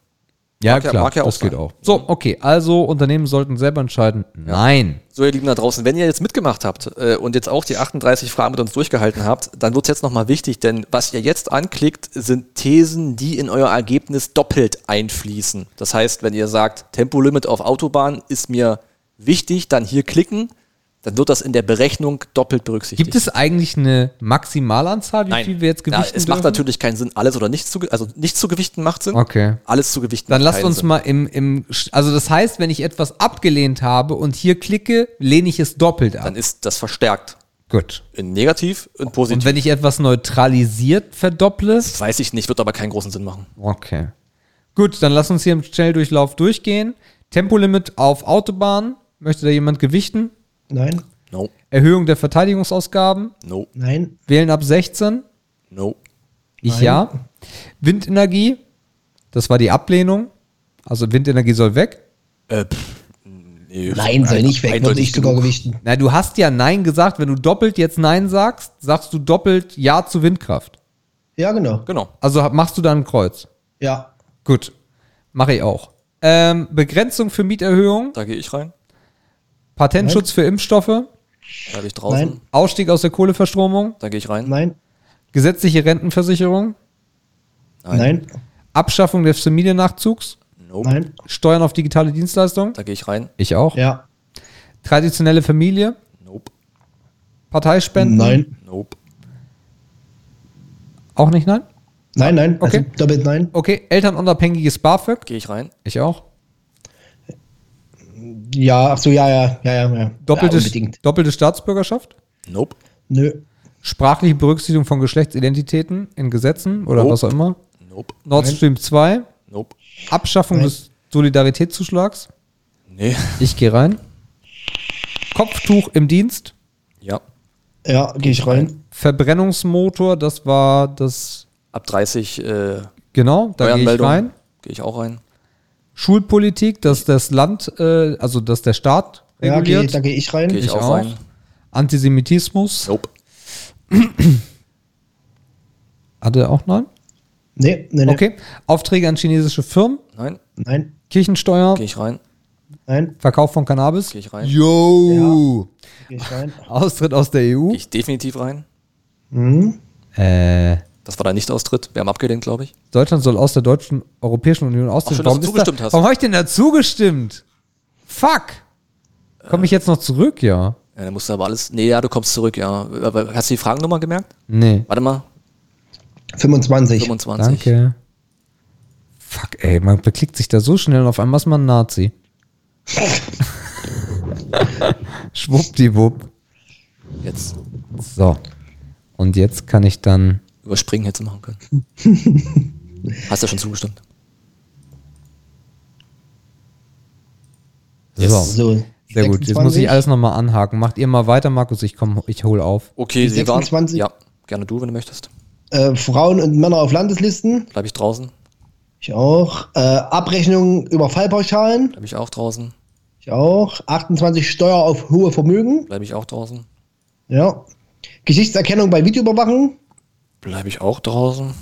ja, mag ja- klar, mag ja auch das geht sein. auch. So, okay, also Unternehmen sollten selber entscheiden. Nein. So, ihr Lieben da draußen, wenn ihr jetzt mitgemacht habt äh, und jetzt auch die 38 Fragen mit uns durchgehalten habt, dann wird's jetzt nochmal wichtig, denn was ihr jetzt anklickt, sind Thesen, die in euer Ergebnis doppelt einfließen. Das heißt, wenn ihr sagt, Tempolimit auf Autobahn ist mir wichtig, dann hier klicken, dann wird das in der Berechnung doppelt berücksichtigt. Gibt es eigentlich eine Maximalanzahl, wie Nein. viel wir jetzt ja, gewichten Es macht dürfen? natürlich keinen Sinn, alles oder nichts zu, also nichts zu gewichten macht Sinn. Okay. Alles zu gewichten Dann macht lasst uns Sinn. mal im, im, also das heißt, wenn ich etwas abgelehnt habe und hier klicke, lehne ich es doppelt ab. Dann ist das verstärkt. Gut. In negativ und positiv. Und wenn ich etwas neutralisiert verdopple, das weiß ich nicht, wird aber keinen großen Sinn machen. okay. Gut, dann lass uns hier im Schnelldurchlauf durchgehen. Tempolimit auf Autobahn. Möchte da jemand gewichten? Nein, No, Erhöhung der Verteidigungsausgaben. no, nein, Wählen ab 16. no. Ich Nein. ja. Windenergie. Das war die Ablehnung. Also Windenergie soll weg. Äh, pff, nee, nein, soll nicht weg, würde ich sogar gewichten. Na, du hast ja Nein gesagt. Wenn du doppelt jetzt Nein sagst, sagst du doppelt Ja zu Windkraft. Ja, genau. Genau. Also machst du dann ein Kreuz. Ja, Gut. Mache ich auch. Ähm, Begrenzung für Mieterhöhung. Da gehe ich rein. Patentschutz für Impfstoffe. Da gehe ich draußen. Nein. Ausstieg aus der Kohleverstromung. Da gehe ich rein. nein, Gesetzliche Rentenversicherung. nein, Abschaffung des Familiennachzugs. Nope. nein, Steuern auf digitale Dienstleistungen. Da gehe ich rein. Ich auch. ja, Traditionelle Familie. Nope. Parteispenden. nein, Nope. Auch nicht nein? nein, nein, Okay. also doppelt nein. Okay. Elternunabhängiges BAföG. Gehe ich rein. Ich auch. Ja, ach so, ja, ja, ja, ja, ja. Doppelte, ja, unbedingt. doppelte Staatsbürgerschaft. Nope. Nö, Sprachliche Berücksichtigung von Geschlechtsidentitäten in Gesetzen oder Nope. was auch immer. Nope. Nord Stream 2. Nope. Abschaffung Nein. des Solidaritätszuschlags. Nee. Ich gehe rein. Kopftuch im Dienst. Ja. ja, gehe ich rein. Verbrennungsmotor, das war das, Ab 30 äh, genau, da gehe ich rein. Gehe ich auch rein. Schulpolitik, dass das Land, äh, also dass der Staat Ja, geh, reguliert. da gehe ich rein. Gehe ich, Ich auch, auch. rein. Antisemitismus. Nope. Hatte er auch nein? Nee, nee, nee. Okay. Aufträge an chinesische Firmen. Nein. Nein, Kirchensteuer. Gehe ich rein. nein, Verkauf von Cannabis. Gehe ich rein. Yo. gehe ich rein. Austritt aus der EU. Gehe ich definitiv rein. Mhm. Äh, Das war der Nicht-Austritt. Wir haben abgelehnt, glaube ich. Deutschland soll aus der deutschen Europäischen Union austreten. ist zugestimmt da, hast. Warum habe ich denn da zugestimmt? Fuck. Komme ich jetzt noch zurück, ja? Ja, dann musst du aber alles. Nee, ja, du kommst zurück, ja. Aber hast du die Fragennummer gemerkt? Nee. Warte mal. 25. 25. Danke. ey, man beklickt sich da so schnell und auf einmal ist man ein Nazi. Schwuppdiwupp. Jetzt So. Und jetzt kann ich dann. Überspringen hätte machen können. Hast du schon zugestimmt? So. So. Sehr gut. Jetzt muss ich alles nochmal anhaken. Macht ihr mal weiter, Markus. Ich komm, ich hol auf. Okay, Die Sie waren. 26? Ja, gerne du, wenn du möchtest. Äh, Frauen und Männer auf Landeslisten. Bleib ich draußen. Ich auch. Äh, Abrechnung über Fallpauschalen. Bleib ich auch draußen. Ich auch. 28 Steuer auf hohe Vermögen. Bleib ich auch draußen. Ja. Gesichtserkennung bei Videoüberwachung. Bleib ich auch draußen.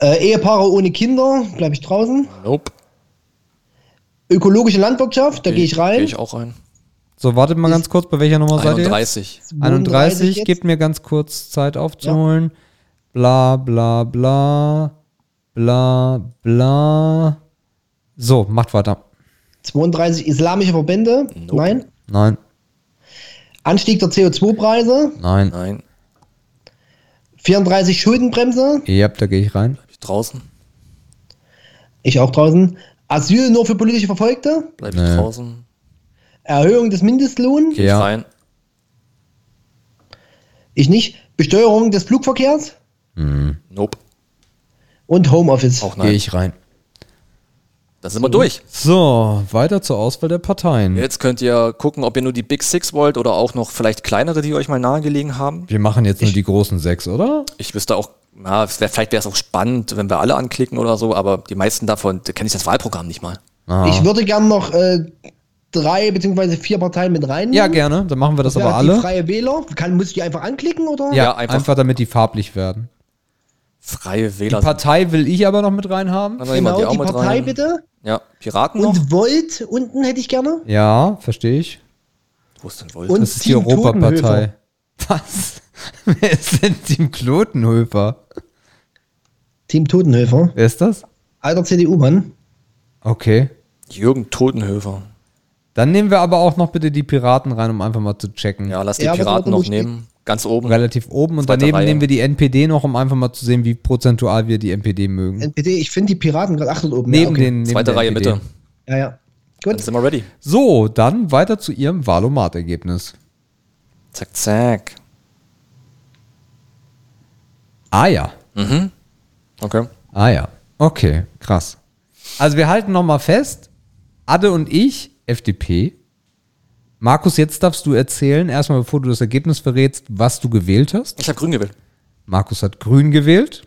Äh, Ehepaare ohne Kinder. Bleibe ich draußen. Nope. Ökologische Landwirtschaft. Da gehe ich rein. Gehe ich auch rein. So, wartet mal ganz kurz, bei welcher Nummer seid ihr? 31. 31, jetzt. gebt mir ganz kurz Zeit aufzuholen. Bla bla bla. Bla bla. So, macht weiter. 32 islamische Verbände. Nope. Nein. Nein, Anstieg der CO2-Preise. nein. Nein. 34 Schuldenbremse. Ja, da gehe ich rein. Bleib ich draußen. Ich auch draußen. Asyl nur für politische Verfolgte. Bleib ich Nee. draußen. Erhöhung des Mindestlohns. Ja. rein. Ich nicht. Besteuerung des Flugverkehrs. Nope. Und Homeoffice. Auch Gehe nein. ich rein. Dann sind wir durch. So, weiter zur Auswahl der Parteien. Jetzt könnt ihr gucken, ob ihr nur die Big Six wollt oder auch noch vielleicht kleinere, die euch mal nahegelegen haben. Wir machen jetzt nur die großen sechs, oder? Ich wüsste auch, wär, vielleicht wäre es auch spannend, wenn wir alle anklicken oder so, aber die meisten davon, da kenne ich das Wahlprogramm nicht mal. Ah. Ich würde gern noch äh, drei beziehungsweise vier Parteien mit rein. Ja, gerne. Dann machen wir das aber Die alle. Freie Wähler. Kann, muss ich die einfach anklicken oder? Ja, Ja, einfach. einfach. damit die farblich werden. Freie Die Wähler. Partei will ich aber noch mit reinhaben. Dann nehmen wir Genau, die, mit Partei rein. bitte. Ja, Piraten noch. Und Volt unten hätte ich gerne. Ja, verstehe ich. Wo ist denn Volt? Und Das ist die Team Europapartei. Was? Wer ist denn Team Klotenhöfer? Team Totenhöfer. Wer ist das? Alter CDU-Mann. Okay. Jürgen Totenhöfer. Dann nehmen wir aber auch noch bitte die Piraten rein, um einfach mal zu checken. Ja, lass die Ja, Piraten noch nehmen. Ganz oben. Relativ oben. Und daneben Reihe. nehmen wir die NPD noch, um einfach mal zu sehen, wie prozentual wir die NPD mögen. NPD, ich finde die Piraten gerade acht oben. neben ja, okay. den neben Zweite Reihe NPD. Mitte. Ja, ja. Dann Gut. sind wir ready. So, dann weiter zu ihrem Wahlomat-Ergebnis. Zack, zack. Ah ja. Okay. Ah ja. Okay, krass. Also wir halten nochmal fest, Adde und ich, FDP. Markus, jetzt darfst du erzählen, erstmal bevor du das Ergebnis verrätst, was du gewählt hast. Ich habe grün gewählt. Markus hat grün gewählt.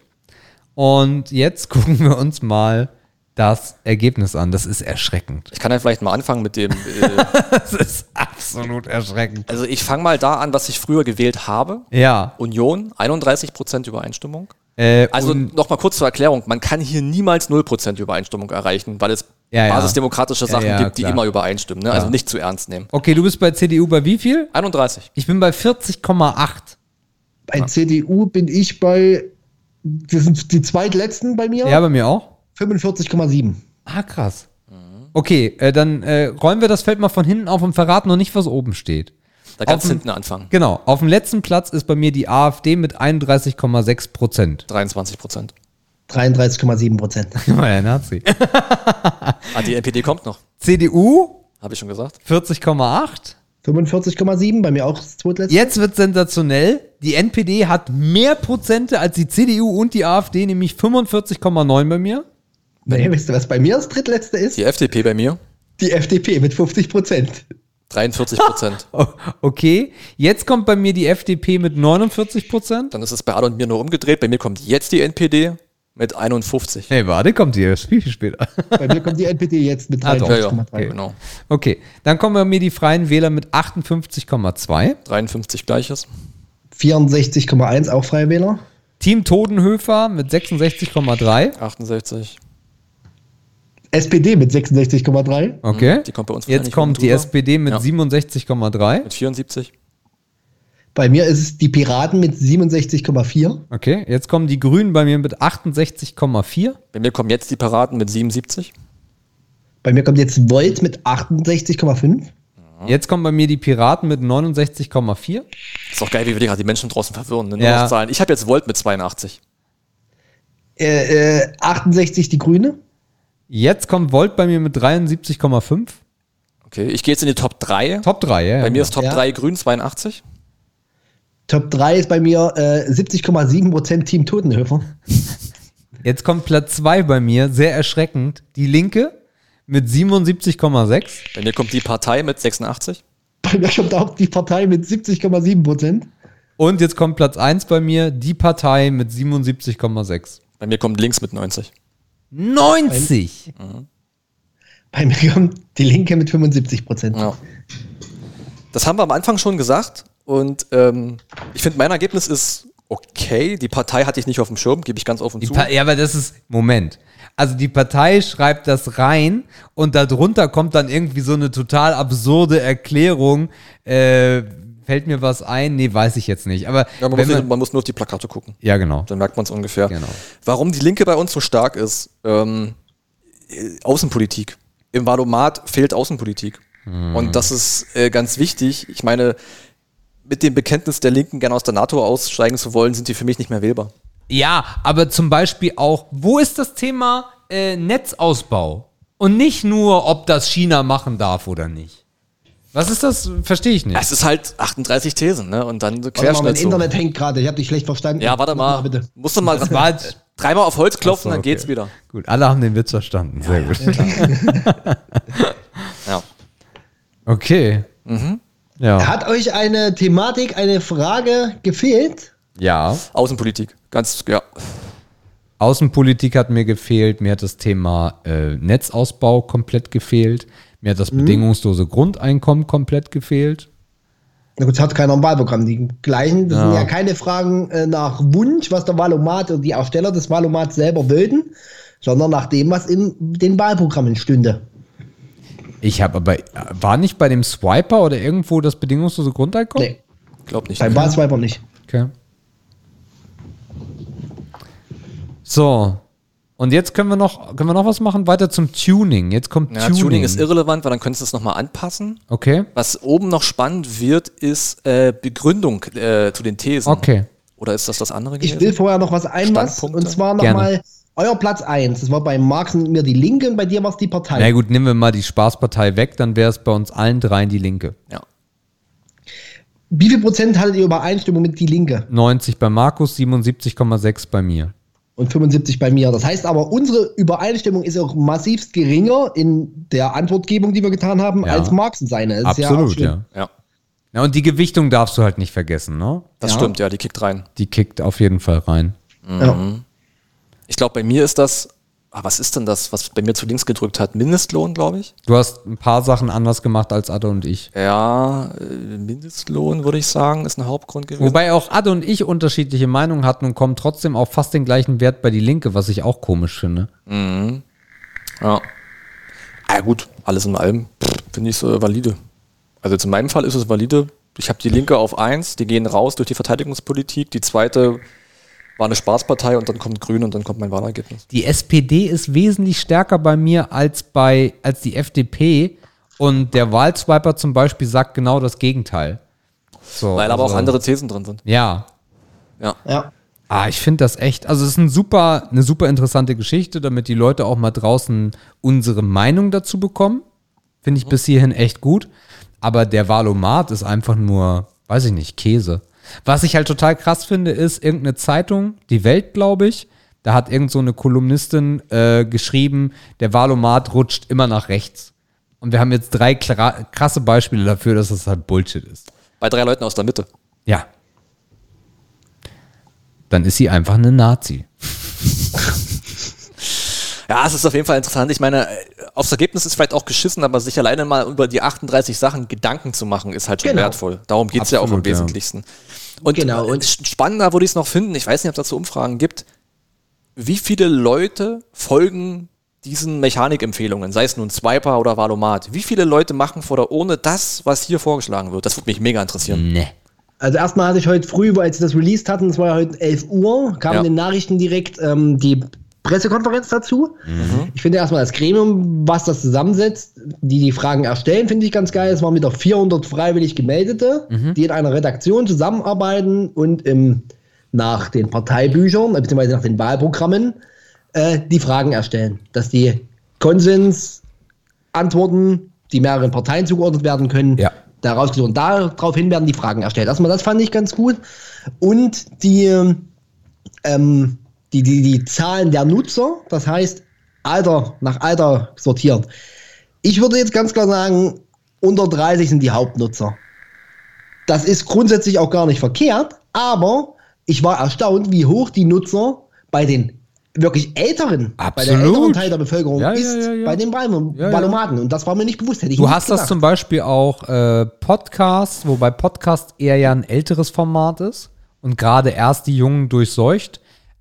Und jetzt gucken wir uns mal das Ergebnis an. Das ist erschreckend. Ich kann ja vielleicht mal anfangen mit dem. Äh, Das ist absolut erschreckend. also ich fange mal da an, was ich früher gewählt habe. Ja. Union, 31% Übereinstimmung. Äh, Also nochmal kurz zur Erklärung, man kann hier niemals 0% Übereinstimmung erreichen, weil es Ja, ja. basisdemokratische Ja, Sachen ja, gibt, die immer übereinstimmen. Ne? Also nicht zu ernst nehmen. okay, du bist bei CDU bei wie viel? 31. Ich bin bei 40,8. Bei CDU bin ich bei, das sind die zweitletzten bei mir, Ja, bei mir auch. 45,7. Ah, krass. Okay, äh, dann äh, räumen wir das Feld mal von hinten auf und verraten noch nicht, was oben steht. Da ganz Auf dem- hinten anfangen. Genau, auf dem letzten Platz ist bei mir die AfD mit 31,6 Prozent. 23%. 33,7 Prozent. War ja Nazi. Ah, die NPD kommt noch. CDU Habe ich schon gesagt. 40,8. 45,7, bei mir auch das zweitletzte. Jetzt wird sensationell. Die NPD hat mehr Prozente als die CDU und die AfD, nämlich 45,9 bei mir. Nee, wisst ihr, was bei mir das drittletzte ist? Die FDP bei mir. Die FDP mit 50 Prozent. 43%. Oh, okay, jetzt kommt bei mir die FDP mit 49 Prozent. Dann ist es bei Ad und mir nur umgedreht. Bei mir kommt jetzt die NPD mit 51. Hey, warte, kommt die erst viel, viel später. Bei mir kommt die NPD jetzt mit Ah, doch. Ja, ja, 53,3. genau. Okay, dann kommen bei mir die Freien Wähler mit 58,2. 53 gleiches. 64,1 auch Freie Wähler. Team Todenhöfer mit 66,3. 68. SPD mit 66,3. Okay. Die kommt bei uns Jetzt kommt die drüber. SPD mit Ja. 67,3. Mit 74. Bei mir ist es die Piraten mit 67,4. Okay, jetzt kommen die Grünen bei mir mit 68,4. Bei mir kommen jetzt die Piraten mit 77. Bei mir kommt jetzt Volt mit 68,5. Jetzt kommen bei mir die Piraten mit 69,4. Ist auch geil, wie wir die gerade die Menschen draußen verwirren. Ne? Ja. Ich habe jetzt Volt mit 82. Äh, äh, 68 die Grüne. Jetzt kommt Volt bei mir mit 73,5. Okay, ich gehe jetzt in die Top 3. Top 3, ja. Bei mir ist Top Ja. 3 Grün 82. Top 3 ist bei mir äh, 70,7% Team Totenhöfer. Jetzt kommt Platz 2 bei mir, sehr erschreckend. Die Linke mit 77,6. Bei mir kommt die Partei mit 86. Bei mir kommt auch die Partei mit 70,7%. Und jetzt kommt Platz 1 bei mir, die Partei mit 77,6. Bei mir kommt links mit 90. 90! Bei mir kommt die Linke mit 75%. Ja. Das haben wir am Anfang schon gesagt. Und ähm, ich finde, mein Ergebnis ist okay. Die Partei hatte ich nicht auf dem Schirm, gebe ich ganz offen Die zu. Pa ja, aber das ist, Moment. Also die Partei schreibt das rein und darunter kommt dann irgendwie so eine total absurde Erklärung. Äh, fällt mir was ein? Nee, weiß ich jetzt nicht. Aber Ja, man, muss, man, man muss nur auf die Plakate gucken. ja genau. Dann merkt man es ungefähr. Genau. Warum die Linke bei uns so stark ist, ähm, äh, Außenpolitik. Im Valomat fehlt Außenpolitik. Und das ist äh, ganz wichtig. Ich meine, mit dem Bekenntnis der Linken, gerne aus der NATO aussteigen zu wollen, sind die für mich nicht mehr wählbar. Ja, aber zum Beispiel auch, wo ist das Thema äh, Netzausbau? Und nicht nur, ob das China machen darf oder nicht. Was ist das? Verstehe ich nicht. Es ist halt 38 Thesen, ne? Und dann so mal, mein Querschnitt. So. Internet hängt gerade, ich habe dich schlecht verstanden. Ja, warte mal. bitte. Musst du mal dreimal auf Holz klopfen, so, dann okay. geht's wieder. Gut, alle haben den Witz verstanden. Sehr gut. Ja. Okay. Ja. Hat euch eine Thematik, eine Frage gefehlt? ja. Außenpolitik. Ganz, ja. Außenpolitik hat mir gefehlt. Mir hat das Thema äh, Netzausbau komplett gefehlt. Mir hat das bedingungslose Grundeinkommen komplett gefehlt. Na gut, es hat keiner im Wahlprogramm. Die gleichen, das Ja. sind ja keine Fragen äh, nach Wunsch, was der Wahlomat oder die Ersteller des Wahlomats selber wollten, sondern nach dem, was in den Wahlprogrammen stünde. Ich habe aber, war nicht bei dem Swiper oder irgendwo das bedingungslose Grundeinkommen? Nee, Glaub nicht. beim Wahlswiper nicht. Okay. So. Und jetzt können wir noch, können wir noch was machen? Weiter zum Tuning. Jetzt kommt Ja, Tuning. Tuning. ist irrelevant, weil dann könntest du es nochmal anpassen. Okay. Was oben noch spannend wird, ist äh, Begründung äh, zu den Thesen. Okay. Oder ist das das andere Ich gewesen? will vorher noch was einmachen. Und zwar nochmal euer Platz 1. Das war bei Marx und mir die Linke und bei dir war es die Partei. Na gut, nehmen wir mal die Spaßpartei weg, dann wäre es bei uns allen dreien die Linke. Ja. Wie viel Prozent hattet ihr Übereinstimmung mit die Linke? 90 bei Markus, 77,6 bei mir. Und 75 bei mir. Das heißt aber, unsere Übereinstimmung ist auch massivst geringer in der Antwortgebung, die wir getan haben, Ja. als Marx und seine. Ist Absolut, ja. Ja. Ja, und die Gewichtung darfst du halt nicht vergessen, ne? Das Ja. stimmt, ja, die kickt rein. Die kickt auf jeden Fall rein. Ja. Ich glaube, bei mir ist das, ah, was ist denn das, was bei mir zu links gedrückt hat? Mindestlohn, glaube ich. Du hast ein paar Sachen anders gemacht als Adde und ich. Ja, äh, Mindestlohn würde ich sagen, ist ein Hauptgrund gewesen. Wobei auch Adde und ich unterschiedliche Meinungen hatten und kommen trotzdem auf fast den gleichen Wert bei die Linke, was ich auch komisch finde. Ja. Ah, gut, alles in allem finde ich es äh, valide. Also zu meinem Fall ist es valide. Ich habe die Linke auf 1, die gehen raus durch die Verteidigungspolitik. Die zweite war eine Spaßpartei und dann kommt Grün und dann kommt mein Wahlergebnis. Die SPD ist wesentlich stärker bei mir als bei als die FDP und der Wahlswiper zum Beispiel sagt genau das Gegenteil. So, Weil aber also- auch andere Thesen drin sind. Ja, Ja. Ja. Ah, ich finde das echt, also es ist ein super, eine super interessante Geschichte, damit die Leute auch mal draußen unsere Meinung dazu bekommen. Finde ich bis hierhin echt gut. Aber der Valomat ist einfach nur, weiß ich nicht, Käse. Was ich halt total krass finde, ist irgendeine Zeitung, die Welt, glaube ich, da hat irgend so eine Kolumnistin äh, geschrieben, der Valomat rutscht immer nach rechts. Und wir haben jetzt drei kra- krasse Beispiele dafür, dass das halt Bullshit ist. Bei drei Leuten aus der Mitte. Ja. Dann ist sie einfach eine Nazi. Ja, es ist auf jeden Fall interessant. Ich meine, äh, aufs Ergebnis ist vielleicht auch geschissen, aber sich alleine mal über die 38 Sachen Gedanken zu machen, ist halt schon Genau. wertvoll. Darum geht's ja auch im Absolut, ja. Wesentlichsten. Und, Genau, äh, und- spannender würde ich es noch finden, ich weiß nicht, ob es dazu Umfragen gibt, wie viele Leute folgen diesen Mechanikempfehlungen, sei es nun Swiper oder Valomat. Wie viele Leute machen vor der Urne das, was hier vorgeschlagen wird? Das würde mich mega interessieren. Ne. Also erstmal hatte ich heute früh, als sie das released hatten, es war ja heute 11 Uhr, kamen Ja. in den Nachrichten direkt ähm, die Pressekonferenz dazu. Ich finde erstmal das Gremium, was das zusammensetzt, die die Fragen erstellen, finde ich ganz geil. Es waren wieder 400 freiwillig Gemeldete, die in einer Redaktion zusammenarbeiten und im nach den Parteibüchern, äh, beziehungsweise nach den Wahlprogrammen, äh, die Fragen erstellen. Dass die Konsensantworten, die mehreren Parteien zugeordnet werden können, Ja. da rausgesucht. Und daraufhin werden die Fragen erstellt. Erstmal, das fand ich ganz gut. Und die, ähm, die, die, die Zahlen der Nutzer, das heißt, Alter, nach Alter sortiert. Ich würde jetzt ganz klar sagen, unter 30 sind die Hauptnutzer. Das ist grundsätzlich auch gar nicht verkehrt, aber ich war erstaunt, wie hoch die Nutzer bei den wirklich älteren, bei der Absolut. älteren Teil der Bevölkerung Ja, ist, ja, ja. bei den. Wahlomaten. Und das war mir nicht bewusst. Hätte ich Du hast das gedacht. zum Beispiel auch äh, Podcast, wobei Podcast eher ja ein älteres Format ist und gerade erst die Jungen durchseucht.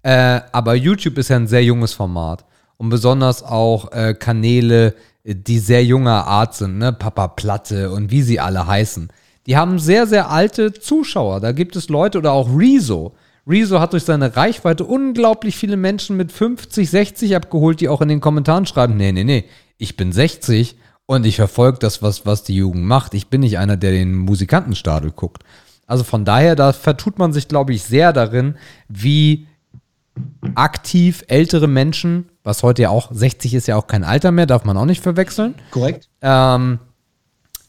Äh, aber YouTube ist ja ein sehr junges Format. Und besonders auch äh, Kanäle, äh, die sehr junger Art sind, ne? Papa Platte und wie sie alle heißen. Die haben sehr, sehr alte Zuschauer. Da gibt es Leute oder auch Rezo. Rezo hat durch seine Reichweite unglaublich viele Menschen mit 50, 60 abgeholt, die auch in den Kommentaren schreiben, nee, nee, nee, ich bin 60 und ich verfolge das, was, was die Jugend macht. Ich bin nicht einer, der den Musikantenstadel guckt. Also von daher, da vertut man sich, glaube ich, sehr darin, wie aktiv ältere Menschen, was heute ja auch, 60 ist ja auch kein Alter mehr, darf man auch nicht verwechseln, Korrekt. ähm,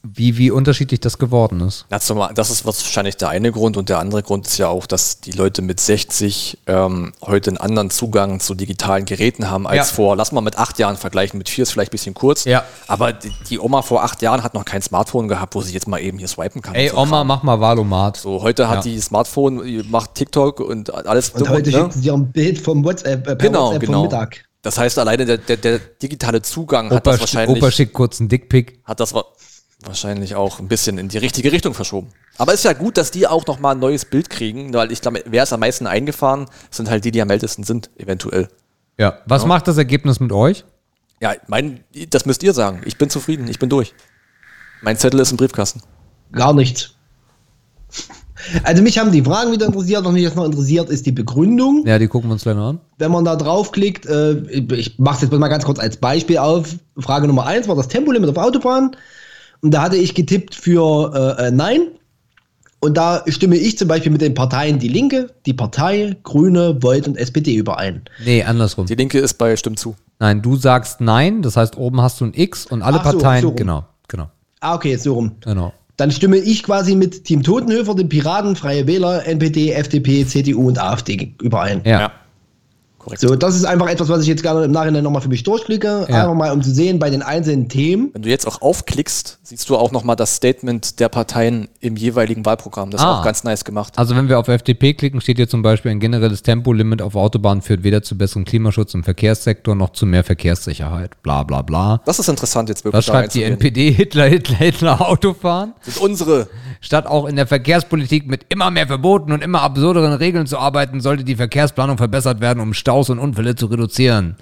wie, wie unterschiedlich das geworden ist. Na, zum, das ist wahrscheinlich der eine Grund und der andere Grund ist ja auch, dass die Leute mit 60 ähm, heute einen anderen Zugang zu digitalen Geräten haben als Ja. vor, lass mal mit acht Jahren vergleichen, mit vier ist vielleicht ein bisschen kurz, Ja. aber die, die Oma vor acht Jahren hat noch kein Smartphone gehabt, wo sie jetzt mal eben hier swipen kann. Ey, so Oma, Kram. mach mal Valomat. So, heute hat Ja. die Smartphone, macht TikTok und alles. Und dumm, heute ne? schickt sie dir ein Bild vom WhatsApp, äh, Genau, WhatsApp genau. vom Mittag. Das heißt, alleine der, der, der digitale Zugang hat Opa, das sch- wahrscheinlich, Opa schickt kurz einen Dickpick. hat das wahrscheinlich auch ein bisschen in die richtige Richtung verschoben. Aber ist ja gut, dass die auch noch mal ein neues Bild kriegen, weil ich glaube, wer ist am meisten eingefahren, sind halt die, die am ältesten sind, eventuell. Ja. Was macht das Ergebnis mit euch? Ja, mein, das müsst ihr sagen. Ich bin zufrieden, ich bin durch. Mein Zettel ist im Briefkasten. Gar nichts. Also mich haben die Fragen wieder interessiert, noch nicht noch interessiert ist die Begründung. Ja, die gucken wir uns gleich noch an. Wenn man da draufklickt, äh, ich mache es jetzt mal ganz kurz als Beispiel auf. Frage Nummer eins war das Tempolimit auf Autobahn. Und da hatte ich getippt für äh, äh, Nein. Und da stimme ich zum Beispiel mit den Parteien Die Linke, die Partei, Grüne, Volt und SPD überein. Nee, andersrum. Die Linke ist bei Stimm zu. Nein, du sagst nein, das heißt, oben hast du ein X und alle Ach so, Parteien, so genau, genau, Ah, okay, so rum. genau. Dann stimme ich quasi mit Team Totenhöfer, den Piraten, Freie Wähler, NPD, FDP, CDU und AfD überein. Ja. Ja. Korrekt. So, das ist einfach etwas, was ich jetzt gerne im Nachhinein nochmal für mich durchklicke. Ja. Einfach mal, um zu sehen, bei den einzelnen Themen. Wenn du jetzt auch aufklickst, siehst du auch nochmal das Statement der Parteien im jeweiligen Wahlprogramm. Das ist Ah. auch ganz nice gemacht. Also wenn wir auf FDP klicken, steht hier zum Beispiel, ein generelles Tempolimit auf Autobahnen führt weder zu besserem Klimaschutz im Verkehrssektor noch zu mehr Verkehrssicherheit. Bla bla bla. Das ist interessant jetzt wirklich. Was da schreibt die. NPD? Hitler, Hitler, Hitler, Autofahren? Das sind unsere. Statt auch in der Verkehrspolitik mit immer mehr Verboten und immer absurderen Regeln zu arbeiten, sollte die Verkehrsplanung verbessert werden, um Staus und Unfälle zu reduzieren.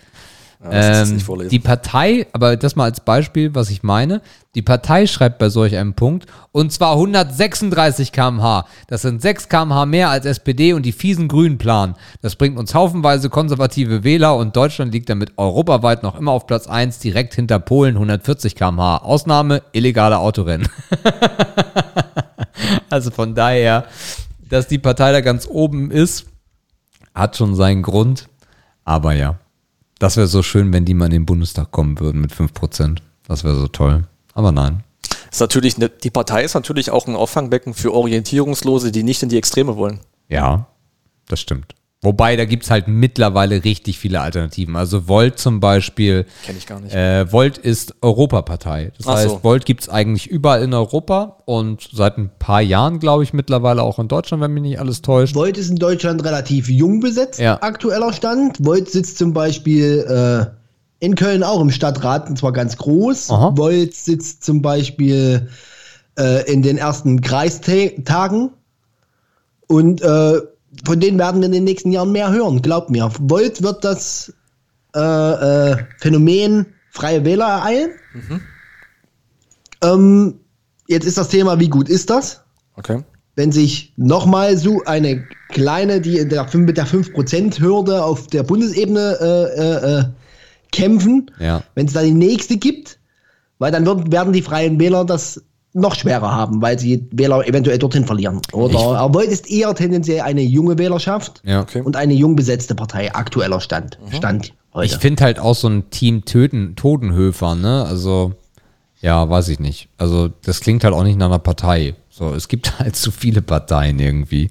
Ja, jetzt Ähm, die Partei, aber das mal als Beispiel, was ich meine, die Partei schreibt bei solch einem Punkt, und zwar 136 km/h. Das sind 6 km/h mehr als SPD und die fiesen Grünen planen. Das bringt uns haufenweise konservative Wähler und Deutschland liegt damit europaweit noch immer auf Platz 1, direkt hinter Polen 140 km/h. Ausnahme, illegale Autorennen. also von daher, dass die Partei da ganz oben ist, hat schon seinen Grund. Aber ja, das wäre so schön, wenn die mal in den Bundestag kommen würden mit 5%. Das wäre so toll. Aber nein. Ist natürlich ne, die Partei ist natürlich auch ein Auffangbecken für Orientierungslose, die nicht in die Extreme wollen. Ja, das stimmt. Wobei, da gibt es halt mittlerweile richtig viele Alternativen. Also Volt zum Beispiel. Kenn ich gar nicht. Äh, Volt ist Europapartei. Das Ach heißt, so. Volt gibt es eigentlich überall in Europa und seit ein paar Jahren, glaube ich, mittlerweile auch in Deutschland, wenn mich nicht alles täuscht. Volt ist in Deutschland relativ jung besetzt, Ja. aktueller Stand. Volt sitzt zum Beispiel äh, in Köln auch im Stadtrat, und zwar ganz groß. Aha. Volt sitzt zum Beispiel äh, in den ersten Kreistagen. Und äh, von denen werden wir in den nächsten Jahren mehr hören, glaubt mir. Volt wird das äh, äh, Phänomen freie Wähler ereilen. Ähm, jetzt ist das Thema, wie gut ist das? Okay. wenn sich nochmal so eine kleine, die in der, mit der 5%-Hürde auf der Bundesebene äh, äh, äh, kämpfen, Ja. wenn es da die nächste gibt, weil dann wird, werden die Freien Wähler das noch schwerer haben, weil sie Wähler eventuell dorthin verlieren. Oder erwolltest eher tendenziell eine junge Wählerschaft Ja. Okay. und eine jung besetzte Partei, aktueller Stand. Stand heute. Ich finde halt auch so ein Team Töten, Totenhöfer, ne? Also, ja, weiß ich nicht. Also, das klingt halt auch nicht nach einer Partei. So, es gibt halt zu viele Parteien irgendwie.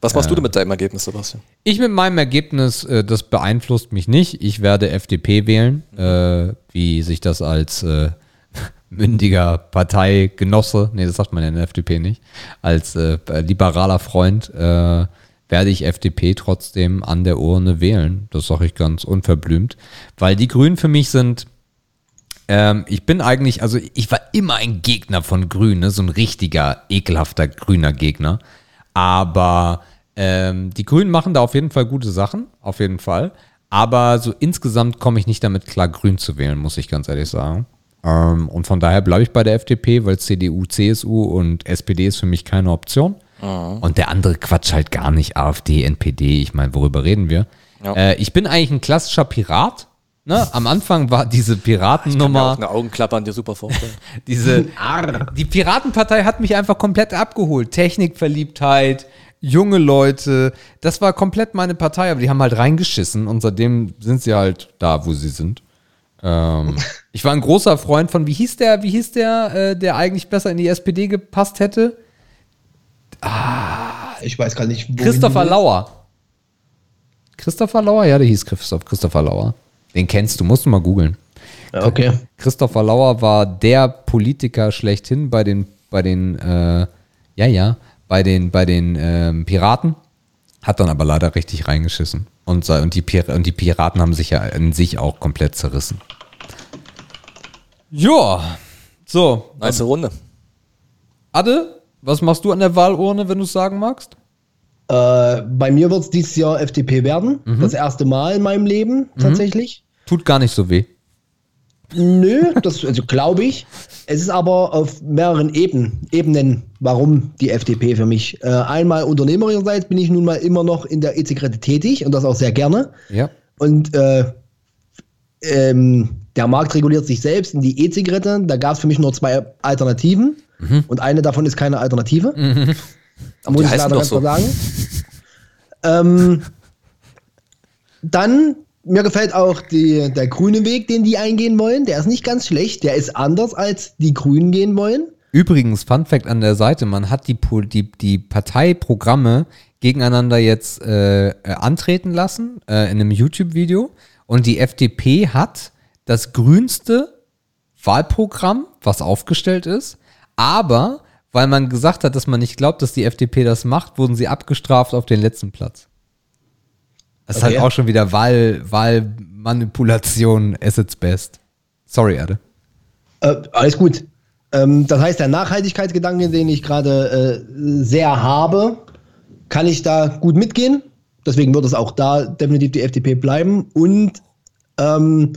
Was machst du denn mit deinem Ergebnis, Sebastian? Ich mit meinem Ergebnis, äh, das beeinflusst mich nicht. Ich werde FDP wählen, äh, wie sich das als äh, mündiger Parteigenosse, nee, das sagt man ja in der FDP nicht, als äh, liberaler Freund äh, werde ich FDP trotzdem an der Urne wählen. Das sage ich ganz unverblümt, weil die Grünen für mich sind ähm, ich bin eigentlich, also ich war immer ein Gegner von Grün, ne? so ein richtiger, ekelhafter grüner Gegner. Aber ähm, die Grünen machen da auf jeden Fall gute Sachen, auf jeden Fall. Aber so insgesamt komme ich nicht damit klar, Grün zu wählen, muss ich ganz ehrlich sagen. Ähm, und von daher bleibe ich bei der FDP, weil CDU, CSU und SPD ist für mich keine Option. Und der andere Quatsch halt gar nicht, AfD, NPD, ich meine, worüber reden wir? Ja. Äh, ich bin eigentlich ein klassischer Pirat. Ne? Am Anfang war diese Kann mir Piratennummer. auch eine Augenklappe an dir super vorstellen. Diese, die Piratenpartei hat mich einfach komplett abgeholt. Technikverliebtheit, junge Leute, das war komplett meine Partei, aber die haben halt reingeschissen und seitdem sind sie halt da, wo sie sind. Ähm, ich war ein großer Freund von, wie hieß der, wie hieß der, äh, der eigentlich besser in die SPD gepasst hätte? ich weiß gar nicht, Christopher Lauer. Christopher Lauer? Ja, der hieß Christoph, Christopher Lauer. Den kennst du, musst du mal googeln. Okay. Christopher Lauer war der Politiker schlechthin bei den, bei den, äh, ja, ja, bei den, bei den ähm, Piraten, hat dann aber leider richtig reingeschissen. Und, sei- und, die, Pir und die Piraten haben sich ja in sich auch komplett zerrissen. Ja, so. Nice Runde. Adde, was machst du an der Wahlurne, wenn du es sagen magst? Äh, bei mir wird es dieses Jahr FDP werden. Das erste Mal in meinem Leben tatsächlich. Tut gar nicht so weh. Nö, das also glaube ich. Es ist aber auf mehreren Ebenen, Ebenen, warum die FDP für mich. Äh, einmal unternehmerischerseits bin ich nun mal immer noch in der E-Zigarette tätig und das auch sehr gerne. Ja. Und äh, ähm, der Markt reguliert sich selbst in die E-Zigarette. Da gab es für mich nur zwei Alternativen. Und eine davon ist keine Alternative. Aber Muss die ich leider ganz so. klar sagen. ähm, dann, mir gefällt auch die, der grüne Weg, den die eingehen wollen. Der ist nicht ganz schlecht. Der ist anders, als die Grünen gehen wollen. Übrigens, Fun Fact an der Seite, man hat die, die, die Parteiprogramme gegeneinander jetzt äh, äh, antreten lassen äh, in einem YouTube-Video und die FDP hat das grünste Wahlprogramm, was aufgestellt ist, aber weil man gesagt hat, dass man nicht glaubt, dass die FDP das macht, wurden sie abgestraft auf den letzten Platz. Das ist Okay. halt auch schon wieder Wahl, Wahlmanipulation at its best. Sorry, Ade. Äh, alles gut. Ähm, das heißt, der Nachhaltigkeitsgedanke, den ich gerade äh, sehr habe, kann ich da gut mitgehen. Deswegen wird es auch da definitiv die FDP bleiben. Und ähm,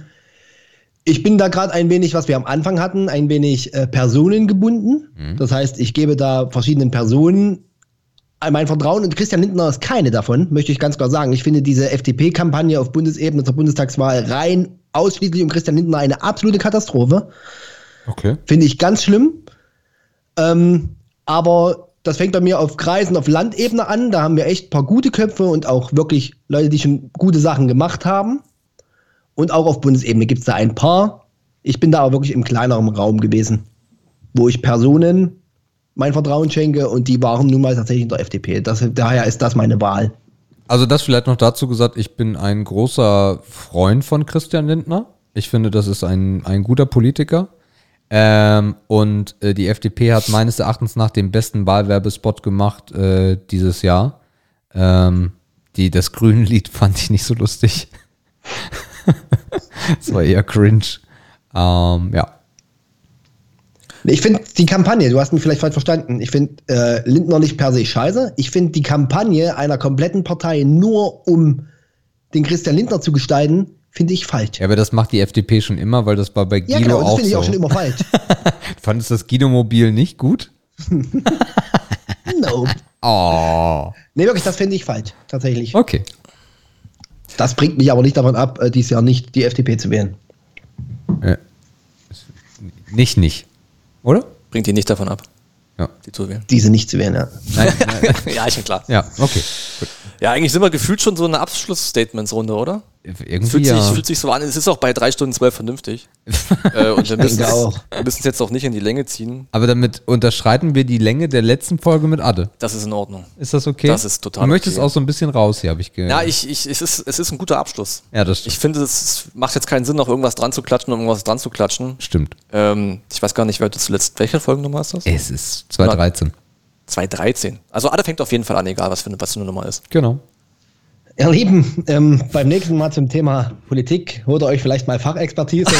ich bin da gerade ein wenig, was wir am Anfang hatten, ein wenig äh, personengebunden. Das heißt, ich gebe da verschiedenen Personen mein Vertrauen und Christian Lindner ist keine davon, möchte ich ganz klar sagen. Ich finde diese FDP-Kampagne auf Bundesebene zur Bundestagswahl rein ausschließlich um Christian Lindner eine absolute Katastrophe. Okay. Finde ich ganz schlimm. Ähm, aber das fängt bei mir auf Kreisen auf Landebene an. Da haben wir echt ein paar gute Köpfe und auch wirklich Leute, die schon gute Sachen gemacht haben. Und auch auf Bundesebene gibt es da ein paar. Ich bin da aber wirklich im kleineren Raum gewesen, wo ich Personen mein Vertrauen schenke und die waren nun mal tatsächlich in der FDP. Das, daher ist das meine Wahl. Also das vielleicht noch dazu gesagt, ich bin ein großer Freund von Christian Lindner. Ich finde, das ist ein, ein guter Politiker. Ähm, und äh, die FDP hat meines Erachtens nach den besten Wahlwerbespot gemacht äh, dieses Jahr. Ähm, die, das grüne Lied fand ich nicht so lustig. das war eher cringe. Ähm, ja. Ich finde die Kampagne, du hast mich vielleicht falsch verstanden, ich finde äh, Lindner nicht per se scheiße. Ich finde die Kampagne einer kompletten Partei nur um den Christian Lindner zu gestalten, finde ich falsch. ja, aber das macht die FDP schon immer, weil das war bei Guido Ja, genau, das auch finde ich so. auch schon immer falsch. Fandest du das Guido-Mobil nicht gut? no. Oh, Nee, wirklich, das finde ich falsch, tatsächlich. okay. Das bringt mich aber nicht davon ab, äh, dieses Jahr nicht die FDP zu wählen. Nicht, nicht. Oder? Bringt ihn nicht davon ab, Ja. die zu wählen. Diese nicht zu wählen, ja. Nein, nein, ja, ist schon klar. ja, okay. Gut. Ja, eigentlich sind wir gefühlt schon so eine Abschlussstatementsrunde, oder? Irgendwie Fühlt, ja. sich, fühlt sich so an, es ist auch bei drei Stunden zwölf vernünftig. äh, und wir müssen es jetzt auch nicht in die Länge ziehen. Aber damit unterschreiten wir die Länge der letzten Folge mit Adde. Das ist in Ordnung. Ist das okay? Das ist total Du möchtest okay. auch so ein bisschen raus hier, habe ich gehört. Ja, ich, ich, es, ist, es ist ein guter Abschluss. Ja, das Ich finde, es macht jetzt keinen Sinn, noch irgendwas dran zu klatschen, um irgendwas dran zu klatschen. stimmt. Ähm, ich weiß gar nicht, wer du zuletzt, welche Folgennummer ist das? Es ist 2013. 213. Also Ada fängt auf jeden Fall an, egal was für, eine- was für eine Nummer ist. Genau. Ihr Lieben, ähm, beim nächsten Mal zum Thema Politik holt ihr euch vielleicht mal Fachexpertise.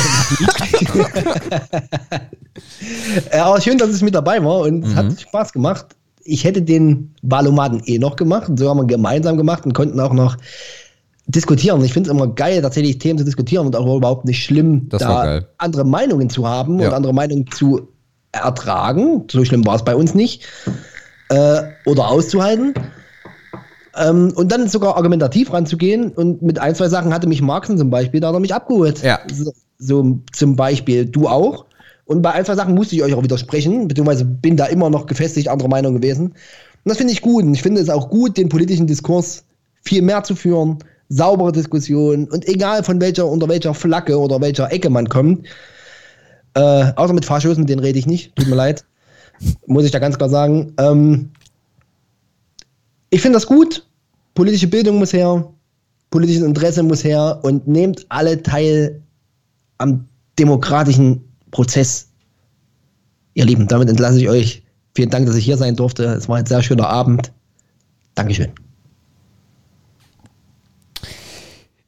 äh, aber schön, dass es mit dabei war und es hat Spaß gemacht. Ich hätte den Wahlomaten eh noch gemacht und so haben wir gemeinsam gemacht und konnten auch noch diskutieren. Ich finde es immer geil, tatsächlich Themen zu diskutieren und auch überhaupt nicht schlimm, Das da andere Meinungen zu haben Ja. und andere Meinungen zu ertragen. So schlimm war es bei uns nicht. Äh, oder auszuhalten. Ähm, und dann sogar argumentativ ranzugehen und mit ein, zwei Sachen hatte mich Marxen zum Beispiel, da hat er mich abgeholt. Ja. So, so zum Beispiel, du auch. Und bei ein, zwei Sachen musste ich euch auch widersprechen, beziehungsweise bin da immer noch gefestigt anderer Meinung gewesen. Und das finde ich gut. Und ich finde es auch gut, den politischen Diskurs viel mehr zu führen, saubere Diskussionen und egal von welcher, unter welcher Flagge oder welcher Ecke man kommt. Äh, außer mit Faschos, mit denen rede ich nicht, tut mir leid. Muss ich da ganz klar sagen. Ähm, ich finde das gut. Politische Bildung muss her, politisches Interesse muss her und nehmt alle teil am demokratischen Prozess. Ihr Lieben, damit entlasse ich euch. Vielen Dank, dass ich hier sein durfte. Es war ein sehr schöner Abend. Dankeschön.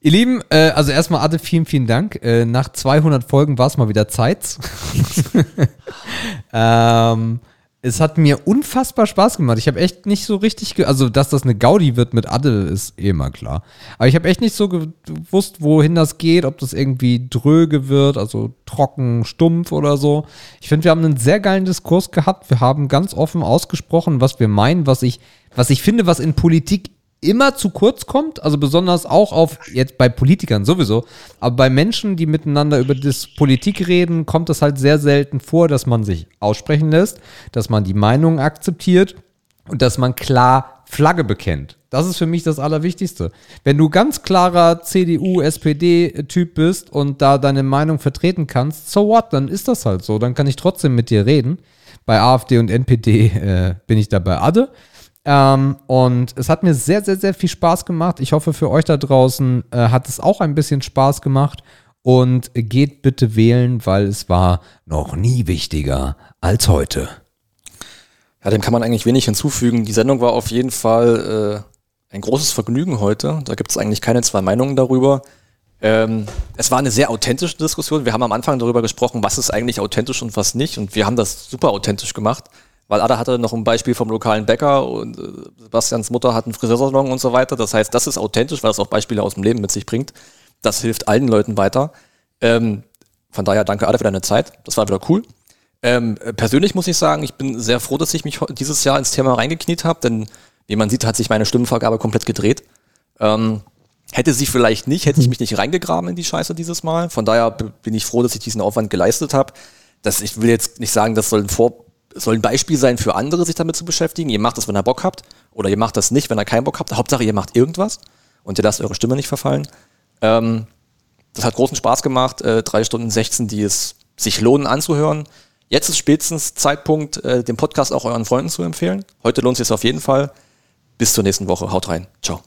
Ihr Lieben, äh, also erstmal Adde, vielen, vielen Dank. Äh, nach 200 Folgen war es mal wieder Zeit. ähm, es hat mir unfassbar Spaß gemacht. Ich habe echt nicht so richtig, also dass das eine Gaudi wird mit Adde, ist eh mal klar. Aber ich habe echt nicht so gewusst, wohin das geht, ob das irgendwie dröge wird, also trocken, stumpf oder so. Ich finde, wir haben einen sehr geilen Diskurs gehabt. Wir haben ganz offen ausgesprochen, was wir meinen, was ich, was ich finde, was in Politik immer zu kurz kommt, also besonders auch auf, jetzt bei Politikern sowieso, aber bei Menschen, die miteinander über das Politik reden, kommt es halt sehr selten vor, dass man sich aussprechen lässt, dass man die Meinung akzeptiert und dass man klar Flagge bekennt. Das ist für mich das Allerwichtigste. Wenn du ganz klarer CDU, SPD-Typ bist und da deine Meinung vertreten kannst, so what, dann ist das halt so. Dann kann ich trotzdem mit dir reden. Bei AfD und NPD äh, bin ich dabei Adde. Ähm, und es hat mir sehr, sehr, sehr viel Spaß gemacht. Ich hoffe, für euch da draußen äh, hat es auch ein bisschen Spaß gemacht. Und geht bitte wählen, weil es war noch nie wichtiger als heute. Ja, dem kann man eigentlich wenig hinzufügen. Die Sendung war auf jeden Fall äh, ein großes Vergnügen heute. Da gibt es eigentlich keine zwei Meinungen darüber. Ähm, es war eine sehr authentische Diskussion. Wir haben am Anfang darüber gesprochen, was ist eigentlich authentisch und was nicht. Und wir haben das super authentisch gemacht, weil Ada hatte noch ein Beispiel vom lokalen Bäcker und äh, Sebastians Mutter hat einen Friseursalon und so weiter. Das heißt, das ist authentisch, weil es auch Beispiele aus dem Leben mit sich bringt. Das hilft allen Leuten weiter. Ähm, von daher danke Ada für deine Zeit. Das war wieder cool. Ähm, äh, persönlich muss ich sagen, ich bin sehr froh, dass ich mich dieses Jahr ins Thema reingekniet habe, denn wie man sieht, hat sich meine Stimmenvergabe komplett gedreht. Ähm, hätte sie vielleicht nicht, hätte ich mich nicht reingegraben in die Scheiße dieses Mal. Von daher bin ich froh, dass ich diesen Aufwand geleistet habe. Das, ich will jetzt nicht sagen, das soll ein, Vor soll ein Beispiel sein für andere, sich damit zu beschäftigen. Ihr macht das, wenn ihr Bock habt, oder ihr macht das nicht, wenn ihr keinen Bock habt. Hauptsache, ihr macht irgendwas und ihr lasst eure Stimme nicht verfallen. Ähm, das hat großen Spaß gemacht. Äh, drei Stunden 16, die es sich lohnen anzuhören. Jetzt ist spätestens Zeitpunkt, äh, den Podcast auch euren Freunden zu empfehlen. Heute lohnt es sich auf jeden Fall. Bis zur nächsten Woche. Haut rein. Ciao.